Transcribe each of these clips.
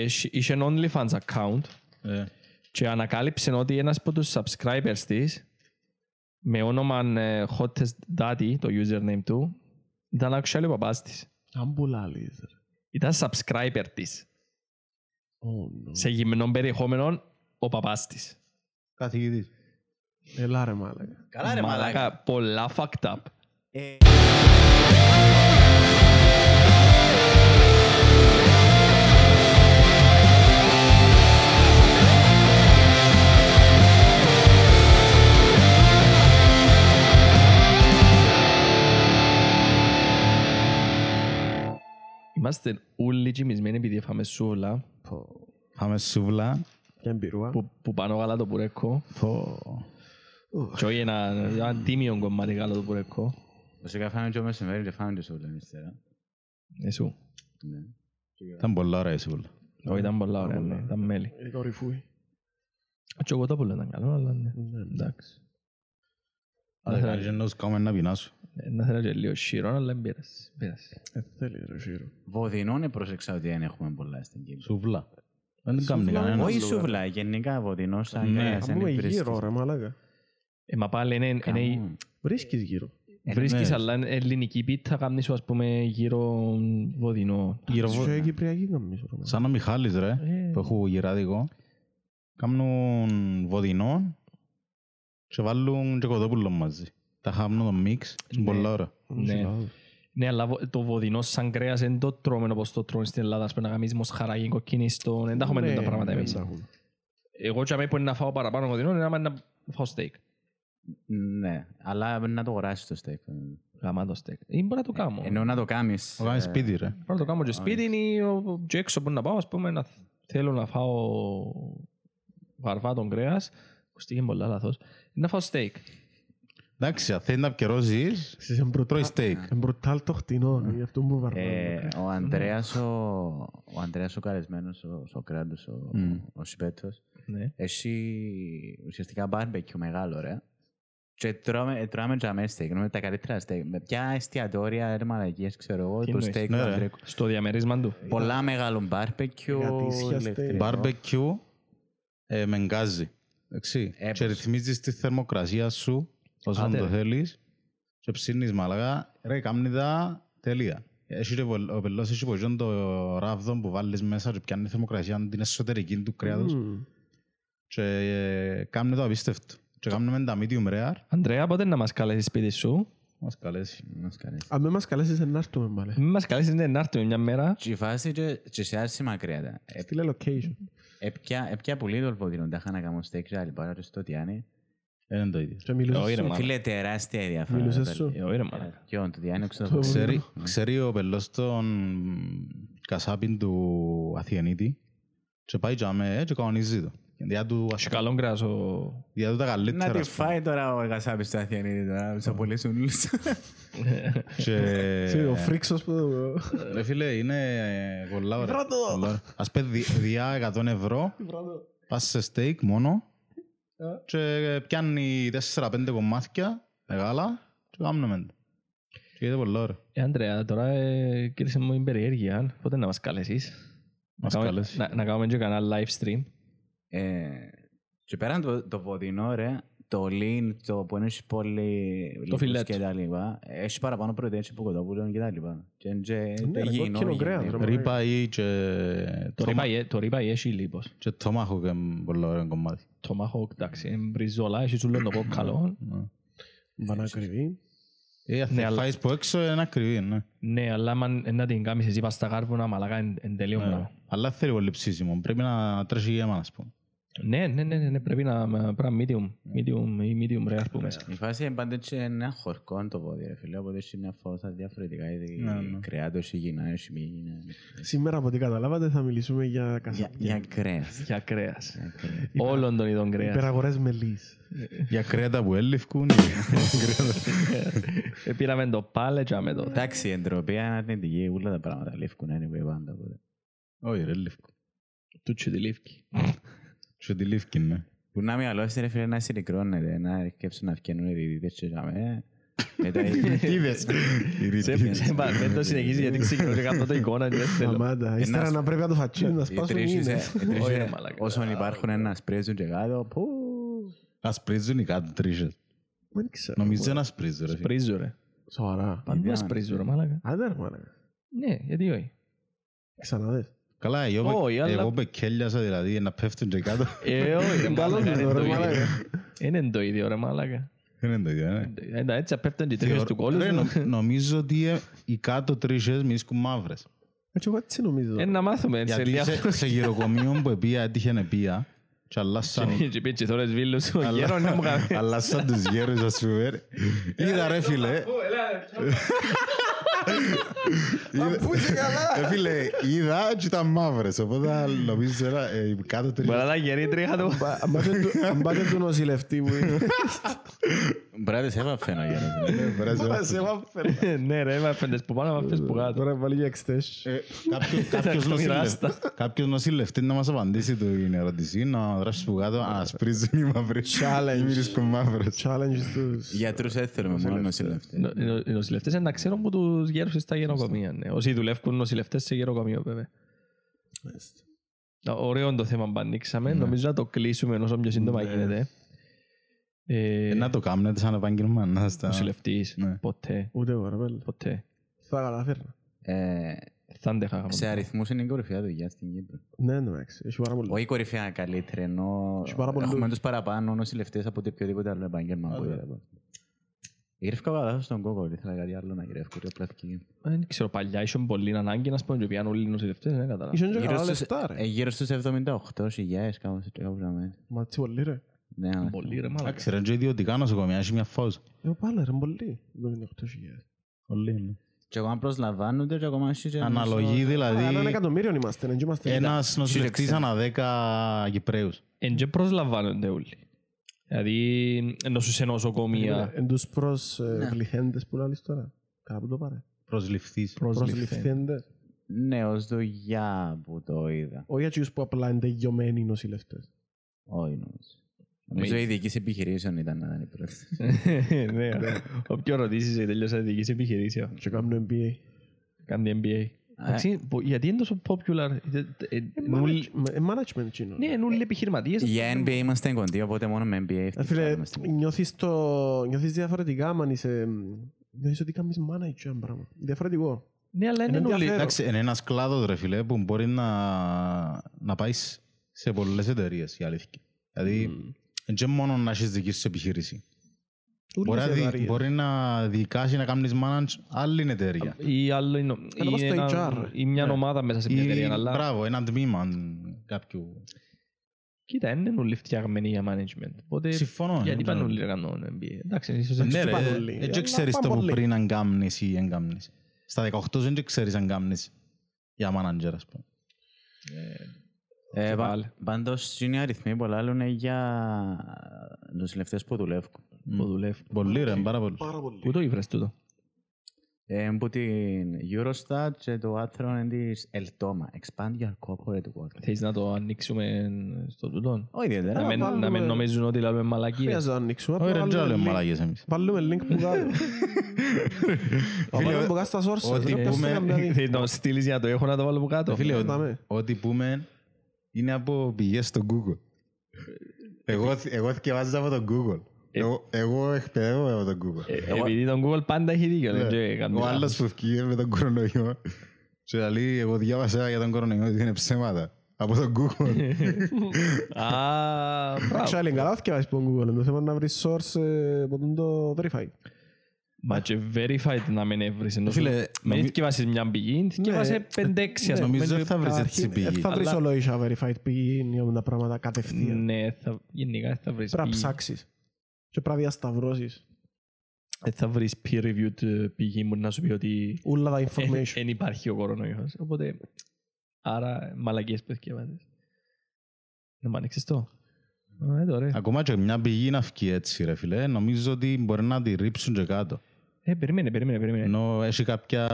Έχει- Είχε OnlyFans account Ε, και ανακάλυψε ότι ένας από τους subscribers της με όνομα ε, Hottest Daddy, το username του, ήταν actually ο παπάς της. Αν πολλά λες, ρε. Ήταν subscriber της. Oh, no. Σε γυμνό περιεχόμενο ο παπάς της. Καθηγητής. Έλα ρε μάλακα. Καλά ρε μαλάκα. πολλά fucked up. Ε, Είμαστε όλοι κοιμισμένοι επειδή έφαμε σούβλα Πάμε σούβλα. Και εμπειρούα. που, που πάνω γάλα το πουρέκο Πω. και όχι ένα, ένα τίμιο κομμάτι γάλα το πουρέκο. Βασικά φάμε και ο μεσημέρι και φάμε και σούλα ύστερα. Εσού. Ναι. Ήταν πολλά ωραία η σούβλα. Όχι, ήταν πολλά ωραία, ναι, ήταν μέλι. Είναι κορυφούι. Και εγώ το που ήταν καλό, αλλά ναι. Εντάξει. Αλλά κανείς δεν νους κάνουμε να πεινάσω. Ε, Να θέλω και λίγο σιρό, αλλά δεν πειράζει. πειράζει. Ε, θέλει ρε Σύρο. Βοδινόν πρόσεξα ότι δεν έχουμε πολλά στην Κύπρο. Σούβλα. Δεν την κάνει Σούβλα, κανένα. Όχι σούβλα, γενικά βοδινό σαν Ναι. κρέας. Αν πούμε δεν βρίσκεις. γύρω ρε μάλακα. Ε, μα πάλι είναι, είναι, Καμόν. Βρίσκεις γύρω. βρίσκεις ναι. αλλά είναι ελληνική πίτα κάνεις σου ας πούμε γύρω βοδινό. Γύρω Και βο- η Κυπριακή καμνής ρε μάλακα. Σαν ο Μιχάλης ρε, Ε. που έχω γυράδικο. Κάνουν βοδινό και βάλουν και κοτόπουλο μαζί. Τα χάμνουν το μίξ. Είναι Ναι. πολλά ωραία. Ναι. Ναι, αλλά βο- το βοδινό σαν κρέας δεν το τρώμε όπως το τρώμε στην Ελλάδα. Ας πούμε να κάνεις μοσχαράκι, κοκκινιστό, δεν τα έχουμε Ναι, τα πράγματα δεν εμείς. τα έχουμε. Εγώ και αμέ που είναι να φάω παραπάνω βοδινό είναι άμα είναι να φάω στέικ. Ναι, αλλά πρέπει να το αγοράσεις το στέικ. Γαμάτο στέικ. Ή μπορεί να το κάνω. Ενώ να το κάνεις. Το κάνεις ε, σπίτι ρε. Μπορώ να το κάνω και σπίτι ή ο- και έξω που να πάω, ας πούμε, να θέλω να φάω βαρβάτον κρέας, που στήγει πολλά λάθος, να φάω στέικ. Εντάξει, αν θέλει να επικαιρώσεις, Εσείς είναι τρώεις μπρουτάλ- steak. είναι μπρουτάλ το χτινό. Γι' αυτό μου Ε, βαρβάρω. ο Ανδρέας ο, ο Ανδρέας ο καλεσμένος, ο Σοκράτος, ο, ο Σιπέτος, Ναι. έχει ουσιαστικά μπάρμπεκιου μεγάλο ρε. Και τρώμε, ε, τρώμε τζαμές στέικ, με τα καλύτερα στέικ. Με ποια εστιατόρια, ρε μαλακίες, ξέρω εγώ, το εννοείς; στέικ Ναι, του ρε. Ανδρέκου. Στο διαμερίσμα του. Πολλά μεγάλο μπάρμπεκιου, Γατήσια steak. ηλεκτρικό. Barbecue ε, με γκάζι. Εντάξει. Έπως. Και ρυθμίζεις τη θερμοκρασία σου όσο Άντε, το ρε. θέλεις και ψήνεις μάλαγα. Ρε, κάμνει τα τέλεια. Έχει και βολ- ο πελός έχει πογιόν το ράβδο που βάλεις μέσα και πιάνει θερμοκρασία την εσωτερική του κρέατος Μμμ. και ε, κάμνει το απίστευτο. Και κάμνουμε τα medium rare. Αντρέα, πότε να μας καλέσεις σπίτι σου; Μας καλέσεις. Μας καλέσεις. Αν με μας καλέσεις να έρθουμε πάλι. Μην μας καλέσεις ναι, να έρθουμε μια μέρα. Και η φάση και, και σε άρση μακριά. Ε, Στείλε location. Έπια, έπια πολύ το βοδινό, τα είχα να κάνω στέικ και άλλη παρά στο Τιάνι. Δεν είναι το ίδιο. Και μιλούσες Όχι, ρε, σου. μα. Φίλε, τεράστια η διαφορά. Μιλούσες ρε, σου. παιδί. Ε, όχι ρε μάνα. Ποιον, το Τιάνι, ξέρω Το- το Ξέρει, ξέρει ο πελός τον κασάπιν του Αθιανίτη και πάει και άμε και κανονίζει το. Διά του, Έχει καλό κρέας ο... διά του τα Να καλύτερα. τη ας πούμε. φάει τώρα ο Γασάπης του Αθιανίδη τώρα, τους απολύσουν όλους. Και- Ξέρει, Ο φρίξος που... Ρε φίλε, είναι ε, πολλά ωραία. Βράτο! Πολλά ωραία. Ας πει δι- διά 100 ευρώ, πας σε steak μόνο και πιάνει 4-5 κομμάτια μεγάλα και κάνουμε το. Και είναι πολλά ωραία. Ε, Αντρέα, τώρα ε, κύριε μου την περιέργεια. Πότε να μας καλέσεις; Να Μας κάνουμε- καλέσεις. να- Να κάνουμε και κανένα live stream. Ε, Και πέραν το, το βοδινό, ρε, το lean, το που είναι πολύ λίπους φιλέτο. και τα λοιπά, έχει παραπάνω πρωτεΐνες από κοτόπουλο και τα λοιπά. Και είναι και Ναι, ρε, υγιεινό, κόκκινο κρέας, υγιεινό. ρε. Ρίπα ή και Το τόμα- ρίπα- Το ρίπα έχει λίπος. και τόμαχο και πολλά ωραία κομμάτι. Το μάχο, εντάξει, είναι μπριζόλα, έχει σου λέω το κόκκαλο. Βανά ακριβή. Ε, αν Ναι, θα αλλά- φάεις που έξω είναι ακριβή, ναι. Ναι, αλλά άμα να την κάνεις εσύ πας στα κάρβουνα, μαλακά είναι είναι τελείω Ναι. πράγμα. Αλλά θέλει πολύ ψήσιμο. Πρέπει να τρέχει γέμα, ας πούμε. Ναι, ναι, ναι, ναι, πρέπει να πρέπει να medium, medium ή medium rare ας πούμε. Η φάση είναι πάντα έτσι ένα χορκό το πόδι, ρε φίλε, οπότε έχει μια φώτα διαφορετικά, είδη Ναι, ναι. κρεάτος, έχει υγιεινά, έχει μη υγιεινά. Σήμερα από ό,τι καταλάβατε θα μιλήσουμε για Για, κασάπια. για κρέας. Για κρέας. Για κρέας. Όλων των ειδών κρέας. Υπεραγορές μελής. Για κρέατα που έλειφκουν. Ε, Πήραμε το πάλε και άμε το. Εντάξει, η εντροπή είναι αρνητική, όλα τα πράγματα λήφκουν, anyway, πάντα. οπότε. Όχι ρε, έλειφκουν. Τούτσι τη λίφκη. Και τη λήφκη, ναι. Που να μυαλώσει ρε φίλε να συρρικρώνεται, να σκέψουν να βγαίνουν οι διαιτητές και να με, Μετά Οι ρητίδες. Οι Σε- ρητίδες. σε- μα- Δεν το συνεχίζει γιατί ξεκινώ και κάνω το εικόνα και δεν θέλω. Σταμάτα. Ύστερα να πρέπει να το φατσίνει, να οι σπάσουν τρεις μήνες. είσαι- οι τρεις Όχι, ρε είναι- μαλάκα. Όσον υπάρχουν ένα σπρέζουν και κάτω, που... Ας πρίζουν οι κάτω τρίχες. Δεν ξέρω. Νομίζω να σπρίζουν ρε φίλε. Πρίζω ρε. Σοβαρά. Πάντα Ιδέα, πρίζω ρε μάλακα. Άντε ρε μάνα. Ναι, γιατί όχι. Ξαναδες. Καλά, εγώ, Όχι, αλλά- εγώ πεκέλιασα δηλαδή να πέφτουν και κάτω. Ε, όχι ρε Καλώς μάλακα. είναι, Είναι ρε το μάλακα. ίδιο. Είναι το ίδιο ρε μάλακα. Δεν είναι το ίδιο, ναι. Ε, Έτσι απέφτουν οι τρίχες του κόλλους Ρε, σου. νο- Νομίζω ότι ε, οι κάτω τρίχες μίσκουν μαύρες. Έτσι εγώ έτσι νομίζω. Ε, να μάθουμε σε Γιατί λίγα σε, σε γυροκομείο που επία έτυχε να πία και αλλάσαν, Και πει και τώρα βίλους σου. Γέρος να μου κάνει. αλλάσαν τους γέρους ας πούμε. ρε. Είδα ρε φίλε. Είδα- Ρε φίλε, είδα και ήταν μαύρες. Οπότε νομίζω era, ε, οι κάτω Μπορεί τρίχες. να γερεί η τρίχα του. Αν πάτε του νοσηλευτή μου είναι. Μπράτε σε έπαφεν ο Γιάννης. Ε, βρέζε. Μα σε βάφερ. Ναι ρε, βάφεντες που πάνω, βάφες που κάτω. Τώρα βάλει για εξτές. Ε, κάποιος- κάποιος Το νοσηλευ- μοιράστα. Κάποιος νοσηλευτής να μας απαντήσει την ερώτηση, να γράψει που κάτω, ας, σπρίζουν οι μαύρες. Challenge. Ή βρίσκουν μαύρες. Challenge στους... Γιατρούς δεν θέλουμε, μόνο νοσηλευτές. Νο- νο- Οι νοσηλευτές είναι να ξέρουν που τους γέρους στα γεροκομεία. ναι. Όσοι δουλεύουν νοσηλευτές σε γεροκομείο βέβαια. Να, Ωραίο το θέμα που ανοίξαμε. Νομίζω να το κλείσουμε όσο πιο σύντομα Ναι. γίνεται. Ε, Ε, Να το κάνετε σαν επάγγελμα, να στα... Νοσηλευτής. Ναι. Ποτέ. Ούτε εγώ ρε πέλε. Ποτέ. Θα καταφέρνα. Ε, Θα αντέχα. Σε αριθμούς είναι η κορυφαία δουλειά στην Κύπρο. Ναι, ναι, εντάξει. Έχει πάρα πολύ. Όχι κορυφαία καλύτερη, ενώ Έχει πάρα πολλούς. έχουμε τους παραπάνω νοσηλευτές από οποιοδήποτε άλλο επάγγελμα που είδα. Γυρεύκα καλά στον κόκο, ήθελα κάτι άλλο να γυρεύω, και απλά ευκαιρία. Δεν ξέρω, παλιά ήσουν πολύ ανάγκη να σπούν και πιάνουν όλοι οι νοσηλευτές. Δεν κατάλαβα. Ήσουν και Γύρω καλά στους- λεφτά ε, ρε. Γύρω στους 78 χιλιάδες κάπως έτσι κάπου να Μα έτσι πολύ ρε. Ναι, αλλά- Πολύ ρε μάλακα. Εντάξει, ρε, και ιδιωτικά νοσοκομεία, έχει μια φως. Ε, πάλι ρε, πολύ. 78.000. Πολύ, ναι. Και ακόμα προσλαμβάνονται και ακόμα έχει και Αναλογεί Α, Ένα δηλαδή εκατομμύριο είμαστε, δεν είμαστε. ένας νοσηλευτής ανά δέκα Κυπρέους. Εν και προσλαμβάνονται όλοι. Δηλαδή, ενώ σου σε νοσοκομεία Εν τους προσβληθέντες που λάλλεις τώρα. Κάπου το πάρε. Προσληφθείς. προσληφθέντες. Προσληφθέντες. Ναι, ως δουλειά που το είδα. Όχι έτσι που απλά είναι τελειωμένοι νοσηλευτές. Όχι νομίζω. Νομίζω η διοίκηση επιχειρήσεων ήταν να είναι η πρώτη. Ναι, όποιο ρωτήσεις ε, τελειώσα δικής επιχειρήσεων. Και κάνουν MBA. Κάνει MBA. Εντάξει, που- γιατί είναι τόσο popular. Ε, ε, ε, νουλ- Manage- ε, Management τσίνο. Ναι, είναι όλοι επιχειρηματίες. Για NBA είμαστε κοντοί, οπότε μόνο με NBA Ε, ευτυχώς Φίλε, είμαστε. νιώθεις, το... νιώθεις διαφορετικά αν είσαι... Νιώθεις ότι κάνεις manager ένα πράγμα. Διαφορετικό. Ναι, αλλά είναι Είναι όλοι. ενδιαφέρον. Εντάξει, είναι ένας κλάδος ρε φίλε που μπορεί να, να πάεις σε πολλές εταιρείες η αλήθεια. Δηλαδή, δεν και μόνο να έχεις δική σου επιχείρηση. Μπορεί Ούλες να, οι δι- εταιρείες. μπορεί να δικάσει να κάνεις manage άλλη εταιρεία. Ή άλλο είναι- Ένα όπως ή το ένα- HR. ή μια ομάδα μέσα σε μια Ή, εταιρεία. Αλλά μπράβο, ένα τμήμα κάποιου. κοίτα, είναι όλοι φτιαγμένοι για management. Οπότε Συμφωνώ. γιατί ναι, πάνε ναι. όλοι να κάνουν MBA. Εντάξει, ίσως Ναι έτσι ρε, πάνε όλοι. δεν Αλλά ξέρεις το πάνε που πολύ. πριν αν κάνεις ή δεν κάνεις. Στα 18 δεν ξέρεις αν κάνεις για manager ας πούμε. Ε, και πα- πάλι. Πάντως είναι αριθμοί που λάλλουν για νοσηλευτές που δουλεύουν. Που δουλεύουν. Πολύ ρε, πάρα πολύ. Πάρα πολύ. Πού το ήβρες τούτο; Ε, που την Eurostat και το άρθρο είναι της Eltoma. Expand your corporate work. Θέλεις να το ανοίξουμε στο τούτο. Όχι ιδιαίτερα. Να μην- βάλουμε- Να μην νομίζουν ότι λέμε μαλακίες. Χρειάζεται να ανοίξουμε. Όχι ρε, απλά δεν βάλουμε λέμε link- μαλακίες εμείς. Βάλουμε link που κάτω. Βάλουμε που κάτω στα sources. ό,τι ρε, πούμε- πες το να Θέλεις να το στείλεις για να το έχω να το βάλω από κάτω. Φίλε, ό- Δάμε. ό,τι πούμε είναι από πηγές στο Google. Εγώ, εγώ θυκευάζω από το Google. Εγώ, εγώ εκπαιδεύω από το Google. Ε, Επειδή τον Google πάντα έχει δίκιο. δεν και κάνει Ο λάθος. άλλος που βγήκε με τον κορονοϊό και λέει εγώ διάβασα για τον κορονοϊό ότι είναι ψέματα. Από το Google. Α, μπράβο. Actually, καλά θυκευάζεις από τον Google. Είναι το θέμα να βρεις source ε, από τον το verify. Μα και verified να μην έβρεις. ενώ σου- Φίλε, Μην νομι- θυκευάσεις μια πηγή, θυκευάσαι πέντε-έξι ας πούμε. Νομίζω δεν θα βρεις έτσι Καταρχήν, πηγή. ε, θα βρεις Αλλά- ολόγησα verified πηγή για τα πράγματα κατευθείαν. Ναι, θα- γενικά θα βρεις Πρέπει να πηγή. ψάξεις. Και πρέπει να διασταυρώσεις. Ε, θα βρεις peer-reviewed ε, πηγή που να σου πει ότι Όλα τα information. δεν υπάρχει ο κορονοϊός. Οπότε, άρα μαλακίες που θυκευάζεις. Να μ' ανοίξεις το. Ε, το ωραία. Ακόμα και μια πηγή να βγει έτσι ρε φίλε, νομίζω ότι μπορεί να τη ρίψουν και κάτω. Ε, περίμενε, περίμενε, περίμενε. Ενώ έχει κάποια...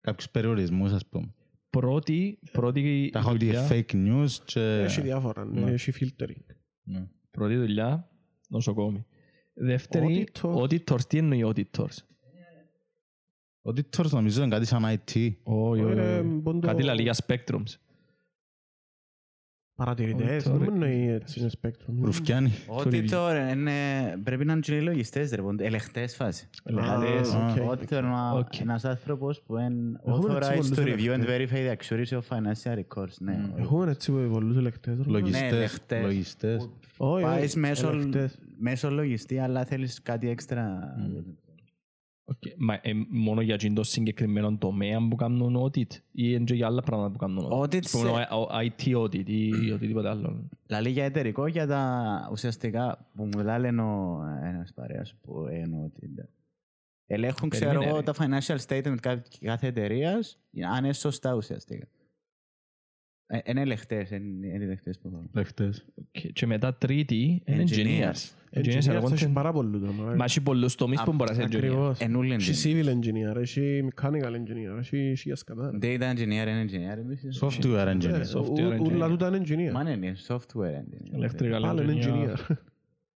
κάποιους περιορισμούς ας πούμε. Πρώτη, πρώτη Τα έχουν δουλειά, fake news και... Έχει διάφορα. ναι, Έχει filtering. Ναι. πρώτη δουλειά, νοσοκόμη. Δεύτερη, Auditors. auditors. Τι εννοεί auditors; Ο auditors νομίζω είναι κάτι σαν IT. Όχι, όχι, Ε, όχι. πόντο- Κάτι λαλεί για inspectors. Παρατηρητές, Auditor. δεν μου εννοεί έτσι είναι inspector. Ρουφκιάνοι. Ότι τώρα είναι, πρέπει να είναι και οι λογιστές, ρε, πον- ελεγχτές φάση. Ελεγχτές. Α, Ότι οκ. τώρα είναι Οκ. ένας άνθρωπος που είναι Έχουμε έτσι authorized πολλούς to review and ελεγκτές. verify the accuracy of financial records. Ναι, Έχουμε έτσι πολλούς ελεγκτές. ρε. Λογιστές. ελεγκτές. Λογιστές. Όχι, Πάεις όχι, μέσω, ελεγκτές. μέσω λογιστή, αλλά θέλεις κάτι έξτρα. Οκ. Μα ε, μόνο για εκείνο το συγκεκριμένο τομέα που κάνουν audit ή είναι και για άλλα πράγματα που κάνουν audit. Audit Ας πούμε, σε- ο- ο IT audit ή οτιδήποτε άλλο. Λαλεί για εταιρικό, για τα ουσιαστικά που μου λένε ο ένας παρέας που εννοώ ότι είναι. Ελέγχουν, ξέρω Περίμενε, εγώ, ρε. τα financial statement κα- κάθε εταιρείας, αν είναι σωστά ουσιαστικά. Ε, Είναι ελεγχτές, είναι είναι ελεγχτές που θέλουν. Λεχτές. Και- Και μετά τρίτη είναι Engineers. Engineers. Engineers Engineers είναι έχει content. πάρα πολλούς. ρε, μαλάκα. Μα έχει πολλούς τομείς που μπορεί να είσαι engineer. Ακριβώς. Εν ούλλοι Έχει engineer. civil engineer, έχει mechanical engineer, έχει χίλια σκατά. ρε. Data engineer είναι engineer επίσης. Software Ε, engineer. software ου- Ούλα engineer. τούτα είναι engineer. Μα ναι, είναι software engineer. Electrical Πάλι είναι engineer. engineer.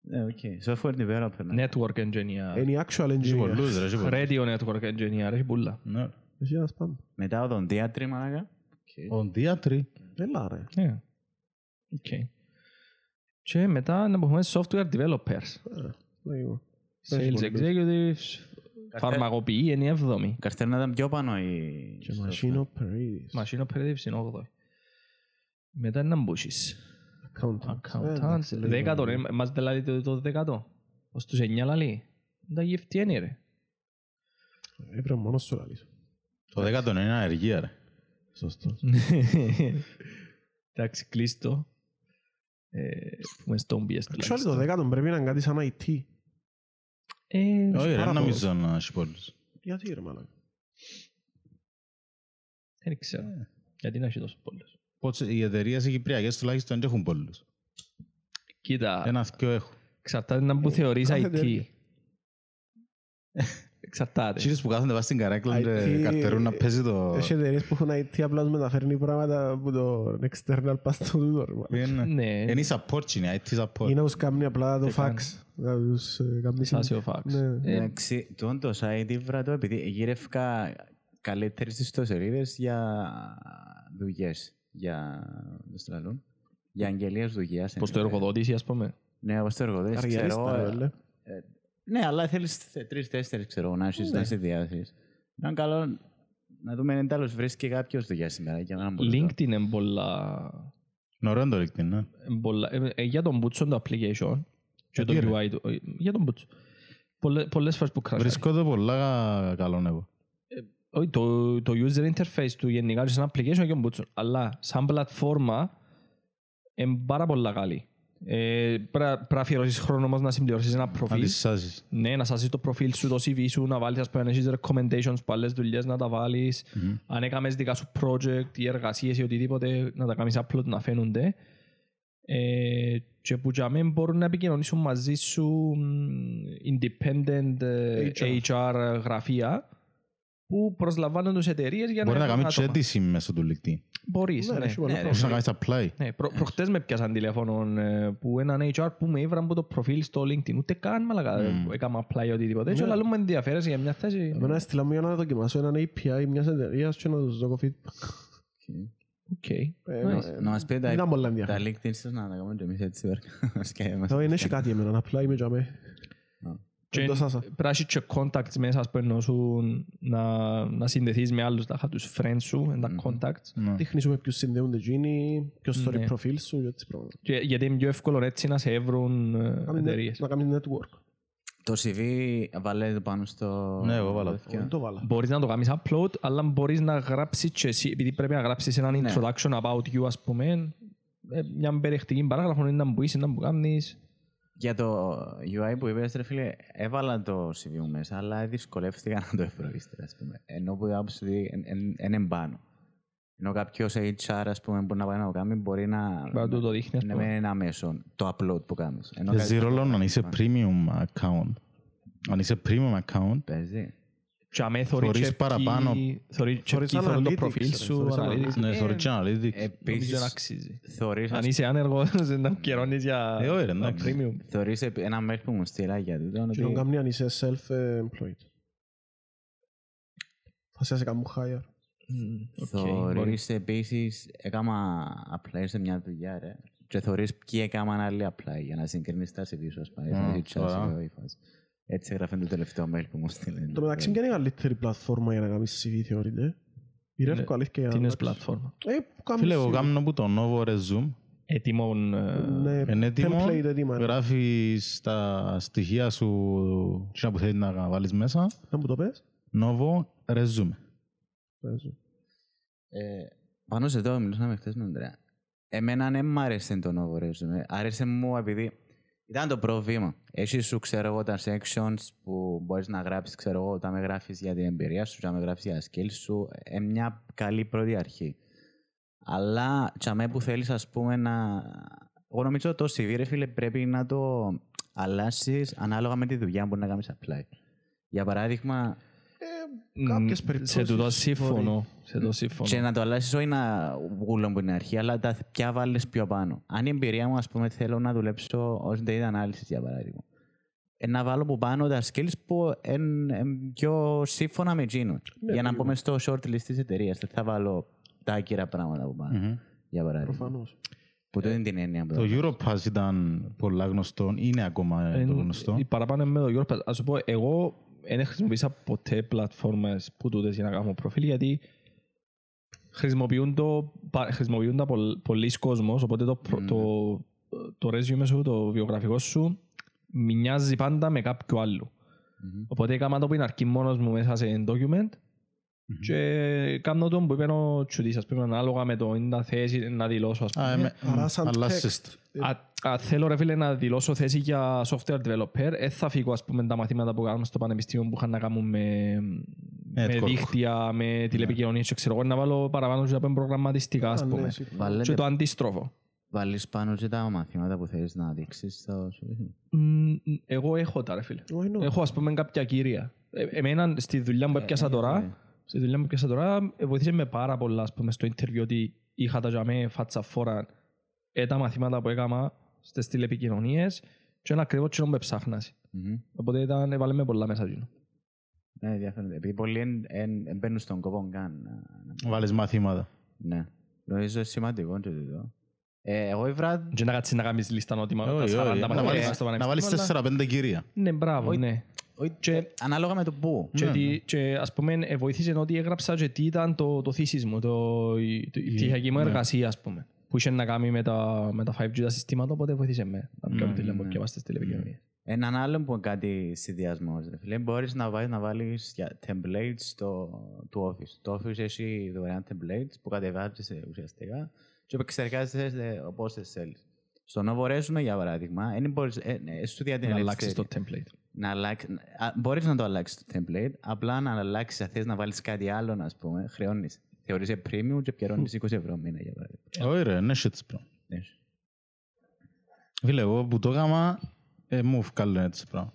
Ε, OK. Software developer. ναι. Network engineer. Είναι η actual Έχει engineer. πολλούς ρε. έχει πολλούς. Radio network engineer. Έχει πολλά. Ναι. Έχει ένας πάνω. Μετά οδοντίατροι, μαλάκα. Οδοντίατροι. Έλα ρε. Ναι. Οκ. Και μετά να πούμε software developers. Λέγω. Sales Έχει executives. Φαρμακοποιοί είναι η έβδομη. Καρτέρνα ήταν πιο πάνω η... Και machine operators. Machine operatives είναι όγδοη. Μετά να μπούσεις. Accountants. Ε, Accountants. εντάξει, λέγω. Δέκατο ρε. Μας δεν λαλεί το- το δέκατο. Ως τους εννιά λαλεί. Τα γευτή είναι ρε. Έπρεπε μόνος σου να λύσω. Το δέκατο είναι αεργία ρε. Σωστός. Εντάξει, κλείστο. Ε, Πούμε στον πιες Actually το δέκατο πρέπει να είναι κάτι σαν IT. Ε, Όχι ρε, πάρα νομίζω να έχει πολλούς. Γιατί ρε μάλλον; Δεν ξέρω. Γιατί να έχει τόσο πολλούς. Πώς οι εταιρείες οι κυπριακές τουλάχιστον δεν έχουν πολλούς. Κοίτα, Ένα δυο έχουν. εξαρτάται να που θεωρείς κάθε IT. εταιρεία. Εξαρτάται. Κύριες που κάθονται βάσει στην καρέκλα και IT καρτερούν να παίζει το... Έχει εταιρείες που έχουν IT απλά τους μεταφέρνει πράγματα από το external πας στο τούτο ρε μάλλον. Είναι; Ναι, είναι η support, είναι η IT support. Ή να τους κάνει απλά το Τι fax. κάνει; Να τους ε, κάνει Σάσιο fax. Ναι. Ε, Εντάξει, τον το site βράτο επειδή γύρευκα καλύτερες ιστοσελίδες για δουλειές. Για, πώς το λαλούν, για αγγελίες δουλειάς. Πως το εργοδότηση ας πούμε. Ναι, όπως το εργοδότης, ξέρω. Καριερίστα, ρε, ε, λέ. Ναι, αλλά θέλεις θε- τρεις-τέσσερις, ξέρω, να έχεις να σε διάθεσης. Ήταν καλό να δούμε αν τέλος βρίσκει κάποιος δουλειά σήμερα. Για να μπορώ LinkedIn είναι πολλά... Είναι ωραίο το LinkedIn, ναι. είναι πολλά- ε, ε, Για τον Butson το application και το Γιατί, ρε; UI του. ε, Για τον Butson. Πολλέ- Πολλές φορές που κρασάρει. Βρίσκω το πολλά καλό εγώ. Όχι, το, το user interface του γενικά σε ένα application και ο Butson. Αλλά σαν πλατφόρμα είναι πάρα πολλά καλή. Ε, Πρέπει πρέπει να αφιερώσεις χρόνο όμως να συμπληρώσεις ένα Να προφίλ. τις σάσεις. Ναι, να σάσεις το προφίλ σου, το CV σου, να βάλεις ας πούμε, αν έχεις recommendations που άλλες δουλειές να τα βάλεις. Αν έκαμες δικά σου project ή εργασίες ή οτιδήποτε, να τα κάνεις upload να φαίνονται. Ε, και που για μένα μπορούν να επικοινωνήσουν μαζί σου μ, independent ε, HR. HR γραφεία που προσλαμβάνουν τους εταιρείες για Μπορεί να έχουν κάνεις και άτομα. αίτηση μέσω του LinkedIn. Μπορείς, Ναι, ναι. έχει πολλά Ναι, ρε. Μπορείς να πράγματα. κάνεις apply. Ναι, προ, προχτές με πιάσαν τηλέφωνο ε, που έναν HR που με έβραν από το προφίλ στο LinkedIn. Ούτε καν μαλάκα mm. έκανα apply ή οτιδήποτε. Και Ναι. όλα μου ενδιαφέρεσαι για μια θέση. Εμένα έστειλα μου για να δοκιμάσω έναν API μιας εταιρείας και να τους δω feedback. OK. Ε, Nice. ε, Να μας πείτε Ήταν πολλά τα ενδιαφέρον. LinkedIn σας να τα κάνουμε και εμείς έτσι βέρκα. Σκέφτεμαστε. Όχι, δεν έχει κάτι εμένα, απλά είμαι για μέ. Και το σάσα. Πρέπει να έχεις και contacts μέσα ας πούμε, ενώ σου να, να συνδεθείς με άλλους, τα τους friends σου, εν τα contacts. Ναι. Δείχνεις σου με ποιους συνδέονται εκείνοι, ποιος story Ναι. προφίλ σου και έτσι πράγματα. Και, γιατί είναι πιο εύκολο έτσι να σε έβρουν ε, Κάνεις net- εταιρείες. Να κάνεις network. Το CV βάλετε πάνω στο... Ναι, εγώ βάλα. τέτοιο. Δεν το βάλα. Μπορείς να το κάνεις upload, αλλά μπορείς να γράψεις και εσύ, επειδή πρέπει να γράψεις έναν Ναι. introduction about you, ας πούμε, ε, μια περιεκτική παράγραφο είναι να μπουείς, να που κάνεις. Για το UI που είπες, ρε φίλε, έβαλα το CV μου μέσα, αλλά δυσκολεύτηκα να το ευρώ ύστερα, ας πούμε. Ενώ που άποψη ότι είναι εμπάνω. Ενώ κάποιος HR, ας πούμε, που να πάει να το κάνει, μπορεί να... Μπορεί να του το δείχνει, ας να πούμε. μην είναι αμέσω το upload που κάνεις. Ενώ Και κάτι- zero ρόλο αν είσαι premium account. Αν είσαι premium account, Παίζει. Και αμέ θωρεί Θωρείς και παραπάνω. ποιοι- θωρεί και Θωρείς ποιοι θέλουν το analytics, προφίλ ρε, σου, θωρείς analytics. Ναι, Ε, θωρείς και analytics. Νομίζω Επίσης, να αξίζει. θωρείς, Αν ας είσαι άνεργος, να καιρώνεις για Ε, όχι, ρε, για εντάξει. premium. Θωρείς επ- ένα mail που μου στείλα για τούτο Και τον ότι κάνει αν είσαι self-employed. Θα σε κάνω hire. Μμ, οκ, μπορεί. θωρείς επίσης έκανα apply σε μια δουλειά ρε και θωρείς ποιοι έκαναν άλλοι apply για να συγκρίνεις τα CV σου ας πούμε. Α, Έτσι, ωραία. έτσι, έτσι. Έτσι έγραφε το τελευταίο mail που μου στείλε. Το μεταξύ ποια είναι η καλύτερη πλατφόρμα για να κάνεις CV θεωρείτε; Η Ναι, Revco αλήθεια. Τι είναι εντάξει. πλατφόρμα; Ε, που κάνεις Φίλε, εγώ CV. κάνω που το Novoresume. Έτοιμον... ε, Ναι, Είναι έτοιμο, template έτοιμα. γράφεις τα στοιχεία σου τι που θέλεις να βάλεις μέσα. Να μου το πες. Novo Resume. Παίζω. Ε, πάνω σε αυτό μιλούσαμε χθες με τον Ανδρέα. Εμένα δεν μ' άρεσε το νόβο resume. Άρεσε μου επειδή ήταν το πρώτο βήμα. Έχει σου, ξέρω εγώ, τα sections που μπορείς να γράψεις, ξέρω εγώ, όταν με γράφεις για την εμπειρία σου, όταν με γράφεις για τα skills σου, ε, μια καλή πρώτη αρχή. Αλλά, τσαμέ που θέλεις, ας πούμε, να... Εγώ νομίζω το CV, ρε φίλε, πρέπει να το αλλάσεις ανάλογα με τη δουλειά που να κάνεις apply. Για παράδειγμα, Κάποιες μ, περιπτώσεις Σε τούτο μπορεί. σύμφωνο. Σε τούτο και σύμφωνο. να το αλλάσει όχι να γούλω που είναι αρχή, αλλά τα ποια βάλεις πιο πάνω. Αν η εμπειρία μου, ας πούμε, θέλω να δουλέψω ως data analysis, για παράδειγμα, ε, να βάλω που πάνω τα skills που είναι πιο σύμφωνα με εκείνο. για να πούμε στο shortlist της εταιρείας. Δεν θα βάλω τα άκυρα πράγματα που πάνω. Για παράδειγμα. Προφανώς. Που δεν είναι την έννοια που Το Europass ήταν πολλά γνωστό, είναι ακόμα Ε, το γνωστό. η παραπάνω με το Europass. Ας σου πω, εγώ δεν χρησιμοποίησα ποτέ πλατφόρμες που τούτες για να κάνω προφίλ γιατί χρησιμοποιούν, το, πα- χρησιμοποιούν τα πολλ, πολλοί κόσμος οπότε το, προ- το, το resume σου, το βιογραφικό σου μοιάζει πάντα με κάποιο άλλο. Οπότε έκανα το που είναι αρκεί μόνος μου μέσα σε document και κάνω το που είπε ο Τσουτής, ας πούμε, ανάλογα με το είναι τα θέση να δηλώσω, ας πούμε. Α, εμέ- Άρα σαν αλλάσεις text. το. Α, α, θέλω ρε φίλε να δηλώσω θέση για software developer. Δεν θα φύγω ας πούμε τα μαθήματα που κάνουμε στο πανεπιστήμιο που είχαν να κάνουν με, με Network. δίκτυα, με τηλεπικοινωνίες και ξέρω εγώ να βάλω παραπάνω και από προγραμματιστικά ας Α, ναι, πούμε. σίγουρα. Και το αντίστροφο. Βάλεις πάνω και τα μαθήματα που θέλεις να δείξεις στο CV. Μ, Εγώ έχω τα ρε φίλε. Why not? Έχω ας πούμε κάποια κύρια. Ε, Εμένα στη δουλειά που έπιασα τώρα, στη δουλειά που έπιασα τώρα, ε, βοήθησε με πάρα πολλά ας πούμε στο interview ότι είχα τα για μέ φάτσα φόρα ε, τα μαθήματα που έκανα στις τηλεπικοινωνίες και ένα ακριβώς κοινό που ψάχνας. Μμμ. Οπότε ήταν, έβαλε με πολλά μέσα εκείνο. Ναι, ενδιαφέρον. Επειδή πολλοί εν- εν- εν μπαίνουν στον κόπο καν. να- να- Βάλεις μαθήματα. Ναι. Νομίζω είναι σημαντικό και τούτο. Ε, εγώ ήβρα Και να κάτσεις να κάνεις λίστα νότιμα, τα Όχι, 40 όχι. Να μαθήματα βάλεις- στο Να πανεπιστήμιο, βάλεις αλλά- 4-5 κυρία. Ναι, μπράβο, ναι. Και ανάλογα με το πού. Και, Ναι, τι- και ας πούμε ε, βοήθησε ότι έγραψα και τι ήταν το, το thesis μου, το, η, το, η πτυχιακή μου ναι. εργασία ας πούμε. Που είχε να κάνει με τα, με τα 5G τα συστήματα, οπότε βοήθησε με να Ναι, κάνω τηλεοπτική και βάστε στις τηλεπικοινωνίες. Έναν άλλο που είναι κάτι συνδυασμός. Φίλε, μπορείς να βάλει να βάλεις για templates στο, του Office. Το Office έχει δωρεάν templates που κατεβάζεις ουσιαστικά και επεξεργάζεσαι όπως θέλεις. Στο Novo Resume, για παράδειγμα, δεν μπορείς, ε, ε, σου διά την Να αλλάξεις ελευθερία. το template. Να αλλάξει, α, μπορείς να το αλλάξεις το template, απλά να αλλάξεις, αν θες να βάλεις κάτι άλλο, ας πούμε, χρεώνεις. Θεωρείσαι premium και πιερώνεις 20 ευρώ μήνα, για παράδειγμα. Όχι ρε, είναι shit bro. Ναι. Φίλε, εγώ που το έκανα, ε, μου βγάλουν έτσι πράγμα.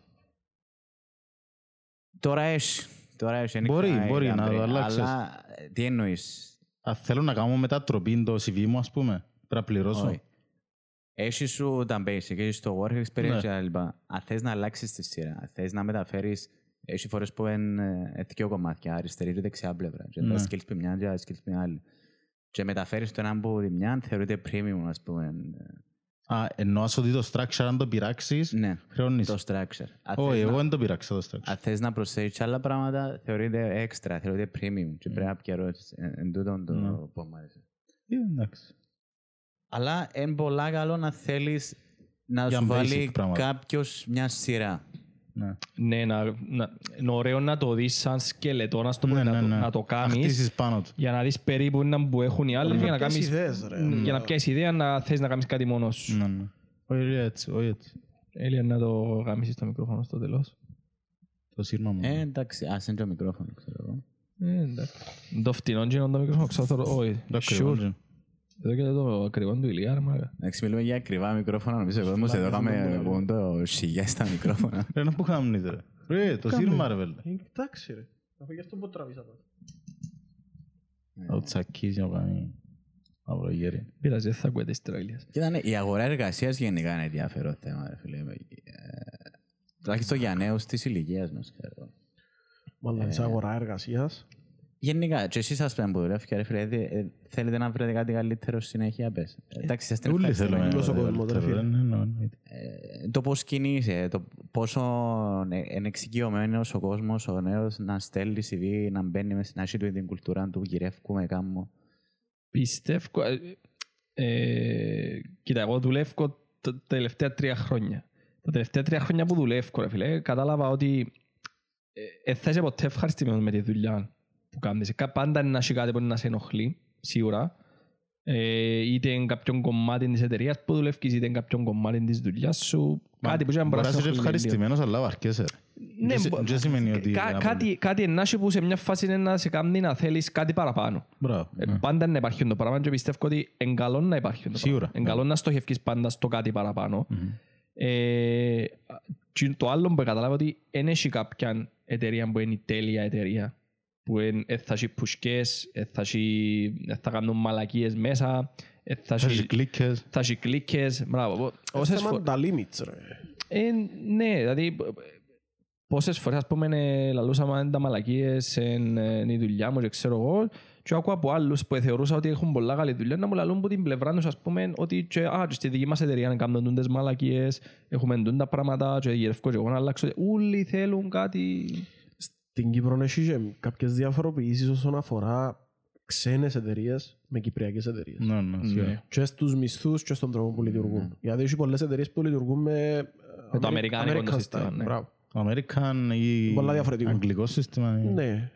Τώρα έχει. Τώρα έχει. είναι Μπορεί, καλά, μπορεί ήταν να το πριν, αλλάξεις. Αλλά ε, τι εννοείς; Αν θέλω να κάνω μετατροπή το CV μου, ας πούμε, πρέπει να πληρώσω. Όχι. Έχεις σου τα basic, έχεις το work experience Ναι. και τα λοιπά. Αν θες να αλλάξεις τη σειρά, αν θες να μεταφέρεις έχει φορές που είναι ε, δύο κομμάτια, αριστερή και δεξιά πλευρά. Και τα Ναι. skills που μια και τα skills που άλλη. Και μεταφέρεις το ένα που τη μια, θεωρείται premium, ας πούμε. Α, εννοάς ότι το structure αν το πειράξεις, Ναι, χρεώνεις. το structure. Αν Όχι, θες εγώ να- δεν το πειράξα το structure. Αν θες να προσθέσεις άλλα πράγματα, θεωρείται extra, θεωρείται premium και πρέπει να πιερώσεις. Εν εν τούτον το Ναι. που μου άρεσε. Ε, εντάξει. Αλλά είναι πολλά καλό να θέλεις να Για σου basic βάλει πράγματα. κάποιος μια σειρά. Ναι. Ναι, να, να, είναι ωραίο να το δεις σαν σκελετό, να, στο Ναι, πούμε, ναι, να, το, ναι. να το Να κάνεις χτίσεις πάνω του. για να δεις περίπου να που έχουν οι άλλοι για να Ποιες κάνεις ιδέες, ρε. για να πιάσεις ιδέα να θες να κάνεις κάτι μόνος σου. Ναι, ναι. Όχι έτσι, όχι έτσι. Έλια να το γαμίσεις το μικρόφωνο στο τέλος. Το σύρμα μου. Ε, εντάξει, ας είναι το μικρόφωνο, ξέρω εγώ. Ε, εντάξει. Το φτηνό και είναι το μικρόφωνο, ξέρω τώρα, όχι, Το ακριβό, sure. Ναι. Εδώ και το ακριβό του ηλιά, ρε μάγα. Εντάξει, μιλούμε για ακριβά μικρόφωνα, νομίζω εγώ όμως εδώ κάμε πούν το σιγιά στα μικρόφωνα. Ρε, να που κάνεις ρε. Ρε, το σύρμα ρε βέλε. Ε, Εντάξει ρε. Αφού γι' αυτό που τραβήσα το. Ο Τσακής να κάνει αυρογέρι. Πειράζει, δεν θα ακούετε Ισραηλίας. Κοίτα, ναι, η αγορά εργασίας γενικά είναι ενδιαφέρον θέμα, ρε φίλε. Ε, Τουλάχιστον για νέους της ηλικίας μας. Μάλλον σε αγορά εργασίας. Γενικά, και εσείς ας πούμε που δουλεύετε, ρε φίλε, ε, ε, θέλετε να βρείτε κάτι καλύτερο συνέχεια, πες. Εντάξει, είστε Όλοι ευχαριστημένοι. θέλουμε Όλος ο κόσμος, ρε φίλε. Ναι, ναι, ναι. Ε, το πώς κινείσαι, το πόσο είναι εξοικειωμένος ο κόσμος, ο νέος, να στέλνει CV, να μπαίνει μέσα να έχει του την κουλτούρα του, γυρεύκουμε κάμω. Πιστεύω... ε, ε, κοίτα, εγώ δουλεύω τα τελευταία τρία χρόνια. Τα τελευταία τρία χρόνια που δουλεύω, ρε φίλε, κατάλαβα ότι ε, ε, θα είσαι ποτέ ευχαριστημένος με τη δουλειά που κάνεις. Κα- Πάντα είναι να έχει κάτι που να σε ενοχλεί, σίγουρα. Ε, είτε είναι κάποιον κομμάτι της εταιρείας που δουλεύεις, είτε είναι κάποιον κομμάτι της δουλειάς σου. Κάτι που μπορεί Μπορεί να να σε είσαι ενοχλεί λίγο. ευχαριστημένος, αλλά βαρκέσαι. ρε. Ναι, Δεν μπο- δεν σημαίνει ότι... Κα- είναι κάτι, κάτι ενάχει που σε μια φάση είναι να σε κάνει να θέλεις κάτι παραπάνω. Μπράβο. Ε, Πάντα να υπάρχει το πράγμα και πιστεύω ότι είναι καλό να υπάρχει το Σίγουρα. πράγμα. Είναι καλό να στοχευκείς πάντα στο κάτι παραπάνω. Ε, και το άλλο που κατάλαβα ότι δεν έχει κάποια εταιρεία που είναι η τέλεια εταιρεία που εν- εν θα έχει πουσκές, εν θα, έχει, εν θα κάνουν μαλακίες μέσα, εν θα Θα έχει έχει, κλίκες. θα έχει κλίκες. Μπράβο. Όσες Θέμα φο- τα limits, ρε. ε, ναι, δηλαδή πόσες φορές ας πούμε ε, λαλούσαμε «Είναι τα μαλακίες, είναι η δουλειά μου και ξέρω εγώ και ακούω από άλλους που θεωρούσα ότι έχουν πολλά καλή δουλειά να μου λαλούν από την πλευρά τους ας πούμε ότι και, α, και στη δική μας εταιρεία κάνουν τις μαλακίες, έχουμε τούν τα πράγματα και γυρεύω και εγώ να αλλάξω. Όλοι θέλουν κάτι... Στην Κύπρο έχει και κάποιες διαφοροποιήσεις όσον αφορά ξένες εταιρείες με κυπριακές εταιρείες. Ναι, ναι, σίγουρα. Και στους μισθούς και στον τρόπο που λειτουργούν. Γιατί έχει πολλές εταιρείες που λειτουργούν με... Με το αμερικάνικο το American σύστημα, style. ναι. Μπράβο. American ή Πολλά διαφορετικό. αγγλικό σύστημα. ή- Ναι.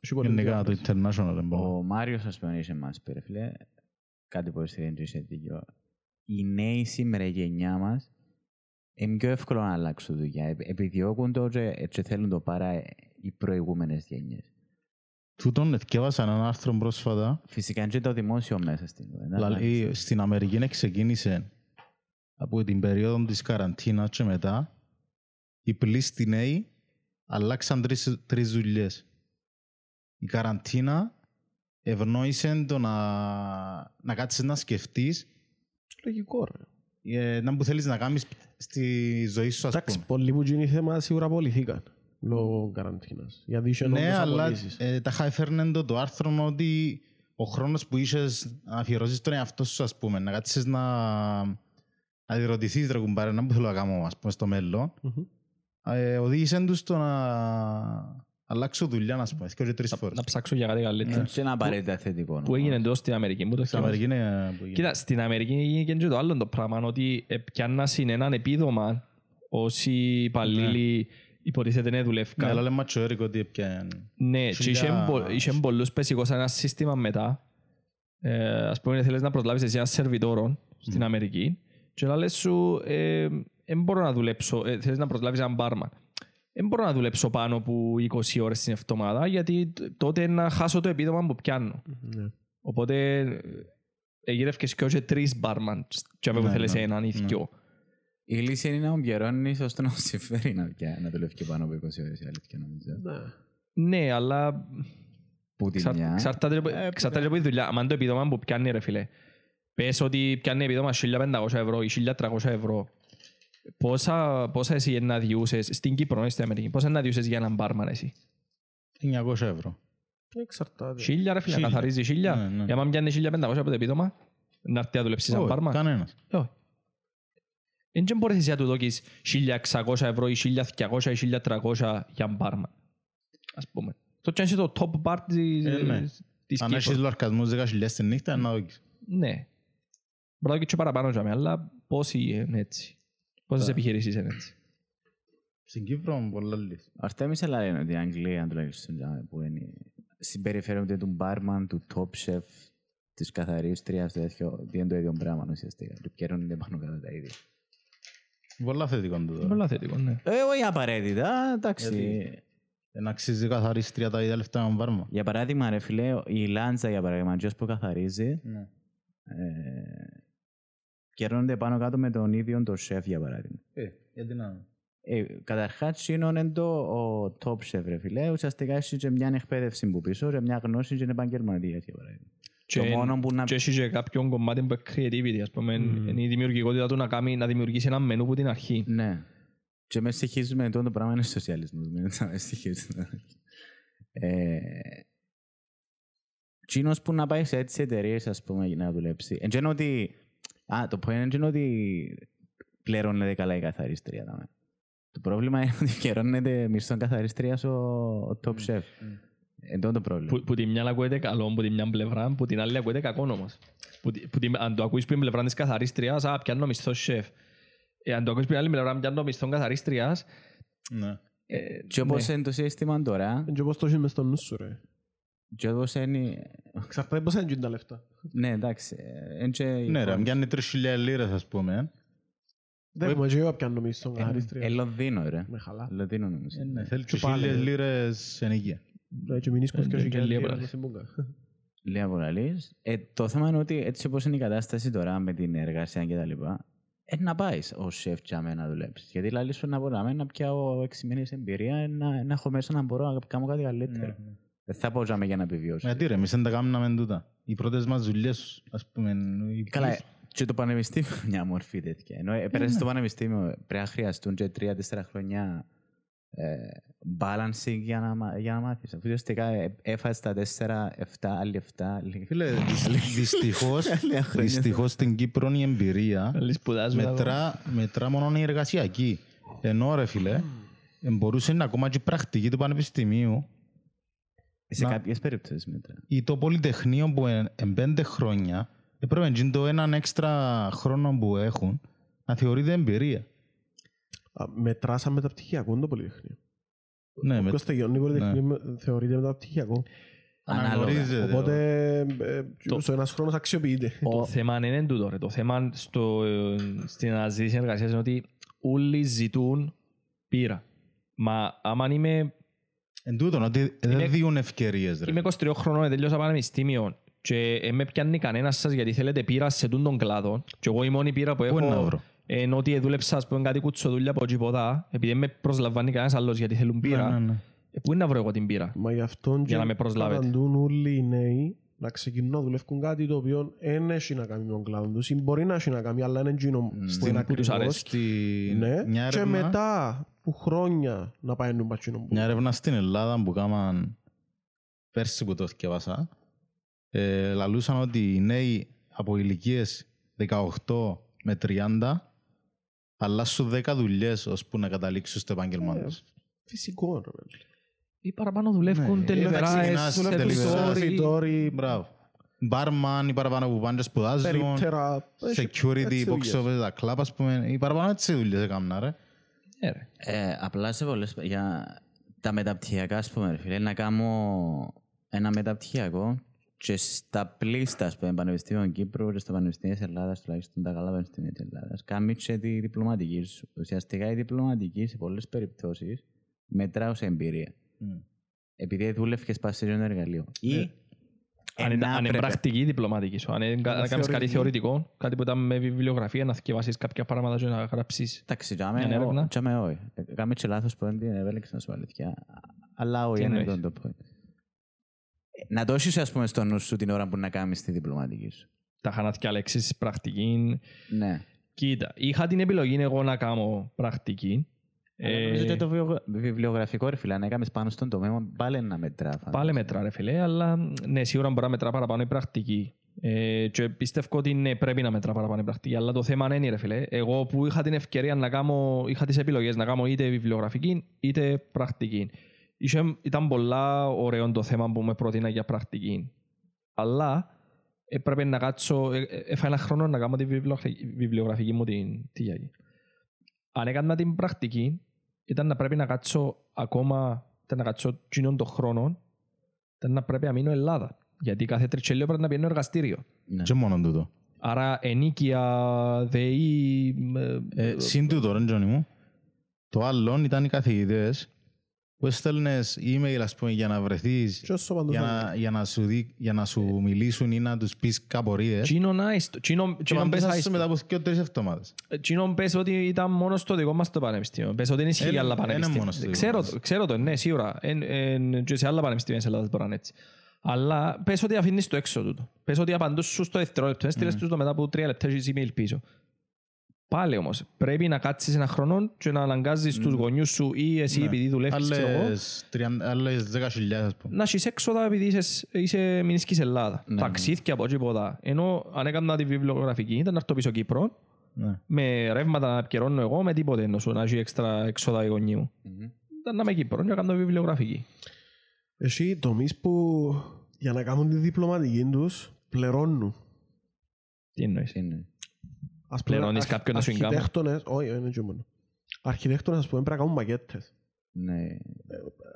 Έχει πολλές Γενικά το διαφορές. international. δεν μπορώ. Ο Μάριος, ας πούμε, είχε μας πει, ρε φίλε, κάτι που εσύ δεν είχε δίκιο. Οι νέοι σήμερα, η γενιά μας, είναι πιο εύκολο να αλλάξουν δουλειά. Επ- Επιδιώκουν το και, και θέλουν το παρά οι προηγούμενες γενιές. Τούτον εθιέβασα έναν άρθρο πρόσφατα. Φυσικά είναι και το δημόσιο μέσα στην κουβέντα. Λέει, στην Αμερική ξεκίνησε από την περίοδο της καραντίνας και μετά οι πλήστοι νέοι αλλάξαν τρεις, τρεις δουλειές. Η καραντίνα ευνόησε το να, να κάτσεις να σκεφτείς Λογικό ρε. ε, να που θέλεις να κάνεις στη ζωή σου ας Εντάξει, πούμε. πολλοί που γίνει θέμα σίγουρα απολυθήκαν λόγω καραντίνας. Γιατί είχε Ναι, νόμους αλλά απολύσεις. ε, τα είχα έφερνε το, το άρθρο ότι ο χρόνος που είχες να αφιερώσεις τον εαυτό σου, ας πούμε, να κάτσεις να, να διερωτηθείς ρε κουμπάρε, να που θέλω να κάνω, ας πούμε, στο μέλλον, Μμμ. ε, οδήγησε τους στο να αλλάξω δουλειά, ας πούμε, και τρεις φορές. Να ψάξω για κάτι καλύτερο. Και ένα απαραίτητα θετικό. Που έγινε εντός στην Αμερική. Που το Στην θυμάσαι. Αμερική είναι που γίνεται. Κοίτα, στην Αμερική έγινε και το άλλο το πράγμα, ότι πιάννασαν έναν επίδομα όσοι υπαλλήλοι υποτίθεται ναι Ναι, δουλεύκαν. αλλά λέμε ματσοέρικο ότι έπιαν... Ναι, και είχε χιλιά- μπο- είχε πολλούς που σηκώσαν ένα σύστημα μετά. Ε, ας πούμε, θέλεις να προσλάβεις εσύ ένα σερβιτόρο στην Αμερική και να λες σου, ε, δεν μπορώ να δουλέψω, ε, θέλεις να προσλάβεις έναν μπάρμαν. Δεν μπορώ να δουλέψω πάνω από 20 ώρες την εβδομάδα γιατί τ- τότε να χάσω το επίδομα που πιάνω. Ναι. Οπότε ε, γύρευκες και όχι τρεις μπάρμαν και από που Ναι, θέλεις ναι, έναν ή ναι. δυο. Η λύση είναι να τον πιερώνεις ώστε να σου συμφέρει να, πια- να δουλεύει και πάνω από 20 ώρες η αλήθεια νομίζω. Ναι. Ναι, αλλά Που τη Ξαρ- μια. Εξαρτάται από- εξαρτάται από τη δουλειά. Αν το επίδομα που πιάνει ρε φίλε. Πες ότι πιάνει επίδομα 1500 ευρώ ή 1300 ευρώ. Πόσα, πόσα εσύ να διούσες στην Κύπρο, όχι στην Αμερική, πόσα να διούσες για έναν μπάρμαν εσύ; 900 ευρώ. Εξαρτάται. Χίλια ρε φίλε, Χίλια. καθαρίζει χίλια. Ναι, ναι. Για να πιάνει 1500 από το επίδομα, να έρθει να δουλέψεις σαν Όχι, μπάρμαν. Κανένας. Όχι. Εν και μπορείς εσύ να του δώκεις 1600 ευρώ ή 1200 ή 1300 για μπάρμαν. Ας πούμε. Το και είναι το top part της, Ε, ναι. της Αν Κύπρου. έχεις λογαριασμούς 10.000 τη νύχτα, να δώκεις. Ναι. Μπορώ και παραπάνω για μένα, αλλά πόσοι είναι έτσι; Πόσες επιχειρήσεις είναι έτσι; Στην Κύπρο πολλά λύσεις. Ο Αρτέμις αλλά λένε ότι η Αγγλία τουλάχιστον τζάμε, που είναι συμπεριφέρονται του μπάρμαν, του top chef, της καθαρίστριας, τέτοιο, ότι είναι το ίδιο πράγμα ουσιαστικά. Του πιέρνονται πάνω κατά τα ίδια. Πολλά θετικό το τώρα. Πολλά θετικό, ναι. Ε, όχι απαραίτητα, εντάξει. Δεν αξίζει καθαρίστρια τα ίδια λεφτά με βάρμα. Για παράδειγμα, ρε φίλε, η Λάντζα, για παράδειγμα, ο που καθαρίζει, Ναι. ε, κερνώνται πάνω κάτω με τον ίδιο τον σεφ, για παράδειγμα. Ε, γιατί να... Ε, Καταρχάς, σύνον είναι το ο top chef, ρε φίλε. Ουσιαστικά έχει και μια εκπαίδευση που πίσω, και μια γνώση και είναι επαγγελματία. για παράδειγμα. Και, Το μόνο που να- και έχει και κάποιον κομμάτι που είναι creativity, ας πούμε, είναι η δημιουργικότητα του να, κάνει, να δημιουργήσει ένα μενού από την αρχή. Ναι. Και μες στοιχίζουμε, το πράγμα είναι σοσιαλισμός. μην θα μες στοιχίζουμε. Ε, Τσίνος που να πάεις σε έτσι εταιρείες, ας πούμε, για να δουλέψεις. Εν τζένω ότι... Α, το point είναι ότι πληρώνεται καλά η καθαρίστρια. δάμε. Το πρόβλημα είναι ότι πληρώνεται μισθόν καθαρίστριας ο, ο top chef. Εν τούτο το πρόβλημα. Που, που τη μια ακούεται καλό, που τη μια πλευρά, που την άλλη ακούεται κακό όμως. Που, τη- που, τη- αν το ακούεις που είναι πλευρά της καθαρίστριας, α, πιάνω μισθός σεφ. Ε, αν το ακούεις που είναι άλλη πλευρά, πιάνω μισθό καθαρίστριας, Ναι. ε, Και όπως είναι το σύστημα τώρα, Είναι και πώς το έχεις μες στο νους σου ρε. και όπως είναι... Εξαρτάται πώς είναι τα λεφτά; Ναι, εντάξει. ε, εν και οι Ναι ρε, εικόνες. πιάνει 3.000 λίρες ας πούμε. Δεν έχουμε και εγώ πιάνω μισθό Ε, καθαρίστρια. Λονδίνο, ρε. Με χαλά. Λονδίνο νομίζω. Ε, ναι, Θέλει Και πάλι, 3.000 ε. λίρες ενοικία. Ναι, και μην ίσκος Ε, και και όχι λίγα και πράγματα. Λίγα πολλά λες. Ε, το θέμα είναι ότι έτσι όπως είναι η κατάσταση τώρα με την εργασία και τα λοιπά, ε, να πάεις ως σεφ για μένα να δουλέψεις. Γιατί λαλή σου να μπορώ να μένω να πιάω 6 μήνες εμπειρία ε, να, να έχω μέσα να μπορώ να κάνω κάτι καλύτερο. Δεν θα πω για μένα για να επιβιώσω. Γιατί ρε, εμείς δεν τα κάνουμε τούτα. Οι πρώτες μας δουλειές, ας πούμε, οι Καλά, ε, και το πανεπιστήμιο είναι μια μορφή τέτοια. Ενώ ε, πέρασε στο πανεπιστήμιο πρέπει να χρειαστούν και τρία-τέσσερα χρόνια ε, balancing για να, μα- για να μάθεις. Αφού ουσιαστικά ε, έφασε τα τέσσερα, εφτά, άλλοι εφτά. άλλοι- Φίλε, δυσ- δυστυχώς, Λίγα χρόνια. δυστυχώς στην Κύπρο η εμπειρία άλλοι σπουδάζουμε εδώ. μετρά, μετρά μόνο η εργασιακή. Ενώ ρε φίλε, ε, μπορούσε να ακόμα και η πρακτική του πανεπιστημίου Σε Να- κάποιες περιπτώσεις μέτρα. ή το πολυτεχνείο που εν, εν πέντε χρόνια έπρεπε να γίνει το έναν έξτρα χρόνο που έχουν να θεωρείται εμπειρία. Α, Μετράσαμε μεταπτυχιακό το πολυτεχνείο. Ναι, με, Όποιος τελειώνει πολυτεχνείο με- θεωρείται μεταπτυχιακό. Ανάλογα. αναγνωρίζεται. Οπότε ε, ο ένας χρόνος αξιοποιείται. Το θέμα δεν είναι τούτο. Ρε. Το θέμα στο, ε, στην αναζήτηση εργασίας είναι ότι όλοι ζητούν πείρα. Μα άμα είμαι, Εν τούτον, ότι Είμαι- δεν διούν ευκαιρίες. Ρε. είμαι 23 χρονών, τελειώσα πανεπιστήμιο και ε, με πιάνει κανένας σας γιατί θέλετε πείρα σε τούν τον κλάδο και εγώ η μόνη πείρα που Πού είναι να έχω βρω; Είναι ότι δούλεψα ας πούμε κάτι κουτσοδούλια από τίποτα επειδή δεν με προσλαμβάνει κανένας άλλος γιατί θέλουν πείρα. Ναι, ναι, ναι. Ε, Πού είναι να βρω εγώ την πείρα; Μα γι' αυτόν Για να με προσλάβετε. καταντούν όλοι οι νέοι να ξεκινούν να δουλεύουν κάτι το οποίο δεν έχει να κάνει με τον κλάδο τους ή μπορεί να έχει να κάνει αλλά είναι εκείνο που είναι Στην- που τους ακριβώς. αρέσει. Στη... Ναι, μια, και έρευνα, μετά που χρόνια να πάει να εκείνο που μια έρευνα στην Ελλάδα που κάμαν πέρσι που το θυκευάσα ε, λαλούσαν ότι οι νέοι από ηλικίες 18 με 30 αλλάσουν 10 δουλειές ώσπου να καταλήξουν στο επάγγελμά Ε, τους. Φυσικό. ρε παιδί. Ή παραπάνω δουλεύουν Ναι, τελειβεράες, ξεκινάς σε τελειβεράς, φρυσόρι. Φρυτόρι, Μπράβο. Μπάρμαν, οι παραπάνω που πάνε και σπουδάζουν, περίπτερα. έχει- security, έτσι box δουλειές. office, τα κλάπ, ας πούμε. Οι παραπάνω έτσι δουλειές έκαναν, ρε. Ε, ρε. Ε, απλά σε πολλές, για τα μεταπτυχιακά, ας πούμε, ρε φίλε, να κάνω ένα μεταπτυχιακό και στα πλήστα, ας πούμε, Πανεπιστήμιο Κύπρου και στο Πανεπιστήμιο της Ελλάδας, τουλάχιστον τα καλά Πανεπιστήμια της Ελλάδας, κάνει και τη διπλωματική σου. Ουσιαστικά η διπλωματική σε πολλές περιπτώσεις μετράω σε εμπειρία. Επειδή δούλευκες πας σε ένα εργαλείο. Ή Αν είναι- να αν είναι πρέπει- πρακτική διπλωματική σου, αν είναι κα- να κάνεις κάτι θεωρητική. θεωρητικό, κάτι που ήταν με βιβλιογραφία, να θυκευάσεις κάποια πράγματα και να γράψεις. Εντάξει, Μια τζάμε, έρευνα. ο- τζάμε όχι. Ε, Κάμε και λάθος που δεν επέλεξα να σου αλήθεια. Αλλά όχι, Τι είναι εννοείς; το το point. Ε, Να το έχεις, ας πούμε, στο νου σου την ώρα που να κάνεις τη διπλωματική σου. Τα χανάτια λέξεις πρακτική. Ναι. Κοίτα, είχα την επιλογή εγώ να κάνω πρακτική. Αλλά Ε, νομίζω ότι το βιογρα- βιβλιογραφικό, ρε φίλε, αν έκαμες πάνω στον τομέα, πάλι να μετρά. φαντάζομαι. Πάλι μετρά ρε φίλε, αλλά ναι, σίγουρα μπορεί να μετρά παραπάνω η πρακτική. Ε, και πιστεύω ότι ναι, πρέπει να μετρά παραπάνω η πρακτική. Αλλά το θέμα είναι ρε φίλε. Εγώ που είχα την ευκαιρία να κάνω, είχα τις επιλογές να κάνω είτε βιβλιογραφική είτε πρακτική. Είχε, ήταν πολλά ωραίο το θέμα που με πρότεινα για πρακτική. Αλλά έπρεπε να κάτσω, ε, ε, έφαγα ένα χρόνο να κάνω τη βιβλιογραφική, βιβλιογραφική μου την τίγιακη. Αν έκανα την πρακτική, ήταν να πρέπει να κάτσω ακόμα, ήταν να κάτσω κοινών των χρόνων, ήταν να πρέπει να μείνω Ελλάδα. Γιατί κάθε τριτσέλιο πρέπει να πηγαίνω εργαστήριο. Ναι. Και μόνο τούτο. Άρα ενίκεια, ΔΕΗ, ε, Ε, συν τούτο, ρε Τζόνι μου, το άλλο ήταν οι καθηγητές που έστελνες email ας πούμε για να βρεθείς Και όσο παντός για να- να, για, να σου δει, για να σου μιλήσουν ή να τους πεις καπορίες Τσίνο nice. Τσίνο- και τσίνο πες παντήσασαι άιστο. μετά από δύο τρεις εβδομάδες. Τσίνο πες ότι ήταν μόνος στο δικό μας το πανεπιστήμιο. Πες ότι είναι ισχύει Είναι- άλλα είναι πανεπιστήμια. μόνος στο δικό Ξέρω, μας. το- ξέρω το, ναι, σίγουρα. Εν- εν- Και σε άλλα πανεπιστήμια της Ελλάδας μπορεί να είναι έτσι. Αλλά πες ότι αφήνεις το έξω τούτο. Πες ότι απαντούς σου στο δευτερόλεπτο. Έστειλες τους το μετά από τρία λεπτά έχεις email πίσω. Πάλι όμως, πρέπει να κάτσεις ένα χρόνο και να αναγκάζεις τους γονιούς σου ή εσύ Ναι. επειδή δουλεύεις, ξέρω εγώ, Άλλες 30 Άλλες 10.000 ας πούμε. να έχεις έξοδα επειδή είσαι, είσαι μηνίσκης Ελλάδα. Ναι, Ταξίδια από εκεί ποδά. Ενώ αν έκανα τη βιβλιογραφική ήταν να έρθω πίσω Κύπρο Ναι. με ρεύματα να επικαιρώνω εγώ με τίποτε ενώ σου να έχει έξτρα έξοδα η γονεί μου. Ήταν να είμαι Κύπρος και κάνω βιβλιογραφική. Εσύ τομείς που για να κάνουν τη διπλωματική τους πληρώνουν. Τι εννοείς; Είναι. Ας πούμε, Πληρώνεις αρχ- κάποιον να σου εγκάμω. αρχιτέκτονες- Όχι, δεν είναι και μόνο. Αρχιτέκτονες, ας πούμε, πρέπει να κάνουν μακέτες. Ναι.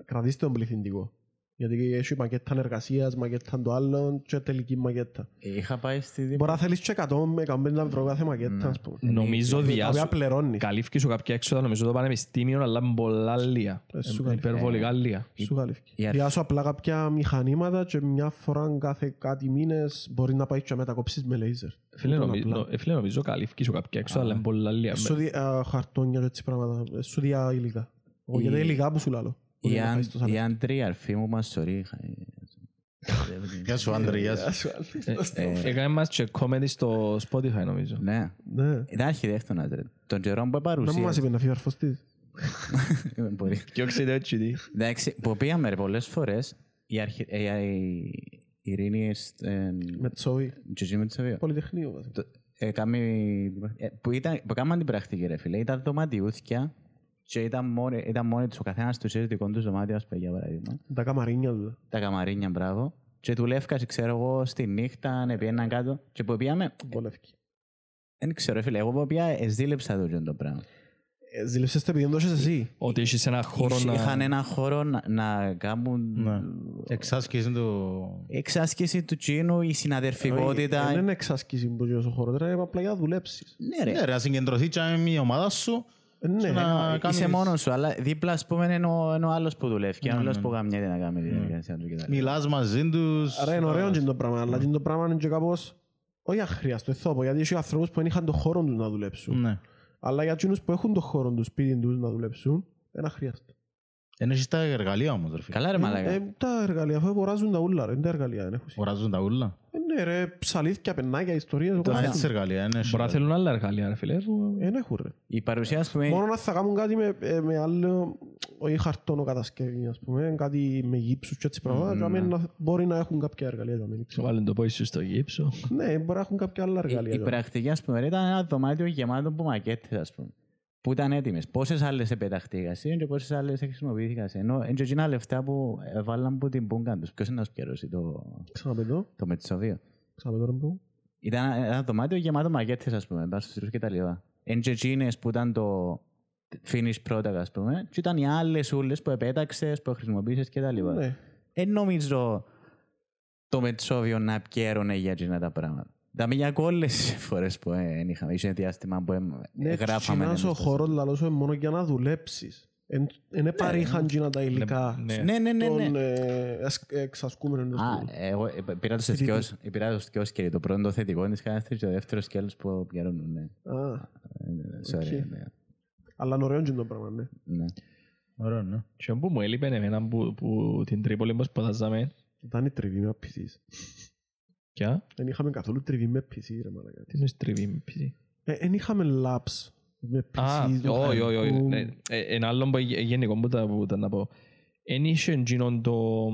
Κρατήστε τον πληθυντικό. Γιατί έχει μακέτα εργασίας, μακέτα το άλλο και τελική μακέτα. Είχα πάει στη Μπορεί δίπλα. να θέλεις και 100 με 150 ευρώ κάθε Ναι. μακέτα, ας πούμε. Νομίζω Τα οποία διάσου. πληρώνεις. Καλύφκει σου κάποια έξοδα νομίζω το πανεπιστήμιο αλλά είναι πολλά λία. Ε, σου Ε, καλύφκει. Υπερβολικά λία. Σου καλύφθηκε. η αρχή- Διάσου απλά κάποια μηχανήματα και μια φορά κάθε κάτι μήνες μπορεί να πάει και να μετακόψεις με λέιζερ. Φίλε, Τούτον νομι- απλά. νο- ε, φίλε, νομίζω καλύφκει σου κάποια έξοδα αλλά είναι πολλά λία. Σου δι- α, χαρτόνια και έτσι πράγματα. Ε, Σου διά υλικά. Εγώ Η- γιατί υλικά που σου λάλλω. Η Μπορεί να αν- φάεις τόσα η λεφτά. άντρη αρφή μου μας σωρεί. Γεια σου Άντρε, γεια σου. Ε, Έκανε μας και comedy στο Spotify νομίζω. Ναι. Ναι. Ήταν αρχιδέχτονας ρε. Τον καιρό που Να μου μας παρουσίασε. είπε να φύγει ο αρφωστής. Μπορεί. Και όχι έτσι τι. Εντάξει, που πήγαμε ρε πολλές φορές η αρχι- ε, η η Ειρήνη στην Με τσόι. Τζουζί με το Σαββίο. Πολυτεχνείο. βασικά. Το- ε, κάμει- ε, που, ήταν, που κάμαν την πρακτική ρε φίλε. Ήταν δωματιούθια και ήταν μόνοι, ήταν μόνοι τους, ο καθένας τους είχε δικό τους δωμάτιο, ας πούμε, για παράδειγμα. Τα καμαρίνια του. Τα καμαρίνια, μπράβο. Και δουλεύκας, ξέρω εγώ, στη νύχτα, να πήγαιναν κάτω. Και που πήγαμε, Βολεύκει. δεν ξέρω, φίλε, εγώ που πήγα, εσδήλεψα το το πράγμα. Ε, Ζήλεψες το επειδή δώσεις εσύ. Ότι έχεις ένα χώρο Είχε- Είχαν να... ένα χώρο να, να κάνουν Ναι. Εξάσκηση του... εξάσκηση του τσίνου, η συναδερφικότητα. Δεν είναι εξάσκηση που είναι ο χώρο. Τώρα είναι απλά για να δουλέψεις. Ναι, ρε. Ναι ρε, να συγκεντρωθεί και με η ομάδα σου Ε, Ναι. και να Είσαι κάνεις... μόνος σου, αλλά δίπλα, ας πούμε, είναι ο, είναι ο άλλος που δουλεύει. Και ο Ναι, άλλος ναι. που καμιέται να κάνει τη διαδικασία του κτλ. Μιλάς μαζί τους. Άρα είναι ωραίο και το πράγμα, αλλά και το πράγμα είναι και κάπως όχι αχρίαστο, θα πω, γιατί έχει ανθρώπους που δεν είχαν το χώρο τους να δουλέψουν. Ναι. Αλλά για εκείνους που έχουν το χώρο τους σπίτι τους να δουλέψουν, είναι αχρίαστο. Εν έχεις τα εργαλεία όμως ρε φίλε. Καλά ρε μαλάκα. Ε, τα εργαλεία, αφού αγοράζουν τα ούλα, ρε, είναι τα εργαλεία. δεν έχουν. Οράζουν τα ούλα. Ε, Ναι ρε, ψαλίδια, πενάκια, ιστορίες, Τα αγοράζουν. έχεις εργαλεία, εν έχεις Μπορεί να θέλουν άλλα εργαλεία, ρε φίλε. που- Ε, δεν έχουν ρε. Η παρουσία, ας πούμε, Μόνο να θα κάνουν κάτι με, ε, με άλλο, όχι χαρτόνο κατασκευή, ας πούμε, κάτι με γύψους και έτσι πράγματα, και να- μπορεί να έχουν κάποια εργαλεία. για μένα, ξέρω. Βάλουν το πόη σου στο γύψο. Ναι, μπορεί να έχουν κάποια άλλα η, εργαλεία. η για πρακτική, ας πούμε, ήταν ένα δωμάτιο γεμάτο από μακέτες, ας πούμε. Που ήταν έτοιμες. Πόσες άλλες επεταχτήκασιν και πόσες άλλες χρησιμοποιηθήκασιν. Ενώ είναι και εκείνα λεφτά που έβαλαν από την πούγκα τους. Ποιος είναι να σου πληρώσει το, Ξαναπετώ, το Μετσόβιο. ξαναπετώ ρε bro. Ήταν ένα δωμάτιο γεμάτο μακέτες, ας πούμε, μπαστούς και τα λοιπά. Εν και εκείνες που ήταν το finished product, ας πούμε, και ήταν οι άλλες ούλες που επέταξες, που χρησιμοποίησες και τα λοιπά. Ναι. Δεν νομίζω το Μετσόβιο να πιέρωνε για εκείνα τα πράγματα. Τα μια όλες τις φορές που ε, εν είχαμε, είχε διάστημα που ε, Ναι, γράφαμε. τσινάς ο εμείς. χώρος λαλό σου είναι μόνο για να δουλέψεις. Δεν παρήχαν τσινά τα υλικά. Ναι. Ναι, ναι, ναι. ναι. Τον ε, εσ- εξασκούμενο. Α, εγώ ε, πήρα το Φοιτητή. σκιός, πήρα το σκιός και το πρώτο θετικό της κατάστασης και το δεύτερο σκέλος που πιέρωνουν. Ναι. Α, Ε, Sorry, OK. ναι. Αλλά είναι ωραίο και το πράγμα, ναι. ναι. Ωραίο, ναι. Και όπου μου έλειπε εμένα που, που την Τρίπολη που σπουδάζαμε. Ήταν η τριβή με PCs. Ποια; Δεν είχαμε καθόλου τριβή με PC, ρε μαλάκα. Τι είναι τριβή με PC. Δεν είχαμε labs με Α, PCs. του όχι, όχι, όχι. χαλκού. Ναι, ε, Ένα άλλο που γε- γενικό που τα- που ήταν να πω. Εν είχε εκείνον το...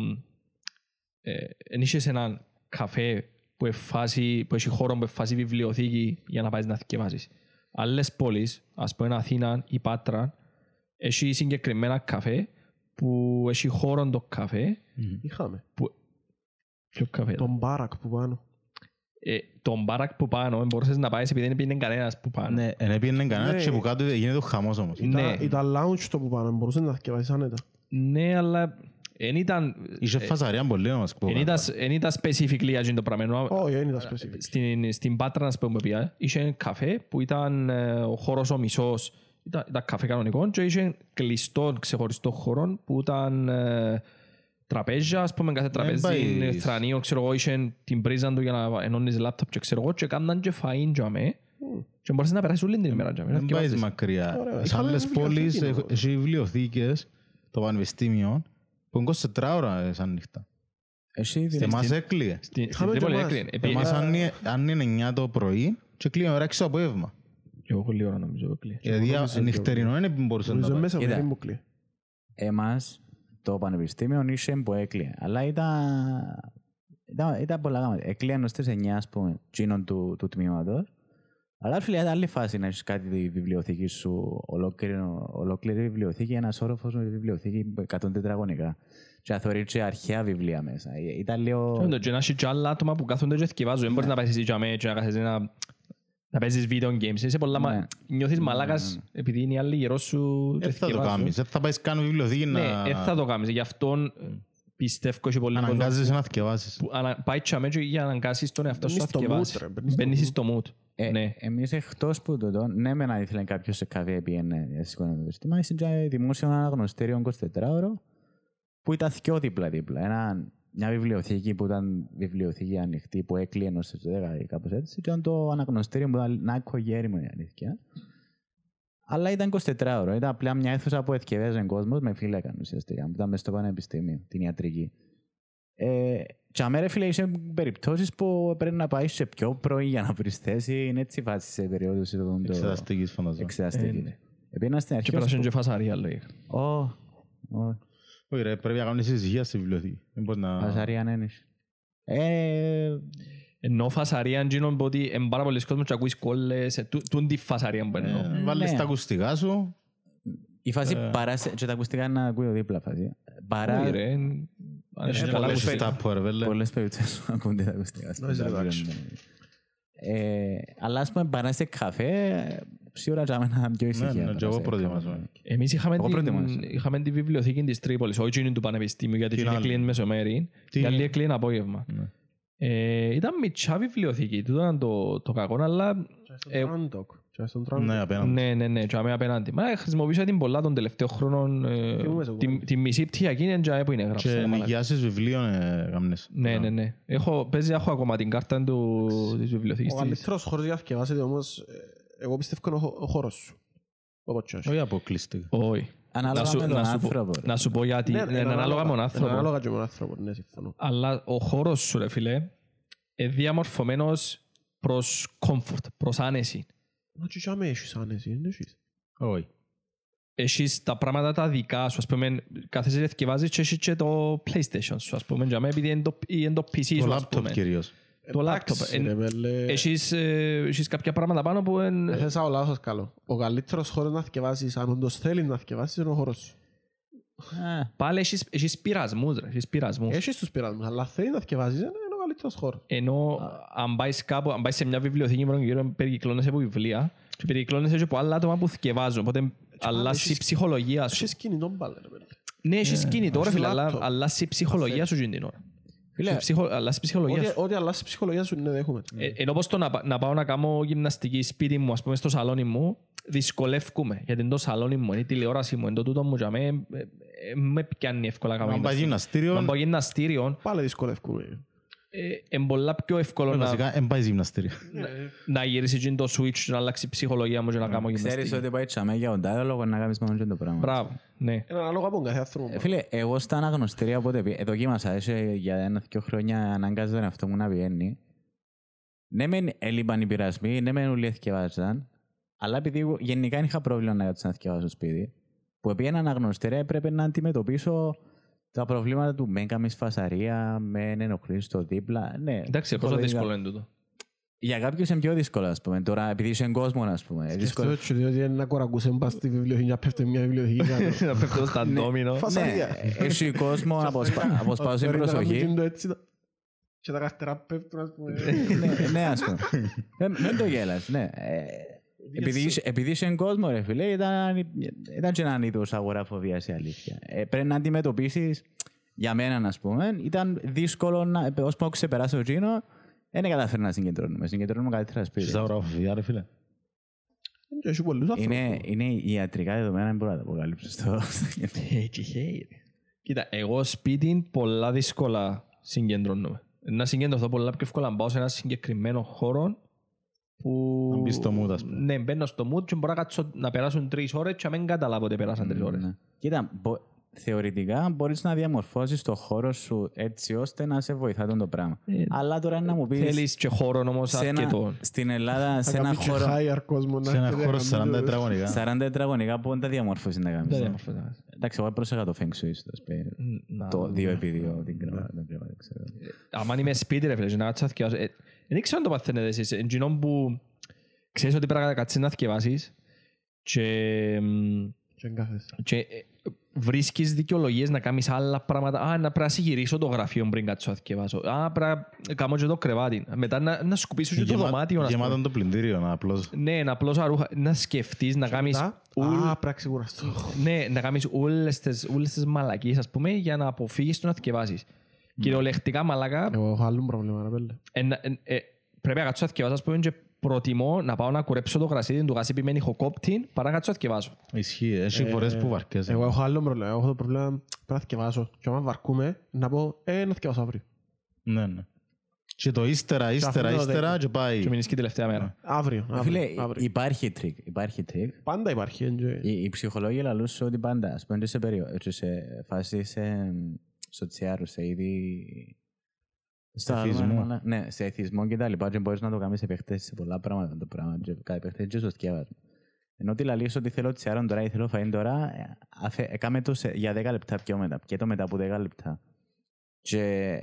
ε, Εν είχες έναν καφέ που, εν φάση, που έχει χώρο που εν φάση βιβλιοθήκη για να πάει να δκιεβάσεις. Άλλες πόλεις, ας πούμε Αθήνα ή Πάτρα, έχει συγκεκριμένα καφέ που έχει χώρο το καφέ. Είχαμε. Που... Ποιο καφέ ήταν; Τον μπάρακ που πάνω. ε, τον μπάρακ που πάνω δεν μπορούσες να πάεις επειδή δεν πήγαινε κανένας που πάνω. Ναι, εν έπιανε κανένας Ναι. και που κάτω γίνεται ο χαμός όμως. Ναι. Ήταν- Ήταν lounge το που πάνω. Μπορούσες να δκιεβάσεις άνετα. Ναι, αλλά δεν ήταν, Είχε φασαρία πολύ όμως. που εν κάτω. ήταν, εν ήταν specifically για αυτό το πράγμα. Ενώ, Όχι, δεν ήταν specific. Στην, στην Πάτρα, να πούμε, πια, είχε ένα καφέ που ήταν ε, ο χώρος ο μισός Ήταν, ήταν καφέ κανονικό και είχε κλειστό ξεχωριστό χώρο που ήταν ε, τραπέζια, ας πούμε κάθε τραπέζι πάει- θρανείο, ξέρω εγώ, είχε την πρίζα του για να ενώνεις λάπτοπ και ξέρω εγώ και κάναν και φαΐν για με και μπορείς να περάσεις όλη την ημέρα για με. να Δεν πάει θκευάζεις. μακριά. Ωραία, Σε είχαμε άλλες βιβλιοθήκη, πόλεις ναι. έχ- έχει βιβλιοθήκες, το πανεπιστήμιο, που είναι 24 ώρα σαν νύχτα. Εσύ Σε εμάς έκλειε. Στην στην Είχαμε και Τρίπολη εμάς. έκλεινε. Επί- Εμάς αν είναι- αν είναι 9 το πρωί και κλείνει ώρα 6 το απόγευμα. Και εγώ λίγο ώρα νομίζω έκλεινε. Δηλαδή νομίζω ότι- νυχτερινό είναι που μπορούσε να Νομίζω τα πάει. μέσα Κοίτα. με μπουκλή. εμάς το πανεπιστήμιο είχε που έκλειε. Αλλά ήταν, ήταν, ήταν πολλά γάμματα. Έκλειαν ως τις 9 ας πούμε, τσίνων του, του τμήματος. Αλλά φίλε, ήταν άλλη φάση να έχεις κάτι τη βιβλιοθήκη σου, ολόκληρη, ολόκληρη βιβλιοθήκη, ένας όροφος με βιβλιοθήκη 100 τετραγωνικά. Και να θωρείς και αρχαία βιβλία μέσα. Ε, Ήταν λίγο... Και και να έχεις και άλλα άτομα που κάθονται και θκευάζουν. Δεν μπορείς να πάσεις εσύ για μέ και να κάθεσαι να να παίζεις video games. Είσαι πολλά... μα- Ναι. Νιώθεις μαλάκας επειδή είναι οι άλλοι γύρω σου και Δεν θα το θκευάζουν. κάνεις. Δεν θα πάεις καν βιβλιοθήκη Ναι, να δεν θα το κάνεις. Γι' αυτό ε, πιστεύω και πολύ κόσμο αναγκάζεσαι να θκευάσεις. που ανα- πάει και αμέσως για να αναγκάσεις τον εαυτό σου να Μπαίνεις στο mood, θκευάσεις. ρε, μπαίνεις στο Μπαίνεις στο mood. Ε, Ναι. Εμείς εκτός που τούτο, ναι με να ήθελε κάποιος σε καφέ πήγαινε διαστικό το σύστημα, είσαι και δημόσιο αναγνωστήριο 24ωρο που ήταν δυο δίπλα-δίπλα. Ένα, μια βιβλιοθήκη που ήταν βιβλιοθήκη ανοιχτή που έκλειε ως τις 10 ή κάπως έτσι και ήταν το αναγνωστήριο που ήταν να κογέριμο η αλήθεια. Αλλά ήταν 24ωρο. Ήταν απλά μια αίθουσα που εθκευέζε κόσμος με φύλακα ουσιαστικά. Που ήταν μέσα στο πανεπιστήμιο, την ιατρική. Ε, και αμέ, ρε φίλε, είσαι περιπτώσεις που πρέπει να πάεις σε πιο πρωί για να βρεις θέση. Είναι έτσι φάση σε περίοδους εδώ το Εξεταστικής φανταζόμαι. Ε, εξεταστική. ναι. Επίνα στην Και αρχή... πέρασαν και φασαρία λογικά. Ω, ω, Όχι ρε, πρέπει να κάνεις ησυχία στη βιβλιοθήκη. Δεν μπορεί να... φασαρία αν ένιξε. Ε, Ενώ φασαρία είναι ότι είναι πάρα πολλοί κόσμος και ακούεις κόλλες. ε, τού- Τούν τη φασαρία που εννοώ. Ε, Βάλεις ναι. τα ακουστικά σου. η φάση παρά σε- και τα ακουστικά να ακούει ο δίπλα φάση. Παρά Όχι, ρε, εν- αν έχεις Ε, καλά Πολλές ακουστικά. στάπου ρε βέλε. πολλές περιπτώσεις που ακούνται τα ακουστικά. Αλλά ας πούμε παρά σε καφέ, σίγουρα για μένα πιο ησυχία. ναι, παρά και εγώ σε προετοιμάζω. καφέ. Εμείς είχαμε Εγώ την, προετοιμάζω. είχαμε τη βιβλιοθήκη της Τρίπολης, όχι εκείνη του Πανεπιστήμιου, γιατί Την εκείνη άλλη; κλείνει μεσομέρι. Τι- Η άλλη κλείνει απόγευμα. Ναι. Ε, ήταν μητσά βιβλιοθήκη, τούτο ήταν το, το κακό, αλλά Ε, Και στον Τράντοκ. Ναι, απέναντι. ναι, ναι, ναι, και αμέ απέναντι. Μα χρησιμοποιούσα την πολλά των τελευταίων χρόνων, ε, Θυμούμαι σε τη, κόμμα. τη μισή πτυχιακή είναι τζάε που είναι γράψα. Και μαλάκα. νοικιάσεις βιβλίων ε, γάμνες. Ναι, ναι, ναι. Έχω, παίζει, έχω ακόμα την κάρτα του, της βιβλιοθήκης Ο της. καλύτερος χώρος για να θκευάσετε όμως, ε, εγώ πιστεύω είναι ο χω- ο χώρος σου. Όπως και όχι. Όχι αποκλειστικά. Όχι. Ανάλογα Να σου- με τον να σου πω- άνθρωπο, ρε. Να σου πω γιατί. Ναι, Είναι είναι ανάλογα με τον Είναι άνθρωπο. ανάλογα και με τον άνθρωπο, ναι, συμφωνώ. Αλλά ο χώρος σου, ρε φίλε, είναι διαμορφωμένος προς comfort, προς άνεση. Μα και για μέ έχεις άνεση, δεν έχεις. Όχι. Έχεις τα πράγματα τα δικά σου, ας πούμε, κάθεσαι και θκευάζεις και έχεις και το PlayStation σου, ας πούμε, για μένα, επειδή είναι το, είναι το PC Το σου, ας λάπτοπ πούμε. κυρίως. Το Εντάξει, laptop, ρε εν- μέλε. Έχεις, ε, έχεις κάποια πράγματα πάνω που είναι... Έθεσα ο λάθος καλό. Ο καλύτερος χώρος να θκευάσεις, αν όντως θέλεις να θκευάσεις, είναι ο χώρος σου. Α, Πάλι έχεις, έχεις πειρασμούς, ρε, έχεις πειρασμούς. Έχεις τους πειρασμούς, αλλά θέλεις να θκευάσεις, είναι είναι ο καλύτερος χώρος. Ενώ αν πάεις κάπου, αν πάεις σε μια βιβλιοθήκη μόνο γύρω περικυκλώνεσαι από βιβλία και περικυκλώνεσαι και από άλλα άτομα που θκευάζουν. Οπότε αλλάζει η έχεις- ψυχολογία σου. Έχεις κινητό μπάλε, ρε μέλε. Ναι, έχεις κινητό ρε έχεις φίλε, αλλά λάπτοπ. αλλάζει η ψυχολογία σου εκείνη την ώρα. Φίλε, Ψυχο- Αλλάζει η ψυχολογία Ό,τι- σου. Ό,τι αλλάζει η ψυχολογία σου, ναι, δέχομαι. Ε, Ενώ πως το να, πα- να πάω να κάνω γυμναστική σπίτι μου, ας πούμε στο σαλόνι μου, δυσκολεύκουμε. Γιατί είναι το σαλόνι μου, είναι η τηλεόραση μου, είναι το τούτο μου, για μέ, ε, ε, με πιάνει εύκολα να κάνω Αν πάει γυμναστική. γυμναστήριο, Να πάω γυμναστήριο, Πάλι δυσκολεύκουμε. Ε, είναι πολλά πιο εύκολο να, βασικά δεν πάει γυμναστήριο. να γυρίσεις εκείνο το switch και να αλλάξει η ψυχολογία μου και να κάνω ξέρεις γυμναστική. ότι πάει τσαμέ για τον τάδε λόγο να κάνεις μόνο και το πράγμα. Μπράβο, ναι. Είναι ανάλογα από τον κάθε άνθρωπο. Ε, Φίλε, εγώ στα αναγνωστήρια οπότε πι- ε, δοκίμασα, έτσι, για ένα-δυο χρόνια ανάγκαζα τον εαυτό μου να πηγαίνει. Ναι, μεν έλειπαν οι πειρασμοί, ναι, μεν όλοι θυκευάζαν, αλλά επειδή εγώ γενικά δεν είχα πρόβλημα να κάτσω να θυκευάζω στο σπίτι, που πήγαινα αναγνωστήρια έπρεπε να αντιμετωπίσω τα προβλήματα του με έκαμες φασαρία, με ενοχλήσεις στο δίπλα. Ναι, Εντάξει, πόσο το δύσκολο είναι τούτο. Για κάποιους είναι πιο δύσκολο, ας πούμε. Τώρα, επειδή είσαι κόσμο, ας πούμε. δύσκολο. Σκεφτώ έτσι ότι είναι να κορακούσε μπα στη βιβλιοθήκη, να πέφτει μια βιβλιοθήκη κάτω. Να πέφτω στα ντόμινο. Φασαρία. Ναι, έχει κόσμο να αποσπα- αποσπάσει την Φέρει να προσοχή. κάνουν το έτσι, τα- Και τα καρτερά πέφτουν, ας πούμε. ναι, ναι, ας πούμε. Δεν δεν το γέλας, ναι. Ε, Επειδή είσαι- Επειδή είσαι κόσμο, ρε φίλε, ήταν, ήταν και έναν είδος αγοραφοβίας η αλήθεια. Ε, πρέπει να αντιμετωπίσεις, για μένα, ας πούμε, ήταν δύσκολο να, ως που ξεπεράσω εκείνο, δεν καταφέρω να συγκεντρώνομαι. Συγκεντρώνομαι καλύτερα σπίτι. Στις αγορafobia ρε φίλε. Και έχει πολλούς Είναι, άνθρωπους. είναι ιατρικά δεδομένα, δεν μπορώ να τα αποκαλύψω στο... Έτσι χαίρε. Κοίτα, εγώ σπίτι πολλά δύσκολα συγκεντρώνομαι. Να συγκεντρωθώ πολλά πιο εύκολα να πάω σε ένα συγκεκριμένο χώρο που... Να μπεις στο mood, ας πούμε. Ναι, μπαίνω στο mood και μπορώ να, κάτσω, να περάσουν τρεις ώρες και να μην καταλάβω ότι περάσαν τρεις ώρες. Ναι. Κοίτα, μπο- θεωρητικά μπορείς να διαμορφώσεις το χώρο σου έτσι ώστε να σε βοηθά τον το πράγμα. Ε, Αλλά τώρα να μου πεις Θέλεις και χώρο όμως σε ένα, αρκετό. στην Ελλάδα, σε Θα ένα κάνεις και χώρο higher κόσμο να Σε ένα έρχεται χώρο να 40 κάνει το- τετραγωνικά. 40 τετραγωνικά που δεν τα διαμορφώσεις να κάνεις. Δεν ε; διαμορφώνεται. Εντάξει, εγώ πρόσεχα το Feng Shui στο σπίτι. Να- Το 2x2 την κρεβάτα. την κρεβάτα, ξέρω. άμα είμαι σπίτι ρε φίλε και να κάτσω να θυκιάσω, ε, δεν ξέρω αν το παθαίνετε εσείς, εντζινόν που ξέρεις ότι πρέπει να κάτσεις να θυκευάσεις και, μ, Και εγκάθεσαι. και ε, βρίσκεις δικαιολογίες να κάνεις άλλα πράγματα. Α, να πρέπει να συγυρίσω το γραφείο πριν κάτσω να θυκευάσω. Α, πρέπει να κάνω και το κρεβάτι. Μετά να, να σκουπίσω και το Γεμα- δωμάτιο. να Γεμάτο πούμε. το πλυντήριο, απλώς. Ναι, να απλώς αρούχα, να σκεφτείς, να κάνεις Μετά, ουλ- Α, πρέπει να ξεκουραστώ. ναι, να κάνεις όλες τις, όλες τις μαλακίες, ας πούμε, για να αποφύγεις το να θκιεβάσεις. Κυριολεκτικά μαλακά, Εγώ έχω άλλο πρόβλημα, ρε πέλε. Εν- εν- ε, πρέπει να κάτσω να θκιεβάσω, ας πούμε, και προτιμώ να πάω να κουρέψω το γρασίδι του γασίπι με ηχοκόπτη παρά να κάτσω να θκιεβάσω. Ισχύει. Έχει φορές που βαρκέσαι. Εγώ έχω άλλο πρόβλημα. Εγώ έχω το πρόβλημα πρέπει να θκιεβάσω. Και άμα βαρκούμε, να πω, ε, να θκιεβάσω αύριο. Ναι, ναι. Και το ύστερα, ύστερα, αφήνω το ύστερα δέκα. και πάει. Και μείνεις και τελευταία μέρα. Αύριο, Φίλε, αύριο. αύριο. υπάρχει τρίκ. Υπάρχει τρίκ. Πάντα υπάρχει. εν και- Οι, οι ψυχολόγοι λαλούν σου ότι πάντα, ας πούμε, και σε, περιο... και σε φάση σε σοτσιάρου, σε είδη... Στο Εθισμό. άλλο, αλλά- Ναι, σε εθισμό και τα λοιπά και μπορείς να το κάνεις επεκτές σε πολλά πράγματα το πράγμα και κάτι επεκτές και στο σκεύασμα. Ενώ ότι λαλείς ότι θέλω τσιάρον τώρα ή θέλω φαΐν τώρα, ε, αφε, ε, κάμε το σε, για 10 λεπτά πιο μετά, και το μετά από 10 λεπτά. Και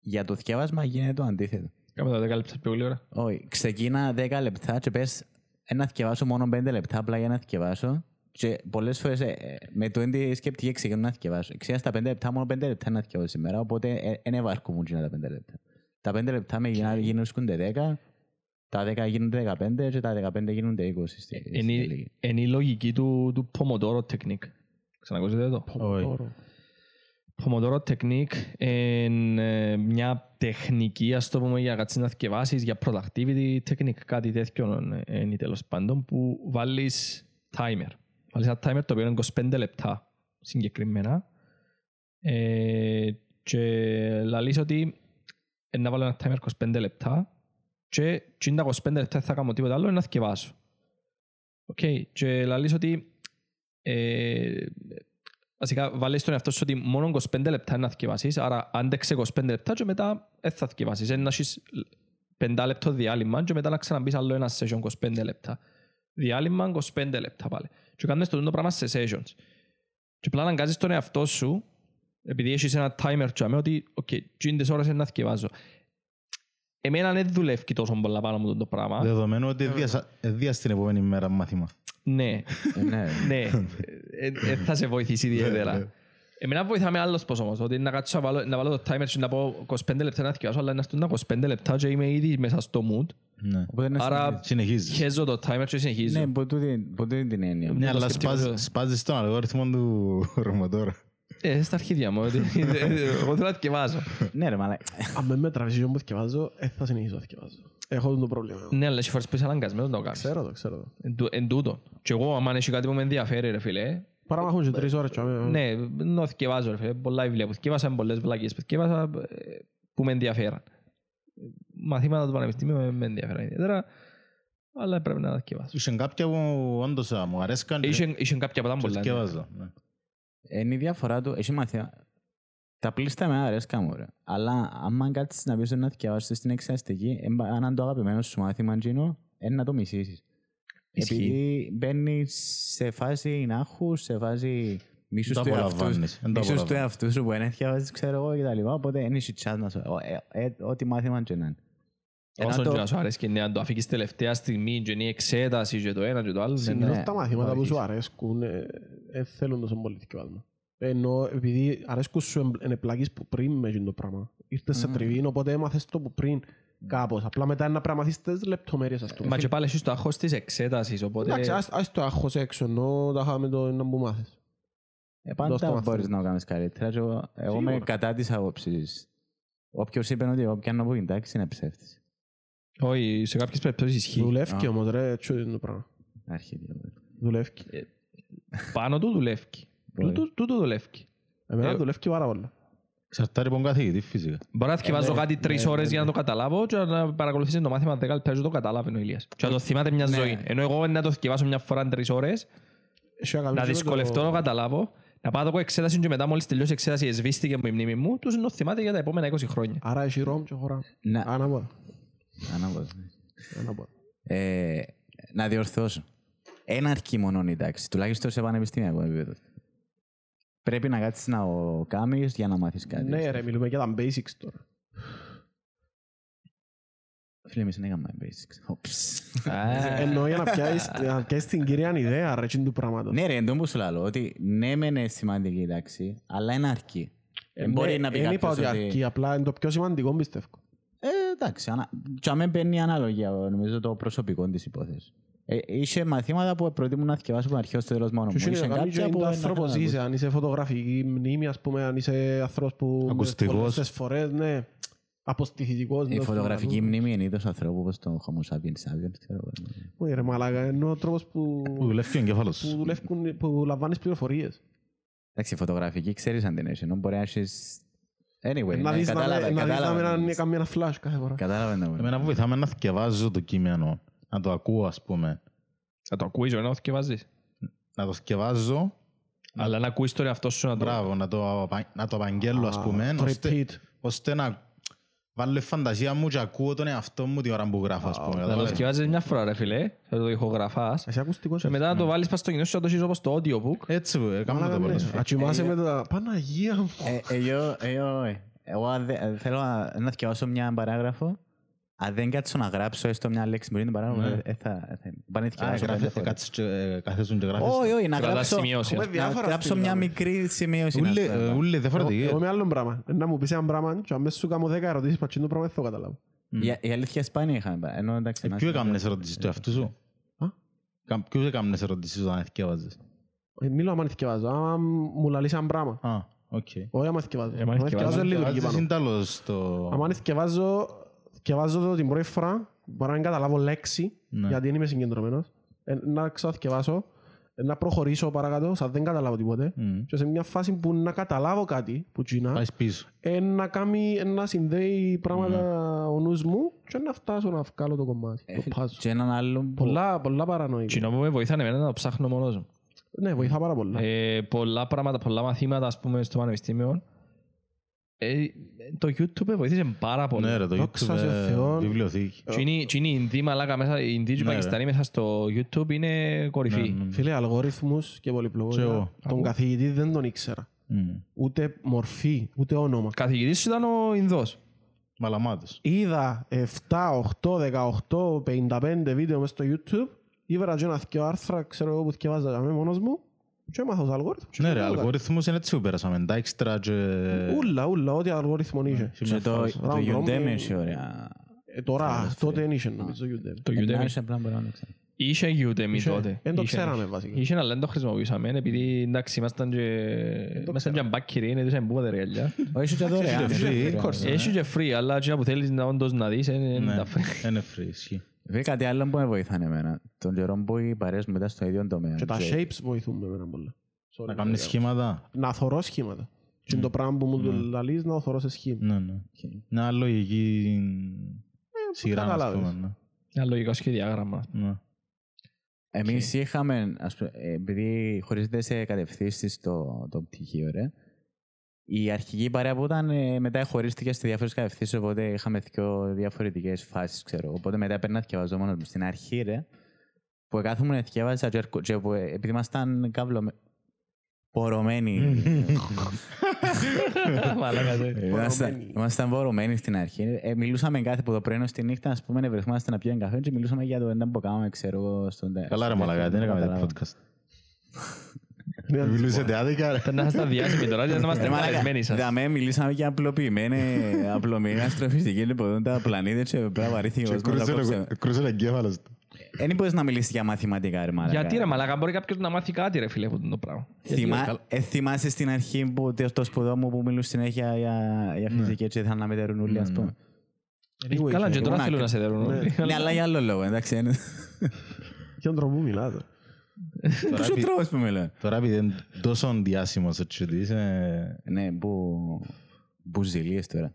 για το θκεύασμα γίνεται το αντίθετο. Κάμε τα 10 λεπτά πιο γλύωρα. Όχι, ξεκίνα 10 λεπτά και πες «Ε, να θκευάσω μόνο 5 λεπτά απλά για να θκευάσω και πολλές φορές ε, ε, με το έντι σκεπτική ξεκινώ να θκευάσω. Ξέρω στα 5 λεπτά, μόνο 5 λεπτά να θκευάσω σήμερα, οπότε δεν ευαρκούμουν και τα 5 λεπτά. Τα 5 λεπτά με γίνα- γίνονται 10, τα 10 γίνονται 15 και τα 15 γίνονται 20 στη- στη Είναι τελική. είναι η λογική του, του Pomodoro Technique. Ξανακούσετε το. Όχι. Τώρα. Pomodoro Technique είναι ε, μια τεχνική, ας το πούμε, για κάτσεις να θκευάσεις, για productivity technique, κάτι τέτοιο ε, είναι τέλος πάντων, που βάλεις timer. Βάλεις ένα timer το οποίο είναι 25 λεπτά συγκεκριμένα ε, και λαλείς ότι ε, να βάλω ένα timer 25 λεπτά και και τα 25 λεπτά δεν θα κάνω τίποτα άλλο, είναι να θκιεβάσω. Οκ, και λαλείς ότι ε, Βασικά, βάλεις τον εαυτό σου ότι μόνο 25 λεπτά είναι να θκιεβάσεις, άρα άντεξε 25 λεπτά και μετά δεν θα θκιεβάσεις. Είναι να έχεις 5 λεπτό διάλειμμα και μετά να ξαναμπείς άλλο ένα session 25 λεπτά. Διάλειμμα 25 λεπτά πάλι. Και κάνεις το το πράγμα σε sessions. Και απλά αναγκάζεις τον εαυτό σου, επειδή έχεις ένα timer και ότι «ΟΚ, τις ώρες είναι να θκευάζω». Εμένα δεν δουλεύει τόσο πολλά πάνω μου το πράγμα. Δεδομένου ότι έδιασα- έδιας την επόμενη μέρα μάθημα. Ναι, Ε, ναι. ναι, ε, ε, θα σε βοηθήσει ιδιαίτερα. Εμένα βοηθάμε άλλος πώς όμως, ότι να κάτσω να βάλω, να βάλω το timer και να πω 25 λεπτά να θυκιάσω, αλλά να στούν τα 25 λεπτά και είμαι ήδη μέσα στο mood. Ναι. Οπότε να Άρα Συνεχίζεις. χέζω το timer και συνεχίζω. Ναι, από τούτη από τούτη την έννοια. Ναι, το αλλά σκεπτικό σπάζ- το- σπάζεις τον αλγόριθμο του Ρομοτόρα. Ε, στα αρχίδια μου, ότι εγώ θέλω να θυκευάζω. Ναι ρε μαλά. Αν με με τραβήσει όμως θκευάζω, ε, θα συνεχίσω να θκευάζω. Έχω το πρόβλημα. Ναι, αλλά έχει φορές που είσαι αναγκασμένος να το κάνεις. Ξέρω το, ξέρω το. Εν τού- Εν τούτο. Και εγώ, άμα έχει κάτι που με ενδιαφέρει, ρε φίλε, Παρά να έχουν και τρεις ώρες. τσάμε. ναι, να θυκευάζω, ρε φίλε. Πολλά βιβλία που θυκεύασα, πολλές βλακίες που θυκεύασα, ε, που με ενδιαφέραν. Μαθήματα του Πανεπιστήμιου με- με ενδιαφέραν ιδιαίτερα, αλλά πρέπει να τα θυκευάσω. Είχε κάποια που όντως α, μου αρέσκαν και Είχε είχε κάποια που ήταν και πολλά. ναι. θκεύαζα. Ναι. Είναι η διαφορά του. Έχει μαθαία. Τα πλήστα με αρέσκα μου, ρε. Αλλά άμα κάτσεις να πεις να θυκευάσεις στην εξαστική, αν είναι το αγαπημένος σου μάθημα, Τζίνο, είναι να το μισήσεις. Ισχύει. Επειδή μπαίνει σε φάση νάχους, σε φάση μίσους Το του εαυτού, απολαμβάνεις, δεν το μίσους του απολαμβάνεις. εαυτούς σου που δεν θυκευάζεις, ξέρω εγώ, και τα λοιπά. Οπότε είναι η τσάς να σου... ε, ε, Ό,τι μάθημα και να είναι. Ενώ Όσον το- και να σου αρέσει και να το αφήκεις τελευταία στιγμή και είναι η εξέταση και το ένα και το άλλο. ναι, Συνήθως ναι. τα μαθήματα που σου Αρχίσεις. αρέσκουν ε, ε, θέλουν τόσο πολύ θκευάσμα. Ενώ επειδή αρέσκουν σου εν πλάκεις που πριν με εκείνο το πράγμα. Ήρθες σε τριβή, οπότε έμαθες το που πριν κάπως. Απλά μετά είναι να πρέπει να μάθεις τις λεπτομέρειες ας το Μα και πάλι έχεις το άγχος της εξέτασης, οπότε... Εντάξει, ας- ας το άγχος έξω, ενώ τα είχαμε το να που μάθεις. Ε, Δώσ' το πάντα μαθήμα. μπορείς να το κάνεις καλύτερα. και Εγώ, εγώ είμαι Σίγουρα. κατά της άποψης. Όποιος είπε ότι εγώ πιάνω από την τάξη είναι ψεύτης. Όχι, σε κάποιες περιπτώσεις ισχύει. Δουλεύει Α. όμως ρε, έτσι είναι το πράγμα. Αρχή. Δουλεύει. Πάνω του δουλεύει. Τούτο- Τούτο δουλεύει. Εμένα δουλεύει πάρα πολλά. Εξαρτάται από τον καθηγητή φυσικά. Μπορεί να θυκευάζω κάτι τρεις ώρες για να το καταλάβω και να παρακολουθήσει το μάθημα 10 λεπτά και το καταλάβει ο Ηλίας. Και να το θυμάται μια ζωή. Ενώ εγώ να το θυκευάσω μια φορά τρεις ώρες, Έχει να κάνει να και με δυσκολευτώ να το καταλάβω, να πάω να το πω εξέταση και μετά μόλις τελειώσει η εξέταση εσβήστηκε μου η μνήμη μου, τους να το θυμάται για τα επόμενα 20 χρόνια. Άρα έχει ρόμ και χωρά. Να, Ανάποδα. ανάποδα. Ανάποδα. Ε, να διορθώσω. Ένα αρκεί μόνο η τάξη, τουλάχιστον σε πανεπιστήμιακο επίπεδο. Πρέπει να κάτσεις να ο κάνεις για να μάθεις κάτι. Ναι ρε, μιλούμε για τα basics τώρα. Φίλε, εμείς δεν έκαμε basics. Οπς. Εννοώ για να πιάσεις, για να πιάσεις την κυρία ιδέα ρε τσιν του πράγματος. Ναι ρε, εντός που σου λέω, ότι ναι μεν είναι σημαντική η τάξη, αλλά είναι αρκεί. Δεν μπορεί να πει Δεν είπα κάποιος ότι ότι... αρκεί, απλά είναι το πιο σημαντικό πιστεύω. Ε, εντάξει, ανα... και αμέ μπαίνει η ανάλογια, νομίζω, το προσωπικό της υπόθεσης. Ε, είχε μαθήματα που προτιμούν να θυκευάσω από την αρχή ως το τέλος μόνο Και μου. είναι Είχε να κάνει κάποια και που το να άνθρωπος θέλω να είσαι, αν είσαι φωτογραφική μνήμη, ας πούμε, αν είσαι άνθρωπος που Ακουστικός. πολλές τις φορές, ναι, αποστηθητικός. Η ναι, φωτογραφική στο- μνήμη είναι είδος ανθρώπου όπως το Homo sapiens sapiens, ξέρω εγώ. Όχι ρε μαλάκα, ενώ ο τρόπος που, Που δουλεύει ο εγκέφαλος. που δουλεύουν, που λαμβάνεις πληροφορίες. Εντάξει, η φωτογραφική ξέρεις αν την έχεις, ενώ μπορεί να έχεις... Anyway, Να ναι, δεις να κατάλαβα, να δεις να κατάλαβα. με έναν- κάνει ένα flash κάθε φορά. Κατάλαβα ναι. Εμένα βοηθάμε να θυκευάζω το κείμενο, να το ακούω ας πούμε. Να το ακούεις, να το θυκευάζεις. Να το θυκευάζω, Αλλά να ακούεις τον εαυτό σου να το... μπράβο, να το, απα- να το απαγγέλω ας πούμε, Το ώστε, repeat. ώστε να βάλω η φαντασία μου και ακούω τον εαυτό μου την ώρα που γράφω ας πούμε. Να το κατάλαβες. θυκευάζεις μια φορά ρε φίλε, θα το ηχογραφάς Εσύ ακουστικός. και μετά να το βάλεις πας στο κοινό σου να το έχεις όπως το audiobook Έτσι, ε, κάνουμε Μαλάκα, το ναι. πολλές φορές. Α, κοιμάσαι με τα... Παναγία μου. Ε, Εγώ, εγώ, ε, εγώ αν δεν- ε, θέλω να να θυκευάσω μια παράγραφο. Αν δεν κάτσω να γράψω έστω μια λέξη πριν την παράγραφο, ε, ε, θα ε, θα- πάνε να Α, θυκευάσω πέντε γράφε- φορές. κάτσεις και, ε, καθίσουν και γράφεις. Όχι, όχι, να Κρατάς γράψω, σημειώσεις. Έχουμε να διάφορα γράψω στυλ, μια ναι. μικρή σημείωση. να Ούλοι- πούμε. ε, Ούλοι διαφορετικοί. Εγώ με άλλο πράγμα. Ε, Να μου πεις ένα πράγμα και αν μέσα σου κάνω δέκα ερωτήσεις πατσίνο πράγμα δεν θα το καταλάβω. Η- Η αλήθεια σπάνια είχαμε. πάει. Ενώ εντάξει, Ε, να- Ποιο έκαμνες ερωτήσεις του εαυτού σου; Α; Κα- Ποιος έκαμνες ερωτήσεις όταν θυκευάζεις. Ε, Μιλώ άμα θυκευάζω. Άμα μου λαλείς ένα πράγμα. Α, οκ. Όχι άμα θυκευάζω. άμα Άμα θυκευάζω, θυκευάζω λειτουργεί Θυκευάζεις πάνω. συντάλλως το... Άμα θυκευάζω, θυκευάζω το την πρώτη φορά, μπορώ να μην καταλάβω λέξη, Ναι. γιατί δεν είμαι συγκεντρωμένος. Ε, Να ξαναθυκευάσω, ε, να προχωρήσω παρακάτω, σαν δεν καταλάβω τίποτε. Μμ. Και σε μια φάση που να καταλάβω κάτι, που τσίνα, Πάεις πίσω. ε, να, κάνει, ε, να συνδέει πράγματα Ναι. ο νους μου και να φτάσω να βγάλω το κομμάτι, Ε, το puzzle. Και έναν άλλο που... Πολλά, πολλά παρανοϊκά. Κοινό που με βοηθάνε εμένα να το ψάχνω μόνος μου. Ναι, βοηθά πάρα πολλά. Ε, πολλά πράγματα, πολλά μαθήματα ας πούμε στο πανεπιστήμιο. Ε, το YouTube βοήθησε πάρα πολύ. Ναι ρε, το Δόξα YouTube σε ε, Θεόν. βιβλιοθήκη. Και είναι- και είναι η Ινδί μαλάκα μέσα, η Ινδί και οι Ναι, ρε. Πακιστανοί μέσα στο YouTube είναι κορυφή. Ναι, ναι. Φίλε, αλγόριθμους και Και πολυπλοκότητα. εγώ. Τον καθηγητή δεν τον ήξερα. Μμ. Ούτε μορφή, ούτε όνομα. Καθηγητής ήταν ο Ινδός. Μαλαμάτος. Είδα 7, 8, 18, 55 βίντεο μες στο YouTube. Ήβρα και ένα δυο άρθρα, ξέρω εγώ που θυκευάζα με μόνος μου. Και έμαθα τους αλγόριθμους. Ναι ρε, Και αλγόριθμους είναι έτσι που πέρασαμε. Τα έξτρα και... Ούλα, ούλα, ό,τι αλγόριθμο είχε. σε μια Και το, φάση. το Round Udemy Robin. έχει ωραία. Ε, Τώρα, τότε δεν είχε νομίζω Udemy. Το Ε, να Udemy. είσαι απλά μπορεί να το ξέρεις. Είχε Udemy Είχε. τότε. Εν το Είχε. ξέραμε βασικά. Είχε αλλά δεν το χρησιμοποιούσαμε επειδή εντάξει ήμασταν και ήμασταν και μπάκκυροι, είναι τόσο εμπούγα ρεαλιά. Όχι και δωρεάν. Έχει είναι free free. course. Έχει και free, αλλά εκείνα που θέλεις να όντως να δεις είναι Ναι, τα free. είναι free, ισχύει. Βέβαια κάτι άλλο που με βοηθάνε εμένα. Τον καιρό που οι παρέες μου ήταν στο ίδιο τομέα. Και τα Και- shapes βοηθούν με εμένα πολλά. Sorry, Να κάνεις βέβαια. σχήματα. Να θωρώ σχήματα. Και είναι το πράγμα που μου το λαλείς να το θωρώ σε σχήμα. Ναι, ναι. Μια λογική σειρά, ας καταλάβεις. πούμε. ναι. Ένα λογικό σχεδιάγραμμα. Ναι. Εμείς είχαμε, ας πούμε, ε, επειδή χωρίζεται σε κατευθύνσεις το, το πτυχίο, ρε, η αρχική παρέα που ήταν ε, μετά χωρίστηκε σε διάφορες κατευθύνσεις, οπότε είχαμε δύο διαφορετικές φάσεις, ξέρω. Οπότε μετά έπαιρνα να θυκευάζω μόνος μου. Στην αρχή, ρε, που κάθομαι να θυκευάζα και, έρχο- και που, ε, επειδή ήμασταν καυλωμένοι, πορωμένοι, Μαλάκα, ναι. Ήμασταν- Ήμασταν βορωμένοι στην αρχή. Ε, μιλούσαμε κάθε που το πρωί ως τη νύχτα, ας πούμε, βρεθόμαστε να πιούμε καφέ και μιλούσαμε για το ένα που κάναμε, ξέρω εγώ, στον τε- Καλά ρε στον μαλακά, τέτοιο, δεν έκαμε καταλάβα. τέτοιο podcast. Ναι, Μιλούσατε άδικα ρε. Ήταν να είστε διάσημοι τώρα και να είμαστε Ρε μαλάκα, καλεσμένοι σας. δαμέ, μιλήσαμε για απλοποιημένη, απλωμένη αστροφυσική λοιπόν τα πλανήτες και πρέπει να βαρύθει ο κόσμος να κόψε. Κρούσε ο εγκέφαλος του. Δεν μπορείς να μιλήσεις για μαθηματικά, ρε μαλάκα. Γιατί ρε μαλάκα, μπορεί κάποιος να μάθει κάτι ρε φίλε από το πράγμα. Θυμά, ε, θυμάσαι στην αρχή που το- το σπουδό μου που μιλούσε συνέχεια για, για φυσική και ήθελαν να με δερούν όλοι, ας πούμε. Καλά και τώρα ήμουν θέλουν να σε δερούν όλοι. Ναι, αλλά για άλλο λόγο, εντάξει. είναι- Ποιον τρόπο μιλάτε; Τώρα Ποιος ο επει- τρόπος που μιλάω. Τώρα επειδή είναι τόσο διάσημος ο τσιτής, ε, Ναι, που... Μπουζιλίες τώρα.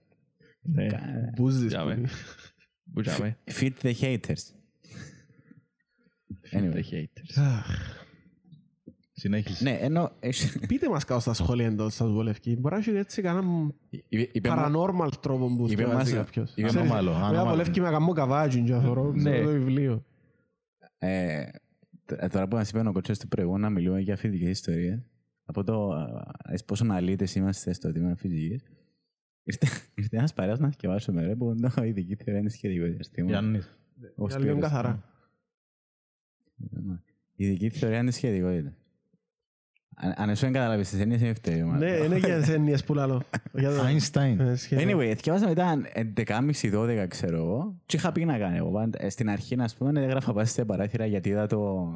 Ναι. Μπούζεις Για που με. είναι. Που τζάμε. Fit the haters. The Anyway. haters. συνέχισε. Ναι, ενώ... έχει- Πείτε μας κάτω στα σχόλια εντός σας βολευκή. Μπορεί να έχει έτσι κανέναν είπε- είπε μου- paranormal τρόπο που είπε σκεφάζει μας- κάποιος. είπε Ξέρεις, ανώμαλο, Μπορεί να ανώμαλο. βολεύκει με καμμό καβάτζιν και αθωρώ Ναι. το βιβλίο. Ε, τ- Τώρα που μας είπε ο κοτσός του προηγούμενου να μιλούμε για φυσικές ιστορίες, από το ε, πόσο αλήτες είμαστε στο τμήμα φυσικής, ήρθε, ήρθε ένας παρέας να σκευάσουμε ρε, που είναι η ειδική θεωρία είναι σχετικότητας. Τι μου- Γιάννης. ο Για λίγο Σπύρος. καθαρά. Η ειδική θεωρία είναι σχετικότητα. Αν- Αν εσύ δεν καταλάβεις τις έννοιες είναι φταίει. Ναι, είναι για τις έννοιες που λαλώ. Για το- Einstein. Ε, σχεδόν. Anyway, θυκευάσα μετά 11.30-12 ξέρω εγώ και είχα πει να κάνω εγώ. πάντα- ε, Στην αρχή, να πούμε, έγραφα πάνω στα παράθυρα γιατί είδα το,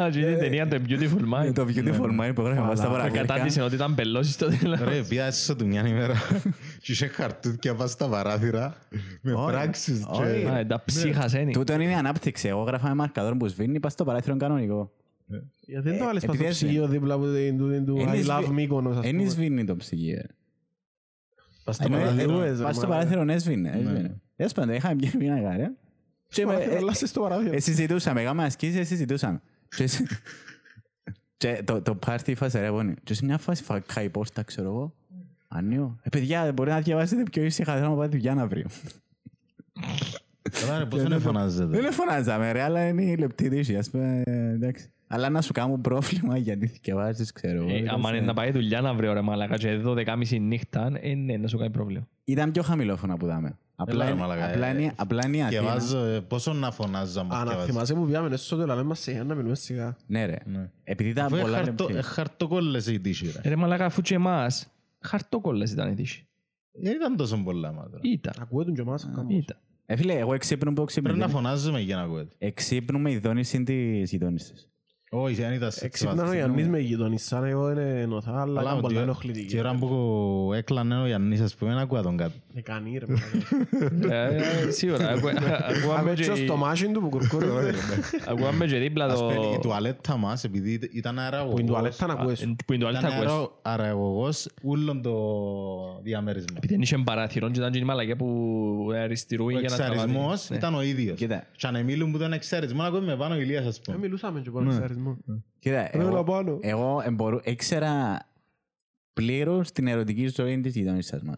Α, και είναι η ταινία το Beautiful Mind. το beautiful mind που έγραφα πάνω στα Με παράθυρα. κατάντησε ότι ήταν πελώσεις στο τέλος. Ρε, πιάσεις του μια ημέρα και είχε χαρτούθια πάνω στα παράθυρα με Όχι, πράξεις όχι. και... Α, τα ψύχασε είναι. Τούτο είναι η ανάπτυξη. Εγώ γράφα με μαρκαδόρ που σβήνει, πας στο παράθυρο κανονικό. Γιατί δεν το βάλεις Ε, πάνω στο επειδή ψυγείο δίπλα από την του- του Είναι I love σβη- Mykonos ας Δεν πούμε. σβήνει το ψυγείο. Πας στο Ενώ, παράθυρο. ε, ρε, Πας στο μάνα. παράθυρο, ναι, σβήνει. έσβηνε. Τέλος πάντων, είχαμε μια μια γάρια. Και με- Παράθυρο, ε, αλλά είσαι στο παράθυρο. ε, συζητούσαμε, έκαμε ασκήσεις, συζητούσαμε. Και σε- Και το- το πάρτι φάση ρε πόνι. Και σε μια φάση φακάει η πόρτα, ξέρω εγώ. Ανίο. Ε, παιδιά, μπορεί να διαβάσετε πιο ήσυχα, θέλω να πάτε δουλειά να βρει. Καλά ρε, πώς δεν φωνάζετε. Δεν φωνάζαμε ρε, αλλά είναι η λεπτή τύχη, ας πούμε, ε, εντάξει. Αλλά να σου κάνω πρόβλημα γιατί θυκευάζεις, ξέρω εγώ. Ε, ήταν άμα σε- είναι να πάει δουλειά να βρει ωραία μαλακά και 12.30 νύχτα, ε, ναι, να σου κάνει πρόβλημα. Ήταν πιο χαμηλόφωνα που δάμε. Απλά Έλα, ρε, είναι- μαλάκα, απλά ε, είναι- απλά είναι η Και Αθήνα. βάζω, ε, πόσο να φωνάζω άμα Α, να θυκευάζω. θυμάσαι που πήγαμε στο τέλο, λέμε μας σιγά να μιλούμε σιγά. Ναι ρε. Επειδή ήταν Αφού πολλά εχαρτο- λεπτή. εχαρτοκόλλες η τύχη ρε. Ε, Ρε μαλακά, αφού και εμάς, χαρτόκολλες ήταν η τύχη. Δεν ήταν τόσο πολλά μα τώρα. Ήταν, Ακούω τον και εμάς. κάμω. ήταν. Ε, φίλε, εγώ εξύπνω που Πρέπει να εξύπνω. φωνάζουμε για να ακούετε. Εξύπνουμε η δόνηση της γειτόνισσας. Όχι, δεν ήταν σε Εξύπναν ο Γιάννης με γειτονισσάν, εγώ δεν ενωθά, αλλά Αλλά ήταν μου πολλά τη- ενοχλητική. Τη ώρα που έκλανε ο Γιάννης, ας πούμε, δεν ακούα τον κάτω. Ε, κάνει ρε. μαλάκα. Ε, ε, Σίγουρα, ακου- ακούαμε Άμε και- και στο μάσιν του που κουρκούρει. ακούαμε και δίπλα Ας πούμε, η το... τουαλέτα μας, επειδή ήταν Που είναι αεραγωγός, τουαλέτα να ακούες. Ε, Που είναι το άλλο ήταν τα ακούες. αερο- αεραγωγός ούλον το διαμέρισμα. Επειδή δεν είχε παράθυρο και ήταν και η μαλακιά που αριστερούει Ο για να τραβάει. εξαρισμός Ναι. ήταν ο ίδιος. Κοίτα. Και αν μιλούν που τον εξαρισμός, ακούμε πάνω ο Ηλίας, ας Ε, πούμε. Μιλούσαμε και πάνω εξαρισμός. Κοίτα, Έλα εγώ, πάνω. εγώ εμπορού, ήξερα πλήρως την ερωτική ζωή της γειτόνισσας μας.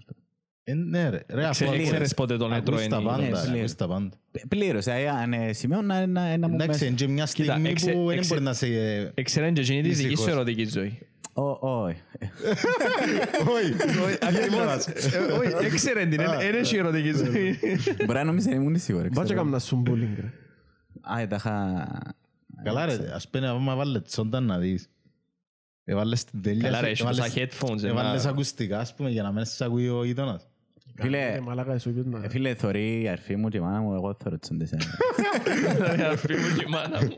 Ε, Ναι, ρε. Ρε, αφού Ξέ- ακούς- Ξέρεις πότε τον ακούς έτρωε τα η- πάντα, Ναι, ρε, πλήρως. ακούς τα πάντα. Πλήρως, ε, αν ε, σημείο να, να, να μου Εντάξει, μέσα. είναι και μια Κοίτα, στιγμή εξε- που δεν εξε- μπορεί να σε... Εξαιρέν και εκείνη της δικής σου Ήσυχος. ερωτικής ζωής. Ω, Όχι. Όχι, Ακριβώς. Ε, Όχι, έξερεν την, δεν έχει ερωτική ζωή. Μπορεί να νομίζεις να ήμουν σίγουρη. Μπάτσε ξέρω. κάμουν να σου bullying, ρε. Α, τα είχα... Καλά ρε, ας πούμε, άμα βάλε τσόντα να δεις. Έβαλες την τέλεια, Καλά ρε, έχεις έβαλες- τόσα headphones. ε, έβαλες μα- ακουστικά, ας πούμε, για να μην σε ακούει ο γείτονας. Φίλε, Ε, Μαλάκα, σου είπες να... ε, φίλε, θωρεί η αρφή μου και η μάνα μου, εγώ θωρώ τσόντες. ε. Ρε, αρφή μου και η μάνα μου.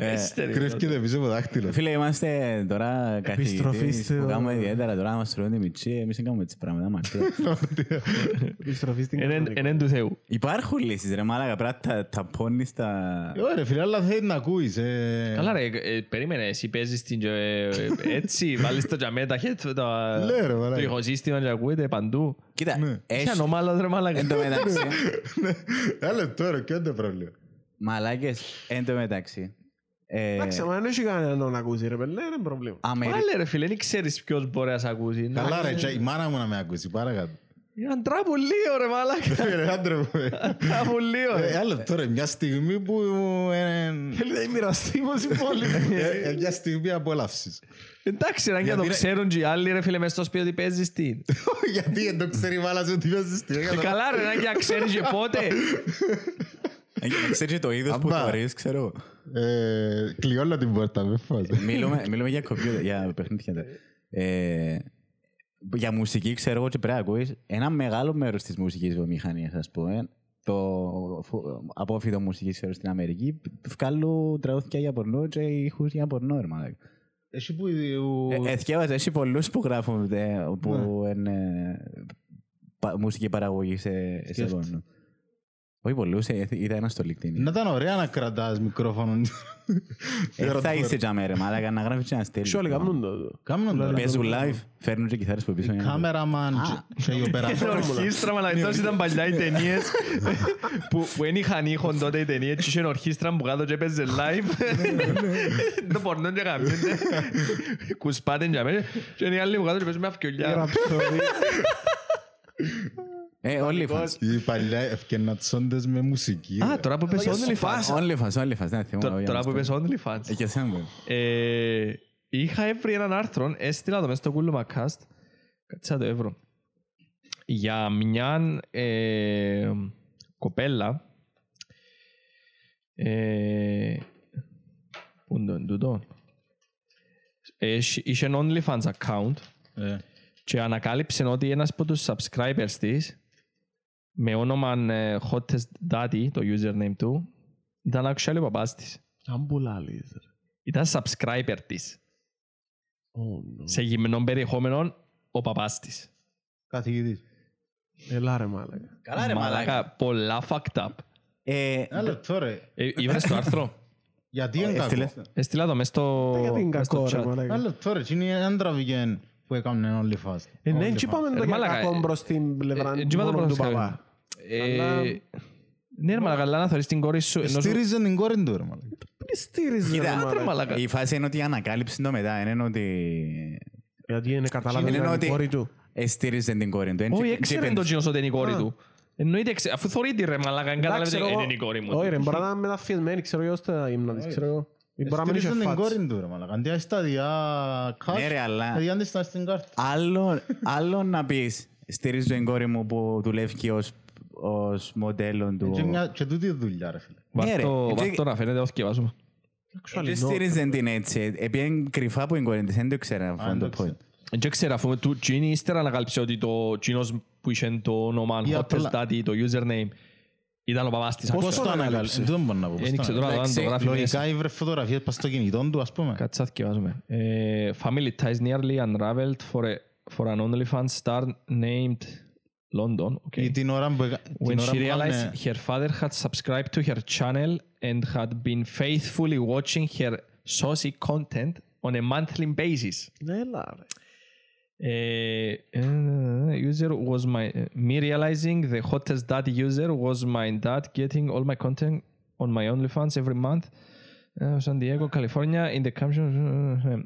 Ε, Έστερη. Κρύφκεται πίσω από δάχτυλο. Φίλε, είμαστε τώρα Επιστροφή καθηγητές στο- που κάνουμε ιδιαίτερα τώρα να μας τρώνε τη μητσί, εμείς δεν κάνουμε τις πράγματα μαρτία. Επιστροφή στην Εν- κανονική. εν εν του Θεού. Υπάρχουν λύσεις ρε μάλακα, πρέπει να τα- τα πόνεις τα... Ωραία φίλε, αλλά θέλει να ακούεις. ε. Καλά ρε, ε, περίμενε, εσύ παίζεις την και, ε, έτσι, βάλεις το τζαμέ, τα head, το- Ναι, ρε, μαλάκα. το ηχοσύστημα και ακούεται παντού. Κοίτα, Είσαι έχει ανομάλος ρε μάλακα. εν τω μεταξύ, Ένα λεπτό ρε, ποιο είναι το πρόβλημα; μαλάκες, εν τω μεταξύ, ε, Εντάξει, μα δεν έχει κανέναν να ακούσει, ρε παιδί, δεν είναι πρόβλημα. Αμερι- Πάλε ρε φίλε, δεν ξέρεις ποιος μπορεί να σε ακούσει. Καλά ρε, και η μάνα μου να με ακούσει, παρακάτω. Ήταν τραπουλίο ρε μάλακα. Ρε, άντρε μου. ε. Τραπουλίο Ε, ρε. Ένα λεπτό ρε, μια στιγμή που... ε, Θέλει να μοιραστεί πως υπόλοιποι. ε, ε, Μια στιγμή απόλαυσης. Εντάξει ρε, αν και το Γιατί, ρε- ξέρουν και οι άλλοι ρε φίλε μες στο σπίτι ότι παίζεις τι. Γιατί δεν το ξέρει η μάνα σου ότι παίζεις τι. Ε, Καλά ρε, αν και ξέρεις και πότε. ε, ξέρεις και το είδος που Αμπά. θωρείς, ξέρω. Ε, Κλειώνω την πόρτα, με φας. Μιλούμε, μιλούμε για κομπιούτερ, για παιχνίδια. Ε, για μουσική, ξέρω εγώ, και πρέπει να ακούεις ένα μεγάλο μέρος της μουσικής βιομηχανίας, ας πούμε. Το φου- απόφυτο μουσικής ξέρω, στην Αμερική βγάλουν τραγούδια για πορνό και ήχους για πορνό, ρε μαλάκα. Εσύ που... Ε, Εθιέβαζα, έχει πολλούς που γράφουν ε, που είναι πα- μουσική παραγωγή σε, σε Σκέφτε. πορνό. Όχι πολλούς, ε, είδα ένα στο LinkedIn. Να ήταν ωραία να κρατάς μικρόφωνο. Ε, Θα είσαι τζαμέ ρε μάλακα να γράφεις και να στέλνεις. Όλοι κάνουν το. Κάμουν τώρα. Παίζουν live, φέρνουν και κιθάρες που πίσω. Κάμεραμαν και οι Είναι οπερατόρ. ορχήστρα, αλλά εντός ήταν παλιά οι ταινίες που, που δεν είχαν ήχον τότε οι ταινίες και είχε ορχήστρα που κάτω και έπαιζε live. Το πορνό και καμιούνται. Κουσπάτε για μένα. Και είναι οι άλλοι που κάτω και παίζουν με αυκιολιά. Ραψόδι. Ε, OnlyFans. Οι παλιά ευκαινατσόντες με μουσική. Α, τώρα που είπες OnlyFans. OnlyFans, OnlyFans, ναι, θυμώ. Τω- Τώρα που είπες OnlyFans. Ε, και εσένα μου. Ε, είχα έβρει έναν άρθρο, έστειλα το μέσα στο Κούλο Macast, κάτσε να το έβρω, για μια ε, κοπέλα, ε, πού είναι το εν τούτο, Ε, είχε είχε ένα OnlyFans account Ε, και ανακάλυψε ότι ένας από τους subscribers της με όνομα ε, Hottest Daddy, το username του, ήταν actually ο παπάς της. Αν πουλάλεις, ρε. Ήταν subscriber της. Oh, no. Σε γυμνών περιεχόμενων ο παπάς της. Καθηγητής. Έλα ρε μάλακα. Καλά ρε Μαλάκα, πολλά fucked up. Ε, Ένα λεπτό ρε. Ε, Είδες το άρθρο; Γιατί είναι έστειλε. κακό. Έστειλα το μες στο, Γιατί είναι μες στο κακό ρε chat. μάλακα. Ένα λεπτό ρε. Είναι ένα τραβηγέν που έκαναν όλοι φας. Ε, ναι, έτσι πάμε το Ε, μάλακα, κακό ε, μπρος στην πλευρά ε, έτσι είπα το μόνο του προς- παπά. Ε, Αλλά- Ναι ρε μαλάκα, αλλά να θωρείς την κόρη σου. ενώ σου- Στήριζε την κόρη του ρε μάλλον. Τι στήριζε ρε Κοίτα, μάλακα. μαλάκα. η φάση είναι ότι ανακάλυψε το μετά. Είναι ότι Γιατί είναι καταλάβει είναι την ότι κόρη του. εστήριζε την κόρη του. Όχι, Και- έξερε και το κοινός ότι είναι η κόρη του. Εννοείται, εξε- αφού θωρεί τη ρε μαλάκα, δεν καταλάβει Εντάξει, ότι εγώ- είναι η κόρη μου. Όχι ρε, μπορεί να είναι μεταφιεσμένη, ξέρω εγώ, στα ύμνα της, ξέρω εγώ. Ή μπορεί να μην είχε Στήριζε την φάτς. κόρη του ρε μάλλον. Αντί στα διά cash, Ναι, ρε, αλλά- αντί να στα στην κάρτα. Άλλο, άλλο να πεις στηρίζω την κόρη μου που δουλεύει ως, ως μοντέλο του. Και μια- Και τούτη δουλειά ρε φίλε. Ναι, ρε. Βάρ' το- Και- βάρ' το να φαίνεται, όχι και βάζουμε. Δεν στήριζε την έτσι. Επειδή κρυφά που την κόρη της, δεν το ήξερα αυτό δεν το το point. Δεν ξέρω, αφού του Gini ύστερα ανακάλυψε ότι το κοινός που είχε το όνομα Ή Hottest απλά- Daddy, το username, ήταν ο παπάς της. Πώς Πώς το το ανακάλυψε; ανακάλυψε. Δεν μπορώ να πω. πώς Δεν το ξέρω τώρα αν το Εντάξει, γράφει μέσα. Λογικά ήβρε φωτογραφίες πας στο κινητό του ας πούμε. Κάτσε να θυκευάζουμε. Ε, Family ties nearly unraveled for, a, for an OnlyFans star named London. Okay. Ή την ώρα που έκα- When την ώρα she που realized έκαμε- her father had subscribed to her channel and had been faithfully watching her saucy content on a monthly basis. Ναι, έλα ρε. Uh, uh, user was my me realizing the hottest daddy user was my dad getting all my content on my OnlyFans every month. Uh, San Diego, California. In the caption, uh, um,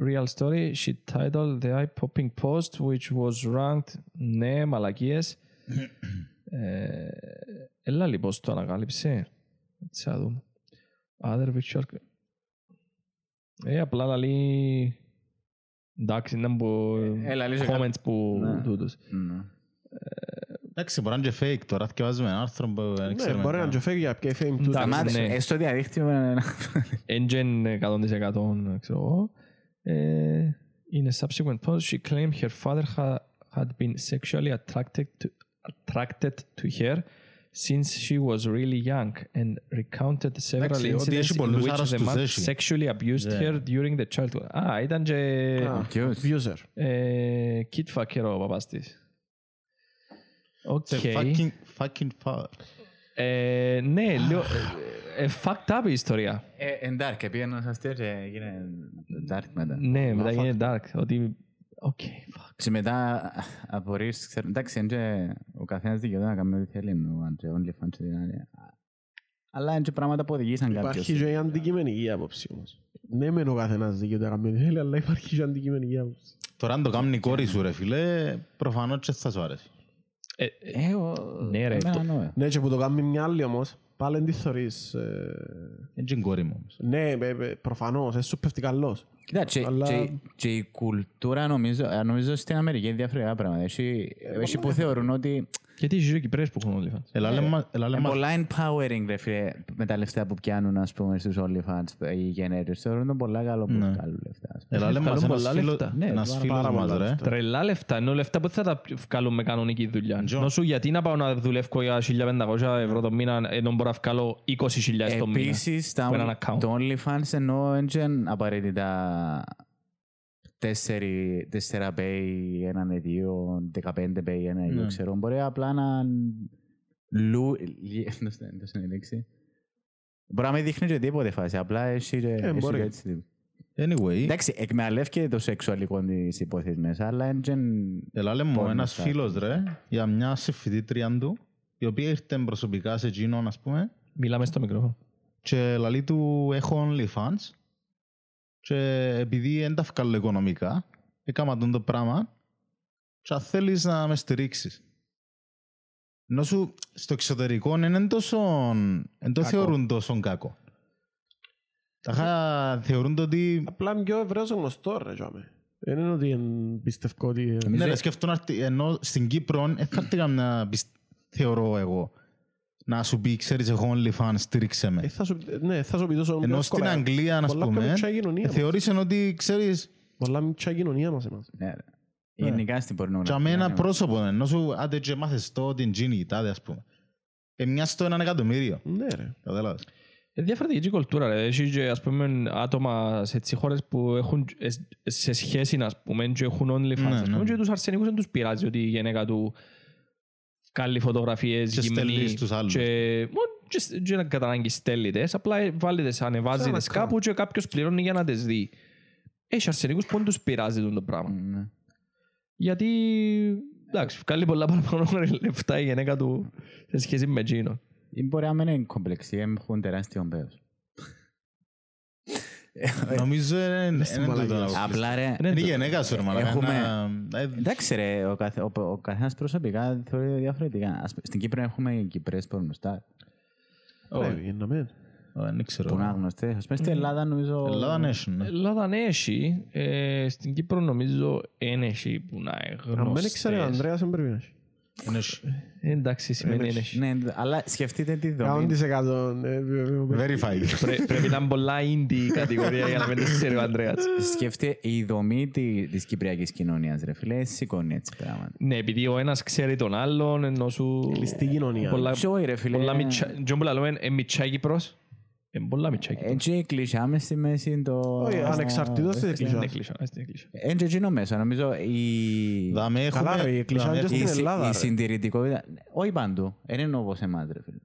Real story. She titled the eye-popping post, which was ranked ναι, μαλακίες. ε, έλα λοιπόν το ανακάλυψε. Έτσι θα δούμε. Other picture. Ε, απλά λαλεί... Εντάξει, είναι από Ε, λαλεί σε comments που Ναι. τούτους. Ναι. Εντάξει, μπορεί να είναι και fake τώρα. Θυκευάζουμε ένα άρθρο που δεν Ναι, ξέρουμε. μπορεί να καν. και φεύγει για ποια fame του. Εντάξει. Αμά, ναι. ε, στο διαδίκτυο ε, Engine 100% ξέρω εγώ. Ε, in a subsequent post, she claimed her father ha- had been sexually attracted to, attracted to her since she was really young and recounted several Εντάξει, ότι incidents έχει in πολλούς which the άρρωστους man έχει. sexually abused Ναι. her during the childhood. Α, ήταν και Α, Ποιος? User. ε, kid fucker ο παπάς της. Οκ. Σε fucking- fucking fuck. Ε, ναι, λίγο... ε, ε, fucked up η ιστορία. Ε, εν dark, πήγαινε να σας και έγινε dark μετά. Ναι, μετά γίνεται dark. Ότι... Οκ, fuck. Και μετά απορείς, ξέρω, εντάξει, είναι και ο καθένας δικαιούται να κάνει ό,τι θέλει, ο αν και OnlyFans και την άλλη. Αλλά είναι και πράγματα που οδηγήσαν Υπάρχει κάποιος. και η αντικειμενική άποψη όμως. Ναι, μεν ο καθένας δικαιούται να κάνει ό,τι θέλει, αλλά υπάρχει και αντικειμενική άποψη. Τώρα αν το κάνει η κόρη σου ρε φίλε, προφανώς και θα σου αρέσει. Ε, ε, Ε, ο- Ναι, ρε, εμένα το- ναι. Ναι, και που το κάνει μια άλλη όμως, πάλι δεν τη θωρείς. ε, Είναι και η κόρη μου όμως. Ναι, ε, ε, προφανώς, εσύ σου πέφτει καλός. Κοίτα, και, Αλλά- και, και η κουλτούρα νομίζω, ε, νομίζω στην Αμερική είναι διαφορετικά πράγματα. Έχει, έχει που θεωρούν ότι Γιατί οι Κυπρέες που έχουν OnlyFans; Έλα λέμε μας- έλα λέμε είναι μας- πολλά empowering ρε φίλε, με τα λεφτά που πιάνουν ας πούμε στους OnlyFans οι generators. Θεωρούν τον πολλά καλό που Ναι. βγάλουν λεφτά. ας πούμε. Έλα λέμε μας Βγάλουν ένας πολλά φίλος- λεφτά. Ναι, ένας πάρα φίλος πολλά μας ρε. λεφτά. Τρελά λεφτά, ενώ λεφτά που θα τα βγάλουν με κανονική δουλειά. Τζο. Νόσου γιατί να πάω να δουλεύω για 1500 ευρώ το μήνα ενώ μπορώ να βγάλω 20.000 το μήνα. Επίσης, τα, από έναν account. το OnlyFans ενώ δεν είναι απαραίτητα τέσσερι, τέσσερα pay, έναν ή δύο, δεκαπέντε pay, ένα ή δύο, Ναι. ξέρω. Μπορεί απλά να Λου... λι- εντός- εντός είναι η λέξη. Μπορεί να μην δείχνει και τίποτε φάση, απλά έχει και- έχει μπορεί. και έτσι. Anyway, Εντάξει, εκμεταλλεύεται το σεξουαλικό της υπόθεσης μέσα, αλλά δεν... Ελά λέμε μου Πόρνο ένας site. φίλος ρε, για μια συμφιτήτρια του, η οποία ήρθε προσωπικά σε εκείνον, ας πούμε, Μιλάμε στο μικρόφωνο. και λαλεί του έχω OnlyFans και επειδή δεν τα βγάλω οικονομικά, έκανα τον το πράγμα και αν θέλεις να με στηρίξεις. Ενώ σου στο εξωτερικό δεν είναι τόσο, δεν το θεωρούν τόσο κακό. Τάχα θεωρούν το ότι Απλά είναι πιο ευρέως γνωστό ρε τζάμε. Δεν είναι ότι εν- πιστεύω ότι... Ναι, ρε, σκέφτομαι να έρθει- ενώ στην Κύπρο δεν θα έρθει καμιά, πισ- θεωρώ εγώ, να σου πει, ξέρεις, εγώ OnlyFans, στήριξε Ε, με. θα σου, ναι, θα σου πει τόσο Ενώ στην εύκολα. Αγγλία, να Πολλά πιο πούμε, μικρά κοινωνία μας. θεωρήσαν ότι, ξέρεις, Πολλά μικρά κοινωνία μας εμάς. Ναι, ρε. Γενικά στην πορνογραφία. για μένα ναι. πρόσωπο, ενώ σου, άντε και μάθες το, την Gini, τάδε, ας πούμε. Ε, μιας στο έναν εκατομμύριο. Ναι ρε. Κατάλαβες. Ε, διαφορετική η κουλτούρα. Ρε. Έχει και ας πούμε, άτομα σε έτσι χώρες που έχουν ε, σε σχέση ας πούμε, και έχουν OnlyFans. Ναι, ας πούμε, ναι. Και τους αρσενικούς δεν τους πειράζει ότι η γυναίκα του κάνει φωτογραφίες Και στέλνεις γυμνή στους άλλους. και, μόνο και, και να κατά ανάγκη στέλνει τες, απλά βάλει τες, ανεβάζει Σαν τες account. κάπου και κάποιος πληρώνει για να τις δει. Έχει αρσενικούς που δεν τους πειράζει τον το πράγμα. Ναι. Γιατί, εντάξει, βγάλει πολλά παραπάνω λεφτά η γυναίκα του σε σχέση με εκείνο. Ή μπορεί να μην είναι κομπλεξοί, έχουν τεράστιο πέος. Νομίζω ε, είναι στην είναι τούτο μαλακία. να πω. Απλά ρε, Είναι η γυναίκα σου, ρε μαλάκα. Έχουμε- Ένα- ε, εντάξει ρε, ο, καθ, ο, ο καθένας προσωπικά θεωρεί διαφορετικά. Ας πούμε, στην Κύπρο έχουμε Κυπρές πορνοστάρ όχι, Πρέπει να μην. ε, Δεν ξέρω. που είναι άγνωστες. Ας πούμε στην Ελλάδα νομίζω... Ελλάδα ναι, έχουν, ναι. Ελλάδα ναι έχει, ε, στην Κύπρο νομίζω δεν έχει που να είναι Αν δεν ήξερε ο γνωστές. Ανδρέας δεν πρέπει να έχει. Είναι έχει. Ε, Εντάξει, σημαίνει δεν έχει. Ναι, αλλά σκεφτείτε τη δομή. 100% ε, βέβαια. Verified. Πρέ- Πρέπει να είναι πολλά indie η κατηγορία για να μην το ξέρει ο Ανδρέας. Σκεφτείτε η δομή τη- της κυπριακής κοινωνίας, ρε φίλε, σηκώνει έτσι πράγματα. Ναι, επειδή ο ένας ξέρει τον άλλον, ενώ σου... Κλειστή κοινωνία. Πολλά, Ποιο, ρε φίλε. πολλά μιτσιά... Τζον που λέμε, είναι μιτσιά η Κύπρος. Είναι πολλά μητσά η Κύπρος. Έτσι κλεισάμε στη μέση το... Όχι, ανεξαρτήτως της Είναι εκκλησιάς. εκκλησιά, είναι εκκλησιά. Έτσι εκείνο μέσα, νομίζω η... Δάμε έχουμε... Καλά, ρε, η εκκλησιά δάμε είναι έχουμε- Η, στην συ- Ελλάδα, η ρε. συντηρητικότητα, όχι παντού, δεν είναι όπως εμάς ρε φίλε.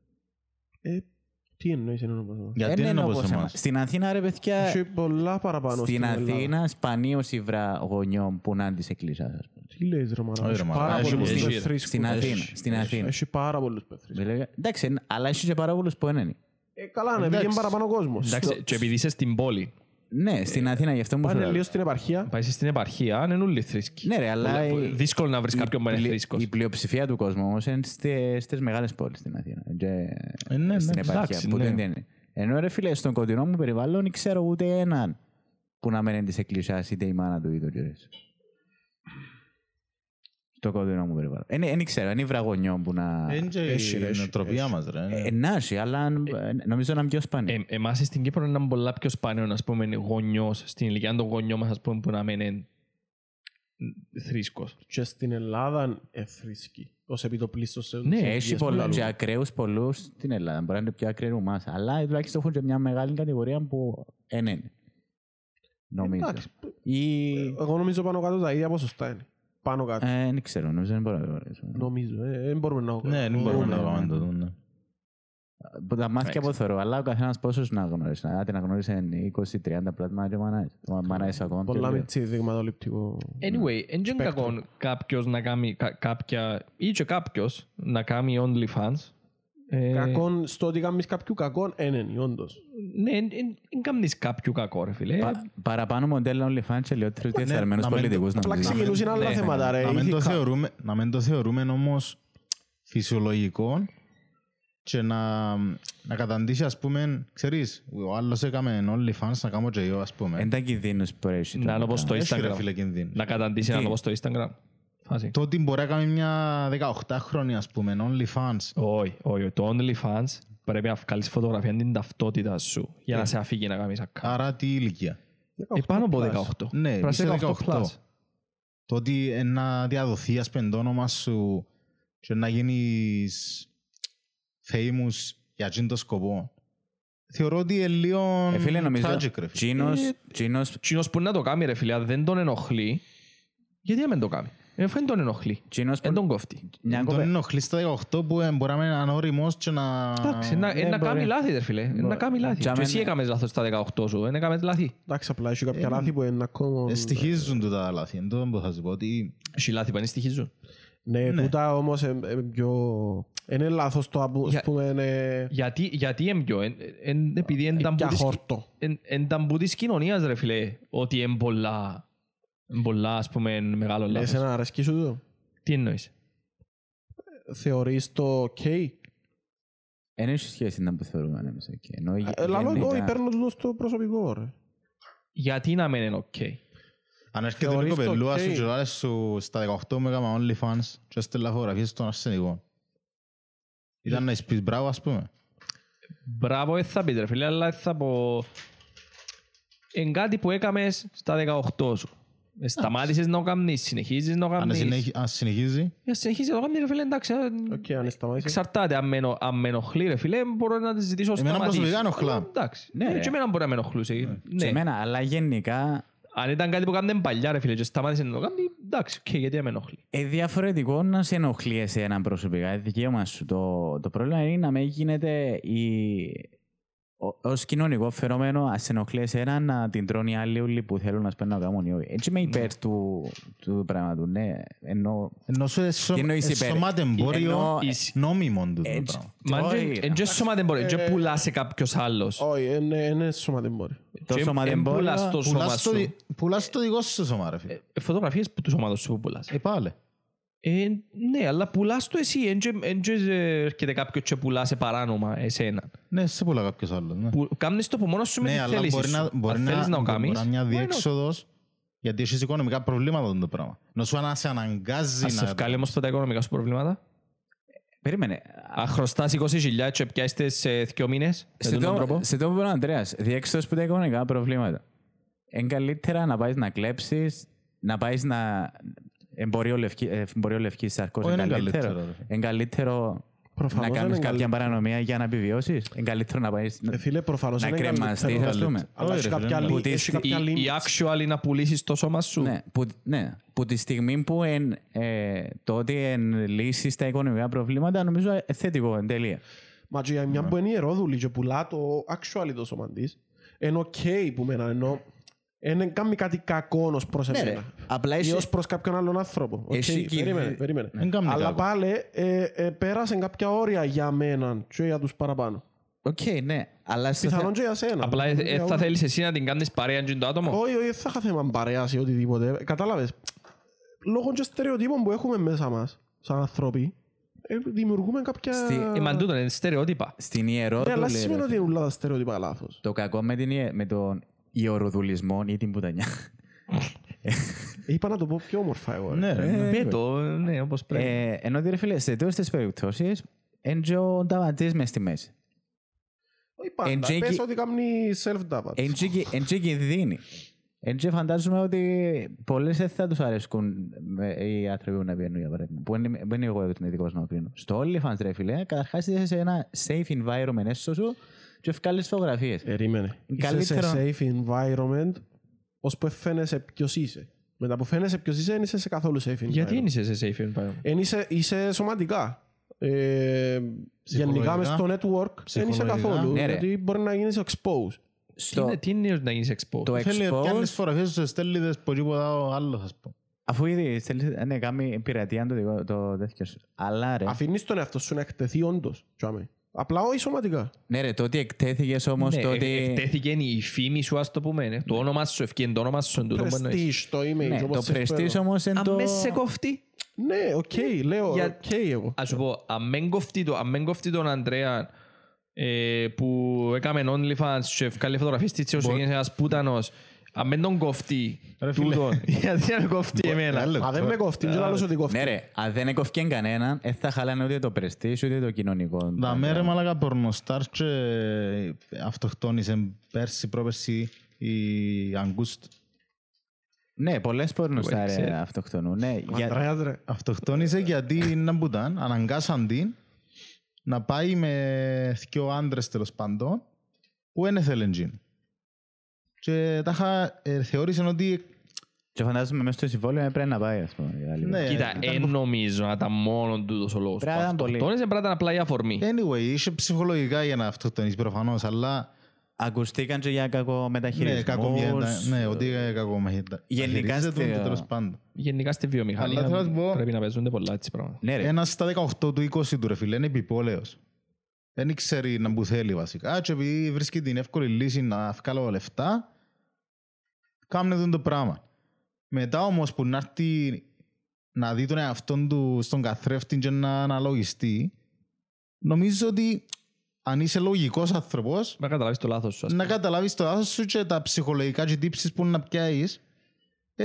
Ε, Τι εννοείς είναι όπως αυτό. Γιατί Δεν είναι όπως όπως εμάς; Στην Αθήνα ρε παιδιά, Έχει πολλά παραπάνω στην Ελλάδα. Αθήνα σπανίως υβρά γονιών που να είναι της εκκλησιάς. ας πούμε. Τι λες ρε μάνα. Όχι, ρε, Έχεις μάνα. πάρα Έχει, πολλούς έχει, πεθρίσκους. Στην Αθήνα, Έχει, στην έχει, Αθήνα. Έχεις πάρα πολλούς πεθρίσκους. Μιλάει- Εντάξει, εν- αλλά έχεις και πάρα πολλούς που δεν είναι. Ε, Καλά, ναι, επειδή είναι παραπάνω κόσμος. Εντάξει, και επειδή είσαι στην πόλη, Ναι, στην Αθήνα γι' αυτό μου σου Πάνε λέω. λίγο στην επαρχία. πάει στην επαρχία, είναι όλοι θρήσκοι. Ναι ρε, αλλά Πολλά- η- Δύσκολο να βρεις η κάποιον που είναι πλη- θρήσκος. Η πλειοψηφία του κόσμου όμως είναι στη- στις μεγάλες πόλεις στην Αθήνα. Και Ε, ναι, στην ναι, επαρχία εντάξει, που ναι. δεν είναι. Ενώ ρε φίλε, στον κοντινό μου περιβάλλον δεν ξέρω ούτε έναν που να μένει της εκκλησιάς είτε η μάνα του ή το γιος. Στο κοντινό μου περιβάλλον. Δεν ξέρω, είναι η βραγωνιό που να... Είναι και Έχει, η έχει, νοοτροπία μας, ρε. Ε, να έχει, αλλά ε, νομίζω να είναι πιο σπάνιο. Ε, εμάς στην Κύπρο είναι πολλά πιο σπάνιο να πούμε γονιός, στην ηλικία των γονιών μας ας πούμε, που να μένει θρήσκος. Και στην Ελλάδα εθρίσκει. Ως επιτοπλίστος σε Ναι, σε Έχει δουλειές πολλά που και λαλούν. ακραίους πολλούς στην Ελλάδα. Μπορεί να είναι πιο ακραίοι εμάς. Αλλά τουλάχιστον έχουν και μια μεγάλη κατηγορία που δεν είναι. Νομίζω. Εντάξει, Ή... Εγώ νομίζω πάνω κάτω τα ίδια ποσοστά είναι. Πάνω κάτω. Ε, δεν ξέρω, νομίζω δεν μπορώ να το γνωρίσω. Νομίζω. ε, Δεν μπορούμε να Ναι, δεν μπορούμε να Ναι, πάμε το δούμε. Που Τα μάθηκα από θεωρώ, αλλά ο καθένας πόσους να γνωρίσει. Άντε να γνωρίσει 20-30 πλάσμα και μανάες. Μανάες ακόμα. πιο Πολλά λίγο. με τσι δειγματοληπτικό. Anyway, δεν είναι κακό κάποιος να κάνει κα- κάποια, ή και κάποιος να κάνει OnlyFans. Ε, Κακόν, στο ότι κάνεις κάποιου κακόν, είναι, όντως. Ναι, δεν κάνεις κάποιου κακό ρε φίλε. Πα- Παραπάνω μοντέλο OnlyFans και λιγότερους διεφθαρμένους να μην το- πολιτικούς Απλά νομίζω. ξεκινούσαν άλλα ναι, θέματα, ρε. Να μην το ηθικά. θεωρούμε, να μην το θεωρούμε όμως φυσιολογικό και να, να καταντήσει ας πούμε, ξέρεις, ο άλλος έκαμε OnlyFans να κάνω και εγώ ας πούμε. Εν τα κινδύνους που έχει. Να είναι όπως το Έχει, ρε Instagram. φίλε κινδύνους. Να καταντήσει να είναι όπως το Instagram. Φάση. Το ότι μπορεί να κάνει μια 18χρονη ας πούμε, OnlyFans. Όχι, όχι. Το OnlyFans πρέπει να βγάλεις φωτογραφία την ταυτότητα σου για να σε αφήγει να κάνεις account. Άρα τι ηλικία; Ε, πάνω από 18. Ναι, Πρέπει να είσαι είσαι 18. plus. Το ότι ε, να διαδοθεί ας πούμε το όνομα σου και να γίνεις famous για αυτόν τον σκοπό. Θεωρώ ότι είναι λίγο Ε, φίλε, νομίζω, tragic, ρε φίλε. Τζίνος, Τζίνος, Κοινός που να το κάνει ρε φίλε, αν δεν τον ενοχλεί, γιατί να μην το κάνει; Ε, Δεν τον ενοχλεί. Κοινός Δεν που- τον κόφτει. Μια Τον κοπε- ενοχλεί στα 18 που ε, μπορεί να είναι ανώριμος και να... Εντάξει, να- ε, να μπορεί. κάνει λάθη, ρε φίλε. Ε, Να κάνει λάθη. Για Και εσύ μένα- έκαμες λάθος στα 18 σου. Δεν έκαμες λάθη. Εντάξει, απλά έχει κάποια λάθη που είναι ακόμα... Ε, Στοιχίζουν του τα λάθη. Εν τω που θα σου πω ότι... Έχει λάθη που δεν στοιχίζουν. Ναι, τούτα όμως ε, ε, πιο... Είναι λάθος το απο- Για- ας πούμε είναι... Γιατί, γιατί είναι πιο, εν- εν- επειδή εν ήταν που Για της- χόρτο. εν- εν ήταν που της κοινωνίας ρε φίλε, ότι είναι πολλά, εν πολλά ας πούμε μεγάλο λάθος. Εσένα αρέσκει σου το. Τι εννοείς; Θεωρείς το ok. Εν έχει σχέση να που θεωρούμε εμείς. οκ. Ενώ γε- Ε, Λαλό, γενικά- όχι, παίρνω το στο προσωπικό, ρε. Γιατί να μην είναι οκ. Αν έρχεται η Θεωρείς το κοπελούα ok. σου και λάλες σου στα 18 με έκαμα OnlyFans και έστελα φωτογραφίες στον αρσενικό. Ήταν να εισπείς μπράβο ας πούμε. Μπράβο, δεν θα πεις ρε φίλε, αλλά θα πω... Είναι κάτι που έκαμες στα 18 σου. Ε, Σταμάτησες να το κάνεις, συνεχίζεις να το Αν κάνεις. συνέχι- αν συνεχίζει, Ε, Συνεχίζεις να το κάνεις ρε φίλε, εντάξει. ε, Οκ, αν σταμάτησε. Εξαρτάται, αν με ενο- αν με ενοχλεί ρε φίλε, μπορώ να τη ζητήσω Εμένα σταματήσεις. προσωπικά ενοχλά. Ε, Εντάξει, Ναι, Ε, ρε. και εμένα μπορεί να με ενοχλούσε. Σε Ναι. μένα, αλλά γενικά Αν ήταν κάτι που κάνουν παλιά ρε φίλε και σταμάτησε να το κάνει, εντάξει, οκ, γιατί να με ενοχλεί. Ε, διαφορετικό να σε ενοχλεί εσένα προσωπικά. Ε, Δικαίωμα σου. Το, το πρόβλημα είναι να μην γίνεται η... Ω κοινωνικό φαινόμενο, ας σε ενοχλείς εσένα να την τρώνε οι άλλοι όλοι που θέλουν να σπένουν να κάνουν ή όχι. Έτσι είμαι υπέρ του, του πράγματος. Ναι, ενώ. ενώ σου εσω- Τι εννοείς υπέρ; εσωματεμπόριο Εννοώ, ε, νόμιμο τούτο το έτσι. πράγμα. Μα Όχι, εν- εν και σωματεμπόριο, εν Ε, και πουλάς σε κάποιος άλλος. Όχι, είναι- είναι σωματεμπόριο. Το Και εν σωματεμπόριο. πουλάς το σώμα Πουλάς το σου. δι- Πουλάς το δικό σου σώμα ρε φίλε. Ε, Φωτογραφίες που του σώματος σου που πουλάς. Ε, πάλι. Ε, ναι, αλλά πουλάς το εσύ, εν και- εν και ε, έρχεται κάποιος και πουλά σε παράνομα εσένα. Ναι, σε πουλά κάποιος άλλος. ναι. Που κάνεις το από μόνος σου με Ναι, τη αλλά θέληση μπορεί σου. να, μπορεί Αν θέλεις να, να το μπορεί κάνεις, να είναι μια why not? διέξοδος γιατί έχεις οικονομικά προβλήματα αυτό το πράγμα. Να σου να σε αναγκάζει Ας σε να... βγάλει όμως από τα οικονομικά σου προβλήματα. Περίμενε. Αν χρωστάς 20.000 και πιάστε σε δύο μήνες, με Σε τον το, τρόπο. σε το που είπε ο Ανδρέας, διέξοδος που τα οικονομικά προβλήματα. Είναι καλύτερα να πάεις να κλέψεις, να πάεις να... Εμπορίο λευκή, ε, εμπορίο λευκής σαρκός Όχι, είναι είναι καλύτερο. καλύτερο, ρε φίλε. Είναι καλύτερο Προφανώς να είναι κάνεις κάποια καλύτερο. παρανομία για να επιβιώσεις. Είναι καλύτερο να πάεις Ε, φίλε, προφανώς να είναι κρεμαστείς, καλύτερο. ας πούμε. Αλλά έχει Όχι, ρε κάποια φίλε, λι- που τη έχει στι- κάποια Η, η limits. actual να πουλήσεις το σώμα σου. Ναι, που, ναι, που τη στιγμή που εν, ε, το ότι εν λύσεις τα οικονομικά προβλήματα νομίζω ε, θετικό εν τελεία. Μα και για μια που είναι ιερόδουλη και πουλά το actually το σώμα της, είναι ok που μένα, ενώ δεν κάνει κάτι κακό ως προς Ναι, ρε. εμένα. Απλά Ή είσαι- ως προς κάποιον άλλον άνθρωπο. Οκ, Έχει κινδύ- Περίμενε, περίμενε. Δεν κάνει Αλλά κακό. πάλι ε, ε, πέρασε κάποια όρια για μένα και για τους παραπάνω. Οκ, ναι. Αλλά στο Πιθανόν και για σένα. Απλά ε, ε, θα θέλεις εσύ να την κάνεις παρέα με το άτομο; Όχι, όχι, δεν θα είχα θέμα παρέας ή οτιδήποτε. Κατάλαβες. Λόγω και στερεοτύπων που έχουμε μέσα μας, σαν άνθρωποι, ε, δημιουργούμε κάποια... Στη- Ε, μα τούτο είναι στερεότυπα. στην Ναι, ιερόδουλη, αλλά ρε, σημαίνει ότι φίλε. είναι όλα τα στερεότυπα λάθος. το κακό με, την, ιε- με τον ιεροδουλισμό ή την πουτανιά. Είπα να το πω πιο όμορφα εγώ. ρε. Ναι, ρε, ναι. Πε το, ναι, όπως πρέπει. ε, ενώ ότι ρε φίλε, σε τόσες τις περιπτώσεις, έντζε ο νταβατής μες στη μέση. Όχι πάντα. Εν τζέκι- Πες ότι κάνει self-doubt. Έντζε κινδύνει. Έντζε φαντάζομαι ότι πολλές δεν θα τους αρέσκουν με- οι άνθρωποι που να βγαίνουν για παράδειγμα. Που είναι, που είναι εγώ ειδικός να κρίνω. Στο OnlyFans ρε φίλε, καταρχάς είσαι σε ένα safe environment έσω σου και ευκάλεις φωτογραφίες. Περίμενε. Είσαι σε Καλύτερο- safe environment ως που φαίνεσαι ποιος είσαι. Μετά που φαίνεσαι ποιος είσαι, δεν είσαι σε καθόλου safe environment. Γιατί είναι είσαι σε safe environment; Εν είσαι, είσαι σωματικά. Ε, γενικά μες στο network δεν είσαι Ψυχολογικά. καθόλου. Ναι, ρε. γιατί μπορεί να γίνεις exposed. Τι Στο, είναι- Τι είναι να γίνεις exposed; το Θέλει expose, πιάνεις φωτογραφίες σου σε στέλνιδες που τίποτα ο άλλος ας πούμε. αφού ήδη θέλεις ναι, κάνει πειρατεία το, δικό- το τέτοιο σου. Αλλά ρε, Αφήνεις τον εαυτό σου να εκτεθεί όντως. τσάμε. Απλά όχι σωματικά. ναι, ρε, το ότι εκτέθηκες όμως, Ναι, το ε, ότι... εκτέθηκε η φήμη σου, ας το πούμε. ε. Το όνομα σου, ευκαιρία το όνομα σου. εν τούτο που εννοείς. Prestige το image. Ναι, όπως το σε πρεστής φέρω. όμως είναι Αν το... μες σε κοφτεί. Ναι, οκ, λέω, Για- οκ εγώ. Ας σου πω, αν μεν κοφτεί το- αν μεν κοφτεί τον Ανδρέα ε, που έκαμε OnlyFans και ευκάλλει φωτογραφίες της και γίνεις ένας πουτανός, αν μεν τον κοφτεί Ρε φίλε. τούτον, γιατί να με κοφτεί εμένα; Ένα Μα δεν με κοφτεί, δεν άλλος ότι κοφτεί. Ναι ρε, αν δεν έκοφκε κανέναν, δεν θα χαλάνε ούτε το πρεστής ούτε το κοινωνικό. Τα μέρα μαλάκα πορνοστάρς και αυτοκτόνησε πέρσι πρόπερσι η Αγκούστ. Ναι, πολλές πορνοστάρε ξέρεις. αυτοκτονούν. Ναι, για... Αντρέας ρε. Αυτοκτόνησε γιατί να μπουτάν, αναγκάσαν την να πάει με δυο άντρες τέλος πάντων που δεν ήθελε τζιν. Και τα είχα, ε, θεώρησαν ότι Και φαντάζομαι μέσα στο συμβόλαιο έπρεπε να πάει, ας πούμε. η άλλη. Ναι, Κοίτα, ήταν εν νομίζω να ήταν μόνο τούτος ο λόγος. Πρέπει να ήταν πολύ. Τώρα είναι πρέπει να ήταν απλά η αφορμή. Anyway, είσαι ψυχολογικά για να αυτοκτονείς προφανώς, αλλά Ακουστήκαν και για ναι, κακομεταχειρισμούς. κακομοιέτα- ναι, ότι κακομεταχειρίζεται Γενικά στη- τέλος πάντων. Γενικά στη βιομηχανία Αλλά θέλω να σου πω- πρέπει να παίζονται πολλά έτσι πράγματα. Ναι ρε, Ένας στα 18 του 20 του ρε φίλε είναι επιπόλαιος. Δεν ξέρει να που θέλει βασικά και επειδή βρίσκει την εύκολη λύση να βγάλω λεφτά κάμνε τον το πράγμα. Μετά όμως που να έρθει να δει τον εαυτόν του στον καθρέφτη και να αναλογιστεί νομίζω ότι αν είσαι λογικός άνθρωπος Να καταλάβεις το λάθος σου. ας να πούμε. καταλάβεις το λάθος σου και τα ψυχολογικά και τύψεις που να πιάσεις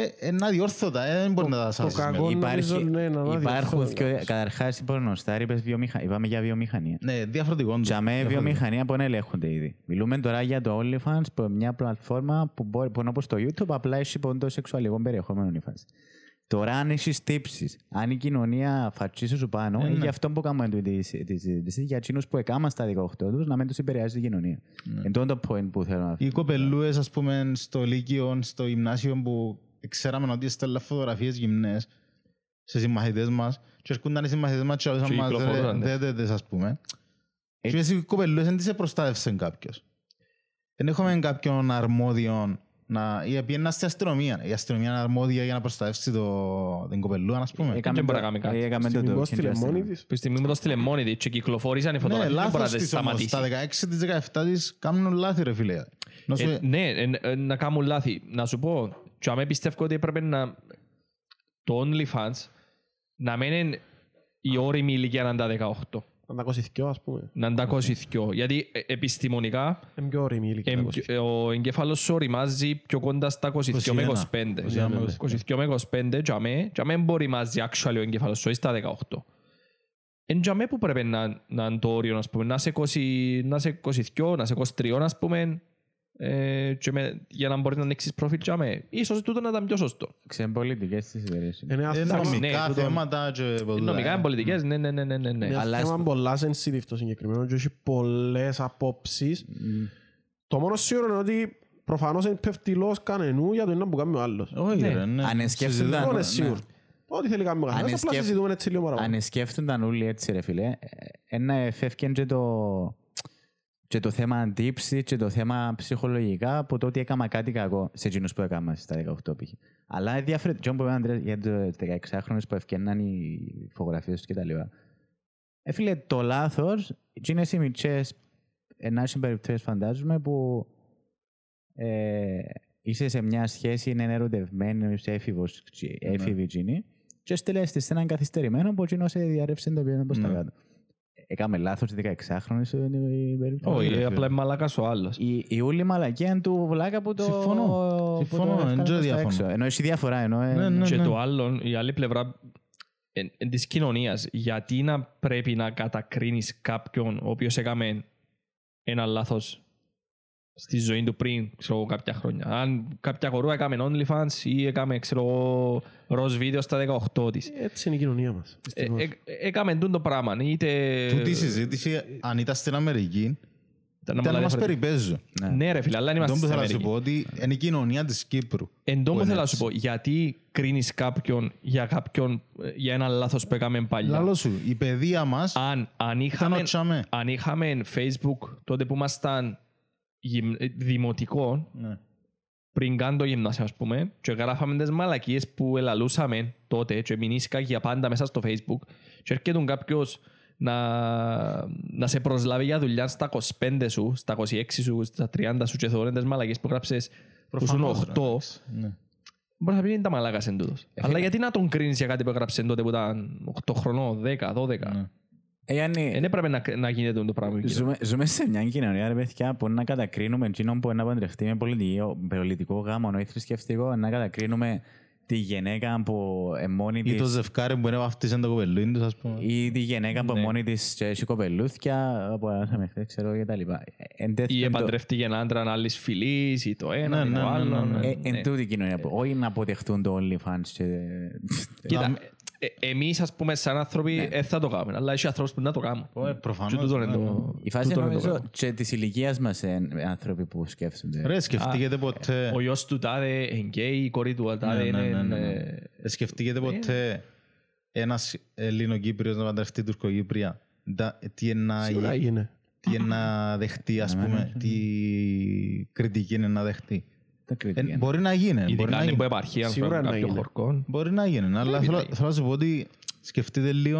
ε, ε, να διόρθωτα, ε, δεν μπορεί να τα σάσεις κακό- μετά. Υπάρχει- νομίζω, ναι, να δω υπάρχουν διορθώνοντας. δυο- καταρχάς είπα γνωστά, είπες βιομηχανία. Είπαμε για βιομηχανία. Ναι, διαφορετικό. είναι το. Για με Διαφορετικό. βιομηχανία που ελέγχονται ήδη. Μιλούμε τώρα για το OnlyFans που είναι μια πλατφόρμα που, μπορεί, που είναι όπως το YouTube απλά έχει πόντο σεξουαλικό περιεχόμενο η φάση. Τώρα αν έχεις τύψεις, αν η κοινωνία φατσίσει σου πάνω, Ε, είναι ναι. γι' αυτό που κάνουμε τη τη συζήτηση, για εκείνους που έκαναν στα 18 τους να μην τους επηρεάζει η κοινωνία. Ναι. Είναι το point που θέλω να Οι κοπελούες, ας πούμε, στο Λύκειο, στο γυμνάσιο που ξέραμε ότι στέλνουν φωτογραφίες γυμνές σε συμμαθητές μας και έρχονταν οι συμμαθητές μας και όλες Και μας κυκλοφορούσαν, ναι. δέδετες, ας πούμε. Ε, Και οι κοπελούες δεν τις προστάτευσε κάποιος. Δεν έχουμε κάποιον αρμόδιο να... Ή πήγαινε στην αστυνομία. Η αστυνομία είναι αρμόδια για να προστατεύσει το... την κοπελούα, ας πούμε. Έκαμε μπορεί το- να κάνει κάτι. έκαμε το Στη documentary στείλε στην- μόνη της. Που τη στιγμή που το στείλε μόνη της και κυκλοφόρησαν οι Ναι, φωτογραφίες δεν μπορεί να λάθος τις της όμως. σταματήσεις. Τα 16 της 17 της κάνουν λάθη, ρε φίλε. Να σου- Ε, ναι, ε, ε, να κάνουν λάθη. Να σου πω, και αμέ πιστεύω ότι έπρεπε να... Το OnlyFans να μένει η όριμη ηλικία να είναι τα 18. Να τα κοσιθκιώ, ας πούμε. Να είναι τα 22. Γιατί ε, επιστημονικά Είναι πιο όριμη η ηλικία. εμ, τα 22. ε, ο εγκέφαλος σου οριμάζει πιο κοντά στα 22 με 25. 22 με 25 και αμέ, και αμέ μπορεί οριμάζει actually ο εγκέφαλος σου, ή στα 18. Εν και αμέ που πρέπει να, να είναι το όριο, ας πούμε, να σε 20, να σε 22, να σε 23, ας πούμε, ε, και με, για να μπορείς να ανοίξεις προφίλ και αμέ. Ίσως τούτο να ήταν πιο σωστό. Ξέρουν πολιτικές της εταιρείας. Είναι ένα Ε, θέμα- νομικά ναι, τούτο- θέματα και ποτέ. Νομικά είναι πολιτικές, ναι, ναι, ναι, ναι, ναι, ναι. Είναι Αλλά θέμα πολλά sensitive το συγκεκριμένο και έχει πολλές απόψεις. Το μόνο σίγουρο είναι ότι προφανώς είναι πεφτυλός κανενού για το ένα που κάνει ο άλλος. Όχι, Ναι. ρε, ναι. Αν σκέφτονταν- Συζητάμε, Αυτό είναι ναι. σίγουρο. Ό,τι θέλει να κάνει ο καθένας, Αν απλά σκεφ- συζητούμε έτσι λίγο παραπάνω. Αν σκέφτονταν όλοι έτσι ρε φίλε, ε, ένα εφεύκεν και το, και το θέμα αντίψη και το θέμα ψυχολογικά από το ότι έκανα κάτι κακό σε εκείνους που έκανα στα 18 π.χ. Αλλά είναι διαφορετικό που είπε ο Ανδρέας για τους 16χρονους που ευκαιρνάν οι φωτογραφίες τους κτλ. Ε, φίλε, το λάθος, εκείνες οι μητσές, εν άσχη περιπτώσεις φαντάζομαι, που ε, είσαι σε μια σχέση, είναι ερωτευμένη, είσαι έφηβος, τσι- έφηβη εκείνη, και στέλνεις της σε έναν καθυστερημένο που εκείνος σε διαρρεύσε το οποίο προς τα Ναι. κάτω. Έκαμε λάθος οι 16χρονοι σε η περίπτωση. Όχι, ρε, απλά φίλε. είναι μαλάκας ο άλλος. Η, η όλη μαλακία είναι του βλάκα που το... Συμφωνώ. που Συμφωνώ, το έβγαλε δεν προς τα διαφωνώ. έξω. Ενώ έχει διαφορά, ενώ... ε, Ναι, ναι. Και το άλλο, η άλλη πλευρά εν, εν της κοινωνίας, γιατί να πρέπει να κατακρίνεις κάποιον ο οποίος έκαμε ένα λάθος στη ζωή του πριν, ξέρω εγώ, κάποια χρόνια. Αν κάποια κορούα έκαμε OnlyFans ή έκαμε, ξέρω εγώ, ροζ βίντεο στα 18 της. Έτσι είναι η κοινωνία μας. Ε, δυστυχώς. ε, έκαμε τούτο το πράγμα. Είτε... Τούτη η συζήτηση, αν ήταν στην Αμερική, Ήταν ήταν να πολλά μας διαφορετικά. περιπέζουν. Ναι ρε φίλε, αλλά δεν Αυτό είμαστε που στην θέλω να σου Αμερική. πω ότι είναι η κοινωνία της Κύπρου. Εν τω που που είναι θέλω να σου έτσι. πω, γιατί κρίνεις κάποιον για κάποιον, ε, για ένα λάθος που έκαμε παλιά; Λάλο σου, η παιδεία μας αν, αν, ήταν είχαμε, ο τσάμε. αν είχαμε Facebook τότε που ήμασταν γυμ- ε, δημοτικό, Ναι. πριν κάνω το γυμνάσιο ας πούμε, και γράφαμε τις μαλακίες που ελαλούσαμε τότε και μηνύσκα για πάντα μέσα στο Facebook και έρχεται κάποιος να, να σε προσλάβει για δουλειά στα 25 σου, στα 26 σου, στα 30 σου και θωρούν τις μαλακίες που γράψες που σου είναι Προφανώς, 8, ρε, ναι. Μπορείς να πεις είναι τα μαλάκας εν τούτος. Αλλά γιατί να τον κρίνεις για κάτι που έγραψες τότε που ήταν 8 χρονών, 10, 12. Ναι. Ε, Γιάννη, Δεν έπρεπε να, να γίνεται το πράγμα. εκεί. Ζούμε, ζούμε σε μια κοινωνία, ρε παιδιά, που να κατακρίνουμε εκείνον που να παντρευτεί με πολιτικό, πολιτικό γάμο ή θρησκευτικό, να κατακρίνουμε τη γυναίκα που είναι μόνη Ή το της ζευκάρι που είναι βαφτίσαν το κοπελούιν τους, ας πούμε. ή τη γυναίκα που είναι Ναι. μόνη της και έχει κοπελούθια από ένα χθες, ξέρω και τα λοιπά. Ε, εν τέτοιο Ή το- επαντρευτήκε έναν άντρα άλλης φυλής ή το ένα Ναι, ή ναι, το ναι, άλλο. ναι, ναι. Ε, Εν τούτη η κοινωνία που όχι να αποτεχθούν το OnlyFans και... Κοίτα, ε, εμείς ας πούμε σαν άνθρωποι δεν θα το κάνουμε, αλλά έχει ανθρώπους που να το κάνουν. Ε, Και Προφανώς. τούτο είναι ναι, ναι. το- Η φάση τούτο είναι το νομίζω πράγμα. και της ηλικίας μας είναι άνθρωποι που σκέφτονται. Ρε, σκεφτήκετε ποτέ... Ο γιος του τάδε είναι γκέι, η κόρη του τάδε Ναι, ναι, ναι, είναι... ναι, ναι. ε, Ε, Σκεφτήκετε ποτέ ένας Ελληνοκύπριος να παντρευτεί Τουρκοκύπρια. Τα- Τι είναι να- Σίγουρα έγινε. τι είναι να δεχτεί, ας πούμε, τι κριτική είναι να δεχτεί. Τα Ε, κριτική. Μπορεί να γίνει. Μπορεί Ειδικά να είναι που γίνει. επαρχία Σίγουρα να κάποιων είναι. χωρκών. Μπορεί να γίνει. Αλλά θέλω θέλω να σου πω ότι σκεφτείτε λίγο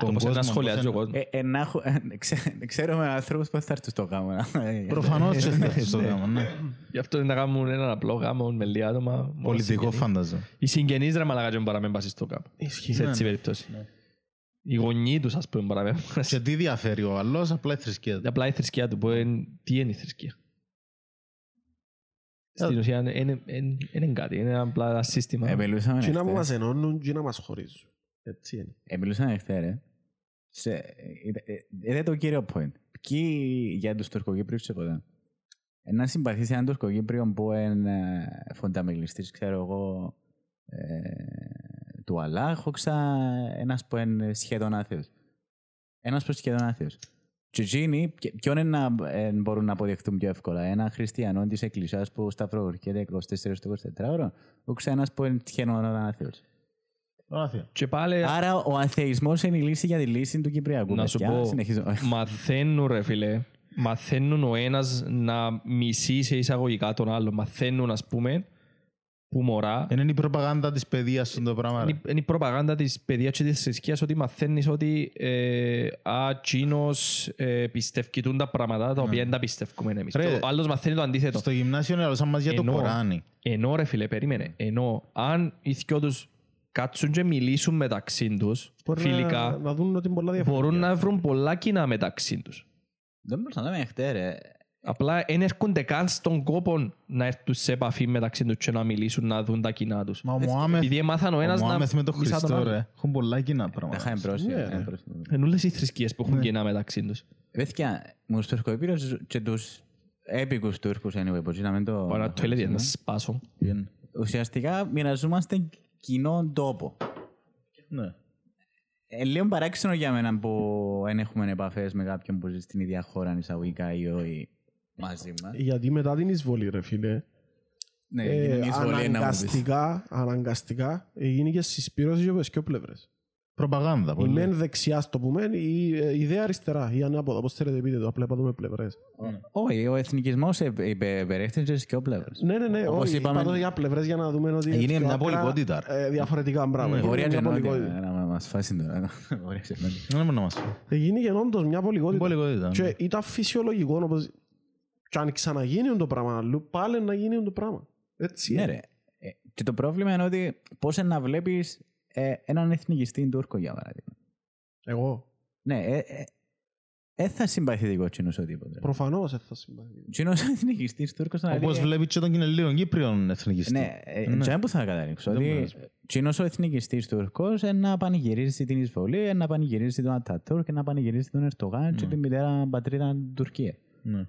τον πώς είναι να κόσμο. σχολιάζει ο πώς κόσμος. Ε, ε, να έχω- ε, ξέ- Ξέρουμε ανθρώπους που θα έρθουν στο γάμο. είναι- Προφανώς και θα έρθει στο γάμο, ναι. Γι' αυτό είναι να κάνουν έναν απλό γάμο με λίγα άτομα. μόνο Πολιτικό συγγενείς. φάνταζο. Οι συγγενείς ρε μαλακά και μπορούν να μην πάσει στο γάμο. Ισχύει. Σε έτσι περιπτώσει. Οι γονείς τους ας πούμε μπορούν να μην πάσει. Και τι διαφέρει ο άλλος, απλά η θρησκεία του. Απλά η θρησκεία του που είναι... Τι είναι η θρησκεία. Στην ουσία είναι- είναι- είναι είναι κάτι. Είναι απλά ένα σύστημα. Ε, μιλούσαμε Τι να εχθές. μας ενώνουν και να μας χωρίζουν. Έτσι είναι. Ε, μιλούσαμε εχθές, ρε. Σε- ε, ε, Είναι το κύριο point. Ποιοι για τους Τουρκοκύπριους σε ποτέ. Ε, Να συμπαθήσει έναν Τουρκοκύπριο που είναι ε, φονταμιλιστής, ξέρω εγώ, ε, του Αλλάχ, όξα ένας που είναι σχεδόν άθεος. Ένας που είναι σχεδόν άθεος. Και εκείνοι, ποιο- ποιον είναι να ε, μπορούν να αποδεχτούν πιο εύκολα. Ένα χριστιανό της εκκλησιάς που σταυροκρίνεται 24 στο 24 ώρο, όξα ένας που είναι σχεδόν άθεος. Και πάλι Άρα ο αθεισμός είναι η λύση για τη λύση του Κυπριακού. να σου παιδιά. πω, Συνεχίζω. μαθαίνουν ρε φίλε, μαθαίνουν ο ένας να μισεί σε εισαγωγικά τον άλλο. Μαθαίνουν ας πούμε που μωρά Είναι η προπαγάνδα της παιδείας στον το πράγμα. ρε. Είναι η- είναι η προπαγάνδα της παιδείας και της θρησκείας ότι μαθαίνεις ότι ε, α, τσίνος ε, πιστεύει τούν τα πράγματα τα οποία δεν τα πιστεύουμε εμείς. Ρε, Και Ο άλλος μαθαίνει το αντίθετο. Στο γυμνάσιο έλωσαν μας για το Ενώ- Κοράνι. Ενώ ρε φίλε, περίμενε. Ενώ αν οι δυο τους κάτσουν και μιλήσουν μεταξύ τους, Μπορεί φιλικά, να- Να δουν ότι είναι πολλά διαφορετικά. μπορούν να βρουν πολλά κοινά μεταξύ τους. Δεν μπορούσα να είμαι χτέ, ρε. Απλά δεν έρχονται καν στον κόπο να έρθουν σε επαφή μεταξύ τους και να μιλήσουν, να δουν τα κοινά τους. Μα ο Μωάμεθ- Επειδή έμαθαν ο ο ένας να Μωάμεθ με τον μισά τον Χριστό, άλλο. ρε. Έχουν πολλά κοινά Τα πράγματα. είχαμε πρόσφυγα. Ναι, είχαμε ρε. πρόσφυγα. Είναι όλες οι θρησκείες που έχουν κοινά μεταξύ τους. Παιδιά, μου στους Τουρκοκύπριους και τους έπικους Τούρκους, anyway, που να μην το... Πάω να το έλεγε να σπάσω. Είναι. Ουσιαστικά μοιραζόμαστε κοινό τόπο. Ναι. Ε, λίγο παράξενο για μένα που δεν έχουμε επαφές με κάποιον που ζει στην ίδια χώρα εισαγωγικά ή όχι μαζί μας. Γιατί μετά την εισβολή, ρε φίλε, Ναι, ε, είναι η εισβολή να μου πεις. αναγκαστικά, αναγκαστικά έγινε και συσπήρωση και από τις δυο πλευρές. Προπαγάνδα. Η πολύ. μεν δεξιά στο που μεν, η ε, ιδέα αριστερά, ή ανάποδα, πώς θέλετε πείτε το, απλά είπα το με πλευρές. Όχι, ο εθνικισμός ε, ε, περιέχεται σε και πλευρές. Ναι, ναι, ναι, Όπως όχι, είπαμε- είπα το για πλευρές για να δούμε ότι... Έγινε είναι μια πιο άκρα, πολυπότητα, ρε. ε, Διαφορετικά πράγματα. Έγινε Μπορεί μια και πολυπότητα. να μας φάσει τώρα. Μπορεί και να- Δεν μπορώ να μας πω. Έγινε και όντως μια πολυπότητα. Πολυπότητα, ναι. Και ήταν φυσιολογικό όπως... Και αν ξαναγίνει το πράγμα αλλού, πάλι να γίνει το πράγμα. Έτσι. Ναι, είναι. ρε. Ε, Και το πρόβλημα είναι ότι πώς να βλέπεις ε, έναν εθνικιστή Τούρκο, για παράδειγμα. Εγώ. Ναι, ε, ε, ε, θα συμπαθητικό τσίνος ο τίποτε. Προφανώς δεν θα συμβαίνει. Τσίνος ο εθνικιστής Τούρκος να Όπως λέει... βλέπεις και τον Κινελίον Κύπριον εθνικιστή. Ναι, ε, Ναι. τζάμπου θα καταλήξω. Δεν Ότι πειράζει. τσίνος ο εθνικιστής Τούρκος ε, να πανηγυρίζει την εισβολή, ε, να πανηγυρίζει τον Ατατούρκ, ε, να πανηγυρίζει τον Ερτογάν και την μητέρα πατρίδα την Τουρκία. Ναι.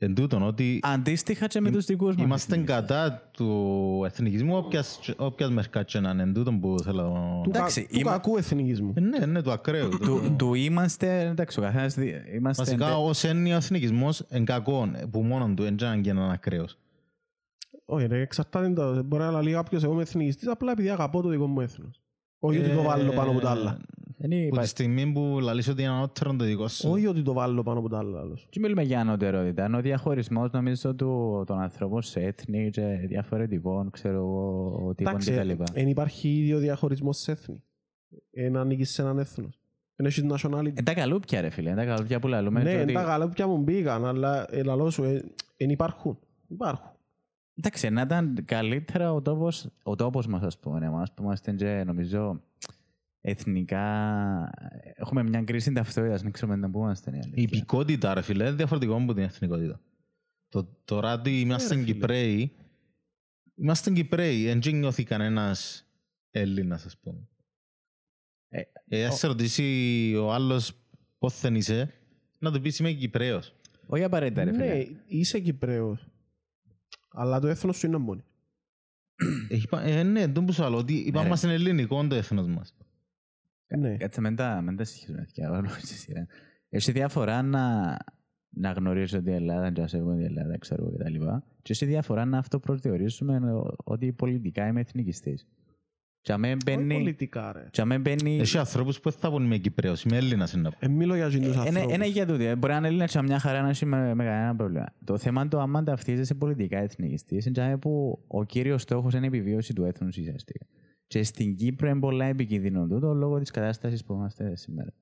Εν τούτον, ότι Αντίστοιχα και με τους δικούς μας. είμαστε εθνικιστές. κατά του εθνικισμού όποιας, όποιας μερικά και να είναι. Εν τούτον που θέλω... Του, κα, Εντάξει, του είμα- κακού εθνικισμού. Ε, Ναι, ναι, του ακραίου. του- Του, του είμαστε, εντάξει, ο καθένας δι- είμαστε... Βασικά, ως έννοια ο εθνικισμός εν κακόν, που μόνον του, εν τζάν και έναν ακραίος. Όχι, ρε, εξαρτάται το. Μπορεί να λέει κάποιος εγώ είμαι εθνικιστής απλά επειδή αγαπώ το δικό μου έθνος. Όχι ότι το βάλω πάνω από τα άλλα. Δεν Που είπα- τη στιγμή που λαλείς ότι είναι ανώτερο το δικό σου. Όχι ότι το βάλω πάνω από τα άλλα. άλλος. Και μιλούμε για ανωτερότητα. Είναι ο διαχωρισμός νομίζω του, των ανθρώπων σε έθνη και διαφορετικών, ξέρω εγώ, τύπων Εντάξει, κτλ. δεν υπάρχει ίδιο διαχωρισμός σε έθνη. Ένα ανήκεις σε έναν έθνος. Δεν έχεις nationality. Ε, τα καλούπια, ρε φίλε. ε, Τα καλούπια που λαλούμε. Ναι, και ότι- τα γαλόπια μου μπήκαν, αλλά ε, λαλός σου, δεν υπάρχουν. Υπάρχουν. Εντάξει, να ήταν καλύτερα ο τόπος, ο τόπος μας, ας πούμε, εμάς που είμαστε και νομίζω εθνικά... Έχουμε μια κρίση ταυτότητας, δεν ξέρουμε να πού είμαστε. είναι η Η αλήθεια. υπηκότητα, ρε φίλε, είναι διαφορετικό από την εθνικότητα. Το, τώρα ότι είμαστε Κυπρέοι, είμαστε Κυπρέοι, δεν νιώθει κανένας Έλληνας, ας πούμε. Ε, Ε, ας σε ρωτήσει ο άλλος πώς δεν είσαι, να του πεις είμαι Κυπρέος. Όχι απαραίτητα, ρε φίλε. Ναι, είσαι Κυπρέος. Αλλά το έθνος σου είναι μόνοι. Έχει πα- Ε, ναι, τον που σου λέω, ότι είπαμε μας είναι ελληνικό το έθνος μας. Ναι. Κάτσε μην τα, μην τα συγχύσουμε πια, όλο στη σειρά. Έχει διαφορά να, να γνωρίζω ότι η Ελλάδα, να σέβομαι την Ελλάδα, ξέρω εγώ κτλ. Και έχει διαφορά να αυτοπροσδιορίζουμε ο- ότι πολιτικά είμαι εθνικιστής. Και αμέ Όχι μπαίνει... πολιτικά ρε. Και αμέ μπαίνει... Έχει ανθρώπους που δεν θα πούν είμαι Κυπρέος, είμαι Έλληνας είναι να πω. Ε, μιλώ για εκείνους Είναι, είναι ανθρώπους. για τούτο. ε. Μπορεί να είναι Έλληνας και μια χαρά να έχει με, με κανένα πρόβλημα. Το θέμα είναι το άμα ταυτίζεσαι πολιτικά εθνικιστής, είναι τζάμε που ο κύριος στόχος είναι η επιβίωση του έθνους ουσιαστικά. Και στην Κύπρο είναι πολλά επικίνδυνο τούτο λόγω της κατάστασης που είμαστε σήμερα.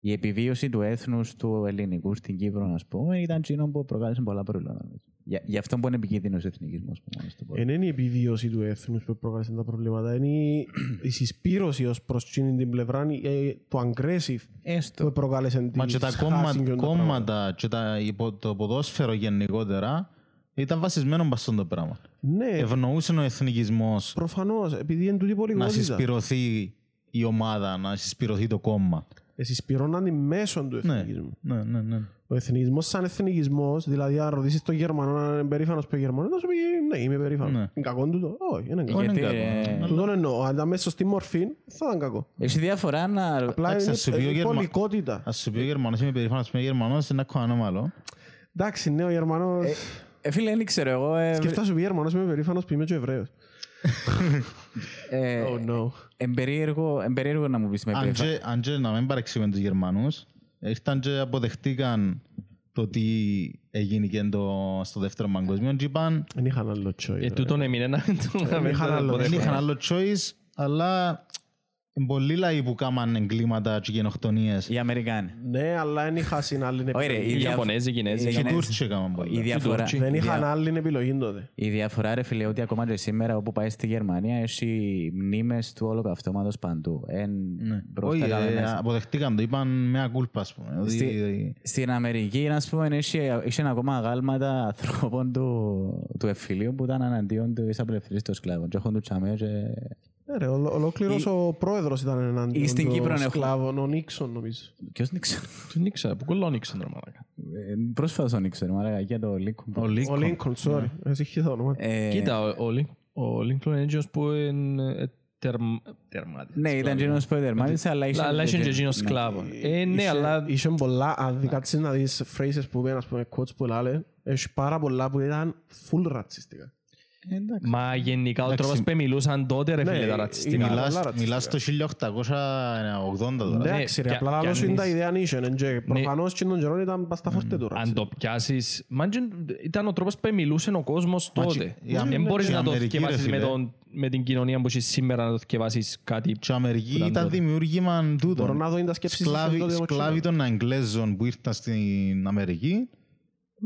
Η επιβίωση του έθνους του ελληνικού στην Κύπρο, α πούμε, ήταν εκείνο που προκάλεσε πολλά προβλήματα. Για, γι' αυτό που είναι επικίνδυνος ο εθνικισμός που μόνος στο πω. Ε, Δεν είναι η επιβίωση του έθνους που προκάλεσε τα προβλήματα. Είναι η- η συσπήρωση ως προς εκείνη την πλευρά, ε, το aggressive Έστω. που προκάλεσε τη Μα και τα σχάση κόμμα- και τα πράγματα. κόμματα και τα, υπο- το ποδόσφαιρο γενικότερα ήταν βασισμένο μπας στον το πράγμα. Ναι, Ευνοούσε ο εθνικισμός προφανώς, επειδή είναι τούτη η να πολυγότητα. συσπηρωθεί η ομάδα, να συσπηρωθεί το κόμμα. Ε, Συσπηρώναν τη μέσον του Ναι, εθνικισμού. ναι, ναι. ναι. Ο εθνικισμός σαν εθνικισμός, δηλαδή αν ρωτήσεις τον Γερμανό αν είναι περήφανος που είναι Γερμανός, θα σου πει ναι, είμαι περήφανος. Ναι. Είναι κακό τούτο. Όχι, είναι κακό. Γιατί, είναι ε, κακό. Τούτον εννοώ, αν ήταν μέσα στη μορφή, θα ήταν κακό. Έχει διαφορά να. Απλά Εντάξει, είναι θα σου πει ο η Γερμα- πολικότητα. Ας σου πει ο Γερμανός, είμαι περήφανος που είμαι Γερμανός, είναι ακόμα ανώμαλο. Εντάξει, ναι, ο Γερμανός... Ε, φίλε, δεν ξέρω εγώ. Ε, Σκεφτά σου πει Γερμανός, είμαι περήφανος που είμαι και Εβραίος. ε, Oh no. εμπερίεργο, εμπερίεργο να μου πεις με Αν περήφα- και- Αν και να μην παρεξηγούμε τους Γερμανούς, ήρθαν και αποδεχτήκαν το τι έγινε και το- στο δεύτερο παγκόσμιο και είπαν Δεν είχαν άλλο choice. Ε, ρε. τούτον έμεινε να μην το να μην είχαν το άλλο- δεν αποδέχομαι. είχαν άλλο choice, αλλά είναι πολλοί λαοί που κάμαν εγκλήματα και γενοκτονίες. Οι Αμερικάνοι. Ναι, αλλά δεν είχαν άλλη Όχι, ρε, επιλογή. οι Οι δια- Ιαπωνέζοι, οι Κινέζοι. οι Και οι ναι. Τούρκοι έκαναν Η πολλά. διαφορά, Τούρκοι. Δεν η είχαν δια- άλλη επιλογή τότε. η διαφορά, ρε φίλε, ότι ακόμα και σήμερα όπου πάει στη Γερμανία έχει μνήμες του ολοκαυτώματος παντού. Εν Ναι. μπροστά Όχι, ε, κανένας. αποδεχτήκαν το, είπαν με ακούλπα, ας πούμε. ότι- Στη- Στην Αμερική, ας πούμε, είχε, είχε ακόμα αγάλματα ανθρώπων του, του εφηλίου που ήταν εναντίον τη απελευθερία των σκλάβων. Και έχουν τους τσαμέ και... Ναι, ρε, ολο- ολόκληρος ο πρόεδρος ήταν εναντίον Ή στην των Κύπρο έχω- σκλάβων, ο Νίξον νομίζω. Ποιος δεν ξέρω. Δεν ήξερα, που κολλό ήξερα ρε μαλάκα. Ε, Πρόσφατα τον ήξερα, μαλάκα, για το Lincoln. Ο Ο Λίκον. Λίνκον, sorry. Εσύ είχε το όνομα. Ε, Κοίτα, ο- ο Λιν- ο Lincoln είναι εκείνος που είναι ε, τερμ- τερμάτης. Ναι, ήταν εκείνος που εδερμάτισε, αλλά είχε... Αλλά είχε και εκείνος Ναι. σκλάβο. Ε, ναι, Είχε- αλλά Είχε πολλά, αν δει κάτσεις να δεις phrases που είπαν, ας πούμε, quotes που λάλε, έχει πάρα πολλά που ήταν full ρατσιστικά. Ε, εντάξει. Μα γενικά ο Εντάξει. τρόπος που μιλούσαν τότε ρε Ναι, φίλε τα ήταν- ρατσιστικά. πολλά Μιλάς, ρατσιστικά. μιλάς το 1880 τώρα. Εντάξει ρε, κι- απλά κι λαλό αν σου είναι τα είσαι- ιδέα νίσιο. και Προφανώς και τον καιρό ήταν πας στα φορτέ του Αν ρατσισμό. το πιάσεις, μάντζεν, ήταν ο τρόπος που μιλούσε ο κόσμος Μα τότε. και- η Αμ- Δεν μπορείς και η να το Αμερική, ρε θκευάσεις με, φίλε. τον- με την κοινωνία που έχεις σήμερα να το θκευάσεις κάτι. Και η Αμερική ήταν ήταν τότε. δημιούργημα Μπορώ τούτων. να δω είναι τα σκέψεις της Σκλάβοι, τότε σκλάβοι των Αγγλέζων που ήρθαν στην Αμερική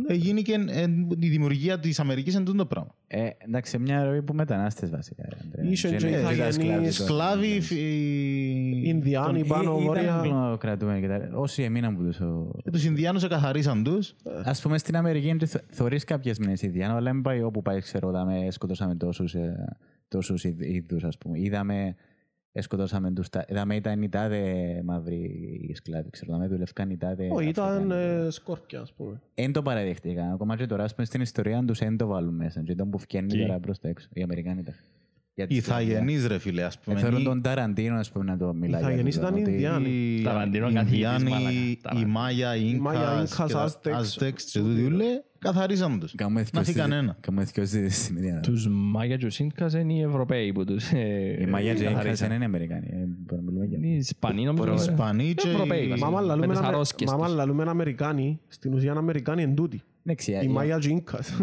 έγινε και ε, η δημιουργία της Αμερικής είναι τούτο το πράγμα. Ε, εντάξει, μια ροή που μετανάστες βασικά. Αντρέα. Είχε Και και είναι- οι δεν ήταν Ιταλιανοί, σκλάβοι τότε. Σκλάβοι φι- Ινδιάνοι Ε, πάνω ήταν βόρεια. αγγλοκρατούμενοι και τα- Όσοι έμειναν που τους... ο- ε, τους Ινδιάνους εκαθαρίσαν τους. Ας πούμε στην Αμερική είναι θ- θωρείς κάποιες μήνες Ινδιάνο, αλλά δεν πάει όπου πάει, ξέρω, δάμε, σκοτώσαμε τόσους, ε, τόσους είδ- είδους, ας πούμε. Είδαμε, ε, σκοτώσαμε τους, τα- είδαμε ήταν οι τάδε μαύροι οι σκλάβοι, ξέρω, δάμε δουλεύκαν οι τάδε Όχι, ήταν Αφρικανοί. ε, σκόρπια, ας πούμε. Εν το παραδεχτήκαν, ακόμα και τώρα, ας πούμε, στην ιστορία τους εν το βάλουν μέσα, και ήταν που φκένει Τι; τώρα προς τα έξω, οι Αμερικάνοι τα. Για τη Οι σκλαβιά. Ιθαγενείς ρε φίλε ας πούμε. Φέρουν Οι- τον Ταραντίνο, ας πούμε, να το μιλάει. για Ιθαγενείς τούτο, ήταν ότι- Ινδιάνοι. οι- Ταραντίνο οι καθηγητής, Ινδιάνοι, μαλάκα. οι Ταραντίνο. Μάγια, οι Μάγια, Ίνκας Ίνκας, και τα Άζτεκς. Άζτεκς και τούτοι ούλε καθαρίσαν τους. Κάμουμε Να δυο φύγει συζη- κανένα. κάμουμε δυο συζητήσεις στην ίδια. Τους Μάγια και τους Ίνκας είναι οι Ευρωπαίοι που τους ε, Οι Μάγια και οι Ίνκας καθαρίσαν. δεν είναι Αμερικάνοι. ε, μπορούμε να μιλούμε για- Είναι οι Ισπανοί νομίζω. Οι ε. Ισπανοί και Ευρωπαίοι, οι- βασικά. Μα άμα με λαλούμε τις Αμε- αρρώσκες μα άμα τους. λαλούμε Αμερικάνοι, στην ουσία είναι Αμερικάνοι εν τούτοι. Εντάξει, Οι οι- Μάγια και οι Ίνκας.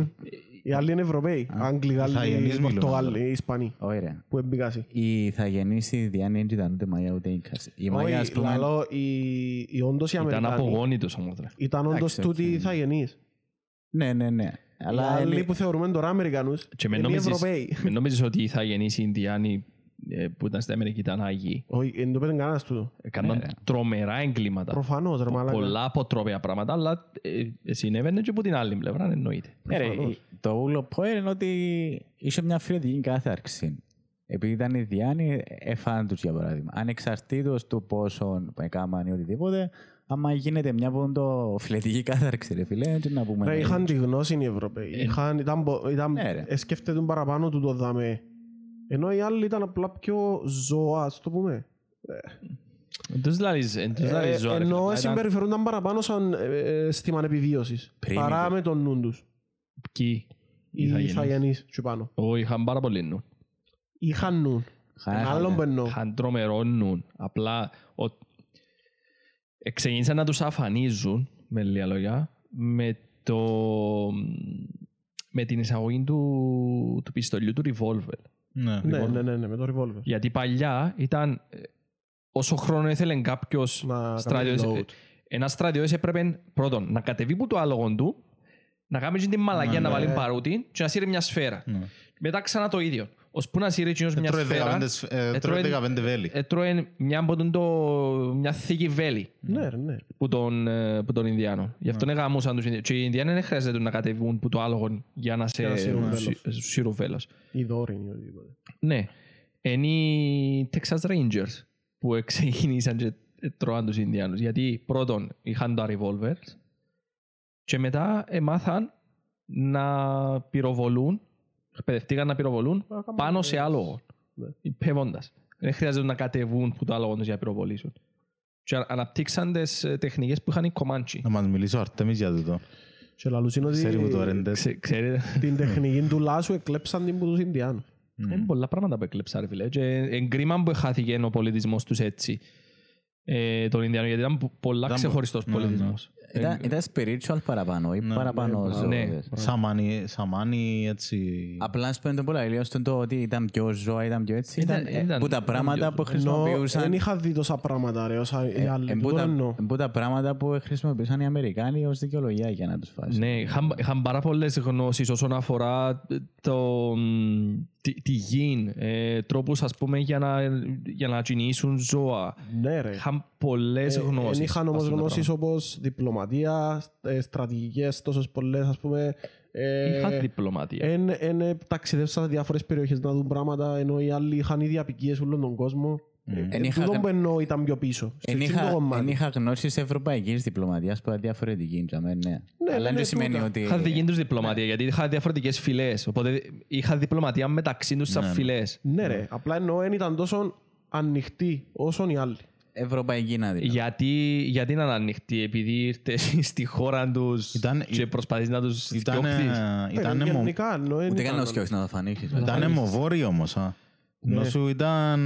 Οι άλλοι είναι Ευρωπαίοι. Άγγλοι, Γάλλοι, Ιθαγενείς μιλούμε Πορτογάλοι, τώρα. Ισπανοί. Όχι ρε. Που εμπικάσει. Οι Ιθαγενείς οι Διάννη δεν ήταν ούτε Μάγια ούτε Ίνκας. Οι Μάγια, ας Όχι, πούμε, λαλώ, οι- οι όντως οι Ήταν Αμερικάνοι απογόνητος όμως. ρε. ήταν όντως Εντάξει, τούτοι οκ. οι Ιθαγενείς. Ναι, ναι, ναι. Οι Αλλά άλλοι είναι- που θεωρούμε τώρα Αμερικανούς Και με είναι οι νομίζεις, Ευρωπαίοι. με νομίζεις ότι οι Ιθαγενείς οι Ινδιάνοι ε, που ήταν στην Αμερική ήταν Άγιοι. Όχι, δεν το πέτουν κανένας τούτο. Έκαναν Ναι, ρε. τρομερά εγκλήματα. Προφανώς ρε μαλάκα. Πολλά αποτρόπαια πράγματα, αλλά ε, συνέβαινε και από την άλλη πλευρά, εννοείται. Ναι, ρε, προφανώς. το ούλο point είναι ότι είχε μια φιλετική κάθαρση. Επειδή ήταν Ινδιάνοι, εφάαν τους για παράδειγμα. Ανεξαρτήτως του πόσο έκαναν ή οτιδήποτε, άμα γίνεται μια πόντο φιλετική κάθαρξη, ρε φίλε, τι να πούμε. Ρε, ναι. είχαν τη γνώση οι Ευρωπαίοι. Είχαν, ήταν, πο- ήταν, Ναι, ρε. ε, σκέφτεται παραπάνω του το δάμε Ενώ οι άλλοι ήταν απλά πιο ζώα, ας το πούμε. Εν τους λαλείς- εν τους λαλείς Ε, ζώα, ρε Ενώ φίλε. Ήταν συμπεριφερούνταν παραπάνω σαν ε, ε, αίσθημα επιβίωσης. Primitive. Παρά με τον νου τους. Ποιοι, οι Οι Ιθαγενείς. Ιθαγενείς και πάνω. Όχι, είχαν πάρα πολύ νου. Είχαν νου. Είχαν- Ένα άλλο που εννοώ. Είχαν τρομερό νου. Απλά ο- ε, ξεκίνησαν να τους αφανίζουν, με λίγα λόγια, με, το... με την εισαγωγή του, του πιστολιού του revolver. Ναι. Ναι, ναι, ναι, ναι, με το revolver. Γιατί παλιά ήταν ε, όσο χρόνο ήθελε κάποιος Να στρατιώτης. κάνει ε, load. Ένας στρατιώτης έπρεπε πρώτον να κατεβεί που το άλογο του, να κάνει την μαλαγία να ναι. βάλει παρούτη και να σύρει μια σφαίρα. Ναι. Μετά ξανά το ίδιο. Ώσπου να σύρει εκείνος μια Έτρωε σφαίρα, 15 σφ- ε, έτρωε- έτρωε 15 βέλη. έτρωε μια, από τον το, μια θήκη βέλη Ναι, ρε, ναι. που τον, ε, που τον Ινδιάνο. Γι' αυτό είναι γαμούσαν τους Ινδιάνους. Και οι Ινδιάνοι δεν χρειάζεται να κατεβούν που το άλογο για να σε Για να σύρουν σι- σύρουν βέλος. Ή δόρυνη ή οτιδήποτε. Ναι. Είναι οι Texas Rangers που ξεκίνησαν και τρώαν τους Ινδιάνους. Γιατί πρώτον είχαν τα revolvers και μετά έμαθαν να πυροβολούν, εκπαιδευτήκαν να πυροβολούν πάνω σε άλογο. Ναι. Υπέβοντας. Δεν χρειάζεται να κατεβούν που το άλογο τους για να πυροβολήσουν. Και αναπτύξαν τις ε, τεχνικές που είχαν οι Κομάντσι. Να μας μιλήσει ο Αρτέμις για τούτο. Και λαλούς είναι Ξέρει που το ότι ρέντε. Ξε- Ξέρετε, την τεχνική του Λάσου εκλέψαν την που τους Ινδιάνους. είναι πολλά πράγματα που έκλεψα ρε φίλε. Και εγκρίμα που χάθηκε ο πολιτισμός τους έτσι. Ε, τον Ινδιάνο, γιατί ήταν πο- πολλά Ήταν- ξεχωριστός ναι, ναι. πολιτισμός. Ήταν, ήταν spiritual παραπάνω ή παραπάνω ναι, ζώες. ναι. Σαμάνι, σαμάνι έτσι... Απλά σπέντο το πολλά ηλίος στον το ότι ήταν πιο ζώα, ήταν πιο έτσι. Ήταν- Ήταν, ε, ήταν- που τα ήταν πράγματα πιο που Ενώ χρησιμοποιούσαν... δεν είχα δει τόσα πράγματα ρε, όσα οι άλλοι. ε, Τούτο που τα- εννοώ. που τα πράγματα που χρησιμοποιούσαν οι Αμερικάνοι ως δικαιολογία για να τους φάσει. Ναι, είχαν, είχαν πάρα πολλές γνώσεις όσον αφορά το, μ, τη, τη γη, ε, τρόπους ας πούμε για να, για να κινήσουν ζώα. Ναι ρε. Είχαν πολλές Ε, γνώσεις. Εν είχαν όμως αυτό το γνώσεις πράγμα. όπως διπλωματία, ε, στρατηγικές τόσες πολλές ας πούμε. ε, Είχαν διπλωματία. Εν, εν ε, ταξιδεύσαν σε διάφορες περιοχές να δουν πράγματα ενώ οι άλλοι είχαν ήδη απικίες όλον τον κόσμο. Ε, Εν εν είχα τούτο κα- που εννοώ ήταν πιο πίσω. Στο Εν εκείνο το είχα, κομμάτι. εν είχα γνώσεις ευρωπαϊκής διπλωματίας που ήταν διαφορετική. για μένα, Ναι. Αλλά ναι, δεν ναι, σημαίνει τούτα. ότι... Είχαν δική τους διπλωματία, γιατί είχαν διαφορετικές φυλές. Οπότε είχαν διπλωματία μεταξύ τους σαν φυλές. Ναι ρε, απλά εννοώ δεν ήταν τόσο ανοιχτή όσο οι άλλοι. Ευρωπαϊκή να δει. Γιατί, γιατί να είναι ανοιχτή, επειδή ήρθε στη χώρα τους Ήταν- και προσπαθείς να τους Ήταν, διώχνεις. ήταν, Ε, αιμο- Γενικά εννοώ δεν Ούτε καν ήταν- να σκέφτεσαι να το φανίξεις. ήταν αιμοβόροι όμως. α. Ναι. Ενώ σου ήταν...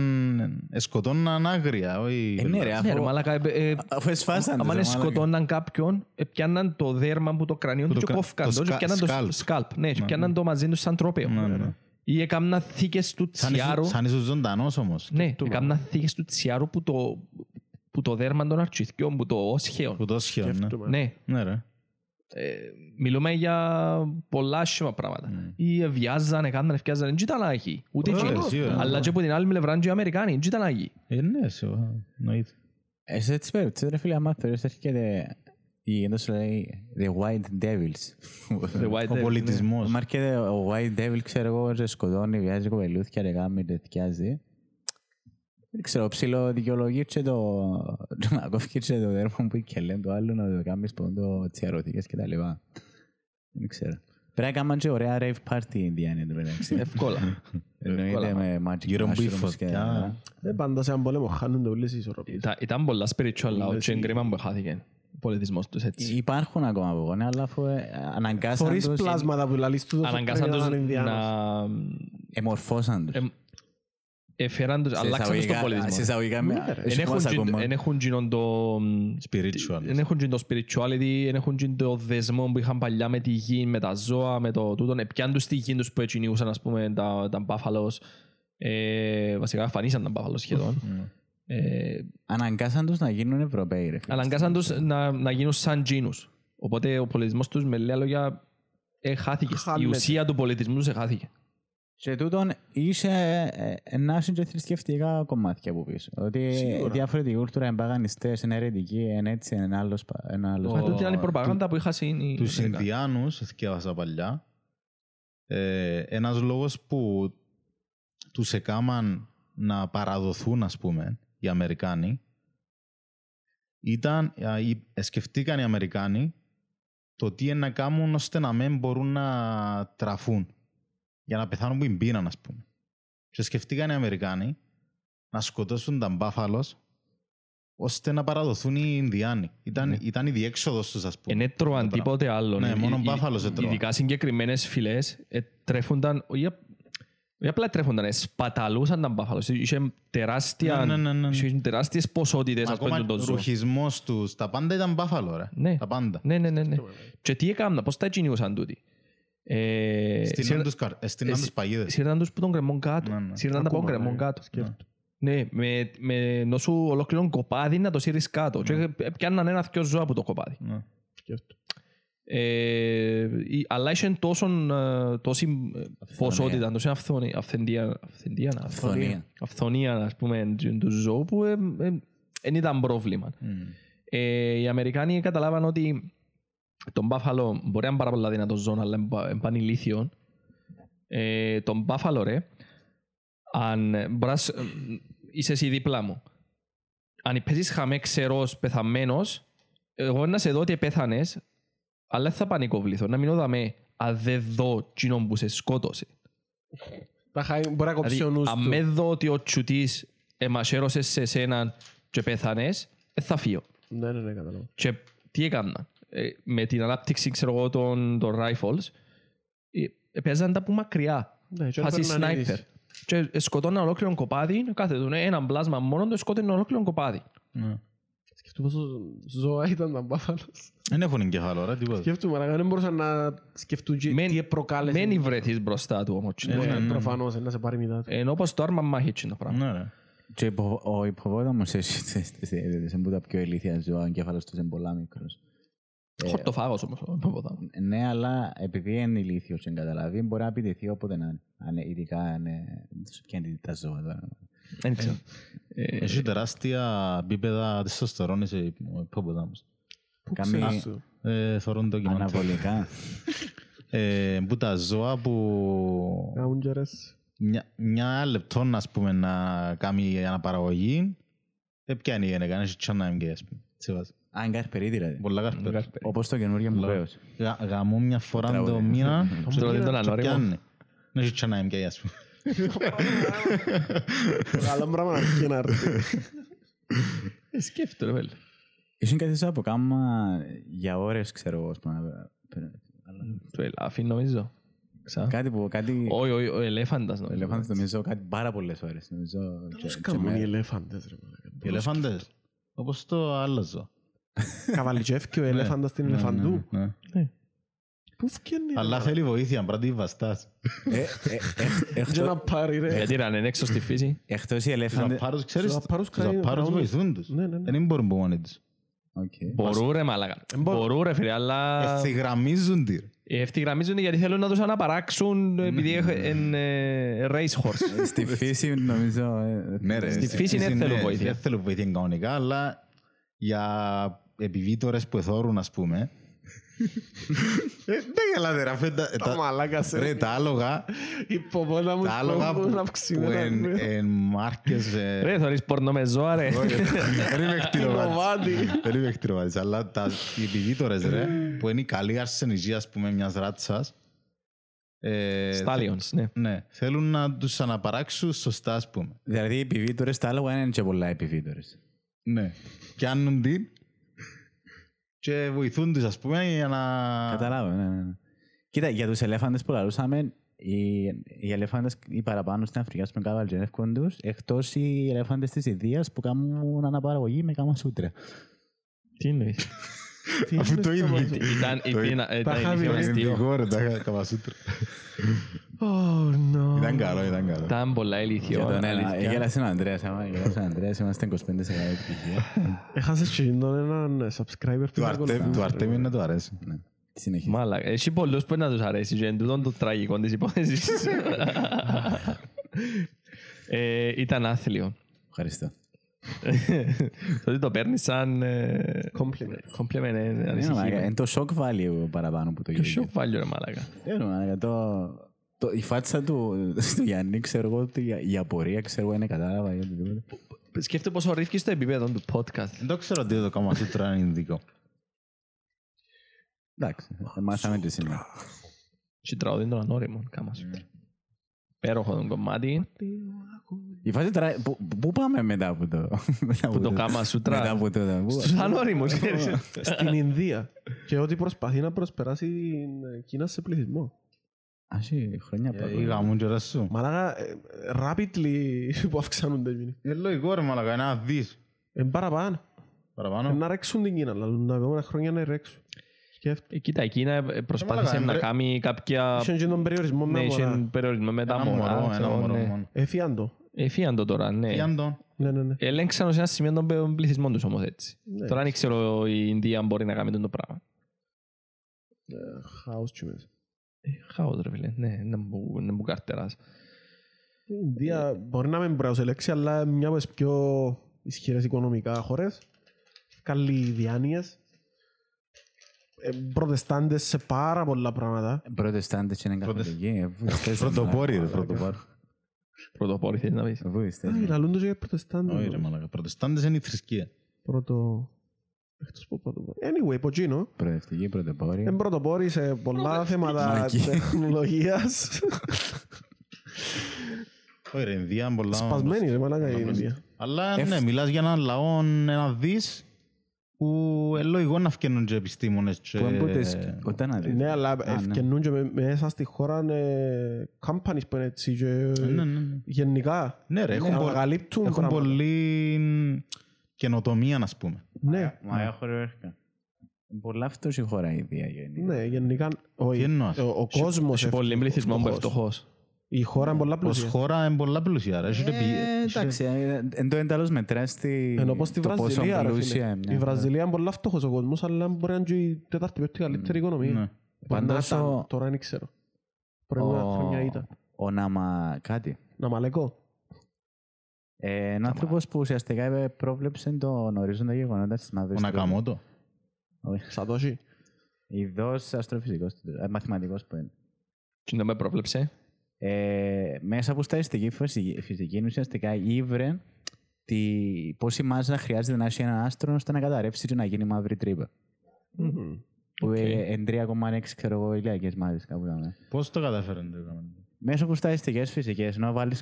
ε, σκοτώναν άγρια, όχι... Ε, ναι ρε, Ναι, ρε, αφού- μαλάκα, ε, ε, αφού εσφάσαν τους, άμα ρε, είναι μαλάκα. σκοτώναν κάποιον, ε, πιάνναν το δέρμα που το κρανίο του το και κρα- κόφκαν το το και σκα- πιάναν το σκάλπ. σκάλπ. Ναι, και πιάναν το μαζί τους σαν τρόπαιο. Ναι, ναι. Ή έκαναν θήκες του Σαν τσιάρου. ήσουν- Σαν ήσουν ζωντανός όμως. Ναι, έκαναν θήκες του τσιάρου που το, που το δέρμα των αρχιθιών, που το όσχεων. Που το σχέον, ναι. Σκέφτομαι. Ναι, Ναι ρε. ε, μιλούμε για πολλά άσχημα πράγματα. Ή βιάζαν, έκαναν, ευκιάζαν, δεν ήταν άγιοι. Ούτε Ε, εκείνοι. σίγουρα. Αλλά και από την άλλη πλευρά και οι Αμερικάνοι, δεν ήταν άγιοι. Ε, ναι, σίγουρα. Εννοείται. Ε, σε έτσι περιπτώσεις, ρε φίλε, άμα θεωρείς έρχεται η, εντός σου λέει, the white devils. The White Ο Devil, πολιτισμός. Άμα έρχεται ο white devil, ξέρω εγώ, και σκοτώνει, βιάζει κοπελούθια, ρε γάμι, τεθιάζει. Δεν ξέρω, ψηλό δικαιολογεί και το... να κόφει και το δέρμα που και λένε το άλλο να το κάνεις πόντο τσιαρωτικές και τα λοιπά. Δεν ξέρω. Πρέπει να κάνουμε και ωραία rave party Ινδιάνοι εν τω μεταξύ. Εύκολα. Εννοείται με magic Γύρω μου η mushrooms και... φωτιά. Ε, Πάντα σε έναν πόλεμο χάνονται όλες οι ισορροπίες. Ήταν- Ήταν πολλά spiritual λαό και εγκρίμα που χάθηκε ο πολιτισμός τους έτσι. Υπάρχουν ακόμα από εγώ, ναι, αλλά αφού ε, αναγκάσαν Χωρίς τους, πλάσματα που λαλείς τούτο Αναγκάσαν πρέπει τους είναι Ινδιάνος. να... εμορφώσαν τους. εμ- Έφεραν τους, Σε αλλάξαν τους τον εισαγωγικά- πολιτισμό. Σε εισαγωγικά, με- Ναι, ρε. έχει Εν έχουν μας τζιν- ακόμα. εν έχουν τζινόν το... Spiritual. Δεν έχουν τζιν το spirituality, δεν έχουν τζιν το δεσμό που είχαν παλιά με τη γη, με τα ζώα, με το τούτον. Επιάν τους τη γη τους που ετσινιούσαν, ας πούμε, τα, τα μπάφαλος. Ε, βασικά φανίσαν τα μπάφαλος σχεδόν. Ε, Αναγκάσαν τους να γίνουν Ευρωπαίοι. ρε φίλε. αναγκάσαν τους να, να γίνουν σαν τζίνους. Οπότε ο πολιτισμός τους, με λίγα λόγια, εχάθηκε. Η Χάνεται. ουσία του πολιτισμού τους εχάθηκε. Και τούτον είσαι ε, να έχουν και θρησκευτικά κομμάτια από πίσω. Ότι Σίγουρα. διαφορετική κουλτούρα, είναι παγανιστές, είναι αιρετικοί, είναι έτσι, είναι άλλος. πα- ένα άλλος Μα πα- τούτη ήταν η προπαγάνδα που είχα οι Τους Αμερικάνοι. Ινδιάνους, θυκεύασα παλιά, ε, ένας λόγος που τους έκαναν να παραδοθούν, ας πούμε, οι Αμερικάνοι, ήταν, α, οι- ε, σκεφτήκαν οι Αμερικάνοι το τι είναι να κάνουν ώστε να μην μπορούν να τραφούν για να πεθάνουν που είναι πείναν, ας πούμε. Και σκεφτήκαν οι Αμερικάνοι να σκοτώσουν τα μπάφαλος ώστε να παραδοθούν οι Ινδιάνοι. Ήταν, ήταν η διέξοδος τους, ας πούμε. Δεν έτρωαν τίποτε άλλο. Ναι, Ε, μόνο ε, μπάφαλος έτρωαν. Ειδικά συγκεκριμένες φυλές ε, τρέφονταν, όχι απ- όχι απλά τρέφονταν, ε, σπαταλούσαν τα μπάφαλος. Είχε τεράστια, Ναι, ναι, ναι, ναι. είχε τεράστιες ποσότητες ας πούμε Ακόμα του το ζώο. ρουχισμός τους, τα πάντα ήταν μπάφαλο, ρε. Ναι. Τα πάντα. Ναι, ναι, ναι. ναι. Και τι έκαναν, πώς τα κυνηγούσαν τούτοι. Ε, Στείναν σύρνα- τους, καρ- ε, στείναν ε, τους παγίδες. Σύρναν τους που τον κρεμόν κάτω. Ναι, ναι. Σύρναν τα από τον Ακόμα, κρεμόν ναι. κάτω. Σκέφτομαι. Ναι, με, με νόσου ολόκληρον κοπάδι να το σύρεις κάτω. Και πιάνναν ένα-δυο ζώα από το κοπάδι. Ναι. Σκέφτομαι. Ε, η- αλλά είχε τόσο, ε, τόση ε, ποσότητα, τόση αυθονία, αυθεντία, αυθεντία, να- Αυθονία. αυθονία, ας πούμε, του- του ζώου που δεν ήταν πρόβλημα. Ε, οι Αμερικάνοι καταλάβαν ότι τον μπάφαλο μπορεί να είναι πάρα πολλά δυνατό ζώο, αλλά είναι πανηλήθιο. Ε, τον μπάφαλο, ρε, αν ε, μπορείς, ε, είσαι εσύ δίπλα μου. Αν παίζεις χαμέ ξερός, πεθαμένος, εγώ να σε δω ότι πέθανες, αλλά δεν θα πανικοβληθώ. Να μείνω δαμέ, αν δεν δω κοινόν που σε σκότωσε. Τα χάει- Μπορεί να κόψει ο Δηλαδή, νους αν του. με δω ότι ο τσουτής εμασέρωσες σε εσέναν και πέθανες, δεν θα φύγω. Ναι, ναι, ναι, κατάλαβα. Και τι έκανα; Ε, με την ανάπτυξη ξέρω εγώ, των, των rifles, ε, παίζαν τα που μακριά. Ναι, και Φάση έπαιρναν sniper. είδηση. Και σκοτώναν ολόκληρο κοπάδι, κάθε του ένα πλάσμα μόνο, το σκότωνε ολόκληρο κοπάδι. Ναι. Σκέφτομαι πόσο ζώα ήταν τα μπάφαλος. Δεν έχουν εγκεφάλο, ρε, τίποτα. Σκέφτομαι, αλλά δεν μπορούσαν να σκεφτούν τι Μεν- τι προκάλεσε. Μένει βρεθείς μπροστά του όμως. Ναι, ναι, Ναι, ναι. προφανώς, να σε πάρει μητά του. Ενώ όπως το άρμα μάχη έτσι είναι το πράγμα. Ναι, ρε. Και υπο- ο υποβόταμος είναι από τα πιο ηλίθια ζώα, ο εγκέφαλος τους είναι πολλά μικρός. Χορτοφάγος όμως ο υποβόταμος. Ναι, αλλά επειδή είναι ηλίθιος και καταλαβεί, μπορεί να επιτεθεί όποτε να είναι. Αν είναι- ειδικά αν είναι... Ποια είναι τα ζώα τώρα. Δεν ξέρω. Ε, Έχει τεράστια επίπεδα τεστοστερόνης ο υπόποταμος. Πού Κάμει- ξέρεις του. Ε, θωρούν το κοινό. Αναβολικά. Ε, που τα ζώα που Κάμουν και ρες. μια, μια λεπτό ας πούμε να κάνει αναπαραγωγή δεν πιάνει η γυναίκα, έχει τσάνα MG ας πούμε. Έτσι βάζει. Α, είναι καρπερί δηλαδή. Πολλά καρπέρα. Όπως το καινούργιο μου βέβαιος. Γα- Γαμώ μια φορά το Τραγούδι. μήνα Τώρα δεν τον και ανώριμο. πιάνει. Δεν έχει τσάνα MG ας πούμε. Καλό πράγμα να αρχίσει να έρθει. Ε, Σκέφτομαι, βέλε. Ήσουν κάτι σαν από κάμα για ώρες, ξέρω εγώ. ας πούμε, αλλά- Το ελάφι νομίζω. Ξα. Κάτι που, κάτι... Όχι, όχι, ο ελέφαντας Ο νομίζω. ελεφάντας νομίζω κάτι πάρα πολλές ώρες. Νομίζω, και- Πώς και κάνουν με- οι ελέφαντες ρε μαλάκα. Οι ελεφάντες. Όπως το άλλο ζώο. Καβαλιτζεύκει ο ελέφαντας στην ελεφαντού. Ναι. Πού φκένει. Αλλά θέλει βοήθεια, πρέπει να βαστάς. Ε, ε, ε, Και εκτό- να πάρει ρε. Γιατί να είναι έξω στη φύση. Εκτός οι Τους ελέφαντες... απάρους, ξέρεις, Τους απάρους τους κρατάει- απάρους κρατούν- βοηθούν τους. Ναι, ναι, ναι. Δεν μπορούν από μόνοι τους. Οκ. Μπορούν ρε μάλακα. Μπορούν ρε φίλε, αλλά Ευθυγραμμίζουν τη. ρε. ευθυγραμμίζουν γιατί θέλουν να τους αναπαράξουν επειδή είναι race horse. Στη φύση νομίζω... ε, Ναι, ρε, Στη φύση δεν θέλουν ναι, βοήθεια. Δεν θέλουν βοήθεια κανονικά, αλλά για επιβίτορες που εθώρουν, ας πούμε. Ε, Δεν γελάτε ρε, αφέντα. Τα μαλάκα σε. Ρε, τα άλογα, Υποπόταμους τα άλογα που έχουν που αυξημένα. που εν- ναι. εν μάρκες... ε, Ρε, θωρείς πορνό με ζώα ρε. Δεν είμαι εκτιροβάτης. Κομμάτι. Δεν είμαι εκτιροβάτης, αλλά τα οι επιβίτορες, ρε, που είναι η καλή αρσενική, ας πούμε, μιας ράτσας. ε, Stallions, ναι. Ναι, θέλουν να τους αναπαράξουν σωστά, ας πούμε. Δηλαδή οι επιβίτορες τα άλογα είναι και πολλά επιβίτορες. Ναι. Πιάνουν την και βοηθούν τους, ας πούμε, για να... Καταλάβω, ναι, ναι. ναι. Κοίτα, για τους ελέφαντες που λαλούσαμε, οι, οι ελέφαντες οι παραπάνω στην Αφρική, ας πούμε, καβαλτζενεύκουν τους, εκτός οι ελέφαντες της Ινδίας που κάνουν αναπαραγωγή με κάμα σούτρα. Τι εννοείς; Αφού το είδαμε. Ήταν ήταν- Τα ήταν είχα δει, ηλίθιο ρε. αστείο. Ειδικό, ρε, τα καμασούτρα. Oh, no. Ήταν καλό, ήταν καλό. Ήταν πολλά ηλίθιο. Για τον ένα, αλήθεια. γέλασε ο Ανδρέας, άμα γέλασε ο Ανδρέας, είμαστε 25% επιτυχία. Έχασες και τον έναν subscriber Του Αρτέμι- Του Αρτέμι να του αρέσει. Ναι. Συνεχίζει. Μάλακα. Έχει πολλούς που να τους αρέσει και εν τούτον το τραγικό της υπόθεσης. Ε, Ήταν άθλιο. Ευχαριστώ. Το ότι το παίρνεις σαν ε, Compliment. compliment, ε, Είναι ανησυχεί μαλάκα, με. Είναι το shock value παραπάνω που το Και ο γύρισε. shock value ρε μάλακα. Δεν μαλάκα, το- το- Η φάτσα του του Γιάννη, ξέρω εγώ, ότι η- η απορία, ξέρω εγώ, είναι κατάλαβα ή οτιδήποτε. Σκέφτε πόσο ρίφκει στο επίπεδο του podcast. Δεν το ξέρω ότι το καμασούτρα είναι ειδικό. Εντάξει, ε, μάθαμε και σήμερα. Και τραγουδί των ανώριμων, κάμα σου. Πέροχο το κομμάτι. Η φάση τώρα, πού- πού πάμε μετά από το... μετά από Που το κάμα σούτρα. Μετά από το... πού- Στους ανώριμους. ξέρεις. Στην Ινδία. Και ότι προσπαθεί να προσπεράσει την Κίνα σε πληθυσμό. Α, εσύ, χρόνια Ε, πρώτα. Είχα μου και ωραίες σου. Μαλάκα, ε, rapidly που αυξάνονται οι Είναι λογικό ρε μαλακά, ένα δις. Εν παραπάνω. Παραπάνω. Να ρέξουν την Κίνα, αλλά τα επόμενα χρόνια να ρέξουν. Σκέφτε. Ε, Κοίτα, εκείνα ε, προσπάθησε μαλάκα, να ρε. κάνει κάποια... Είχαν και τον περιορισμό με Ναι, είχε αγορά. περιορισμό με τα Ένα μωρό, μωρά. ένα ξέρω, μωρό ναι. μόνο. Έφυγαν το. Εφύγαν το τώρα, ναι. Πιάν τον. Ναι, ναι, ναι. Ελέγξαν ως ένα σημείο τον πληθυσμό τους όμως έτσι. Ναι. Τώρα δεν ξέρω η Ινδία μπορεί να κάνει το πράγμα. Ε, Χάος και μέσα. Ε, Χάος ρε φίλε, ναι, να μου, να μου καρτεράς. Η Ινδία μπορεί να μην μπράβο σε λέξη, αλλά μια από τις πιο ισχυρές οικονομικά χώρες. Καλή διάνοιες. Ε, Προτεστάντες σε πάρα πολλά πράγματα. Προτεστάντες είναι καθολικοί. ε, βουδιστές είναι. Πρωτοπόροι ρε, πρωτοπόροι. Πρωτοπόροι θέλεις να πεις. Βουδιστές Α, είναι. λαλούν τους για προτεστάντες. Όχι ρε μαλακά. Προτεστάντες είναι η θρησκεία. Πρώτο... Εκτός από πρωτοπόροι. Anyway, ποτσίνο. Προοδευτικοί, πρωτοπόροι. Είναι πρωτοπόροι σε πολλά θέματα Μαλακή. τεχνολογίας. Όχι ρε, Ινδία είναι πολλά... Σπασμένη ρε μαλάκα η Ινδία. Αλλά Εφ- ναι, μιλάς για έναν λαό, ένα δις, που είναι λογικό να φτιάχνουν και επιστήμονες και... Που εμπούτες, ούτε να δεις. Ναι, αλλά Α, ναι. ευκαινούν και με- μέσα στη χώρα ε, companies που είναι έτσι και Ναι, ναι, ναι. γενικά. Ναι ρε, έχουν, πο- ανακαλύπτουν έχουν πράγματα. πολύ καινοτομία, ας πούμε. Ναι, Μα έχω ρε έρχα. Πολλά αυτός η χώρα η Ινδία γενικά. ναι, γενικά. Τι όχι. εννοάς; Ο, ο κόσμος Έχει πολύ πληθυσμό που είναι φτωχός. φτωχός. Η χώρα είναι πολλά Ως πλούσια. χώρα είναι πολλά πλούσια. ρε. Έχετε πει- Ε, Εντάξει, ε, εν το εντάλλως μετρά στη... Ενώ πως στη το πόσο Βραζιλία, ρε πλούσια φίλε. είναι μια Η χώρα. Βραζιλία είναι πολλά φτωχός ο κόσμος, αλλά μπορεί να είναι και η τέταρτη πέμπτη καλύτερη οικονομία. Ναι. Μπορεί να Πάντως ήταν, ο- Τώρα δεν ξέρω. Προηγούμενα Ο- χρόνια ήταν. Ο Ναμα κάτι. Να μαλεκό. Ε, Ένα άνθρωπος που ουσιαστικά ε, πρόβλεψε τον ορίζοντα γεγονότας της Ο μαύρης Νακαμότο. Όχι. Σατώσι. Ειδός αστροφυσικός, ε, μαθηματικός που είναι. Τι να με πρόβλεψε; ε, μέσα από στατιστική φυσική είναι ουσιαστικά ήβρε τη, πόση μάζα χρειάζεται να έχει ένα άστρο ώστε να καταρρεύσει και να γίνει μαύρη τρύπα. Mm-hmm. Που okay. Ε, εν 3,6 ξέρω εγώ ηλιακές μάζες κάπου ήταν. Ε. Πώς το καταφέραν το. Μέσα από στατιστικέ φυσικές, ενώ βάλεις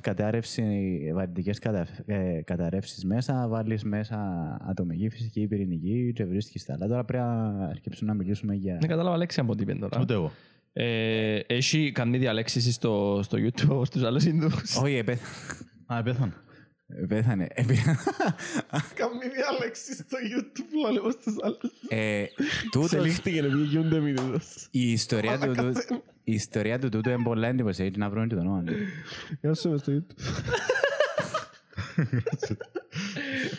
βαρυντικές ε, καταρρεύσεις μέσα, βάλεις μέσα ατομική φυσική, πυρηνική, και βρίσκεις τα άλλα. Τώρα πρέπει να αρχίσουμε να μιλήσουμε για. Δεν κατάλαβα λέξη από τι τώρα. Ούτε εγώ. Ε, Έχει κάνει διαλέξεις στο, στο YouTube στους άλλους Ινδούς. Όχι, επέ- Α, πέθανε. πέθανε. Επέ- Κάμει διάλεξη στο YouTube, λαλεύω στους άλλους. Ε, τούτος, Ξελίχτηκε να μην γίνονται μήνυδος. η ιστορία του, του, η ιστορία του τούτου είναι πολλά εντυπωσιακή να βρουν και το όνομα του. Γεια σου μες στο YouTube.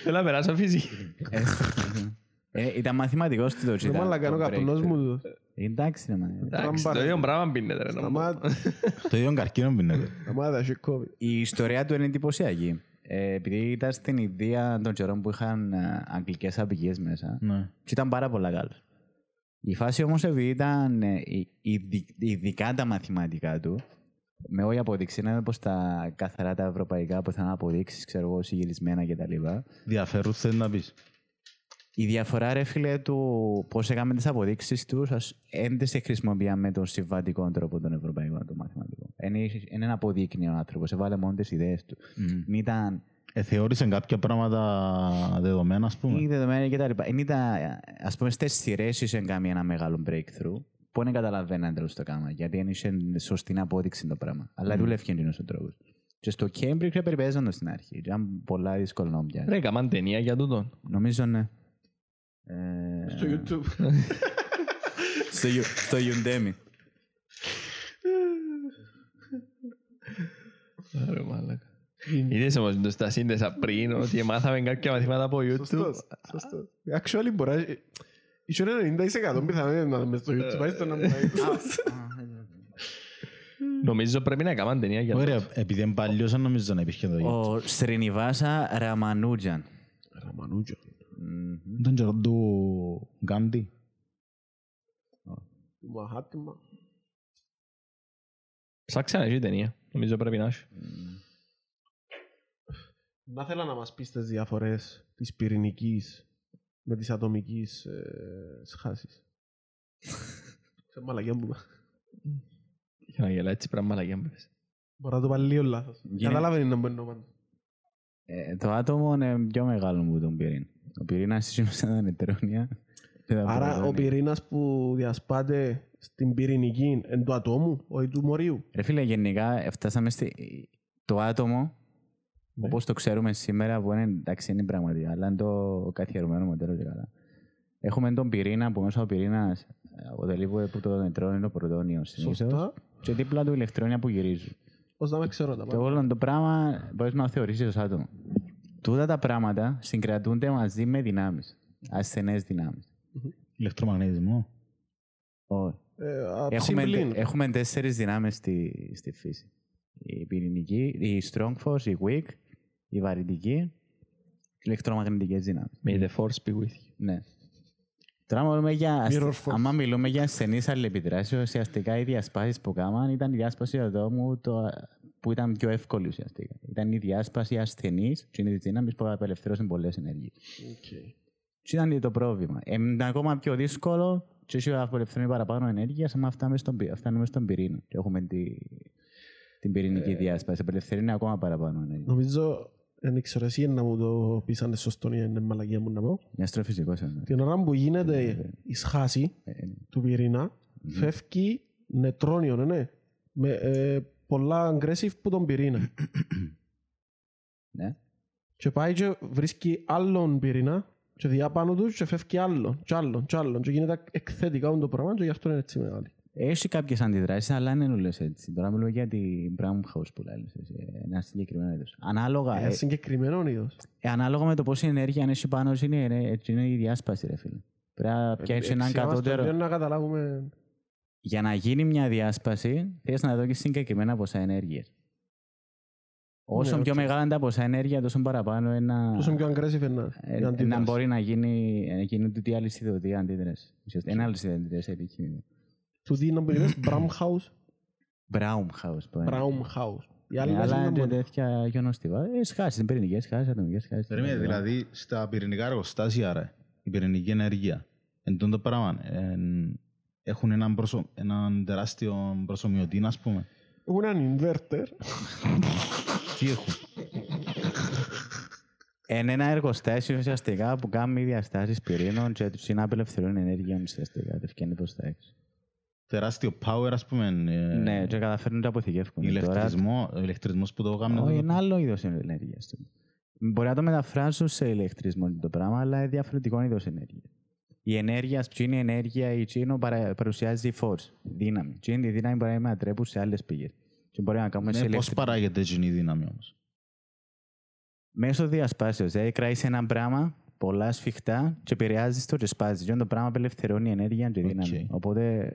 Θέλω να περάσω φυσική. Ε, ε, ήταν μαθηματικός του το Δεν ήταν μαλακά, το είναι ο καπνός breakthrough. μου. Τούτος. Εντάξει, ρε man. Εντάξει, το ίδιο πράγμα πίνετε ρε. νομίζω. Σταμάτα. Το ίδιο καρκίνο πίνεται. Σταμάτα, έχει COVID. Η ιστορία του είναι εντυπωσιακή. Ε, επειδή ήταν στην Ινδία των καιρών που είχαν ε, αγγλικές απικίες μέσα Ναι. και ήταν πάρα πολλά καλός. Η φάση όμως επειδή ήταν ε, η- ειδι- ειδικά τα μαθηματικά του με όχι αποδείξει, είναι πως τα καθαρά τα ευρωπαϊκά που θα είναι αποδείξεις, ξέρω εγώ, συγγελισμένα κτλ. Διαφέρουν θέλει να πεις. Η διαφορά, ρε φίλε, του πώς έκαμε τις αποδείξεις τους, δεν τις χρησιμοποιεί με τον συμβατικό τρόπο των ευρωπαϊκών των μαθηματικών. Είναι, είναι ένα αποδείκνυο ο άνθρωπος, έβαλε μόνο τις ιδέες του. Μμμ. Δεν ήταν Ε, θεώρησε κάποια πράγματα δεδομένα, ας ή πούμε. δεδομένα και τα λοιπά. Δεν ήταν, ας πούμε, στις σειρέ είχε κάνει ένα μεγάλο breakthrough που δεν καταλαβαίναν τέλος το κάμα, γιατί δεν είχε σωστή απόδειξη το πράγμα. Αλλά δουλεύει και ο τρόπος. Και στο Cambridge περιπέζαν το στην αρχή. Ήταν πολλά δύσκολο να πιάσει. Ρε, καμάν ταινία για τούτον. Νομίζω ναι. Ε, Στο YouTube. στο, Ιου- στο Udemy. Ρε, μάλακα. Είδες όμως το στα σύνδεσα πριν ότι μάθαμε κάποια μαθήματα από YouTube. Σωστός, σωστός. Actually, μπορεί να... Είχε ένα 90% πιθανότητα να μες στο YouTube. Πάει στο να μου Νομίζω πρέπει να κάνουμε ταινία για Ωραία, τούτο. επειδή είναι παλιός, δεν νομίζω να υπήρχε το ίδιο. Ο Σρινιβάσα Ραμανούτζαν. Ραμανούτζο. Τον καιρό του Γκάντι. Μαχάτιμα. Ψάξε να έχει ταινία. Νομίζω πρέπει να έχει. Να θέλω να μας πεις τις διαφορές της πυρηνικής με της ατομικής ε, σχάσης. Σε μαλακιά μου. είπα. Για να γελά έτσι πράγμα μαλακιά μου είπες. Μπορεί να το πάλι λίγο λάθος. Γίνεται- Καταλάβαινε να μπορεί να πάντα. Ε, το άτομο είναι πιο μεγάλο από τον πυρήνα. Ο πυρήνας είναι σαν νετρόνια. Άρα ο πυρήνας που διασπάται στην πυρηνική εν του ατόμου, όχι του μορίου. Ρε φίλε, γενικά φτάσαμε στη... Το άτομο, Ναι. όπως το ξέρουμε σήμερα, που είναι, εντάξει, είναι πραγματικά, αλλά είναι το καθιερωμένο μοντέλο και καλά. Έχουμε τον πυρήνα, που μέσα ο πυρήνας αποτελεί που, που το νετρόνιο είναι το πρωτόνιος συνήθως. Σωστά. Και δίπλα του ηλεκτρόνια που γυρίζουν. Πώς να με ξέρω τα Το πάντα. όλο το πράγμα μπορείς να το θεωρήσεις ως άτομο. Τούτα τα πράγματα συγκρατούνται μαζί με δυνάμεις. Ασθενές δυνάμεις. Ηλεκτρομαγνητισμό. Όχι. Ε, απ' Έχουμε, συμπλήν. έχουμε τέσσερις δυνάμεις στη, στη φύση. Η πυρηνική, η strong force, η weak, η βαρυτική και οι ηλεκτρομαγνητικές δυνάμεις. May the force be with you. Ναι. Τώρα μιλούμε για, Mirror ασθε- force. άμα μιλούμε για ασθενείς αλληλεπιδράσεις, ουσιαστικά οι διασπάσεις που κάναν ήταν η διάσπαση του ατόμου το, που ήταν πιο εύκολη ουσιαστικά. Ήταν η διάσπαση ασθενής και είναι τις δυνάμεις που απελευθέρωσαν πολλές ενέργειες. Οκ. Τι ήταν το πρόβλημα. Ε, Είναι ακόμα πιο δύσκολο και έχει απελευθερώνει παραπάνω ενέργεια άμα φτάνουμε στον, πυ- φτάνουμε στον πυρήνα και έχουμε τη, την πυρηνική διάσπαση. Απελευθερώνει ακόμα παραπάνω ενέργεια. Νομίζω, δεν ήξερα εσύ να μου το πεις αν είναι σωστό ή αν είναι μαλακία μου να πω. Μια αστροφυσικός είναι. Την ώρα που γίνεται η σχάση Ε, ε, του πυρήνα, φεύγει νετρόνιο, ναι, ναι. Με, ε, πολλά aggressive που τον πυρήνα. Ναι. και πάει και βρίσκει άλλον πυρήνα και διά πάνω του και φεύγει άλλον, και άλλον, και άλλον. Και γίνεται εκθετικά όλο το πράγμα και γι' αυτό είναι έτσι μεγάλη. Έχει κάποιες αντιδράσεις, αλλά δεν είναι όλε έτσι. Τώρα μιλούμε για την Brown House που λέει. Ένα συγκεκριμένο είδος. Ανάλογα, Ένα ε, συγκεκριμένο είδος. ε, ανάλογα με το πόση ενέργεια αν έχει πάνω, έτσι είναι, είναι, έτσι είναι η διάσπαση, ρε φίλε. Πρέπει να πιάσεις έναν Εξηγάς το κατώτερο. πιο να καταλάβουμε... Για να γίνει μια διάσπαση, θες να δώσει συγκεκριμένα ποσά ενέργειας. Όσο Ναι, πιο οκ. μεγάλα είναι τα ποσά ενέργεια, τόσο παραπάνω ένα, Τόσο πιο aggressive είναι ε, η να αντίδραση. μπορεί να γίνει, να γίνει τούτη αλυσιδωτή αντίδραση. Ουσιαστικά, Ένα αλυσιδωτή επικίνδυνο. Του δει να πει Brown House. Brown House. που είναι. Brown House. Οι άλλοι Ναι, δεν αλλά είναι είναι τέτοια γιονοστιβά. Ε, σχάσεις, είναι πυρηνικές σχάσεις, ατομικές σχάσεις. Περίμενε, δηλαδή στα πυρηνικά εργοστάσια, ρε, η πυρηνική ενέργεια, εν τούτο το πράγμα, εν, έχουν έναν, προσω... έναν τεράστιο προσωμιωτή, ας πούμε. Έχουν έναν inverter. Τι έχουν; Είναι ένα εργοστάσιο ουσιαστικά που κάνει διαστάσεις πυρήνων και τους είναι απελευθερώνει ενέργεια ουσιαστικά. Δεν φτιάχνει προς τα έξω. Τεράστιο power, ας πούμε. ε, Ναι, και καταφέρνουν να αποθηκεύουν. ηλεκτρισμό, ο ηλεκτρισμός που το Τώρα, κάνουν. όχι, είναι άλλο είδος ενέργειας. Μπορεί να το μεταφράσουν σε ηλεκτρισμό το πράγμα, αλλά είναι διαφορετικό είδος ενέργειας. Η ενέργεια, ας πούμε, είναι η ενέργεια, τζείνο παρα- παρουσιάζει force, δύναμη. Τι είναι η δύναμη που μπορεί να μετατρέπουν σε άλλες πηγές. Και μπορεί να κάνουμε σε Ναι, πώς ηλεκτρισμό. παράγεται έτσι η δύναμη όμως; Μέσω διασπάσεων. Δηλαδή, κρατήσει ένα πράγμα πολλά σφιχτά και επηρεάζεις το και σπάζεις. Και το πράγμα απελευθερώνει ενέργεια και δύναμη. Οκ. Οπότε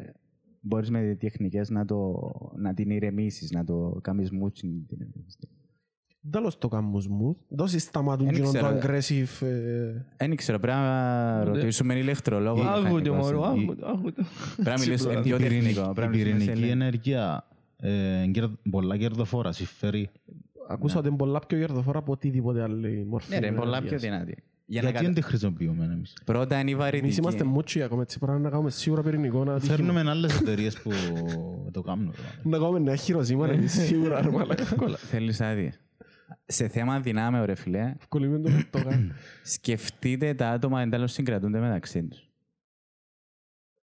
μπορείς με τεχνικές να, το, να την ηρεμήσεις, να το κάνεις smoothing. Την ενέργεια. Τέλος το κάνουν smooth. Δώσεις σταματούν Δεν γίνον το ξέρω. aggressive. ε, Δεν ξέρω, πρέπει να ρωτήσουμε ηλεκτρολόγο. Άγγονται μηχανικός. μωρό, Πρέπει άγγονται, άγγονται. να μιλήσουμε Η πιο πυρηνική- τεχνικό. Πρέπει Η να μιλήσουμε σε πυρηνική ελε- ενέργεια ε, κερ- πολλά κερδοφόρα, συμφέρει. Ακούσα ότι είναι πολλά πιο κερδοφόρα από οτιδήποτε άλλη μορφή. Ναι, ρε, είναι πολλά πιο ενέργειας. δυνατή. Για να Γιατί δεν κατα... τη χρησιμοποιούμε εμείς; Πρώτα είναι η Εμείς βαρυτική. είμαστε μούτσι ακόμα έτσι πρέπει να κάνουμε σίγουρα πυρηνικό να τύχημα. Φέρνουμε άλλες εταιρείες που το κάνουν. ρε. Να κάνουμε νέα χειροσύμα εμείς σίγουρα ρε μαλάκα. Θέλεις άδεια. Σε θέμα δυνάμεων, ρε φιλέ, Ευκολύνουμε το πορτοκάλι. σκεφτείτε τα άτομα εντάλλως συγκρατούνται μεταξύ τους.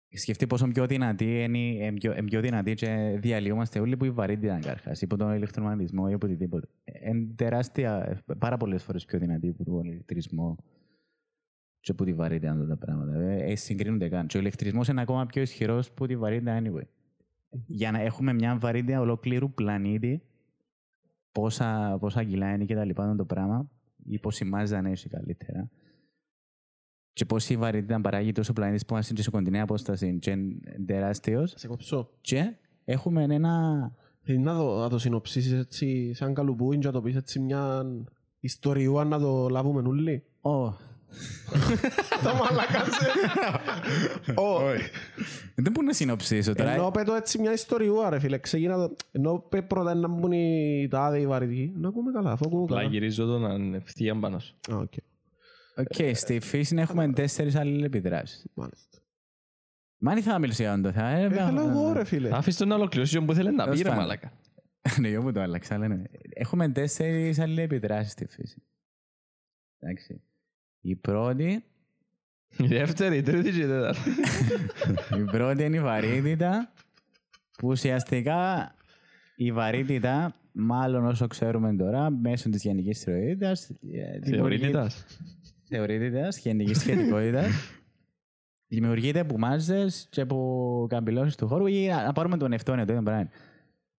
Σκεφτείτε πόσο πιο δυνατή είναι, η- ε, πιο, ε, πιο δυνατή και διαλύομαστε όλοι που η βαρύτητα καρχάς, υπό τον ηλεκτρομαγνητισμό ή από οτιδήποτε. Είναι τεράστια, ε, πάρα πολλές φορές πιο δυνατή από τον ηλεκτρισμό και από τη βαρύτητα αυτά τα πράγματα. Ε, ε, συγκρίνονται καν. Και ο ηλεκτρισμός είναι ακόμα πιο ισχυρός από τη βαρύτητα anyway. Για να έχουμε μια βαρύτητα ολόκληρου πλανήτη, πόσα, πόσα κιλά είναι και τα λοιπά το πράγμα, ή πόση μάζα να έχει καλύτερα. Και πόση βαρύτητα παράγει τόσο πλανήτης που είμαστε σε κοντινή απόσταση και είναι τεράστιος. Σε κοψώ. Και έχουμε ένα... Θέλεις να το, να το συνοψίσεις έτσι σαν καλουπούιν και να το πεις έτσι μια ιστοριούα να το λάβουμε όλοι. Oh. Τα μαλακάς σε. Ω, Δεν μπορώ να συνοψίσω τώρα. Ενώ πέτω έτσι μια ιστοριούα ρε φίλε. Ξεκίνα το... Ενώ πέ πρώτα να μπουν οι τάδε οι βαρυτικοί. Να ακούμε καλά, αφού ακούμε Απλά καλά. γυρίζω τον ευθεία πάνω σου. Α, οκ. Οκ, στη φύση έχουμε τέσσερις αλληλεπιδράσεις. Μάλιστα. Μα αν ήθελα να μιλήσω για αυτό το θέμα. ε, Ε, βέβαια, Θέλω εγώ ε, ρε φίλε. Άφησε τον να ολοκληρώσει που θέλει να πει Τέλος ρε πάντων. μαλάκα. Ναι, εγώ μου το άλλαξα, αλλά ναι. Έχουμε τέσσερις αλληλεπιδράσεις στη φύση. Εντάξει. Η πρώτη, Η δεύτερη, η τρίτη και η τέταρτη. η πρώτη είναι η βαρύτητα, που ουσιαστικά η βαρύτητα, μάλλον όσο ξέρουμε τώρα, μέσω της γενικής θεωρητήτας, ε, δημιουργεί- Θεωρητήτας. θεωρητήτας, γενικής σχετικότητας, δημιουργείται από μάζες και από καμπυλώσεις του χώρου ή να να πάρουμε τον ευτόνιο, το ίδιο πράγμα.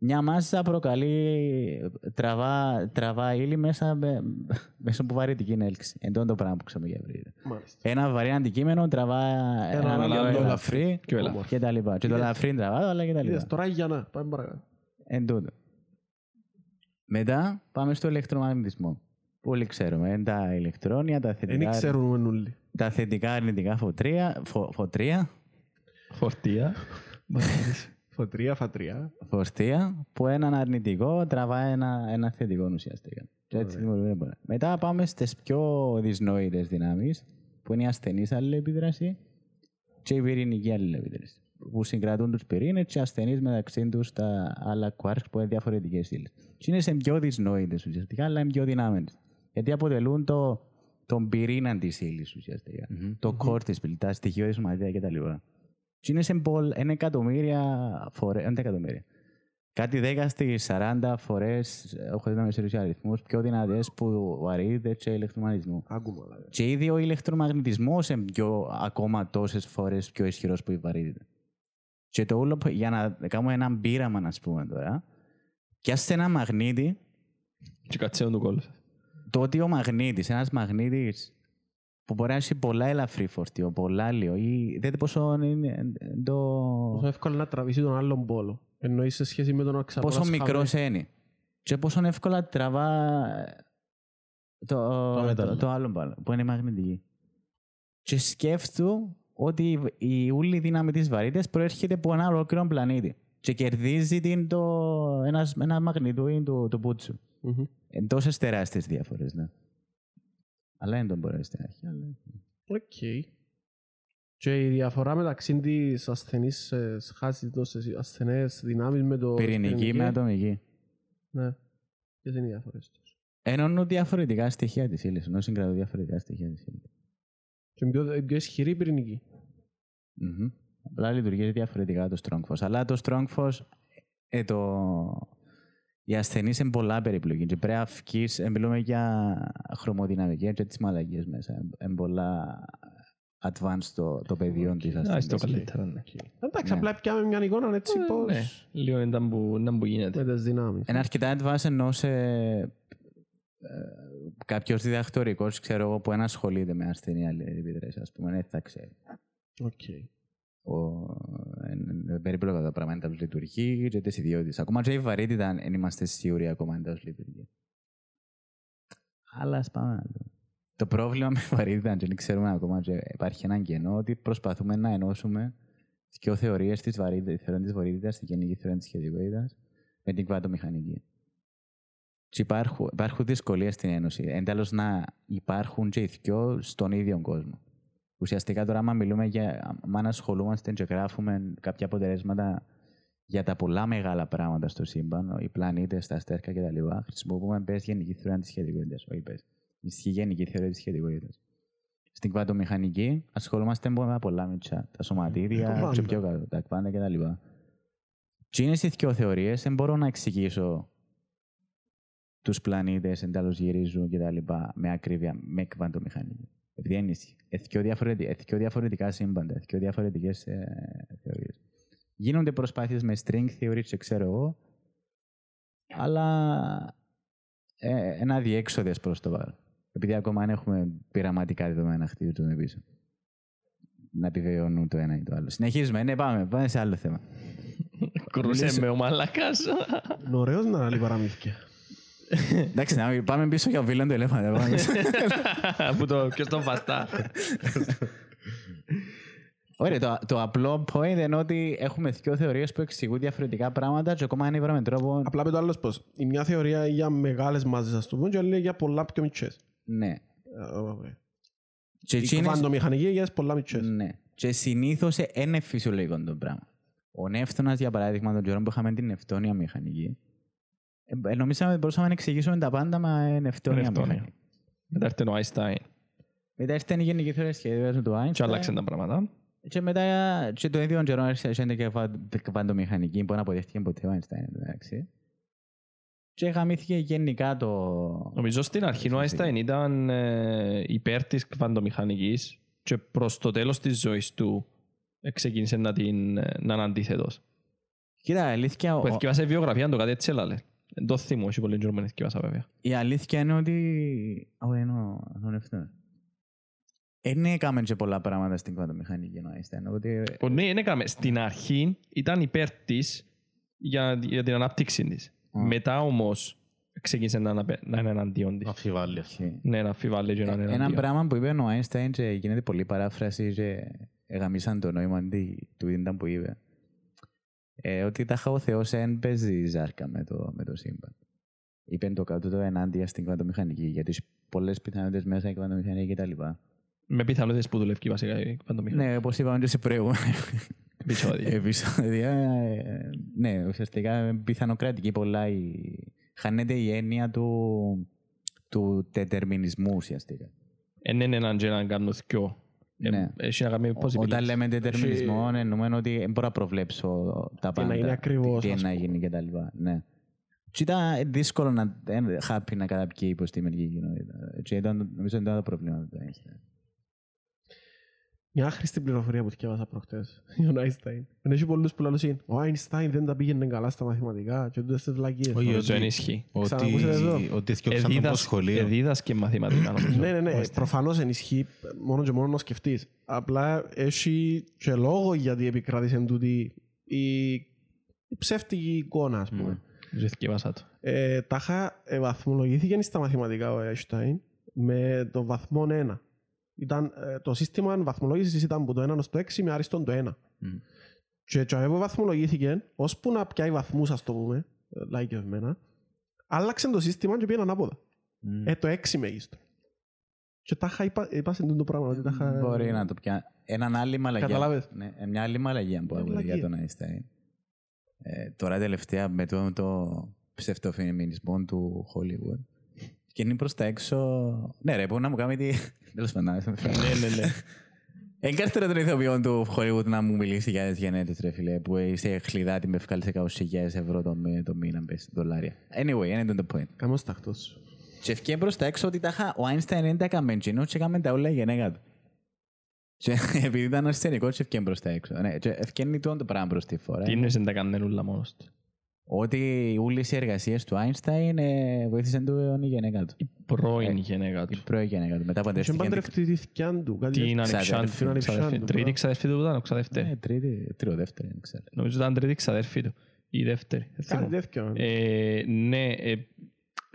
Μια μάζα προκαλεί, τραβά, τραβά ύλη μέσα, με- μέσα από βαρύτικη έλξη. Εν τω το πράγμα που ξέρουμε για βαρύτητα. Μάλιστα. Ένα βαρύ αντικείμενο τραβά ένα άλλο άλλο ελαφρύ. ελαφρύ Πιο ελαφρύ. και τα λοιπά. Και το ελαφρύ τραβά, αλλά και τα Είδες, λοιπά. τώρα για να πάμε παρακάτω. Εν τούτο. Μετά πάμε στο ηλεκτρομαγνητισμό. που Όλοι ξέρουμε. Είναι τα ηλεκτρόνια, τα Δεν θετικά, ξέρουν όλοι. τα θετικά αρνητικά φωτρία, φω, φωτρία, Φορτία. Φωτρία, φατρία. φορτία, που έναν αρνητικό τραβάει ένα, ένα θετικό ουσιαστικά. Και έτσι δημιουργείται πολλά. Μετά πάμε στις πιο δυσνόητες δυνάμεις, που είναι η ασθενή αλληλεπίδραση και η πυρηνική αλληλεπίδραση. Που συγκρατούν τους πυρήνες και ασθενείς μεταξύ τους τα άλλα quarks που είναι διαφορετικές ύλε. Και είναι σε πιο δυσνόητες ουσιαστικά, αλλά είναι πιο δυνάμενες. Γιατί αποτελούν το, τον πυρήνα της ύλη ουσιαστικά. Το core της πύλη, τα στοιχεία της μαθητεία κτλ. Και είναι σε πολλ, είναι εκατομμύρια φορές, δεν εκατομμύρια. Κάτι 10 στι 40 φορές, έχω δει με σε αριθμούς, πιο δυνατές που βαρύτητε και ηλεκτρομαγνητισμού. Άκουμα. δηλαδή. Και ήδη ο ηλεκτρομαγνητισμός είναι πιο, ακόμα τόσες φορές πιο ισχυρός που η βαρύτητα. Και το όλο, για να κάνουμε ένα πείραμα, να πούμε τώρα, πιάστε ένα μαγνήτη, Και κατσέουν του κόλλου. το ότι ο μαγνήτης, ένας μαγνήτης που μπορεί να έχει πολλά ελαφρύ φορτίο, πολλά λίγο, ή δείτε πόσο είναι ε, το. Πόσο εύκολο να τραβήσει τον άλλον πόλο. Εννοείς σε σχέση με τον να πόσο ξαπλάς μικρός χαμέ. είναι. Και πόσο εύκολα τραβά το, το, μέταλλο. το, άλλο μπάλο, που είναι η μαγνητική. Και σκέφτου ότι η όλη δύναμη της βαρύτητας προέρχεται από ένα ολόκληρο πλανήτη. Και κερδίζει την το, ένας, ένα μαγνητούι του, του πούτσου. Μμμ. Ε, τόσες τεράστιες διάφορες, ναι. Αλλά δεν τον μπορεί στην αρχή. Αλλά... Οκ. Και η διαφορά μεταξύ της ασθενής ε, χάσης τόσες ασθενές δυνάμεις με το... Πυρηνική με ατομική. Ναι. Ποιες είναι οι διαφορές τους. Ενώνουν διαφορετικά στοιχεία της ύλης, ενώ συγκρατούν διαφορετικά στοιχεία της ύλης. Και είναι πιο, πιο ισχυρή η πυρηνική. Μμμ. Απλά λειτουργεί διαφορετικά το strong force. Αλλά το strong force, ε, το... οι ασθενείς είναι πολλά περίπλοκοι. Και πρέπει να βγεις, ε, μιλούμε για χρωμοδυναμική και τις μαλακίες μέσα. Είναι πολλά advanced το, το πεδίο της Α, στο ασθενής. καλύτερα, ναι. Εντάξει, Ναι. απλά πιάμε μια εικόνα έτσι πώς... Ναι, λίγο ήταν που, ήταν που γίνεται. Με τις δυνάμεις. Είναι αρκετά advanced ενώ σε ε, κάποιος διδακτορικός, ξέρω εγώ, που ασχολείται με ασθενή επίδραση, ας πούμε, δεν θα ξέρει. Οκ. Ο- εν- εν- περίπλοκα τα πράγματα που λειτουργεί και τις ιδιότητες. Ακόμα και η βαρύτητα δεν είμαστε σίγουροι ακόμα αν τόσο λειτουργεί. Αλλά ας πάμε να δούμε. Το πρόβλημα με βαρύτητα, αν δεν ξέρουμε ακόμα και υπάρχει ένα κενό, ότι προσπαθούμε να ενώσουμε δύο θεωρίες της βαρύτητας, τη θεωρία της βαρύτητας, τη γενική θεωρία της σχετικότητας, με την κβατομηχανική. Και υπάρχουν, υπάρχουν δυσκολίες στην Ένωση. Εν τέλος να υπάρχουν και οι δυο στον ίδιο κόσμο. Ουσιαστικά τώρα, άμα μιλούμε για. άμα ασχολούμαστε και γράφουμε κάποια αποτελέσματα για τα πολλά μεγάλα πράγματα στο σύμπαν, οι πλανήτες, τα αστέρια κτλ., χρησιμοποιούμε πες γενική θεωρία τη σχετικότητα. Όχι πες. Ισχύει γενική θεωρία τη σχετικότητα. Στην κβαντομηχανική ασχολούμαστε με πολλά μυτσά. Τα σωματίδια, πάντα. και πιο κάτω, τα κβάντα κτλ. Τι είναι οι δύο θεωρίες, δεν μπορώ να εξηγήσω τους πλανήτες εντάλλω γυρίζουν κτλ. με ακρίβεια με κβαντομηχανική. Επειδή είναι ίσχυ. Εθικιο διαφορετικά, εθικιο διαφορετικά σύμπαντα, εθικιο διαφορετικές ε, θεωρίες. Γίνονται προσπάθειες με string theory, και ξέρω εγώ, αλλά ε, ένα αδιέξοδε προ το παρόν. Επειδή ακόμα δεν έχουμε πειραματικά δεδομένα να χτίζουν πίσω. Να επιβεβαιώνουν το ένα ή το άλλο. Συνεχίζουμε. Ναι, πάμε. Πάμε σε άλλο θέμα. Κρούσε με ο μαλακάς. Είναι ωραίος να λέει παραμύθια. Εντάξει, να μην- πάμε πίσω για βίλαν το ελέφαντα. Πάμε πίσω. Που το ποιος τον βαστά. Ωραία, το, το απλό point είναι ότι έχουμε δύο θεωρίες που εξηγούν διαφορετικά πράγματα και ακόμα δεν βρούμε τρόπο. Απλά με το άλλο πώς. Η μια θεωρία είναι για μεγάλες μάζες, ας το πούμε, και η άλλη είναι για πολλά πιο μικρές. Ναι. Ε, ωραία. Και Η εκείνες- κβαντομηχανική είναι για τις πολλά μικρές. Ναι. Και συνήθως είναι φυσιολογικό το πράγμα. Ο Νεύτωνα, για παράδειγμα, τον καιρό που είχαμε την Νευτόνια μηχανική, Ε, νομίζαμε ότι μπορούσαμε να εξηγήσουμε τα πάντα, μα είναι Είναι ευτόνια ευτόνια. μηχανή. Μετά έρθει ο Einstein Μετά ήρθε η γενική θεωρία σχεδίου του και Einstein. άλλαξε τα πράγματα. Και μετά και το ίδιο καιρό έρχεται και κβα- κβαντομηχανική που δεν αποδέχτηκε ποτέ ο Einstein. Εντάξει. Και γαμήθηκε γενικά το... Νομίζω στην αρχή ο Einstein ήταν ε, υπέρ της κβαντομηχανικής και προς το τέλος της ζωής του ε, ξεκίνησε να, την, ε, να είναι αντίθετος. Κοίτα, αλήθεια, ο- Που εθιέβασε βιογραφία, το κάτι έτσι έλαλε. Δεν το θυμώ, έχει πολύ καιρό που εθιέβασα βέβαια. η αλήθεια είναι ότι... Ω, είναι ο ο Νευτός. Δεν έκαμε και πολλά πράγματα στην κβαντομηχανική ο Einstein. Ότι... Ο, ναι, είναι έκαμε. Στην αρχή ήταν υπέρ της για, για την ανάπτυξη της. Μετά όμως ξεκίνησε να, αναπε- να είναι εναντίον της. Αφιβάλλεις. Ναι, να αφιβάλλεις και να είναι Ένα εναντίον. πράγμα που είπε ο Einstein και γίνεται πολύ παράφραση και εγαμίσαν το νόημα τι- του ήταν που είπε. Ε, ότι τα ο Θεός δεν παίζει ζάρκα με το, με το σύμπαν. Είπε το κάτω το ενάντια στην κβαντομηχανική, γιατί έχει πολλές πιθανότητες μέσα στην κβαντομηχανική κτλ. Με πιθανότητες που δουλεύει βασικά η κβαντομηχανική. Ναι, όπως είπαμε και σε προηγούμενο Επεισόδιο. επεισόδια, ε, ναι, ουσιαστικά πιθανοκρατική πολλά η... χάνεται η έννοια του, του τετερμινισμού ουσιαστικά. Εν είναι έναν και έναν κάνουν δυο. Ε, Ναι. Έχει να κάνει possibilities. Όταν λέμε τετερμινισμό, εννοούμε ότι δεν μπορώ να προβλέψω τα να πάντα. είναι ακριβώς, Τι ας να πούμε. γίνει και τα λοιπά. Ναι. Και ήταν δύσκολο να δεν χάπει να καταπιεί η υποστημερική κοινότητα. Και ήταν, νομίζω ήταν το πρόβλημα του Einstein. Μια άχρηστη πληροφορία που διάβασα προχτές για τον Einstein. Εν έχει πολλούς που λένε ο Einstein δεν τα πήγαινε καλά στα μαθηματικά και τούτες τις βλακίες. Όχι, Νομίζω ότι- δεν ισχύει. Ότι, Ξανακούσατε εδώ. ότι θυκιόψαν τον Εδίδας- σχολείο. Εδίδασκε μαθηματικά νομίζω. Ναι, ναι, ναι. Ο Einstein. Προφανώς ενισχύει μόνο και μόνο να σκεφτείς. Απλά έχει και λόγο γιατί επικράτησε τούτη η, η ψεύτικη εικόνα, ας πούμε. Δεν θυκεύασα το. Ε, τάχα ε, βαθμολογήθηκε στα μαθηματικά ο Einstein με το βαθμό 1. Ήταν, ε, το σύστημα βαθμολόγησης ήταν από το 1 ως το 6 με άριστον το 1. Και το που βαθμολογήθηκε, ώσπου να πιάει βαθμούς, ας το πούμε, ε, λαϊκευμένα, άλλαξε το σύστημα και πήγαινε ανάποδα. Ε, το 6 μέγιστο. Και τάχα είπα, είπα σε το πράγμα, ότι τάχα... Μπορεί να το πιάνει. Έναν άλλη μαλαγιά. Καταλάβες; Ναι, ε, μια άλλη μαλαγιά που Μια άκουσα για μαλαγία. τον Einstein. Ε, τώρα τελευταία με το, το ψευτοφεμινισμό του Hollywood. Και είναι προς τα έξω... Ναι ρε, μπορεί να μου κάνει τι... Τέλος πάντων. Ναι, ναι, ναι. Εγκάρτερο τον ηθοποιό του Hollywood να μου μιλήσει για τις γενέτες ρε φίλε, που είσαι χλιδάτη με ευκάλει 100.000 ευρώ το, μη- το μήνα, πες, δολάρια. Anyway, είναι το point. Κάμος τακτός σου. Και ευκαιρία προς τα έξω ότι τάχα ο Einstein δεν τα έκαμε εκείνο και έκαμε τα όλα η γενέκα του. Και επειδή ήταν αρσενικό και ευκαιρία προς τα έξω. Ναι, και ευκαιρία το πράγμα προς τη φορά. Τι εννοείς δεν τα κάνει ούλα μόνος τους; Ότι όλες οι εργασίες του Einstein ε, βοήθησαν του η γενέκα του. Η πρώην γυναίκα Η του. πρώη γενέκα του. Μετά Είχε παντρεύτηκε. παντρευτεί τη θκιά του. κάτι Την τέτοιο. ανεψιάντη Την του. ανεψιάντη ξαδερφή- του, Τρίτη μπράβο. ξαδερφή του ήταν, ξαδευτέρη. Ναι, τρίτη, τρίτο, δεύτερο, δεν ξέρω. Νομίζω ήταν τρίτη ξαδερφή του. Η δεύτερη. δεν Κάτι θυμάμαι. τέτοιο. Ε, ναι, ε,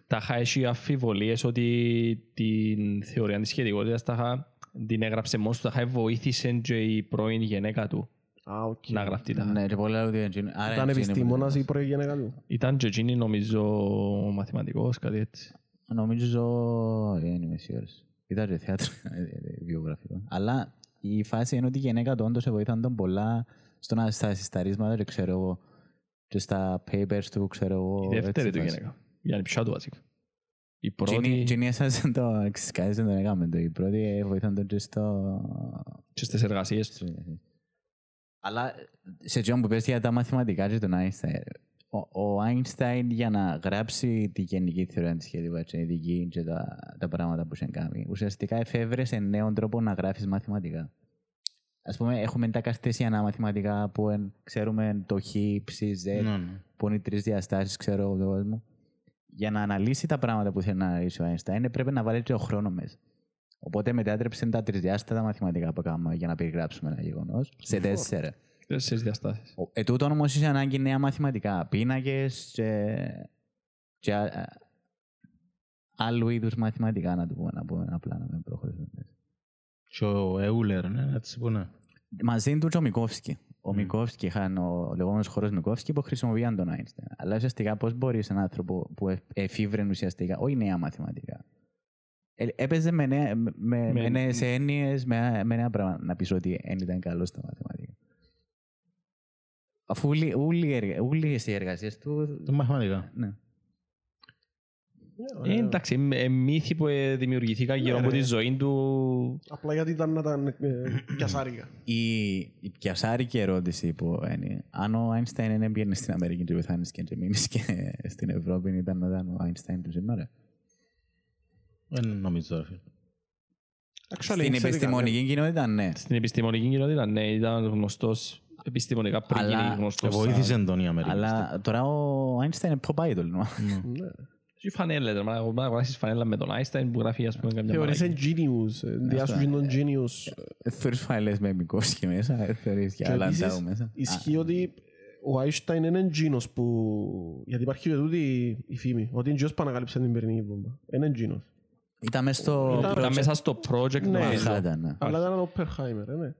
τα έχει αφιβολίες ότι την θεωρία της σχετικότητας τα είχα- την έγραψε μόνος του, τα είχα βοήθησε και η πρώην γυναίκα του Α, οκ να γραφτεί τα. Ναι, και πολλά ότι ήταν επιστήμονας ή προηγένε. Ήταν και εκείνη νομίζω μαθηματικός, κάτι έτσι. Νομίζω, ε, δεν είμαι σίγουρος. Ήταν και θέατρο, ε, ε, βιογραφικό. Αλλά η φάση είναι ότι η γενέκα του όντως τον πολλά στο να στα συσταρίσματα και ξέρω εγώ και στα papers του, ξέρω εγώ. Είναι τον έκαμε αλλά σε τζον που πες για τα μαθηματικά και τον Einstein, ο, ο Einstein για να γράψει τη γενική θεωρία της σχέδιου και ειδική και τα, τα πράγματα που είχε κάνει, ουσιαστικά εφεύρεσε νέον τρόπο να γράφεις μαθηματικά. Ας πούμε, έχουμε τα καρτέσιανα μαθηματικά που εν, ξέρουμε το χ, ψ, z, Ναι, ναι. που είναι οι τρεις διαστάσεις, ξέρω εγώ τον κόσμο. Για να αναλύσει τα πράγματα που θέλει να αναλύσει ο Einstein, πρέπει να βάλει και ο χρόνος μέσα. Οπότε μετάτρεψε τα τρισδιάστατα μαθηματικά που κάνουμε για να περιγράψουμε ένα γεγονός σε τέσσερα. Τέσσερις διαστάσεις. Ο- Ε, τούτον όμως είχε ανάγκη νέα μαθηματικά, πίνακες και, και α- α- άλλου είδους μαθηματικά, να το πούμε, να πούμε απλά να μην προχωρήσουμε. μέσα. Και ο Εούλερ, ναι, έτσι που ναι. Μαζί του και ο Μικόφσκι. Ο Μικόφσκι είχαν ο λεγόμενος χώρος Μικόφσκι που χρησιμοποιούσαν τον Άινστεν. Αλλά ουσιαστικά πώς μπορείς έναν άνθρωπο που ε- εφήβρε ουσιαστικά, όχι νέα μαθηματικά, ε, έπαιζε με, νέα, με, με, Με- με νέες έννοιες, με, με νέα πράγματα. Να πεις ότι δεν ήταν καλός στα μαθηματικά. Αφού όλοι- όλοι οι εργα- όλες οι εργασίες του... Το μαθηματικά. Ναι. Ε, εντάξει, ε, ε, μύθοι που ε, δημιουργηθήκαν γύρω από τη ζωή του. Απλά γιατί ήταν να ήταν ε, πιασάρικα. Η, η πιασάρικη ερώτηση που είναι αν ο Άινσταϊν δεν πήγαινε στην Αμερική και πεθάνεις και και μείνεις και στην Ευρώπη ήταν να ήταν ο Άινσταϊν του σήμερα. Δεν νομίζω, ρε. Στην επιστημονική κοινότητα, ναι. Στην επιστημονική κοινότητα, ναι, ήταν γνωστός επιστημονικά πριν γίνει γνωστός. Ε, βοήθησε τον. Αλλά τώρα ο Άινσταϊν είναι pop idol. Τι ναι. ναι. φανέλα, τώρα να φανέλα με τον Άινσταϊν που γράφει ε, ε, ότι ο είναι που... Γιατί υπάρχει και τούτη η φήμη, ότι είναι genius που ανακάλυψε την πυρηνική. Είναι genius. Ήταν μέσα στο Ήταν- Ήταν μέσα στο project Ναι. νομίζω. Manhattan. ναι. Αλλά ήταν ο Oppenheimer, ε, ναι.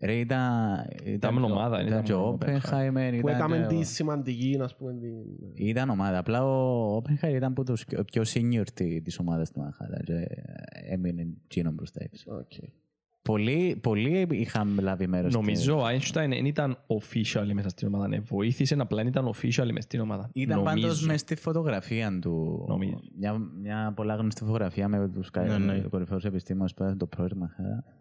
Ρε ήταν... Ήταν ομάδα, Ήταν ήταν και ο ο Όπενχάιμερ. Που ήταν έκαμε και ο- τη σημαντική, ας πούμε, την... Ήταν ομάδα. Απλά ο Όπενχάιμερ ήταν από τους πιο- πιο senior τη- της ομάδας του Manhattan και έμεινε Gino μπροστά της. Οκ. Πολλοί, πολλοί είχαν λάβει μέρος. Νομίζω ο Άινσταϊν δεν ήταν official μέσα στην ομάδα. Ναι, βοήθησε, απλά δεν ήταν official μέσα στην ομάδα. Ήταν πάντως Νομίζω. μες στη φωτογραφία του. Νομίζω. Μια, μια πολλά γνωστή φωτογραφία με τους Ναι, ναι. κα- κορυφαίους επιστήμονες που ήταν το πρόγραμμα. Manhattan.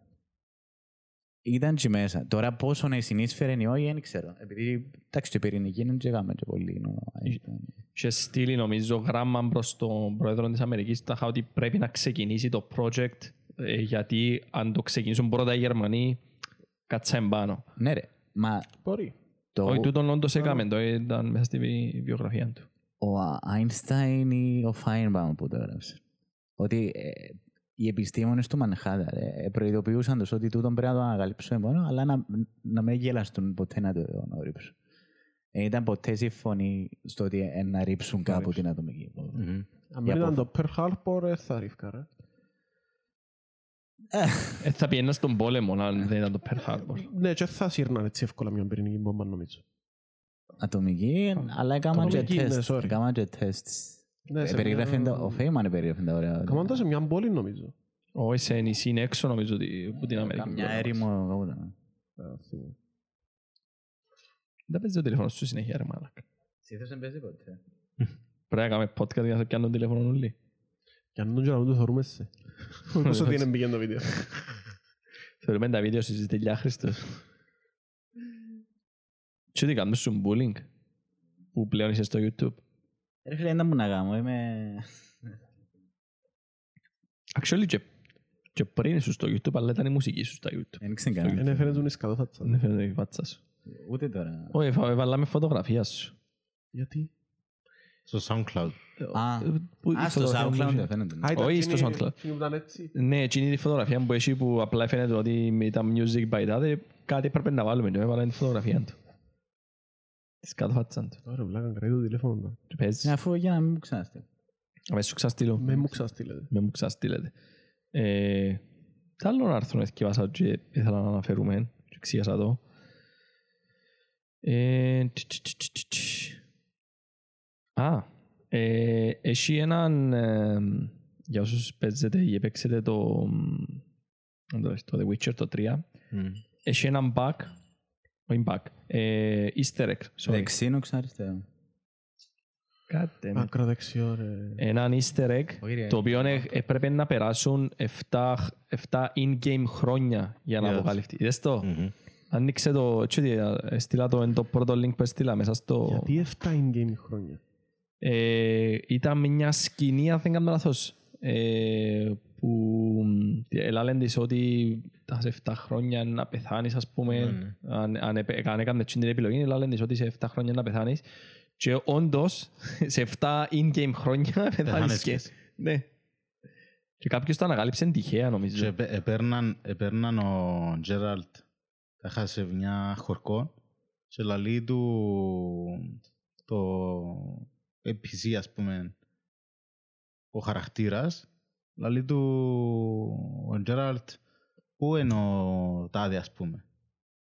Ήταν και μέσα. Τώρα πόσο να συνείσφερε ή όχι, δεν ξέρω. Επειδή εντάξει, και πυρηνική δεν τσεγάμε και πολύ. είναι ο Einstein. Και στείλει νομίζω γράμμα προς τον πρόεδρο της Αμερικής τάχα ότι πρέπει να ξεκινήσει το project ε, γιατί αν το ξεκινήσουν πρώτα οι Γερμανοί κάτσα εμπάνω. Ναι ρε, μα Μπορεί. το, Όχι, τούτον όντως έκαμε, το ήταν μέσα στη βι- βιογραφία του. ο Einstein ή ο Φάινμπαουμ που το έγραψε. Ότι ε, οι επιστήμονες του Μανχάτα ε, προειδοποιούσαν τους ότι τούτον πρέπει να το ανακαλύψουμε μόνο, αλλά να, να μην γελαστούν ποτέ να το αναρρύψουν. Δεν ήταν ποτέ σύμφωνοι στο ότι ε, να ρίψουν κάπου την ατομική βόμβα. Μμμ. Αν Για δεν ήταν πο- το Pearl Harbor, ε, θα ρίφκα, ρε. Ε, θα πιένας στον πόλεμο αν δεν ήταν το Pearl Harbor. Ναι, και θα σύρναν έτσι εύκολα μια πυρηνική μπόμπα, νομίζω. Ατομική, αλλά έκαναν και Ατομική, ναι, τεστ. sorry. Έκαναν και τεστ. Ναι, σε Περιγράφει μια- τα- Ο Φέιμαν περιγράφει τα ωραία. Καμάν το σε μια πόλη, νομίζω. Όχι σε νησί είναι έξω νομίζω ότι- που την Αμερική. Καμιά έρημο. κάπου ήταν. Α, θυμούμαι. Δεν παίζει το τηλέφωνο σου συνέχεια ρε μάλακα. Συνήθως δεν παίζει ποτέ. Πρέπει να κάνουμε podcast για να πιάνουν το τηλέφωνο όλοι. Και αν τον και το θεωρούμε σε. Όπως ότι είναι μπήκε το βίντεο. Θεωρούμε τα βίντεο στις τελειά Χριστός. Τι ότι κάνουμε σου bullying που πλέον είσαι στο YouTube. Ρε φίλε, δεν μου να κάνω. Είμαι... Actually και, και πριν ήσουν στο YouTube αλλά ήταν η μουσική σου στα YouTube. Δεν ξέρω κανένα. Είναι φαίνεται τον ισκαδόφατσα. Δεν φαίνεται η φάτσα σου. Ούτε τώρα. Όχι, έβα- έβαλαμε φωτογραφία σου. Γιατί; Στο SoundCloud. Α, Που η Α, στο φωτογραφία μου SoundCloud είχε- δεν φαίνεται. Α, ήταν Όχι, εκείνη- στο SoundCloud. εκείνη που ήταν έτσι. Ναι, εκείνη τη φωτογραφία που έχει που απλά φαίνεται ότι ήταν music by that, κάτι έπρεπε να βάλουμε και έβαλα τη φωτογραφία του. Της κάτω φάτσα του. Ωραία, βλάκα, κρατεί το τηλέφωνο του. Και παίζεις. Ναι, Αφού για να μην μου ξαναστεί. Αμέσως σου ξαστείλω. Με μου ξαστήλετε. Με μου ξαστείλετε. Ε, Τι άλλο άρθρο εθιέβασα και ήθελα να αναφέρουμε και εξήγασα το. Α, ε, έχει έναν, ε, για όσους παίζετε ή παίξετε το, μ, το, το The Witcher το 3, Μμ. έχει έναν bug, όχι bug, ε, easter egg, sorry. Δεξίνοξ αριστερό. Κάτε με. Ακροδεξιό, ρε. Έναν easter egg Όχι, ρε. το οποίο ε- έπρεπε να περάσουν 7, 7 in-game χρόνια για να Yes. αποκαλυφθεί. Είδες το; Μμμ. Άνοιξε το, τι είδα, έστειλα το, εν το πρώτο link που έστειλα μέσα στο... Γιατί 7 in-game χρόνια; Ε, ήταν μια σκηνή, αν δεν κάνω λάθος, ε, που έλαλεν της ότι τα σε 7 χρόνια να πεθάνεις, ας πούμε, Ναι, αν, αν, επε- αν έκανες την επιλογή, έλαλεν της ότι σε 7 χρόνια να πεθάνεις και όντως σε 7 in-game χρόνια πεθάνεις Πεθάνες και... και εσύ. Ναι. Και κάποιος το ανακάλυψε τυχαία, Και νομίζω. επέ- επέρναν, επέρναν ο Τζέραλτ έχασε μια χορκό και λαλεί του το NPC ας πούμε ο χαρακτήρας λαλεί του ο Τζέραλτ πού είναι ο τάδε ας πούμε;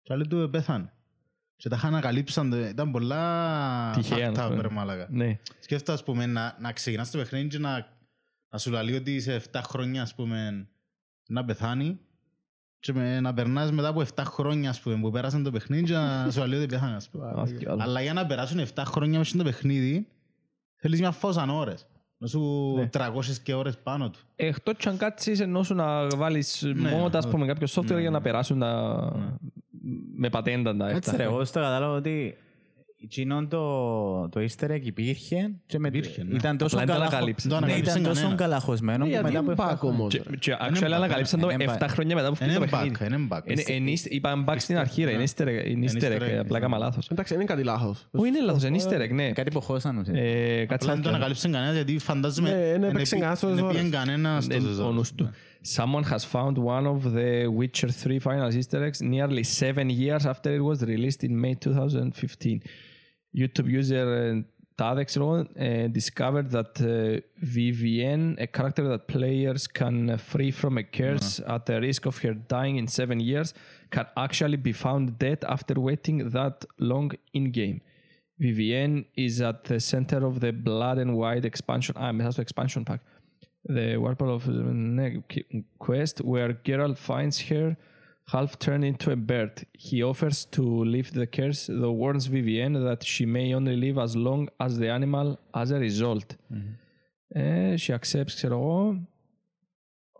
Και λαλεί του πέθανε και τα είχαν ανακαλύψαν ήταν πολλά Τυχαία, fucked ας up, πούμε. ρε μάλακα. Ναι. Σκέφτομαι, ας πούμε, να, να ξεκινάς το παιχνίδι και να, να σου λέει ότι σε 7 χρόνια, ας πούμε, να πεθάνει και με, να περνάς μετά από 7 χρόνια, ας πούμε, που πέρασαν το παιχνίδι και να σου λέει ότι πεθάνει, ας πούμε. Α, κι άλλος. Αλλά για να περάσουν 7 χρόνια μέσα στο παιχνίδι, θέλεις μια φόσα ώρες. Να σου 300 και ώρες πάνω του. Εκτός κι αν κάτσεις ενώ σου να βάλεις μόνο τα, ας πούμε, κάποιο software για να περάσουν τα... με πατέντα τα Έτσι ρε, αυτά. εγώ στο κατάλαβα ότι εκείνον το, το easter egg υπήρχε και με, Υπήρχε, ναι. ήταν τόσο Απλά δεν το καλά, ανακαλύψαν. Δεν το ναι, ανακαλύψαν ήταν τόσο κανένας. καλαχωσμένο που Γιατί μετά από είναι 7 bug χρόνια. όμως. Και- ρε. Και actually ανακαλύψαν το είναι 7 bug. χρόνια μετά που φύγει το Είναι bug, παιχνίδι. είναι bug. Είναι- είναι easter- Είπαμε bug στην αρχή ρε, είναι easter egg, είναι Είναι easter easter egg, egg, απλά έκανα ναι. λάθος. Εντάξει, δεν είναι κάτι λάθος. Όχι είναι λάθος, είναι easter egg, ναι. Κάτι που χώσαν ουσία. Ε, Κάτσε Απλά δεν το να ανακαλύψαν κανένας γιατί φαντάζομαι Ναι, δεν εν έπαιξε επί- κανένας εν τόσες επήγαινε ώρες. κανένας Ναι, τόσες ο ώρες. νους του. Someone has found one of the Witcher 3 final Easter eggs nearly seven years after it was released in May 2015. YouTube user uh, Tadexron uh, discovered that uh, Vivienne, a character that players can free from a curse uh-huh. at the risk of her dying in seven years, can actually be found dead after waiting that long in game. Vivienne is at the center of the Blood and White expansion. Ah, also expansion pack. The Warpole of Quest, where Geralt finds her half turned into a bird. He offers to lift the curse, though warns Vivienne that she may only live as long as the animal as a result. Eh, she accepts, ξέρω εγώ,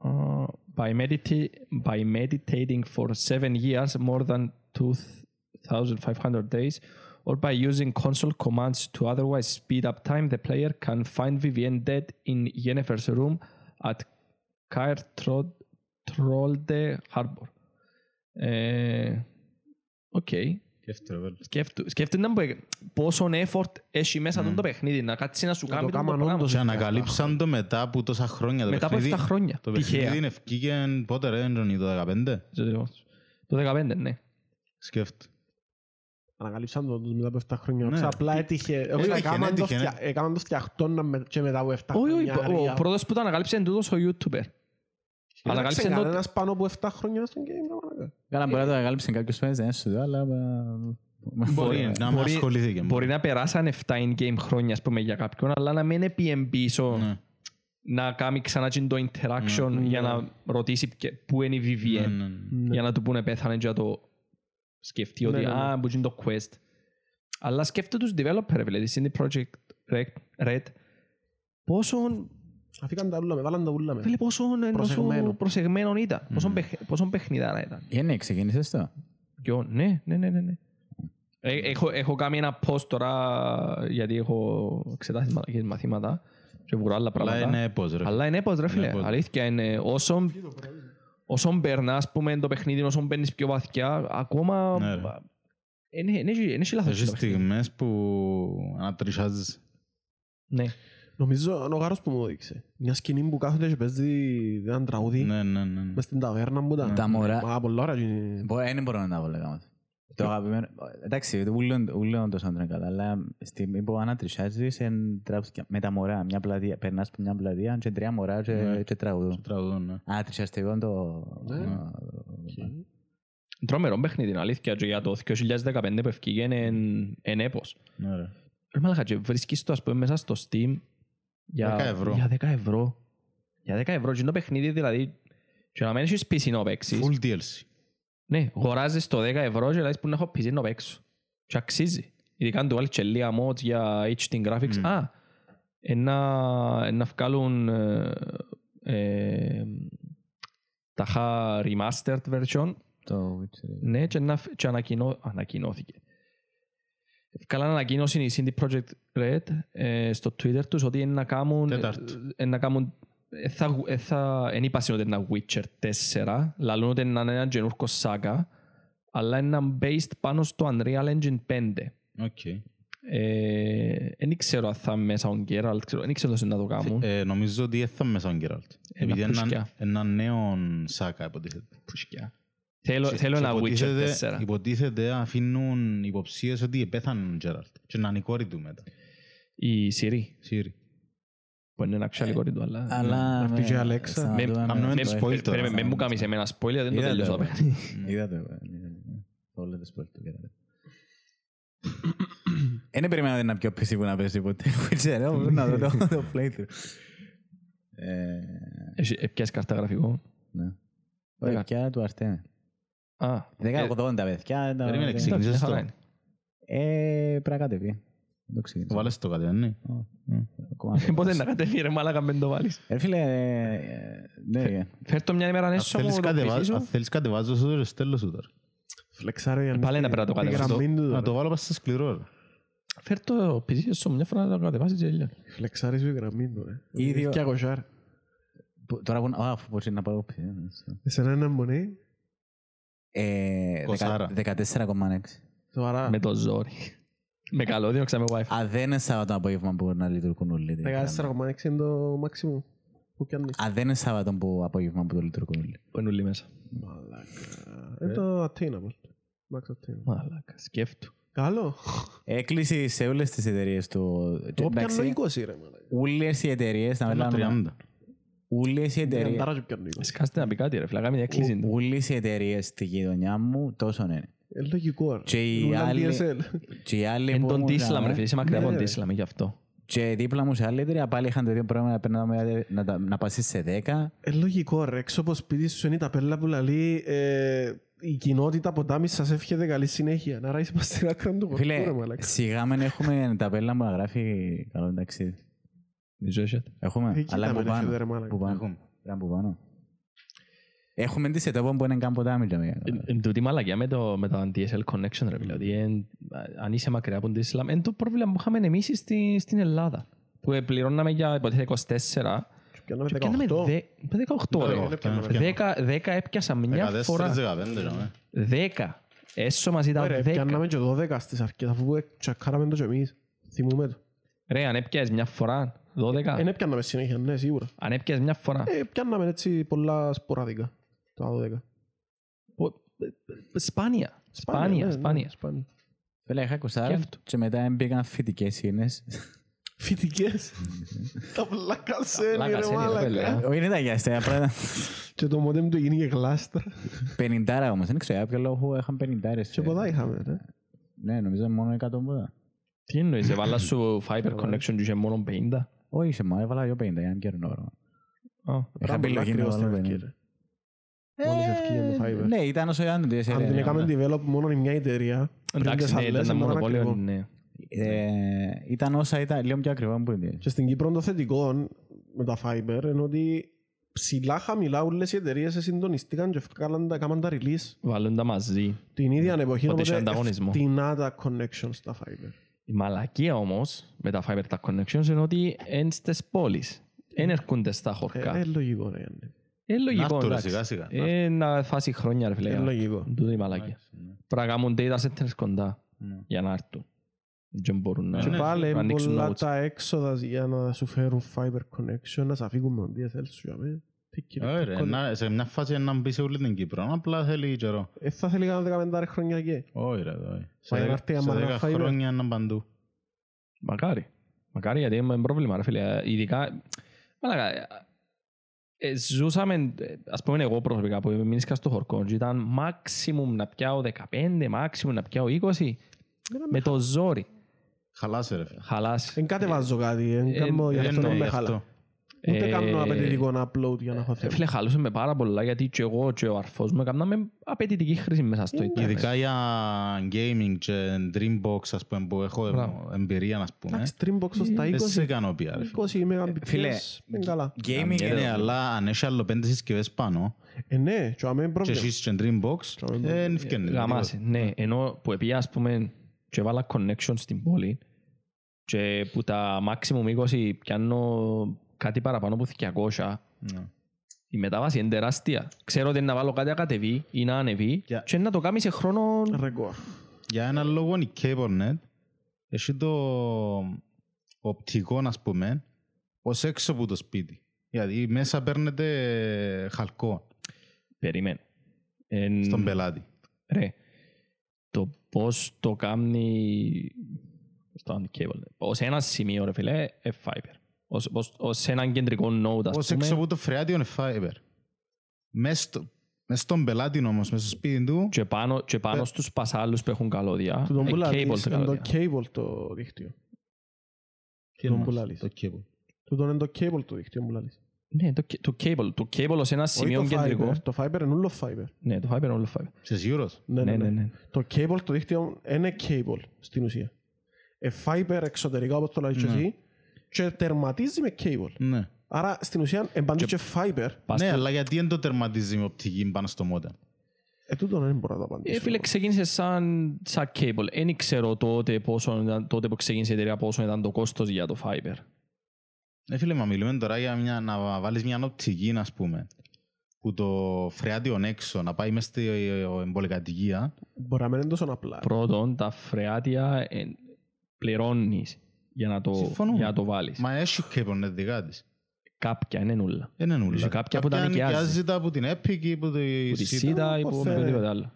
uh, by, medita- by meditating for seven years, more than 2,500 days, or by using console commands to otherwise speed up time, the player can find Vivienne dead in Yennefer's room at Kaer Trod- Trolde Harbor. Ε, Οκ. Σκέφτομαι, βέβαια. Σκέφτου- Σκέφτεται να μπω- πόσο effort έχει μέσα το παιχνίδι, να κάτσεις να σου Να κάνει το το κάμαν πράγμα. όντως. Και ανακαλύψαν το μετά από τόσα χρόνια το Μετά από παιχνίδι. 7 χρόνια. Το Τυχαία. παιχνίδι ευκήκε πότε ρε, Τζονί, το 15. Το 15, ναι. Σκέφτομαι. Ανακαλύψαν το τους μετά από 7 χρόνια. Ναι. Ξέρω, Απλά έτυχε. Έτυχε, Έκαναν το έτυχε, ναι. φτια- Έκαναν το φτιαχτώνα με- και μετά από 7 Όχι, όχι, χρόνια. ο αρία. πρώτος που το ανακάλυψε είναι τούτος ο YouTuber. Δεν Ανακάλυψε ξέρει το... κανένας πάνω από 7 χρόνια στον game. ρε μαλάκα. Καλά, μπορεί να το ανακάλυψε κάποιος πέρας, δεν σου το, αλλά... ε, Μπορεί να μην μπορεί- ασχολήθηκε. Μπορεί να περάσαν 7 in-game χρόνια, ας πούμε, για κάποιον, αλλά να μην έπιε πίσω Ναι. να κάνει ξανά και το interaction για να ρωτήσει ποια- πού είναι η Ναι, Vivienne. ναι, ναι. για να του πούνε πέθανε και να το σκεφτεί ότι Ναι, ναι, ναι. α, που είναι το quest. Αλλά σκέφτεται τους developer, ρε, δηλαδή, CD Projekt Red, Red πόσο, Αφήκαν τα ούλα με, βάλαν τα ούλα με. φίλε, πόσο ενώ σου Προσεγμένο. προσεγμένο ήταν, πόσο, παιχ, πόσο παιχνιδάρα ήταν. Είναι, ξεκίνησες το. Ποιο, ναι, ναι, ναι, ναι. ναι. Ε, έχω, έχω κάνει ένα post τώρα, γιατί έχω εξετάσει μαθ- μαθήματα και βγουρώ άλλα Αλλά πράγματα. είναι έπος ρε. Αλλά είναι έπος ρε φίλε. έπος. Αλήθεια είναι. Όσο, όσο περνάς ας πούμε, το παιχνίδι, όσο μπαίνεις πιο βαθιά, ακόμα... Ναι, ρε. Είναι είναι- είναι έχει λάθος Έχει το παιχνίδι. στιγμές που ανατριχάζεις. Ναι. Νομίζω είναι ο γάρος που μου έδειξε. Μια σκηνή που κάθεται και παίζει ένα τραγούδι Ναι, ναι, ναι. μες στην ταβέρνα μου ήταν. Τα μωρά. Μα πολλά ώρα είναι. Μπορεί- Δεν μπορώ να τα πω λέγαμε. Το αγαπημένο... Εντάξει, το ούλον- ούλον το soundtrack καλά, αλλά στιγμή που ανατρισάζεις εν τραβούς και- με τα μωρά, μια πλατεία, περνάς από μια πλατεία και τρία μωρά και, Ναι. και τραγουδούν. Τραγουδούν, ναι. Ανατρισιαστικό το... Τρομερό παιχνίδι, είναι αλήθεια. Και για το 2015 που ευκήγε είναι εν έπος. Ναι, ρε. Ρε μάλακα, και βρίσκεις το ας πούμε μέσα στο Steam για 10 ευρώ. Για 10 ευρώ. Για 10 ευρώ. Και είναι το παιχνίδι δηλαδή και να μην έχεις PC να παίξεις. Full DLC. Ναι, αγοράζεις το 10 ευρώ και λες που να έχω PC να παίξω. Και αξίζει. Ειδικά αν του βάλεις και λίγα mods για HD graphics. Α, να, να βγάλουν ε, ε, τα χα remastered version Το Witcher. ναι, και, να, και ανακοινώ, ανακοινώθηκε. Καλά ανακοίνωση η CD Projekt Red ε, στο Twitter τους ότι είναι να κάνουν... Τέταρτο. ε, να κάνουν ε, θα, ε, θα, εν είπασαν ότι είναι ένα Witcher 4, λαλούν ότι είναι ένα καινούργιο saga, αλλά είναι ένα based πάνω στο Unreal Engine 5. Οκ. Ε, Δεν ξέρω αν θα είναι μέσα ο Geralt, ξέρω, δεν ξέρω αν να το κάνουν. Ε, Νομίζω ότι έθα μέσα ο Γκέραλτ. Ένα Επειδή είναι πουσκιά. ένα νέο saga υποτίθεται. Πουσκιά. Θέλω, Και- θέλω και ένα Witcher υποτίθεται- 4. Υποτίθεται αφήνουν υποψίες ότι πέθανε ο Γκέραλτ. Και να είναι η κόρη του μετά. Η Ciri, Ciri. που είναι ένα actual κόρη του, αλλά... Αλλά... Αυτή και η Αλέξα. Με- κάνουμε με- το spoil με- τώρα. περίμενε, Με μου κάνεις εμένα spoiler, δεν το Είδα τελειώσα το το, παιχνίδι. Είδα το. εγώ, είδα το. Όλα τα σπορ του κέρατε. Δεν περίμενα να πιο PC που να παίζει ποτέ. Witcher, όμως να δω το- το playthrough. Ε, Έχει- ε, Πιάσεις κάρτα γραφικό. ναι. Παιδιά του Αρτέμε. Α, 1080 παιδιά. τα- Περίμενε, εντάξει, ξεκινήσεις μια το. χαρά είναι. Ε, πρέπει να κατεβεί. Δεν το ξεκίνησα. Βάλες το κάτι, δεν είναι. Ακόμα δεν το Πότε βάζω. να κατέβει ρε μάλακα μην το βάλεις. Ε, φίλε, ε, ναι, Φέρ' το μια ημέρα Αν έσω μου θέλεις το κατεβα- πεισίσω. αν θέλεις κατεβάζω σου το στέλνω σου τώρα. Φλεξάρε για Πάλι να πρέπει να το κατεβάσω. Να το βάλω πας σε σκληρό. ρε. Φέρ' το πεισίσω μια φορά να το κατεβάσεις και έλειω. Φλεξάρε σου η γραμμή του, ρε. Ίδιο- Και αγωγιάρ. Που- Τώρα που... Α, αφού μπορείς να πάω πει. Εσένα είναι μονή. Ε, Κοσάρα. 14,6. Τώρα, Με το ζόρι. Με καλώδιο ξαμε wifi. Α, δεν είναι Σάββατο απόγευμα που μπορεί να λειτουργούν όλοι. δεν είναι. 14,6 είναι το μάξιμο που πιάνεις. Α, δεν είναι Σάββατο που απόγευμα που το λειτουργούν όλοι. Που είναι όλοι μέσα. Μαλάκα. Είναι το attainable. Max attainable. Μαλάκα, σκέφτου. Καλό. Έκλεισε σε όλες τις εταιρείες του. Εγώ πιάνω Εντάξει, 20 ρε μαλάκα. Όλες οι εταιρείες, να Ένα μιλάμε, 30. Όλες οι εταιρείες, Τριαντάρα και πιάνω 20. Σκάστε να πει κάτι ρε φίλε, κάμε μια έκκληση. του. όλες οι εταιρείες στη γειτονιά μου τόσο είναι. Είναι λογικό ρε. Και οι Είναι ούλα άλλοι- DSL. Και οι άλλοι Εν που τον ήμουν Τίσλαμ δαμέ, ρε φίλε, είσαι μακριά από Ναι, τον ρε. Τίσλαμ γι' αυτό. Και δίπλα μου σε άλλη εταιρεία πάλι είχαν το ίδιο πρόβλημα να, να, να, να, να πάσεις σε 10. Είναι λογικό ρε. Έξω από σπίτι σου είναι η ταπέλα που λαλεί ε, η κοινότητα ποτάμι σας εύχεται καλή συνέχεια. Άρα είσαι πας στην άκρα του χορκού Φίλε, ρε μαλάκα. σιγά μεν έχουμε τα πέλα μου να γράφει καλό ταξίδι. Μισό εσέτ. Έχουμε, Εκεί αλλά τα που μεν έχετε, πάνω. ρε μάλακα. Που πάνω. Έχουμε. Πρέπει που πάνω. Έχουμε τη σετόπα που είναι καν ποτάμι. λέμε. Εν τούτη μαλακιά με το, με το DSL connection ρε φίλε, ότι εν- αν είσαι μακριά από τον Τίσλαμ, είναι το πρόβλημα που είχαμε εμείς στη, στην Ελλάδα. Που ε, πληρώναμε για υποτίθεται 24 Πιάναμε και πιάναμε 18. δε- 18 ρε. δεν πιάναμε. 10 10 έπιασα μια 14, φορά. 15, ναι. 10. Έσω μας ήταν Ωραία, 10. πιάναμε και 12 στις αρχές αφού ε, τσακάραμε το και εμείς. Θυμούμε το. Ρε, αν έπιασες μια φορά, 12. Δεν έπιαναμε συνέχεια, ναι, σίγουρα. Αν έπιασες μια φορά. Ε, πιάναμε έτσι πολλά σποραδικά. Τα 12. Πο- ε, Σπάνια. Σπάνια, ναι, σπάνια. ναι, σπάνια. Φίλε, είχα 20 Σκέφτο. και μετά έμπηκαν φοιτικές σύνες. Φοιτικές. Τα πλάκα σένι Πλάκα ρε σένι, ρε, μάλακα. φίλε. Όχι, είναι τα γιάστα, απλά ήταν Και το μοντέμ του γίνει και γλάστρα. 50 όμως. Δεν ξέρω για ποιο λόγο είχαν 50 Και ποτά είχαμε, ρε. Ναι, νομίζω μόνο 100 ποδά. Τι εννοείς, έβαλα σου fiber connection και είχε μόνο 50. Όχι, σε μόνο έβαλα 250 για να μην καιρό πράγμα. Α, Είχα Πράγμα επιλογή να ακριβώς βάλω στην 50. ευκαιρία. Μόλις ευκαιρία το Fiverr. Ναι, ήταν όσο ήταν το DSL. Αν την ναι, έκαμε ναι. develop μόνο η μια εταιρεία, πριν Εντάξει, τις ναι, άλλες, ήταν ένα ήταν μονοπόλιο, ακριβό. ναι. Ε, Ήταν όσα ήταν λίγο πιο ακριβό που είναι. Και στην Κύπρο το θετικό με τα Fiber είναι ότι ψηλά χαμηλά όλες οι εταιρείες συντονιστήκαν και έφκαλαν τα, έκαναν τα release Βάλουν τα μαζί. την ίδια εποχή, Οπότε είχε οπότε ανταγωνισμό. φτηνά τα connections στα Fiber. Η μαλακία όμως με τα fiber τα connections είναι ότι είναι στις πόλεις. Δεν έρχονται στα Ε, χωρκά. ε, λογικό ρε Γιάννη. Είναι Να λογικό, έρθουν, ρε, εντάξει. σιγά, σιγά. Ε, να φάσει χρόνια ρε φίλε. Ε, λογικό. Τούτο η μαλακία. Πρέπει να κάνουν data centers κοντά για να έρθουν. Δεν μπορούν να Και πάλι να είναι ανοίξουν πολλά nodes. τα έξοδα για να σου φέρουν Fiber connection, να σε αφήγουν με τον DSL σου για μένα. Τι κύριε, Ωραία, το να- σε μια φάση να μπει σε όλη την Κύπρο, απλά θέλει καιρό. Ε, θα θέλει κανένα 15 χρόνια και. Όχι ρε, όχι. Σε Μα δέκα- έρθει σε άμα να δέκα φάει, ρε. χρόνια να παντού. Μακάρι. Μακάρι γιατί είναι πρόβλημα ρε φίλε. Ειδικά, μαλακα, ε, ζούσαμε, ε, ας πούμε εγώ προσωπικά που μείνησκα στο χορκό και ήταν maximum να πιάω 15, maximum να πιάω 20 με το ζόρι. Χαλάσε ρε. φίλε. Χαλάς. Δεν κατεβάζω κάτι, δεν Ε, κάνω γι' Ε, αυτό ναι, να με γι' χαλά. Αυτό. Ούτε Ε, κάνω απαιτητικό upload για να έχω Ε, θέμα. Φίλε, χαλούσε με πάρα πολλά γιατί και εγώ και ο αρφός μου έκαναμε απαιτητική χρήση μέσα στο ίντερνετ. Ειδικά για gaming και Dreambox ας πούμε, που έχω Μπράβο. εμπειρία ας πούμε. Εντάξει, Dreambox ως τα Δεν σε 20, ικανοποιεί ρε. φίλε. 20 Mbps, Φίλε, είναι καλά. Gaming Ε, Ναι, αλλά αν έχει άλλο πέντε συσκευές πάνω Ε, ναι, και αμέ και πρόβλημα. έχεις και Dreambox, δεν ευκαινεί. Γαμάσαι, ναι. Ενώ που επία, ας πούμε, και βάλα connection στην πόλη και που τα maximum 20 πιάνω κάτι παραπάνω από 200, Ναι. η μετάβαση είναι τεράστια. Ξέρω ότι είναι να βάλω κάτι να κατεβεί ή να ανεβεί Για- και να το κάνει σε χρόνο... Ρεκόρ. Για ένα λόγο η CableNet έχει το οπτικό, ας πούμε, ως έξω από το σπίτι. Γιατί μέσα παίρνετε χαλκό Περίμενε. Εν- στον πελάτη. Ρε, το πώς το κάνει στο cable. Ως ένα σημείο, ρε φίλε, ε, fiber. Ως, ως, ως έναν κεντρικό node, ας Ως έξω πούμε. από το φρεάτιο είναι fiber. Μες στο- μες στον πελάτη όμως, μέσα στο σπίτι του, Και πάνω, και πάνω στους πασάλους που έχουν καλώδια, Του τον ε, που λαλείς, cable τα είναι το καλώδια. cable το δίκτυο. τι τον εννοείς, που λαλείς. το cable; Του τον είναι το cable το δίκτυο που λαλείς. Ναι, το, το cable. Το cable ως ένα Όχι σημείο το κεντρικό. fiber, το fiber είναι όλο fiber. Ναι, το fiber είναι όλο fiber. Είσαι σίγουρος. Ναι, Ναι, ναι, ναι, ναι. ναι. Το cable το δίκτυο είναι cable στην ουσία. ε, fiber εξωτερικά όπως το λέει και εσύ και τερματίζει με cable. Ναι. Άρα στην ουσία εμπαντού και fiber. Πας Ναι, στο- αλλά γιατί δεν το τερματίζει με οπτική πάνω στο modem; Ε, τούτο δεν μπορώ να το Ε, απαντήσω. φίλε, ξεκίνησε σαν, σαν cable. Δεν ξέρω τότε, πόσο, ήταν- τότε που ξεκίνησε η εταιρεία πόσο ήταν το κόστος για το fiber. Ναι, φίλε, μα μιλούμε τώρα για μια, να βάλεις μια οπτική, ας πούμε, που το φρεάτιον έξω να πάει μέσα στην εμπολικατοικία. Μπορεί να μην είναι τόσο απλά. Πρώτον, τα φρεάτια ε, πληρώνεις για να το, Συμφωνούμε. για να το βάλεις. Μα έχει κέπονε δικά της. Κάποια είναι νουλα. Δεν είναι Έχει νουλα. κάποια που τα νοικιάζεις. τα από την Epic ή από τη Που τη Sita. ΣΥΤΑ ή που πώς με θέλει. οτιδήποτε άλλο.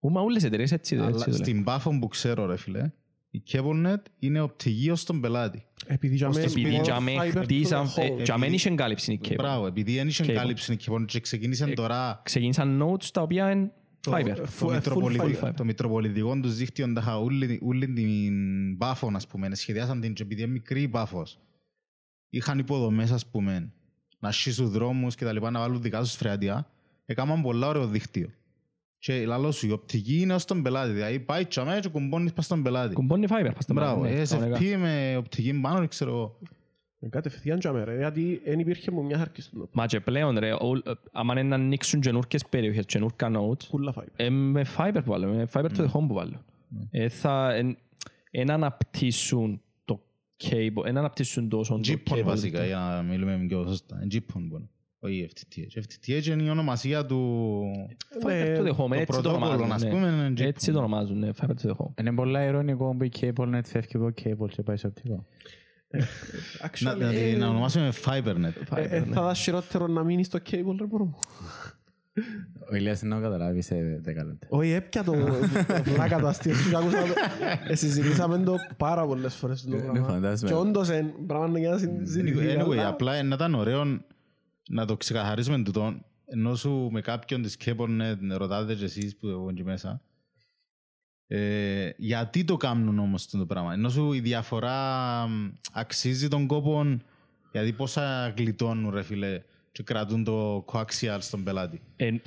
Ού, Μα όλες οι εταιρείες έτσι, έτσι Αλλά δουλεύουν. στην Πάφο που ξέρω ρε φίλε, η CableNet είναι οπτική ως τον πελάτη. Επειδή για μένα Επειδή μόνο για με fiber to χτίσαν, the hole. ε, για μένα είχε εγκάλυψη η cable. Μπράβο, επειδή δεν είχε Cable. κάλυψη η CableNet και ξεκίνησε τώρα Ξεκίνησαν nodes τα οποία είναι fiber. Το, full μητροπολιτικό, fiber. το μητροπολιτικό τους δίκτυο τα όλη, όλη την Πάφο, ας πούμε, σχεδιάσαν την και επειδή είναι μικρή η Πάφος. Είχαν υποδομές, ας πούμε, να σχίσουν δρόμους και τα λοιπά, να βάλουν δικά τους φρεάτια. Έκαναν πολλά ωραίο δίκτυο. Και λαλός σου, η οπτική είναι ως τον πελάτη. Δηλαδή πάει τσαμέ και κουμπώνεις πας στον πελάτη. Κουμπώνει fiber. πας στο Μπράβο, πράγμα, ναι, κανονικά. SFP με οπτική πάνω, δεν ξέρω εγώ. Ε, Κατευθείαν για μέρα. Γιατί δεν υπήρχε μου μια χαρκή στον Μα και πλέον ρε, όλ- ε, άμα είναι να ανοίξουν καινούργιες περιοχές, καινούργια nodes, κούλα fiber. ε, με fiber που βάλω, με fiber to the home που βάλω. Ε, θα εν, εν αναπτύσσουν το cable, εν αναπτύσσουν τόσο το Jeepon cable. βασικά, για να μιλούμε πιο σωστά. Ε, Jeepon μπορεί. Όχι FTTH. FTTH είναι η ονομασία του... Fiber to the home, το έτσι το πρωτόκολλο, ονομάζουν. ας ναι. πούμε, είναι Jeepon. Έτσι το ονομάζουν, ναι, fiber to the home. Είναι πολλά ειρωνικό που η CableNet φεύγει από cable και πάει σε οπτικό. Να, Actually, να, ε, να ονομάσουμε FiberNet. ε, ε, ναι. θα δω χειρότερο να μείνεις στο cable ρε μπορώ. Ο Ηλίας είναι να καταλάβει σε 10 λεπτά. Όχι, έπια το το βλάκα το αστείο σου και άκουσα το. Ε, Συζητήσαμε το πάρα πολλές φορές το Ναι, πράγμα. φαντάζομαι. Και όντως είναι πράγμα για να συζητηθεί. Anyway, αλλά- απλά ε, να ήταν ωραίο να το ξεκαθαρίσουμε τούτο, ενώ σου με κάποιον της CableNet ρωτάτε και εσείς που εγώ εκεί μέσα, ε, γιατί το κάνουν όμως το πράγμα; Ενώ σου η διαφορά μ, αξίζει τον κόπο, γιατί πόσα γλιτώνουν ρε φίλε και κρατούν το coaxial στον πελάτη; Εν,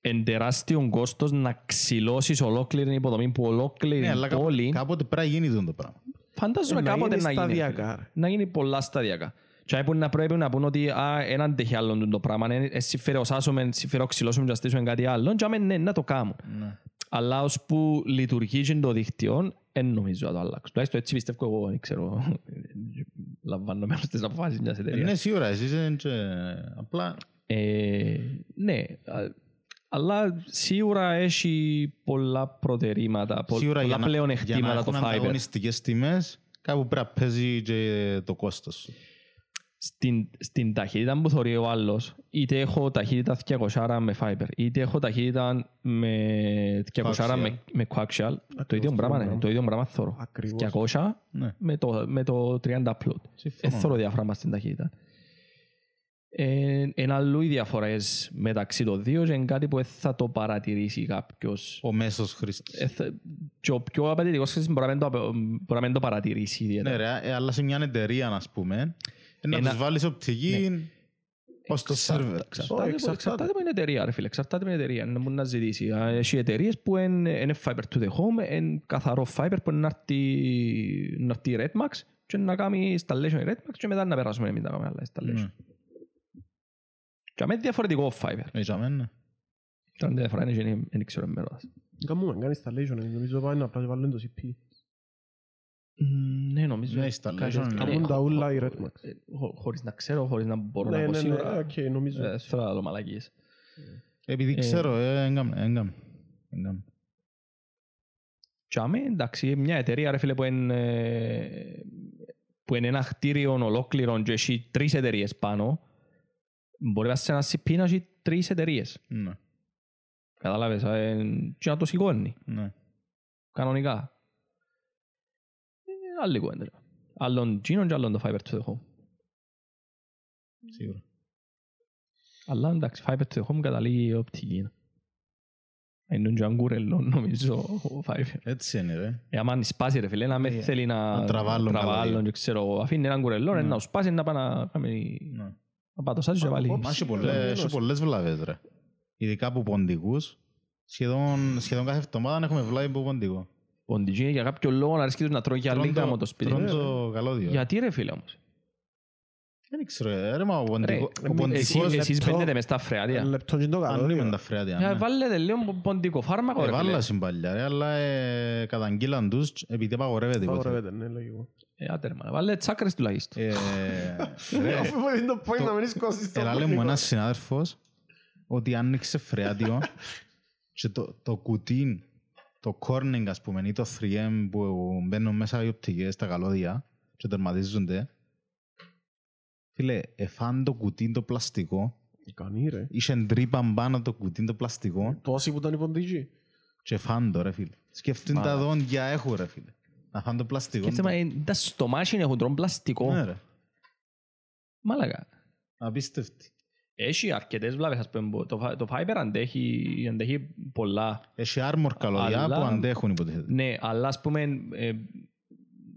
εν τεράστιο κόστος να ξυλώσεις ολόκληρη την υποδομή που ολόκληρη Ναι, αλλά η πόλη κάποτε, κάποτε πρέπει να γίνει το πράγμα. φαντάζομαι Ε, να κάποτε γίνει να γίνει. σταδιακά, φίλε. ρε. Να γίνει πολλά σταδιακά. Και που να πρέπει να πούν ότι α, έναν αντέχει άλλον το πράγμα. Ε, συμφέρει οσάσουμε, συμφέρει οξυλώσουμε και στήσουμε κάτι άλλο. Και άμα ναι, να το κάνουν. Ναι. Αλλά ως που λειτουργεί και το δίκτυο, δεν νομίζω να το αλλάξουν. Τουλάχιστον έτσι πιστεύω εγώ, δεν ξέρω. Λαμβάνω μέρος στις αποφάσεις μιας Ε, εταιρείας. ναι, σίγουρα, εσείς είναι και απλά Ε, ναι, α- αλλά σίγουρα έχει πολλά προτερήματα, πο- Σίγουρα πολλά για να, πλέον για να εκτήματα το έχουν fiber. ανταγωνιστικές τιμές, κάπου πρέπει να παίζει και το κόστος σου. Στην, στην ταχύτητα που θεωρεί ο άλλος, είτε έχω ταχύτητα 200 με fiber, είτε έχω ταχύτητα με 200 Coaxial. με, με coaxial, το ίδιο πράγμα είναι, το ίδιο πράγμα θεωρώ. Ακριβώς. 200 Ναι. με το, με το 30 upload. Συμφωνώ. Δεν θεωρώ διάφορα στην ταχύτητα. Ε, Ένα αλλού οι διαφορές μεταξύ των δύο και είναι κάτι που δεν θα το παρατηρήσει κάποιος Ο μέσος χρήστης. Ε, θα- και ο πιο απαιτητικός χρήστης μπορεί να μην το, απε- μπορεί να μην το παρατηρήσει Ναι ιδιαίτερα. ρε, ε, αλλά σε μια εταιρεία, ας πούμε, ε, να Ένα- τους βάλεις οπτική ως το σερβερ. Εξαρτάται, Όχι, από- εξαρτάται. εξαρτάται από την εταιρεία, ρε φίλε. Εξαρτάται από την εταιρεία. Να μπορεί να ζητήσει. Α, Έχει εταιρείες που είναι, είναι fiber to the home, είναι καθαρό fiber που είναι να έρθει, να έρθει η Redmax και να κάνει installation η Redmax και μετά να περάσουμε εμείς να κάνουμε άλλα installation. Ναι. Και με διαφορετικό fiber. Έτσι, αμέ, ναι. Τώρα είναι διαφορά είναι και είναι- δεν ξέρω μέρος. Κάνουμε κάνει installation, ε, νομίζω πάει να απλά βάλουν το CP. Μ, Ναι, νομίζω. Ναι, κάτι installation τέτοιο. είναι. Ναι, Κάνουν τα χω- ούλα χω- η Redmax. ε, χω- Χωρίς να ξέρω, χωρίς να μπορώ να Ναι, πω ναι, ναι, σίγουρα. οκ, νομίζω. Ε, Σφαίρα άλλο μαλακίες. Επειδή ξέρω, ε, έγκαμε, έγκαμε. Έγκαμε. Και αμέ, εντάξει, μια εταιρεία ρε φίλε που είναι, ε, που είναι ένα κτίριο ολόκληρο και έχει τρεις εταιρείες πάνω, μπορεί να σε ένα CP να έχει τρεις εταιρείες. Ναι, Κατάλαβες, ε, και να το σηκώνει, ναι. κανονικά. Ε, άλλη κουβέντα. Άλλον γίνον και άλλον το fiber to the home. Σίγουρα. Αλλά εντάξει, fiber to the home καταλήγει η οπτική. Είναι και αγκουρελό νομίζω ο fiber. Έτσι είναι, ρε. Ε, άμα σπάσει ρε φίλε, να με θέλει να να τραβάλλουν καλά τραβάλλουν λίγο. και ξέρω, εγώ, αφήνει έναν κουρελό, να σπάσει να πάει να κάνει... Ναι. Να πάει το σάζι και να βάλει. Μα έχει πολλές, έχει πολλές βλάβες, ρε. Ειδικά από ποντικούς. Σχεδόν, σχεδόν κάθε εβδομάδα έχουμε βλάβη από ποντικό. Ποντικοί για κάποιο λόγο αρέσκει τους να τρώει και άλλη γάμο το σπίτι. Τρώνε το καλώδιο. Γιατί ρε φίλε όμως; Δεν ξέρω, ε, ρε, μα ο Ρε, ποντικό- ο εσείς- ποντικός Εσείς λεπτό- μπαίνετε μες στα φρεάτια. Λεπτό και το αν καλό. είμαι τα φρέατια. Για ναι. βάλετε λίγο ποντικό φάρμακο ρε φίλε. Εβάλλασαν παλιά, ρε, αλλά ε, καταγγείλαν τους επειδή απαγορεύεται. υπόθεση. Απαγορεύεται, ναι, λογικό. Ε, άντε ρε, μάνα, βάλετε τσάκρες τουλάχιστον. Ε, ρε, Αφού είναι το point να μην σκόσεις το Έλα μου ποντικό. ένας συνάδελφος ότι άνοιξε φρεάτιο και το, το κουτί, το corning ας πούμε ή το 3M που μπαίνουν μέσα οι οπτικές στα καλώδια και τερματίζονται Φίλε, εφάν το κουτί το πλαστικό Ικανή ρε. είχε τρύπα πάνω το κουτί το πλαστικό Τόσοι που ήταν οι ποντικοί. και φάν το ρε φίλε. Σκέφτουν τα δόντια έχουν ρε φίλε. Να φάν το πλαστικό. Και θέμα είναι, τα στομάχια έχουν τρών πλαστικό. Ναι ρε. Μάλακα. Απίστευτη. Έχει αρκετές βλάβες, ας πούμε. που Το, φα- το Fiber αντέχει, αντέχει πολλά. Έχει armor καλώδια Αλλά- που αντέχουν υποτίθεται. Ναι, αλλά ας πούμε ε,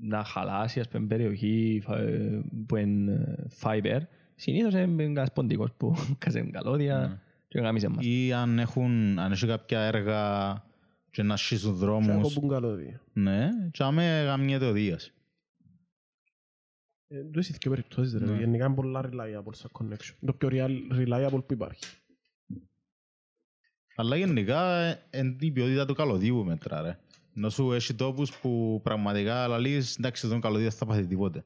να χαλάσει ας πούμε περιοχή φα- ε, που είναι ε, Fiber, συνήθως είναι ένας ποντικός που κάζε καλώδια και γάμισε μας. Ή αν έχουν, αν έχει κάποια έργα και να σχίσουν Και δρόμους. ακόμη καλώδια. Ναι, και άμε γαμιέται οδήγιας. Ε, Δεν είσαι και περιπτώσεις ρε. Γενικά είναι πολλά reliable σαν connection. Το πιο real- reliable που υπάρχει. Αλλά γενικά ε, είναι η ποιότητα του καλωδίου που μέτρα ρε. Ενώ σου έχει τόπους που πραγματικά λαλείς εντάξει τον καλωδίο δεν θα πάθει τίποτε.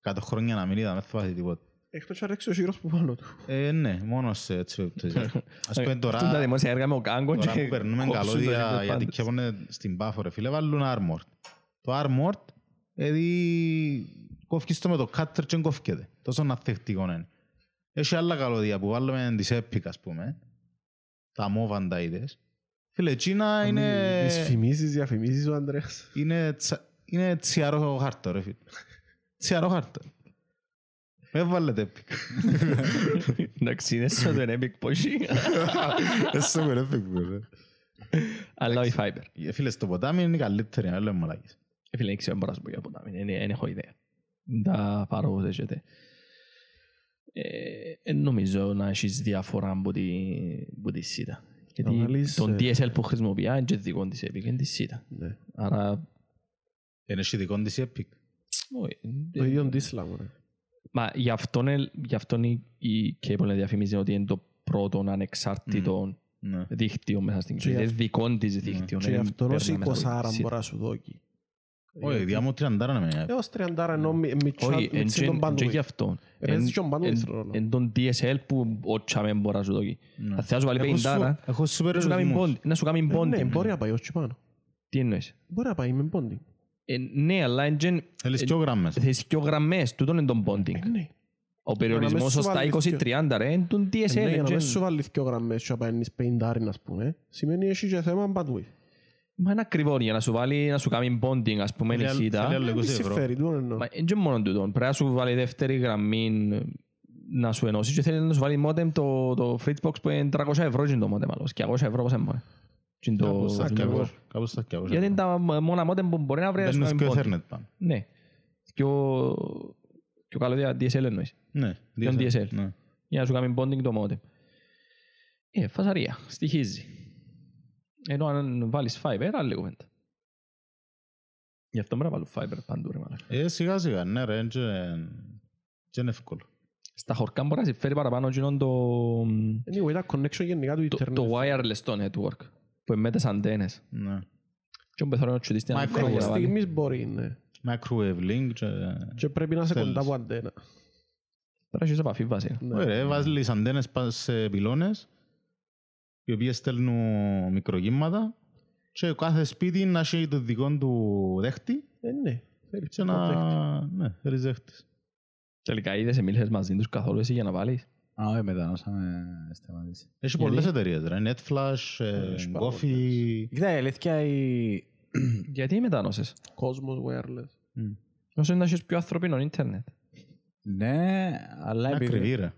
Κάτω χρόνια να μην είδαμε δεν θα πάθει τίποτε. Εκτός και αρέξει ο σύρος που πάνω του. Ε, ναι, μόνο σε έτσι περιπτώσεις. Ας πούμε Αυτά είναι τα τώρα, δημόσια έργα με ο Κάγκο τώρα και που περνούμε κόψουν το καλώδια ζήτημα γιατί πάντως. κέπονται στην πάφο ρε φίλε, βάλουν armored. Το armored, δηλαδή κόφκεις το με το cutter και κόφκεται. Τόσο ανθεκτικό είναι. Έχει άλλα καλώδια που βάλουμε τις Epic ας πούμε, τα MOV τα είδες. Φίλε, εκείνα είναι... Τις φημίσεις, διαφημίσεις ο Ανδρέας. Είναι, τσα... είναι τσιαρό χάρτο ρε φίλε. τσιαρό χάρτο. Μες βάλετε Epic. Εντάξει, είναι σαν το Epic πόσοι, Έσαι με Epic βέβαια. αλλά όχι Fiber. Ε, Φίλε, στο ποτάμι είναι η καλύτερη, να λέμε μαλάκες. Ε, Φίλε, δεν ξέρω μπορώ να σου πω για ποτάμι, δεν δεν έχω ιδέα. Τα πάρω όπως έχετε. Ε, εν νομίζω να έχεις διαφορά από τη, από τη ΣΥΤΑ. Γιατί βάλεις, τον ε, DSL που χρησιμοποιεί είναι και δικό της Epic, είναι της ΣΥΤΑ. Ναι. Άρα, Είναι έχει δικό της Epic. όχι, Το ίδιο Dislam, ρε. Μα γι' αυτό είναι, γι αυτό είναι η Cable να διαφημίζει ότι είναι το πρώτο ανεξάρτητο Ναι. δίκτυο μέσα στην Και κοινωνία. γι' Είναι δικό της δίκτυο. Και δεν γι' αυτό παίρνει ως μέσα από τη 20 ΣΥΤΑ. μπορεί να σου δώκει. Όχι, διά μου τριαντάρα να με Έως 30 ενώ μη- μητσά- Όχι, μητσί τον εν και bandwidth. γι' αυτό. Ε, παίζει τον bandwidth ρόλο. Εν τον DSL που ο τσάμε μπορεί να σου δώσει. Αν θέλεις να σου βάλει Έχω 50, σου- Έχω σου να σου κάνει περιορισμούς. bond- να σου κάνει Ε, Ναι, bonding. μπορεί να πάει ως και πάνω. Τι εννοείς; Μπορεί να πάει με bonding. Ε, Ναι, αλλά εν τζεν- Θέλεις πιο γραμμές. θέλεις πιο γραμμές. Τούτον είναι το bonding. Ε, Ναι. Ο περιορισμός σου στα βάλεις 20-30 ρε, είναι τον Ε, DSL. Ναι, εν για να τζεν- μην σου βάλεις δυο γραμμές και να παίρνεις 50 ας πούμε, σημαίνει έχει και θέμα bandwidth. Μα είναι ακριβό για να σου βάλει, να σου κάνει bonding, ας πούμε, η Θέλει άλλο- ΣΥΤΑ. θέλει άλλο Τι 20 ευρώ. συμφέρει, τούτο εννοώ. Μα είναι και μόνο τούτο. Πρέπει να σου βάλει δεύτερη γραμμή να σου ενώσει και θέλει να σου βάλει modem το, το Fritzbox που είναι 300 ευρώ και είναι το modem άλλος. 200 ευρώ πώς είναι Και είναι Κάπου το- στα είναι το- 200, κάπου στα 200 Γιατί είναι ευρώ. τα μόνα modem που μπορεί να βρει να σου Μπαίνεις κάνει και bonding. Ethernet πάνω. Ναι. Πιο, πιο καλός δια DSL εννοείς. Ναι, Ποιον DSL. Ναι. Για να σου κάνει bonding το modem. Ε, φασαρία. Στοιχίζει. Ενώ αν βάλεις fiber, άλλη κουβέντα. Γι' αυτό πρέπει να βάλω fiber παντού ρε μαλάκα. Ε, σιγά σιγά, ναι ρε, και και είναι εύκολο. Στα χορκά μπορεί να συμφέρει παραπάνω εκείνον το, Anyway, τα connection γενικά του το, internet. το wireless το network που είναι με τις αντένες. Ναι. Και ο πεθαρόν τσουτί στην Microwave. αντένα Μέχρι για να βάλει. στιγμής μπορεί, ναι. Microwave link και... Και πρέπει να είσαι Τέλος. κοντά από αντένα. Πρέπει να έχεις επαφή βασικά. Ναι. Ωραία, ρε, βάζεις αντένες πάνω σε πυλώνες οι οποίες στέλνουν μικροκύματα και κάθε σπίτι να έχει το δικό του δέχτη Ε, ναι. Θέλεις και να... Ναι, θέλεις δέχτης. Τελικά είδες μίλησες μαζί τους καθόλου εσύ για να βάλεις; Α, όχι, μετανόσαμε σταματήσει. Έχει Γιατί; πολλές εταιρείες, ρε. Netflash, ε, έχει πάρα Coffee... Κοίτα, η αλήθεια η... Γιατί μετάνωσες; Κόσμος wireless. Όσο είναι να έχεις πιο ανθρωπίνο ίντερνετ. Ναι, αλλά Είναι ακριβή, επειδή ρε.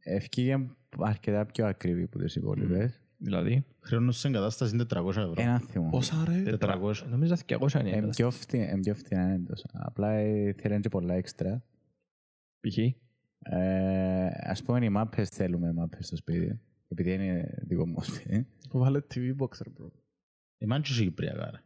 ευκήγε αρκετά πιο ακριβή από τις υπόλοιπες. Δηλαδή, Χρεώνουν σε εγκατάστασης είναι 400 ευρώ. Ένα θυμό. Πόσα ρε; 400. νομίζω ότι 200 είναι. η Εν έκταση. πιο φθηνά εν πιο φθηνά είναι τόσο. Απλά ε, θέλουν και πολλά έξτρα. Π.χ. Ε, ας πούμε οι μάπες θέλουμε μάπες στο σπίτι. Επειδή είναι δικό μου σπίτι. Βάλε TV boxer, bro. Η Μάντσι έχει Κυπριακά, ρε;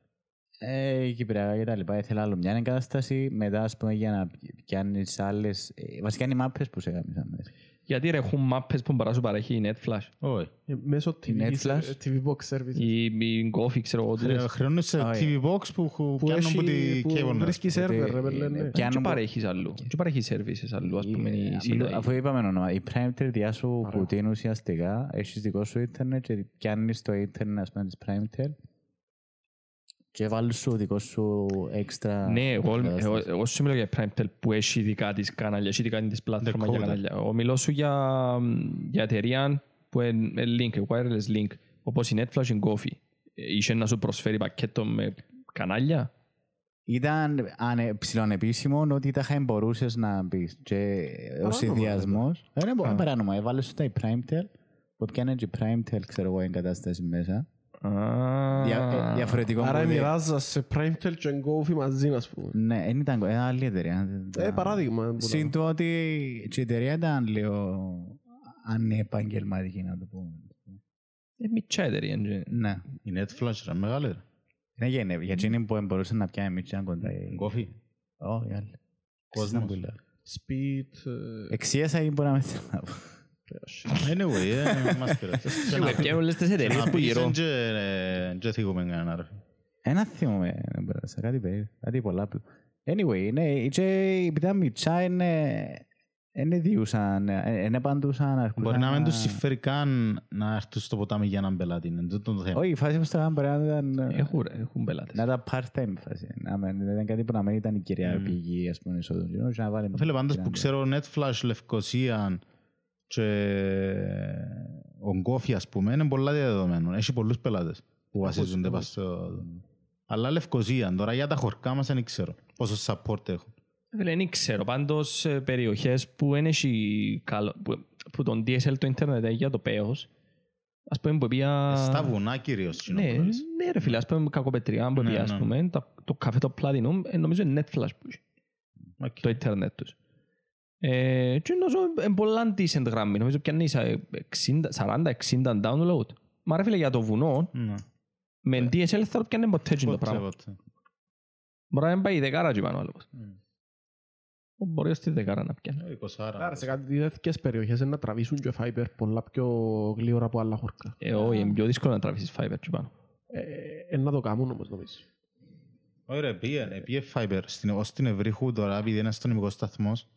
Ε, Κυπριακά και τα λοιπά. Ήθελα άλλο μια εγκατάσταση. Μετά, ας πούμε, για να πιάνεις άλλες... ε, Βασικά είναι οι μάπες που σε γάμισαν. Γιατί ρε έχουν μάπες που μπορείς να σου παρέχει η NetFlash. Όχι. Ε, Μέσω TV, Netflash. TV Box Service. Η, η Gofi, ξέρω εγώ τι Χρε- λες. Χρεώνεις σε Όχι. TV Box που χου- Που πιάνουν από τη έχει, που cable. βρίσκει σερβερ, ρε παιδί, ναι. Και Πιάνουν που- παρέχεις αλλού; Και παρέχεις services αλλού, ας πούμε. η Μιλώ- Sky. Αφού είπαμε όνομα, η Prime διά σου που την ουσιαστικά έχεις δικό σου ίντερνετ και πιάνεις το ίντερνετ ας πούμε της Prime και βάλεις σου δικό σου έξτρα Ναι, εγώ, εγώ, εγκατάσταση. εγώ σου μιλώ για Primetel που έχει δικά της κανάλια, έχει δικά της πλατφόρμα για Decoder. κανάλια. Εγώ μιλώ σου για, για εταιρεία που είναι link, wireless link, όπως η Netflash και η Gofi. Είχε να σου προσφέρει πακέτο με κανάλια; Ήταν ανε, ψηλονεπίσημο ότι τα είχα μπορούσες να μπεις και ο συνδυασμός δεν είναι παράνομα, έβαλες σου τα η Primetel που πιάνε και η Primetel ξέρω εγώ εγκατάσταση μέσα Α, Δια, ε, διαφορετικό Άρα μοντέλο. μοιράζα σε Primetel και Gofi μαζί, ας πούμε. Ναι, δεν ήταν ε, άλλη εταιρεία. Ε, παράδειγμα. που Συν λέω. το ότι και η εταιρεία ήταν λίγο ανεπαγγελματική να το πούμε. είναι μητσά εταιρεία. και- Ναι. Η Netflash ρε μεγάλη ρε. Ναι, για, ναι, για εκείνη που μπορούσε να πιάνει μίτσια κοντά. η- Κόφι. Όχι, άλλη. Κόσμος. Ξέρεις να που λέω. Speed. ε, Εξίασα ή μπορεί να με θέλω να πω. Anyway, ε, μας πειράζει. Και να- Και όλες τις και εταιρείες να που πεις, γύρω. εν και, ε, και θίγουμε κανένα ρε. Ένα θυμόμαι, δεν μπορώ, σε κάτι περίεργο, κάτι πολλά. πλ- Anyway, ναι, και επειδή ήταν μιτσά είναι... Είναι διούσαν, είναι παντούσαν, αρκούσαν Μπορεί να μην τους συμφέρει καν να έρθουν στο ποτάμι για έναν πελάτη. Είναι τούτο το θέμα. Όχι, η φάση που στραβάν μπορεί να ήταν... Έχουν, ρε, έχουν πελάτες. Να ήταν part-time φάση. Να μην- Δεν ήταν κάτι που να μην ήταν η κυρία πηγή, ας πούμε, εισόδου. Και να βάλει- Φίλε, πάντως που ξέρω Netflash, Λευκοσία και ο Γκόφι, ας πούμε, είναι πολλά διαδεδομένο. Έχει πολλούς πελάτες που βασίζονται πάνω στο... Αλλά Λευκοζία, τώρα για τα χορκά μας δεν ξέρω πόσο support έχω. Δεν ξέρω, πάντως ε, περιοχές που δεν έχει καλό... Που, τον DSL το ίντερνετ για το πέος, ας πούμε που πια... Ε, στα βουνά κυρίως. Ναι, ναι ρε φίλε, ας πούμε κακοπετριά που ναι, πια, ας ναι. πούμε, το καφέ το Platinum, ε, νομίζω είναι Netflash που έχει. Το ίντερνετ τους. Ε, και νομίζω είναι πολλά decent γραμμή, νομίζω πιάνει 40-60 download. Μα ρε φίλε, για το βουνό, Ναι. με DSL θα το πιάνε ποτέ εκείνο το Ποτέ, πράγμα. ποτέ. Μπορεί να μην πάει η δεκάρα και πάνω άλλο. Μμ. Μπορεί στη δεκάρα να πιάνει. Ε, 20 Άρα σε κάτι τέτοιες περιοχές είναι να τραβήσουν και fiber πολλά πιο γλύωρα από άλλα χωρικά. Ε, όχι, είναι πιο δύσκολο να τραβήσεις fiber και πάνω. Ε, ε, να το κάνουν όμως νομίζω. Ωραία, πήγε, πήγε Fiber στην, ως την Ευρύχου τώρα, επειδή είναι αστυνομικός σταθμός,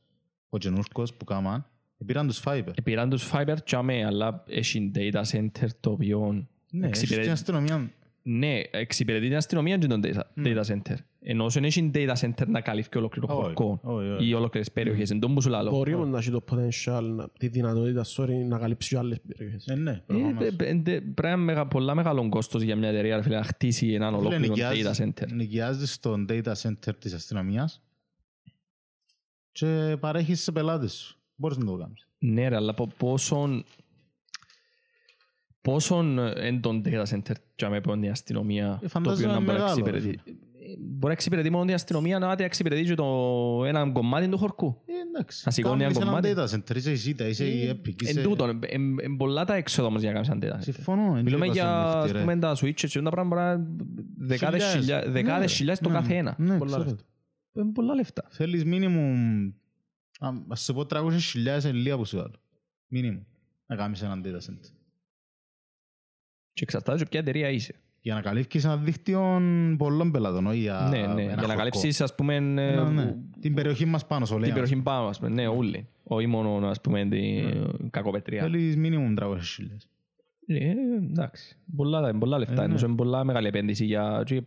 ο Τζενούρκος που κάμαν, πήραν τους Fiber. Επήραν τους fiber τσάμε, αλλά έχει data center το οποίο Ναι, έχει εξυπηρετεί- στην αστυνομία. Ναι, εξυπηρετεί την αστυνομία και τον data, data center. Ενώ όσο έχει data center να καλύφει ολόκληρο Όχι, χωρικό όχι, όχι. ή ολόκληρες περιοχές, εν τόν που σου λαλώ. Μπορεί όμως να έχει το potential, να- τη δυνατότητα, sorry, να καλύψει και άλλες περιοχές. Ε, ναι, Ε, προφανώς. δε- δε- δε- Πρέπει να είναι μεγα- πολλά μεγάλο κόστος για μια εταιρεία ρε φίλε, να χτίσει έναν Φίλε, ολόκληρο data νοικιάζεις- center. Νοικιάζεις στον data center της αστυνομίας και παρέχεις σε πελάτες σου. Μπορείς να το κάνεις. Ναι ρε, αλλά πο- πόσον πόσον εν τον data center τσάμε που είναι η αστυνομία Ε, το φαντάζομαι οποίο να μπορεί να μεγάλο, εξυπηρετεί. Ε, Μπορεί να εξυπηρετεί μόνο η αστυνομία να εξυπηρετεί και το ένα κομμάτι του χωρκού. Ε, εντάξει. Να σηκώνει Κάνεις ένα έναν κομμάτι. data center, είσαι η Zeta, είσαι η Epic, Εν είσαι... τούτο, εν- εν πολλά τα έξοδα όμως για να κάνεις ένα data center. Συμφωνώ. εν Μιλούμε και για είπα ας σε πούμε, τα switches και τα πράγματα μπορεί να είναι δεκάδες Χιλιάδες. χιλιά- δεκάδες Ναι, χιλιάδες το ναι, κάθε ένα. Ναι, Πολλά ξέρω. Λεφτά. Είναι πολλά λεφτά. Θέλεις μίνιμουμ, α, ας σε πω 300.000 είναι λίγα που σου βάλω. Μίνιμουμ. Να κάνεις έναν data center. Και εξαρτάται και ποια εταιρεία είσαι. Για να καλύφεις ένα δίκτυο πολλών πελατών, όχι για Ναι, ναι. ένα Για να χωρικό. καλύψεις ας πούμε ε, Ναι, ναι. Την περιοχή μας πάνω στο την λέει. περιοχή πάνω, ας πούμε. Ναι, όλοι. Όχι μόνο ας πούμε την κακοπετριά. Θέλεις μίνιμουμ 300.000. Ε, εντάξει. Πολλά, πολλά λεφτά. Ε, Είναι ναι. είναι πολλά μεγάλη επένδυση για και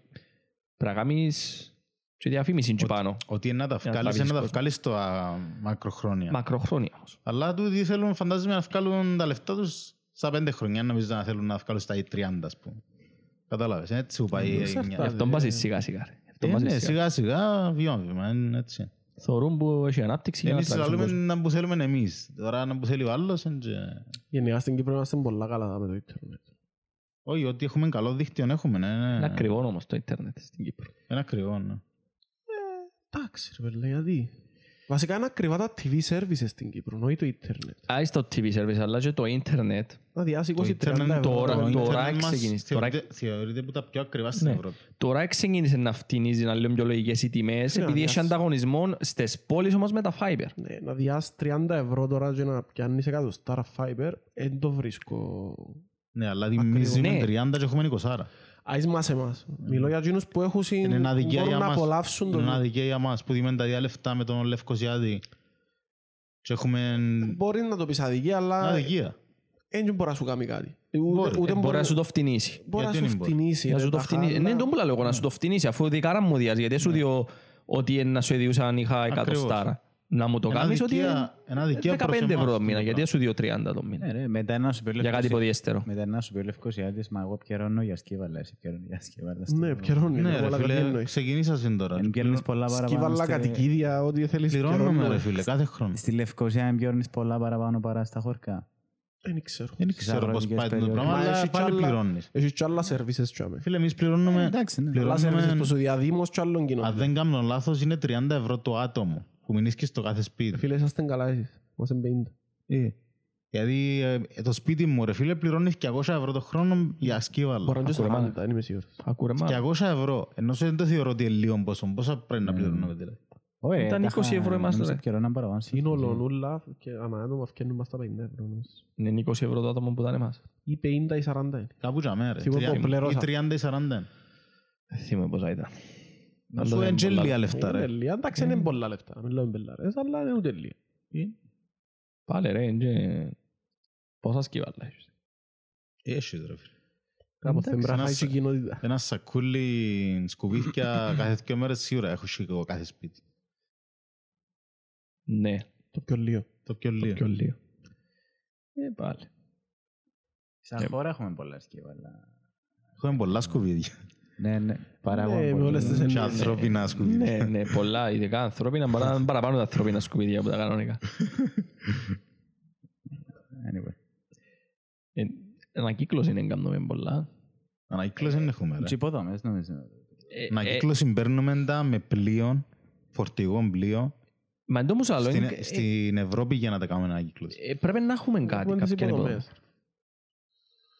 πρέπει να κάνεις και διαφήμιση και πάνω. Ότι είναι να τα Για να βγάλεις, τραβήσεις είναι να τα κόσμο. βγάλεις το α, μακροχρόνια. Μακροχρόνια όμως. Αλλά τούτοι θέλουν, φαντάζομαι, να βγάλουν τα λεφτά τους στα πέντε χρόνια. Νομίζω να θέλουν να βγάλουν στα 30, ας πούμε. Κατάλαβες, είναι έτσι που πάει η εξαρτάται. γενιά. Αυτό πας σιγά σιγά. ρε. Αυτό Ε, πας ναι, σιγά. σιγά σιγά, βήμα βήμα, είναι έτσι. Θεωρούν που έχει ανάπτυξη για να Εμείς τραβήξουν θέλουμε κόσμο. να που θέλουμε εμείς. Τώρα να που θέλει ο άλλος, είναι και- Γενικά στην Κύπρο είμαστε πολλά καλά με το ίντερνετ. όχι, ότι έχουμε καλό δίκτυο έχουμε, ναι, ναι. Είναι ακριβό όμως το ίντερνετ στην Κύπρο. Είναι ακριβό, ναι. Εντάξει ρε παιδιά, γιατί. Βασικά είναι ακριβά τα TV services στην Κύπρο, όχι το ίντερνετ. Άι στο TV service, αλλά και το ίντερνετ. Να διάσει Το 20-30 ίντερνετ ευρώ. τώρα- το τώρα ίντερνετ μας ξεκίνησε, τώρα- θεωρείται- Θεωρείται που τα πιο ακριβά στην Ναι. Ευρώπη. Τώρα ξεκίνησε να φτηνίζει να λέω πιο λογικές οι τιμές, Ναι, επειδή έχει αδειάσει. ανταγωνισμό στις πόλεις όμως με τα fiber. Ναι, να διάσει 30 ευρώ τώρα και να πιάνεις εκατοστάρα fiber, δεν το βρίσκω. Ναι, αλλά τιμίζει Ναι. με 30 και έχουμε 20. Άις μας εμάς. Μιλώ για εκείνους που έχουν συν... Είναι ένα δικαίωμα μπορούν για να μας. απολαύσουν Είναι ένα το... δικαίωμα για μας που δούμε τα ίδια λεφτά με τον Λευκοσιάδη. Και έχουμε Μπορεί να το πεις αδικία, αλλά αδικία. δεν μπορεί να σου κάνει κάτι. Μπορεί. Ούτε, ούτε Ε, Μπορεί να σου το φτηνίσει. μπορεί να Γιατί σου δεν μπορεί; φτηνίσει. Να ρε, σου το τα φτηνίσει. χάλα. Ναι, τον που λέω εγώ, να σου το φτηνίσει, αφού δικάρα μου διάζει, γιατί σου διώ ότι είναι να σου έδιουσα αν είχα εκατοστάρα. Να μου το Ένα κάνεις ότι δικαία- ένα δικαία προς 15 ευρώ εμάς, το μήνα, αυτό γιατί σου διώ 30 το μήνα. Ναι, ρε, μετά να σου πει ο Για κάτι Λευκοσι- υποδιέστερο. Μετά να σου πει ο Λευκοσιάτης, μα εγώ πιερώνω για σκύβαλα, εσύ πιερώνω για σκύβαλα. Ναι, πιερώνει. Ναι όλα ρε τα φίλε, εννοείς. ξεκινήσα συν τώρα. Εν πιέρνεις πολλά παραπάνω. Σκύβαλα, στη- κατοικίδια, ό,τι θέλεις Πληρώνουμε πιερώνω. ρε φίλε, κάθε χρόνο. Στη Λευκοσία εν πιέρνεις πολλά παραπάνω παρά στα χωρικά. Δεν ξέρω. Δεν ξέρω πώς αγροτικές πάει το περιοχές. πράγμα, Μα αλλά έχει πάλι κι άλλα- πληρώνεις. Έχει κι άλλα services τσάμε. Φίλε, εμείς πληρώνουμε, εντάξει, ναι. Άλλα services πληρώνουμε, προς ο διαδήμος κι άλλων κοινών. αν δεν κάνω λάθος, είναι 30 ευρώ το άτομο που μείνεις στο κάθε σπίτι. Φίλε, είσαστε καλά εσείς. Μας είναι 50. Ε, Γιατί ε, το σπίτι μου, ρε φίλε, πληρώνεις 200 ευρώ το χρόνο για σκύβαλο. Μπορεί να είναι Ακούρε, 40, δεν είμαι σίγουρος. Ακούρε μα. 200 ευρώ. Ενώ σε δεν το θεωρώ ότι είναι λίγο πόσο. Πόσα πρέπει να πληρώνουμε δηλαδή. Ωραία, Ήταν τα 20 είχα- ευρώ είμαστε, νομίζω ρε. πιερώναν παραπάνω. Σύνολο νουλά και ανά άτομα φτιάχνουν μας τα 50 ευρώ. νομίζω. Είναι 20 ευρώ το άτομο που ήταν εμάς. Ή 50 ή 40 είναι. Κάπου τζαμέ ρε. Θυμούμαι που Τρία- πληρώσα. Ή 30 ή 40. Δεν θυμούμαι πόσα ήταν. Να σου είναι και λίγα λεφτά Είναι ρε. λίγα. Εντάξει, είναι πολλά λεφτά. Μην λέμε πελάρες, αλλά είναι ούτε λίγα. Πάλι ρε, είναι... Πόσα σκύβαλα έχεις; Έχεις ρε φίλε. Κάπως δεν πρέπει να ένας- φάει και η κοινότητα. Ένα σακούλι σκουπίδια κάθε δύο μέρες σίγουρα έχω σίγουρα κάθε σπίτι. Ναι, Το πιο λίγο. Το πιο λίγο. πιο λίγο. Ε, πάλι. Σαν χώρα έχουμε πολλά σκύβαλα. Έχουμε πολλά σκουπίδια. Ναι, ναι. Παράγουμε Ναι, με πολλά. όλες τις Και εννοιές. ανθρώπινα Ναι, σκουπίδια. ναι, πολλά, ειδικά ανθρώπινα, παρά- παραπάνω τα ανθρώπινα σκουπίδια από τα κανονικά. Anyway. Ε, Ανακύκλωση είναι κάνουμε πολλά. Ανακύκλωση δεν έχουμε Και ρε. υποδομές νομίζω. Ε, ε, Ανακύκλωση παίρνουμε τα με πλοίο, φορτηγό πλοίο. Μα εντό όμως άλλο, Στην, είναι- ε, στην Ευρώπη για να τα κάνουμε ανακύκλωση. ε, πρέπει να έχουμε κάτι, Έχουμε τις κάποια υποδομή. υποδομές.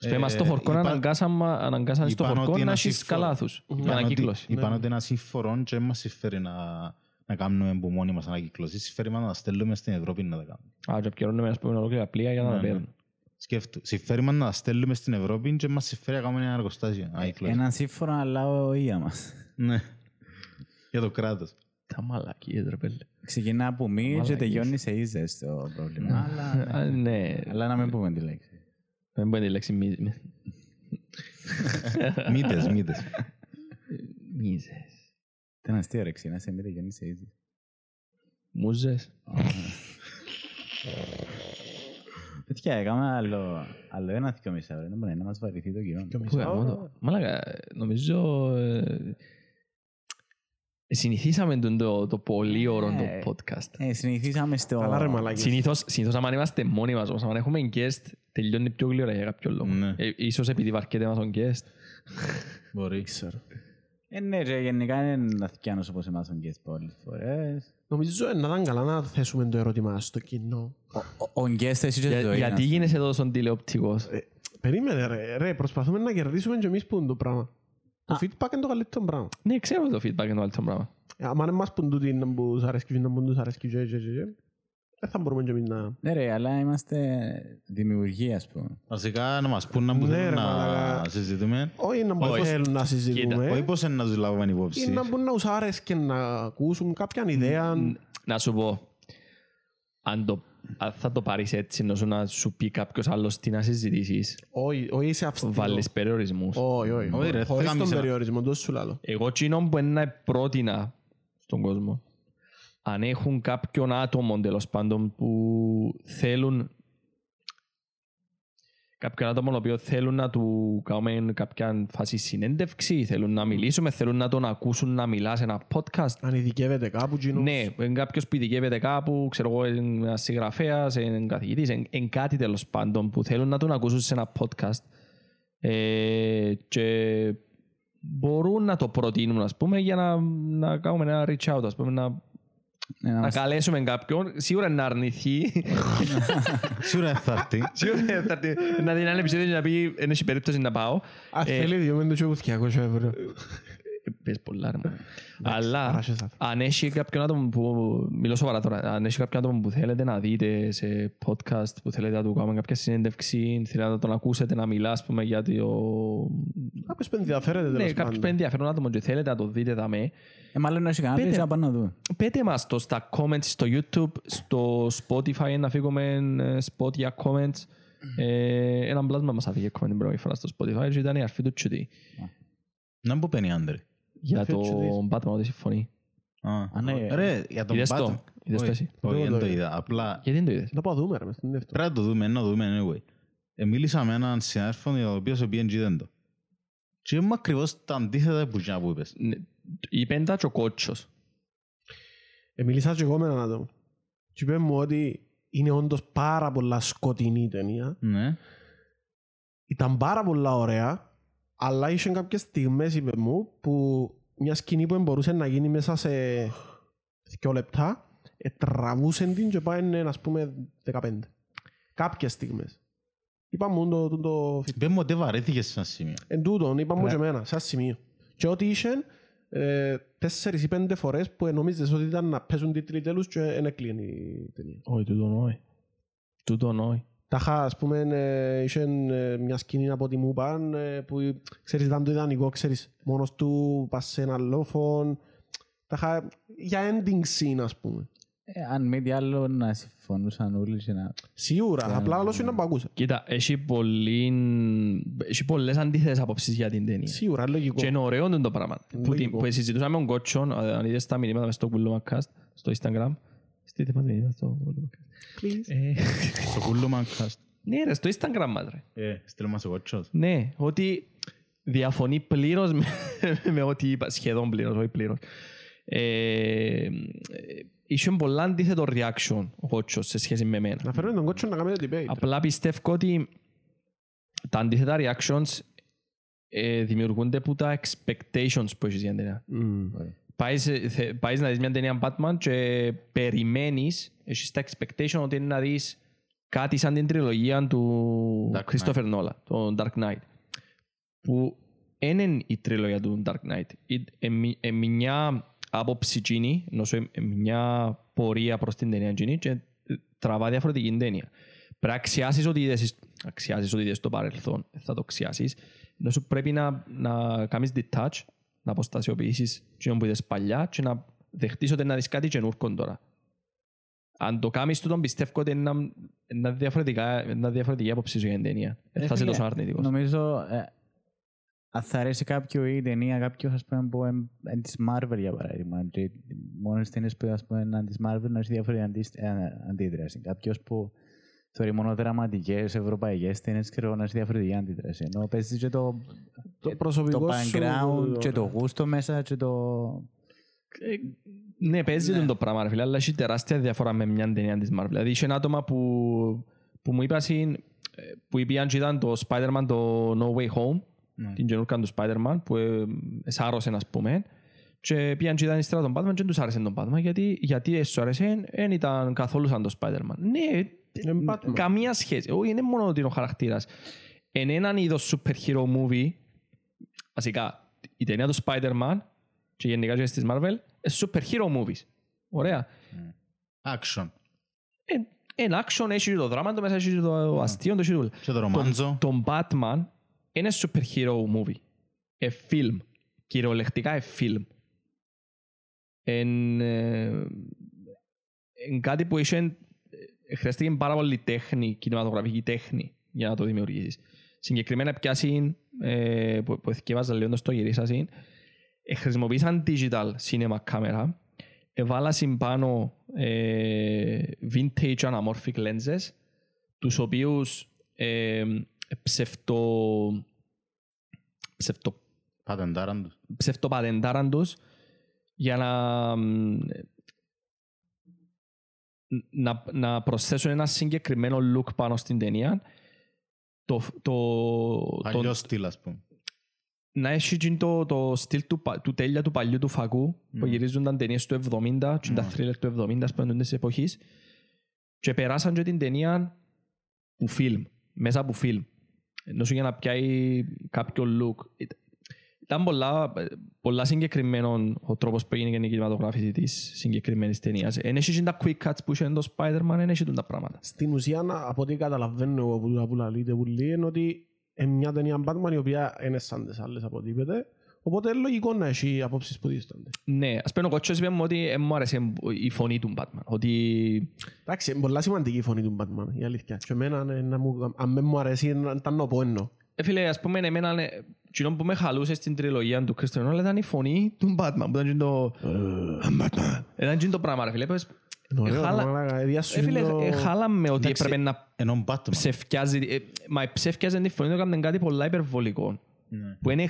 Σπέμα στο Ε, χορκό είπα- αναγκάσαμε αναγκάσαν στο είπαν χορκό ότι να ένα έχεις σύμφωνο- καλάθους για Είπαν ότι- ανακύκλωση. Είπαν ότι ένα σύμφορο και μας συμφέρει να, να κάνουμε που μόνοι μας ανακύκλωση. Συμφέρει μας να τα στέλνουμε στην Ευρώπη να τα κάνουμε. Α, και επικαιρώνουμε ας πούμε ολόκληρα πλοία για να Ναι, τα ναι. παίρνουν. Σκέφτου. Συμφέρει μας να τα στέλνουμε στην Ευρώπη και μας συμφέρει να κάνουμε ένα εργοστάσιο. ανακύκλωση. Έναν σύμφωνο, αλλά ο ΙΑ μας. Ναι. Για το κράτος. Τα μαλακίες ρε πέλε. Ξεκινά από μη και Μαλακίες. τελειώνει σε ίζες το πρόβλημα. Αλλά, Α, Ναι, αλλά να μην πούμε τη λέξη. Δεν μπορεί τη λέξη μη- μη- Μύτες, μύτες. μίζες. Ήταν αστείο ρε, ξεκινά σε μη τελειώνει σε ίζες. Μούζες. Τέτοια, έκαμε άλλο, άλλο ένα θυκιο μισά, ρε. Δεν μπορεί να μας βαρυθεί το κοινό. Πού γαμώ το; Μαλάκα, νομίζω... ε, Συνηθίσαμε τον το, το πολύ ωραίο το Ε, podcast. Ε, συνηθίσαμε στο... Καλά ρε μαλάκες. Συνήθως, συνήθως άμα είμαστε μόνοι μας, όμως άμα έχουμε guest, τελειώνει πιο γλυόρα για κάποιο λόγο. Ναι. Ε, ίσως επειδή βαρκέται μας ο guest. Μπορεί. Ξέρω. Ε, ναι, ρε, γενικά είναι να θυκιάνος όπως εμάς τον guest πολλές φορές. Νομίζω ε, να ήταν καλά να θέσουμε το ερώτημα στο κοινό. Ο- Ο guest εσύ και Για- ζωή. γιατί γίνεσαι τόσο τηλεοπτικός; Ε, Περίμενε ρε, ρε, προσπαθούμε να κερδίσουμε και εμείς που είναι το πράγμα. Το feedback είναι το καλύτερο πράγμα. Ναι, ξέρω το feedback είναι το άλλο πράγμα. Ε, άμα είναι μας που τούτοι να που σ' αρέσκει και να που τους αρέσκει και και και και, δεν θα μπορούμε και εμείς να... Ναι ρε, αλλά είμαστε δημιουργοί, ας πούμε. Βασικά να μας πούν να Ναι, μπορούν ρε, να μαλάκα. συζητούμε. Όχι να μπορούν Όχι. θέλουν να συζητούμε. Όχι πώς είναι να τους λάβουμε Ή υπόψη. να μπορούν να τους άρεσκε να ακούσουν κάποια ιδέα. Να σου πω, αν, το, αν θα το πάρεις έτσι, να σου, να σου πει κάποιος άλλος τι να συζητήσεις, Όχι, όχι είσαι αυστηρό. βάλεις περιορισμούς. Όχι, όχι. Όχι, ρε, Χωρίς θα τον κάνεις ένα- περιορισμό, τόσο σου λάλλω. Εγώ εκείνο που είναι να πρότεινα στον κόσμο, αν έχουν κάποιον άτομο τέλος πάντων που θέλουν κάποιον άτομο το οποίος θέλουν να του κάνουμε κάποια φάση συνέντευξη, θέλουν να μιλήσουμε, θέλουν να τον ακούσουν να μιλά σε ένα podcast. Αν ειδικεύεται κάπου, κοινός. Ναι, είναι κάποιος που ειδικεύεται κάπου, ξέρω εγώ, είναι ένας συγγραφέας, είναι καθηγητής, είναι, είναι κάτι τέλος πάντων που θέλουν να τον ακούσουν σε ένα podcast ε, και μπορούν να το προτείνουν, ας πούμε, για να, να κάνουμε ένα reach out, ας πούμε, να, Ναι, να να μας- καλέσουμε κάποιον, σίγουρα να αρνηθεί. Σίγουρα θα έρθει. Σίγουρα θα έρθει να δει ένα επεισόδιο και να πει «Εν έχει περίπτωση να πάω». Αν Ε, θέλει δύο μέντες και 200 ευρώ. Πες πολλά ρε μάνα. Αλλά άρασες αυτό. αν έχει κάποιον άτομο που, μιλώ σοβαρά τώρα, αν έχει κάποιον άτομο που θέλετε να δείτε σε podcast, που θέλετε να του κάνουμε κάποια συνέντευξη, θέλετε να τον ακούσετε να μιλά, ας πούμε, για το... Κάποιος που ενδιαφέρεται Ναι, τέλος κάποιος πάντων. που είναι ενδιαφέρον άτομο και θέλετε να το δείτε δαμέ, Ε, μάλλον να έχει κανένα Πείτε. να πάμε να δούμε. πέτε μας το στα comments στο YouTube, στο Spotify, να φύγουμε ε, spot για comments. Ε, Έναν πλάσμα μας αφήγε comment την πρώτη φορά στο Spotify και ήταν η αρφή του Τσουτή Να μου πένει άντρε. Για Αφήγε το Τσουτής. Batman ότι συμφωνεί. Α, ναι. Ρε, για τον Είδες το; Batman. Είδες το Όχι, εσύ; Όχι, Εγώ δεν το το είδα. είδα. Απλά Γιατί δεν το είδες; Να πάω δούμε ρε μες στην δεύτερη. πρέπει να το δούμε, να το δούμε anyway. Ε, Μίλησα με έναν συνάδελφο ο οποίος σε PNG δεν το. Και είμαι ακριβώς τα αντίθετα που εκείνα που είπες. Ναι, Είπε τα και ο κότσος. Ε, Μίλησα και εγώ με έναν άτομο. Και είπε μου ότι είναι όντως πάρα πολλά σκοτεινή η ταινία. Ναι. Ήταν πάρα πολλά ωραία, αλλά είχε κάποιες στιγμές, είπε μου, που μια σκηνή που μπορούσε να γίνει μέσα σε δύο λεπτά, ε, τραβούσε την και πάει, ναι, ας πούμε, 15. Κάποιες στιγμές. Είπα μου το, το, το feedback. Είπε μου ότι βαρέθηκες σε ένα σημείο. Εν τούτον, είπα μου Ναι. και εμένα, σε ένα σημείο. Και ότι είχε ε, τέσσερις ή πέντε φορές που νομίζεις ότι ήταν να παίζουν τίτλοι τέλους και δεν έκλεινε η ταινία. Όχι, τούτο νόη. Τούτο νόη. Τα είχα, ας πούμε, ε, είχε ε, μια σκηνή από ό,τι μου είπαν ε, που, ξέρεις, ήταν το ιδανικό, ξέρεις, μόνος του, πας σε ένα λόφον. Τα είχα για ending scene, ας πούμε. Ε, Αν μη τι άλλο να συμφωνούσαν όλοι και να... Σίγουρα, απλά άλλο σου είναι να που ακούσα. Κοίτα, έχει, πολύ... έχει πολλές αντίθετες απόψεις για την ταινία. Σίγουρα, λογικό. Και είναι ωραίο είναι το πράγμα. Που, την, Λογικό. που συζητούσαμε με τον Κότσον, αν είδες τα μηνύματα μες στο Κουλό Macast, στο Instagram. Στείλτε μας μηνύματα στο Κουλό Macast. Please. Ε, Στο κούλο Mancast. Ναι ρε, στο Instagram μας ρε. Ε, στείλε μας ο κότσος. Ναι, ότι διαφωνεί πλήρως με, με ό,τι είπα, σχεδόν πλήρως, όχι πλήρως. Ε, ε, είχε πολλά αντίθετο reaction ο Κότσος σε σχέση με μένα. Να φέρουμε τον κότσο να κάνουμε το debate. Απλά πιστεύω ότι τα αντίθετα reactions ε, δημιουργούνται από τα expectations που έχεις για την ταινία. Μμμ. Πάεις, ε, θε- πάεις να δεις μια ταινία Batman και περιμένεις, έχεις τα expectation ότι είναι να δεις κάτι σαν την τριλογία του Dark Knight. Christopher Nolan, το Dark Knight. Που δεν είναι η τριλογία του Dark Knight. Είναι μια άποψη εκείνη, ενώ σου είναι μια πορεία προς την ταινία εκείνη και τραβά διαφορετική ταινία. Πρέπει να αξιάσεις ότι είδες, αξιάσεις ότι είδες στο παρελθόν, θα το αξιάσεις. Ενώ σου πρέπει να, να κάνεις detach, να αποστασιοποιήσεις εκείνο που είδες παλιά και να δεχτείς ότι να δεις κάτι καινούργιο τώρα. Αν το κάνεις τούτο πιστεύω ότι είναι ένα- ένα διαφορετικά- ένα διαφορετική άποψη σου για την ταινία. Δεν θα είσαι φίλε, τόσο αρνητικός. Νομίζω, ε, αν θα αρέσει κάποιο η ταινία, κάποιος ας πούμε που είναι είναι της Marvel για παράδειγμα και μόνο στις ταινίες που ας πούμε είναι της Marvel να έχει διάφορη αντίστ- ε, αντίδραση. Κάποιος που θεωρεί μόνο δραματικές ευρωπαϊκές ταινίες ξέρω να έχει διαφορετική αντίδραση. Ενώ παίζεις και το, Το το προσωπικό σου... background και το γούστο μέσα και το... Ε, Ναι, παίζει ναι. το πράγμα, ρε φίλε, αλλά έχει τεράστια διαφορά με μια ταινία της Marvel. Δηλαδή, είχε ένα άτομα που, που μου είπαν ε, που είπαν και ήταν το Spider-Man το No Way Home, Ναι. την καινούργια του Spider-Man, που ε, εσάρωσε, ας πούμε, και πήγαν και ήταν ύστερα τον Batman και δεν τους άρεσε τον Batman, γιατί, γιατί έσου άρεσε, δεν ήταν καθόλου σαν το Spider-Man. Ναι, Είναι Batman. Καμία σχέση. Όχι, είναι μόνο ότι είναι ο χαρακτήρας. Εν έναν είδος super hero movie, βασικά, η ταινία του Spider-Man και γενικά και στις Marvel, είναι super hero movies. Ωραία. Action. Ε, Εν action έχει και το δράμα, το μέσα έχει και το αστείο, το έχει το- Και το ρομάντζο. τον Batman είναι super hero movie. Ε, film. Κυριολεκτικά ε, film. Εν, ε, εν κάτι που είχε, ε, χρειάστηκε πάρα πολύ τέχνη, κινηματογραφική τέχνη για να το δημιουργήσεις. Συγκεκριμένα πιάσει, ε, που, που εθικεύαζα λίγο στο γυρίσασιν, ε, χρησιμοποίησαν digital cinema camera, εβάλασαν πάνω ε, vintage anamorphic lenses, τους οποίους ε, ψευτο, ψευτο, Πατεντάραν τους. ψευτοπατεντάραν τους για να, μ, να, να προσθέσουν ένα συγκεκριμένο look πάνω στην ταινία. Το, το, τον- Αλλιώς στυλ, ας πούμε. να έχει και το, το στυλ του, πα- του τέλεια του παλιού του φακού που γυρίζονταν ταινίες του 70 και τα thriller του 70 ας πούμε της εποχής και περάσαν και την ταινία που φιλμ, μέσα από φιλμ ενώ σου για να πιάει κάποιο look Ήταν- ήταν πολλά, πολλά συγκεκριμένο ο τρόπος που έγινε η κινηματογράφηση της συγκεκριμένης ταινίας. Εν έχει και τα quick cuts που είχε το Spider-Man, εν έχει τα πράγματα. Στην ουσία, να- από ό,τι καταλαβαίνω εγώ που, που λαλείτε πολύ, είναι ότι είναι μια ταινία Batman η οποία είναι σαν τις άλλες από ό,τι είπετε. Οπότε είναι λογικό να έχει απόψεις που δίστανται. Ναι, ας πούμε ο Κότσος είπε μου ότι ε, μου άρεσε η φωνή του Batman. Ότι Εντάξει, είναι πολλά σημαντική η φωνή του Batman, η αλήθεια. Και εμένα, ναι, να μου, αν δεν μου αρέσει, να ήταν να πω εννοώ. Ε, φίλε, ας πούμε, εμένα, ε, εκείνο που με χαλούσε στην τριλογία του Christopher Nolan ήταν η φωνή του Batman, που ήταν εκείνο το... «I'm Batman». Ήταν εκείνο το πράγμα, ρε φίλε. Πες, Είναι ωραίο, εχάλα- ρε μαλάκα, Ε, διάσου φίλε, το- ε, χάλαμε ότι Εντάξει, έπρεπε να Ενώ Batman. ψευκιάζει, ε, μα ψευκιάζει τη φωνή του, έκαναν κάτι πολλά υπερβολικό. Ναι. Που είναι,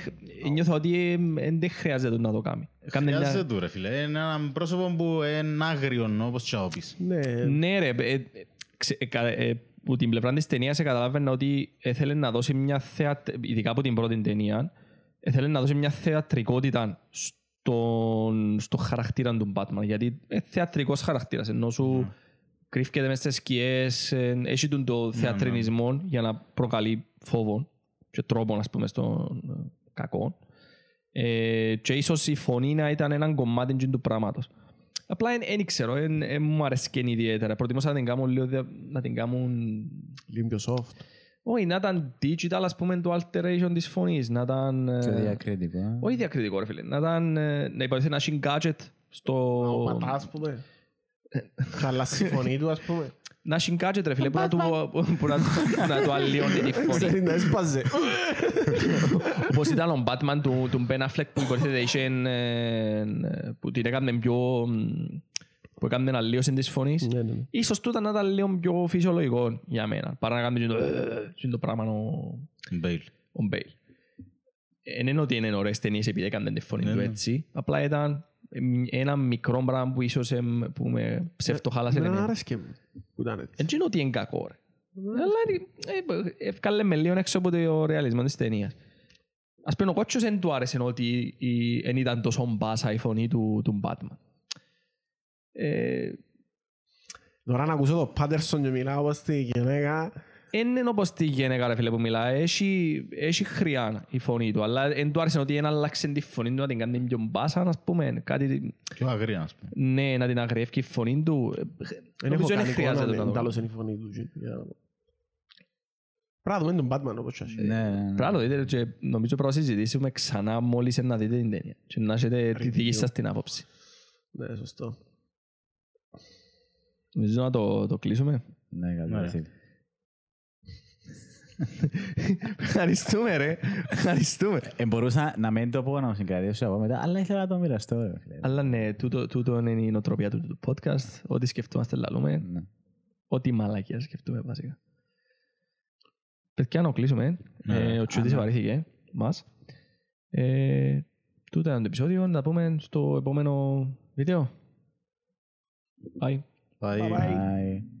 νιώθω ότι ε, ε, δεν χρειάζεται να το κάνει. Κάνε μια- Χρειάζεται του ρε φίλε. Είναι ένα πρόσωπο που είναι άγριο όπως και να το πεις. Ναι, Ναι ρε, ε, ε, ξε- ε, κα- ε, που την πλευρά της ταινίας ε, καταλάβαινα ότι ήθελε να δώσει μια θεατ... ειδικά από την πρώτη ταινία, ήθελε να δώσει μια θεατρικότητα στον, στο χαρακτήρα του Batman. Γιατί είναι θεατρικός χαρακτήρας, ενώ σου κρύφκεται μέσα στις σκιές, ε, έχει τον το θεατρινισμό για να προκαλεί φόβο και τρόπο, ας πούμε, στον ε, κακό. Ε, και ίσως η φωνή να ήταν ένα κομμάτι εκείνου του πράγματος. Απλά δεν ξέρω, δεν μου αρέσκει ιδιαίτερα. Προτιμούσα να την κάνουν λίγο, δια- να την κάνουν... λίγο πιο soft. Όχι, να ήταν digital, ας πούμε, το alteration της φωνής. Να ήταν... ε, Πιο διακριτικό. ε. Όχι διακριτικό, ρε φίλε. Να ήταν... ε, Να υποτίθεται να έχει gadget στο... Ο πατά, ας πούμε. Θα αλλάξει η φωνή του, ας πούμε. Να έχει gadget, ρε φίλε, που να του, που να, να του αλλοιώνει τη φωνή. Ξέρεις, να έσπαζε. Όπως ήταν ο Batman του, του Ben Affleck που υποτίθεται είχε, ε, που την έκανε πιο... μ, που έκανε αλλίωση της φωνής. Ναι, ναι, ναι. Ίσως τούτα να ήταν λίγο πιο φυσιολογικό για μένα. Παρά να κάνεις το, το πράγμα ο, Μπέιλ. ο Μπέιλ. Δεν είναι ότι είναι ωραίες ταινίες επειδή έκανε τη φωνή Ναι, του ναι. έτσι. Απλά ήταν ένα μικρό πράγμα που ίσως εμ, που με ψευτοχάλασε Εμένα εμένα. άρεσκε μου που ήταν έτσι. Δεν είναι ότι είναι κακό ρε. Αλλά ε, ε, ευκάλε με λίγο έξω από το ρεαλισμός της ταινίας. Ας πούμε ο Κότσος δεν του άρεσε ότι η- δεν ήταν τόσο μπάσα η φωνή του, του Batman. Ε, Τώρα να ακούσω το Πάτερσον και μιλάω όπως τη γυναίκα. Δεν είναι όπως τη γυναίκα ρε φίλε που μιλά. Έχει, έχει χρειά η φωνή του. Αλλά δεν του άρεσε ότι δεν άλλαξε τη φωνή του να την κάνει πιο μπάσα, ας πούμε. Κάτι, Πιο αγρία, ας πούμε. ναι, να την αγριεύει η φωνή του. Δεν έχω Νομίζω κάνει δεν χρειάζεται εικόνα, να το εντάλλως είναι η φωνή του. για να δω. Πρέπει να δούμε τον Batman όπως και έχει. Ναι, ναι, ναι. Πρέπει να το δείτε και νομίζω πρέπει να συζητήσουμε ξανά μόλις να δείτε την ταινία. Και να έχετε τη δική σας την άποψη. Ναι, σωστό. Νομίζω να το, το κλείσουμε. Ναι, καταλαβαίνω. Ευχαριστούμε ρε. Ευχαριστούμε. Ε, μπορούσα να μην το πω να μου συγκρατήσω από μετά, αλλά ήθελα να το μοιραστώ. ρε φίλε. Αλλά ναι, τούτο, τούτο είναι η νοοτροπία του, του podcast. Ό,τι σκεφτόμαστε λαλούμε. Ναι. Ό,τι μαλακία σκεφτούμε βασικά. Παιδιά, να κλείσουμε. Ναι. Ε, ο Τσούτης βαρύθηκε μας. Ε, τούτο ήταν το επεισόδιο. Να πούμε στο επόμενο βίντεο. Bye. Πάει. Bye bye. Bye.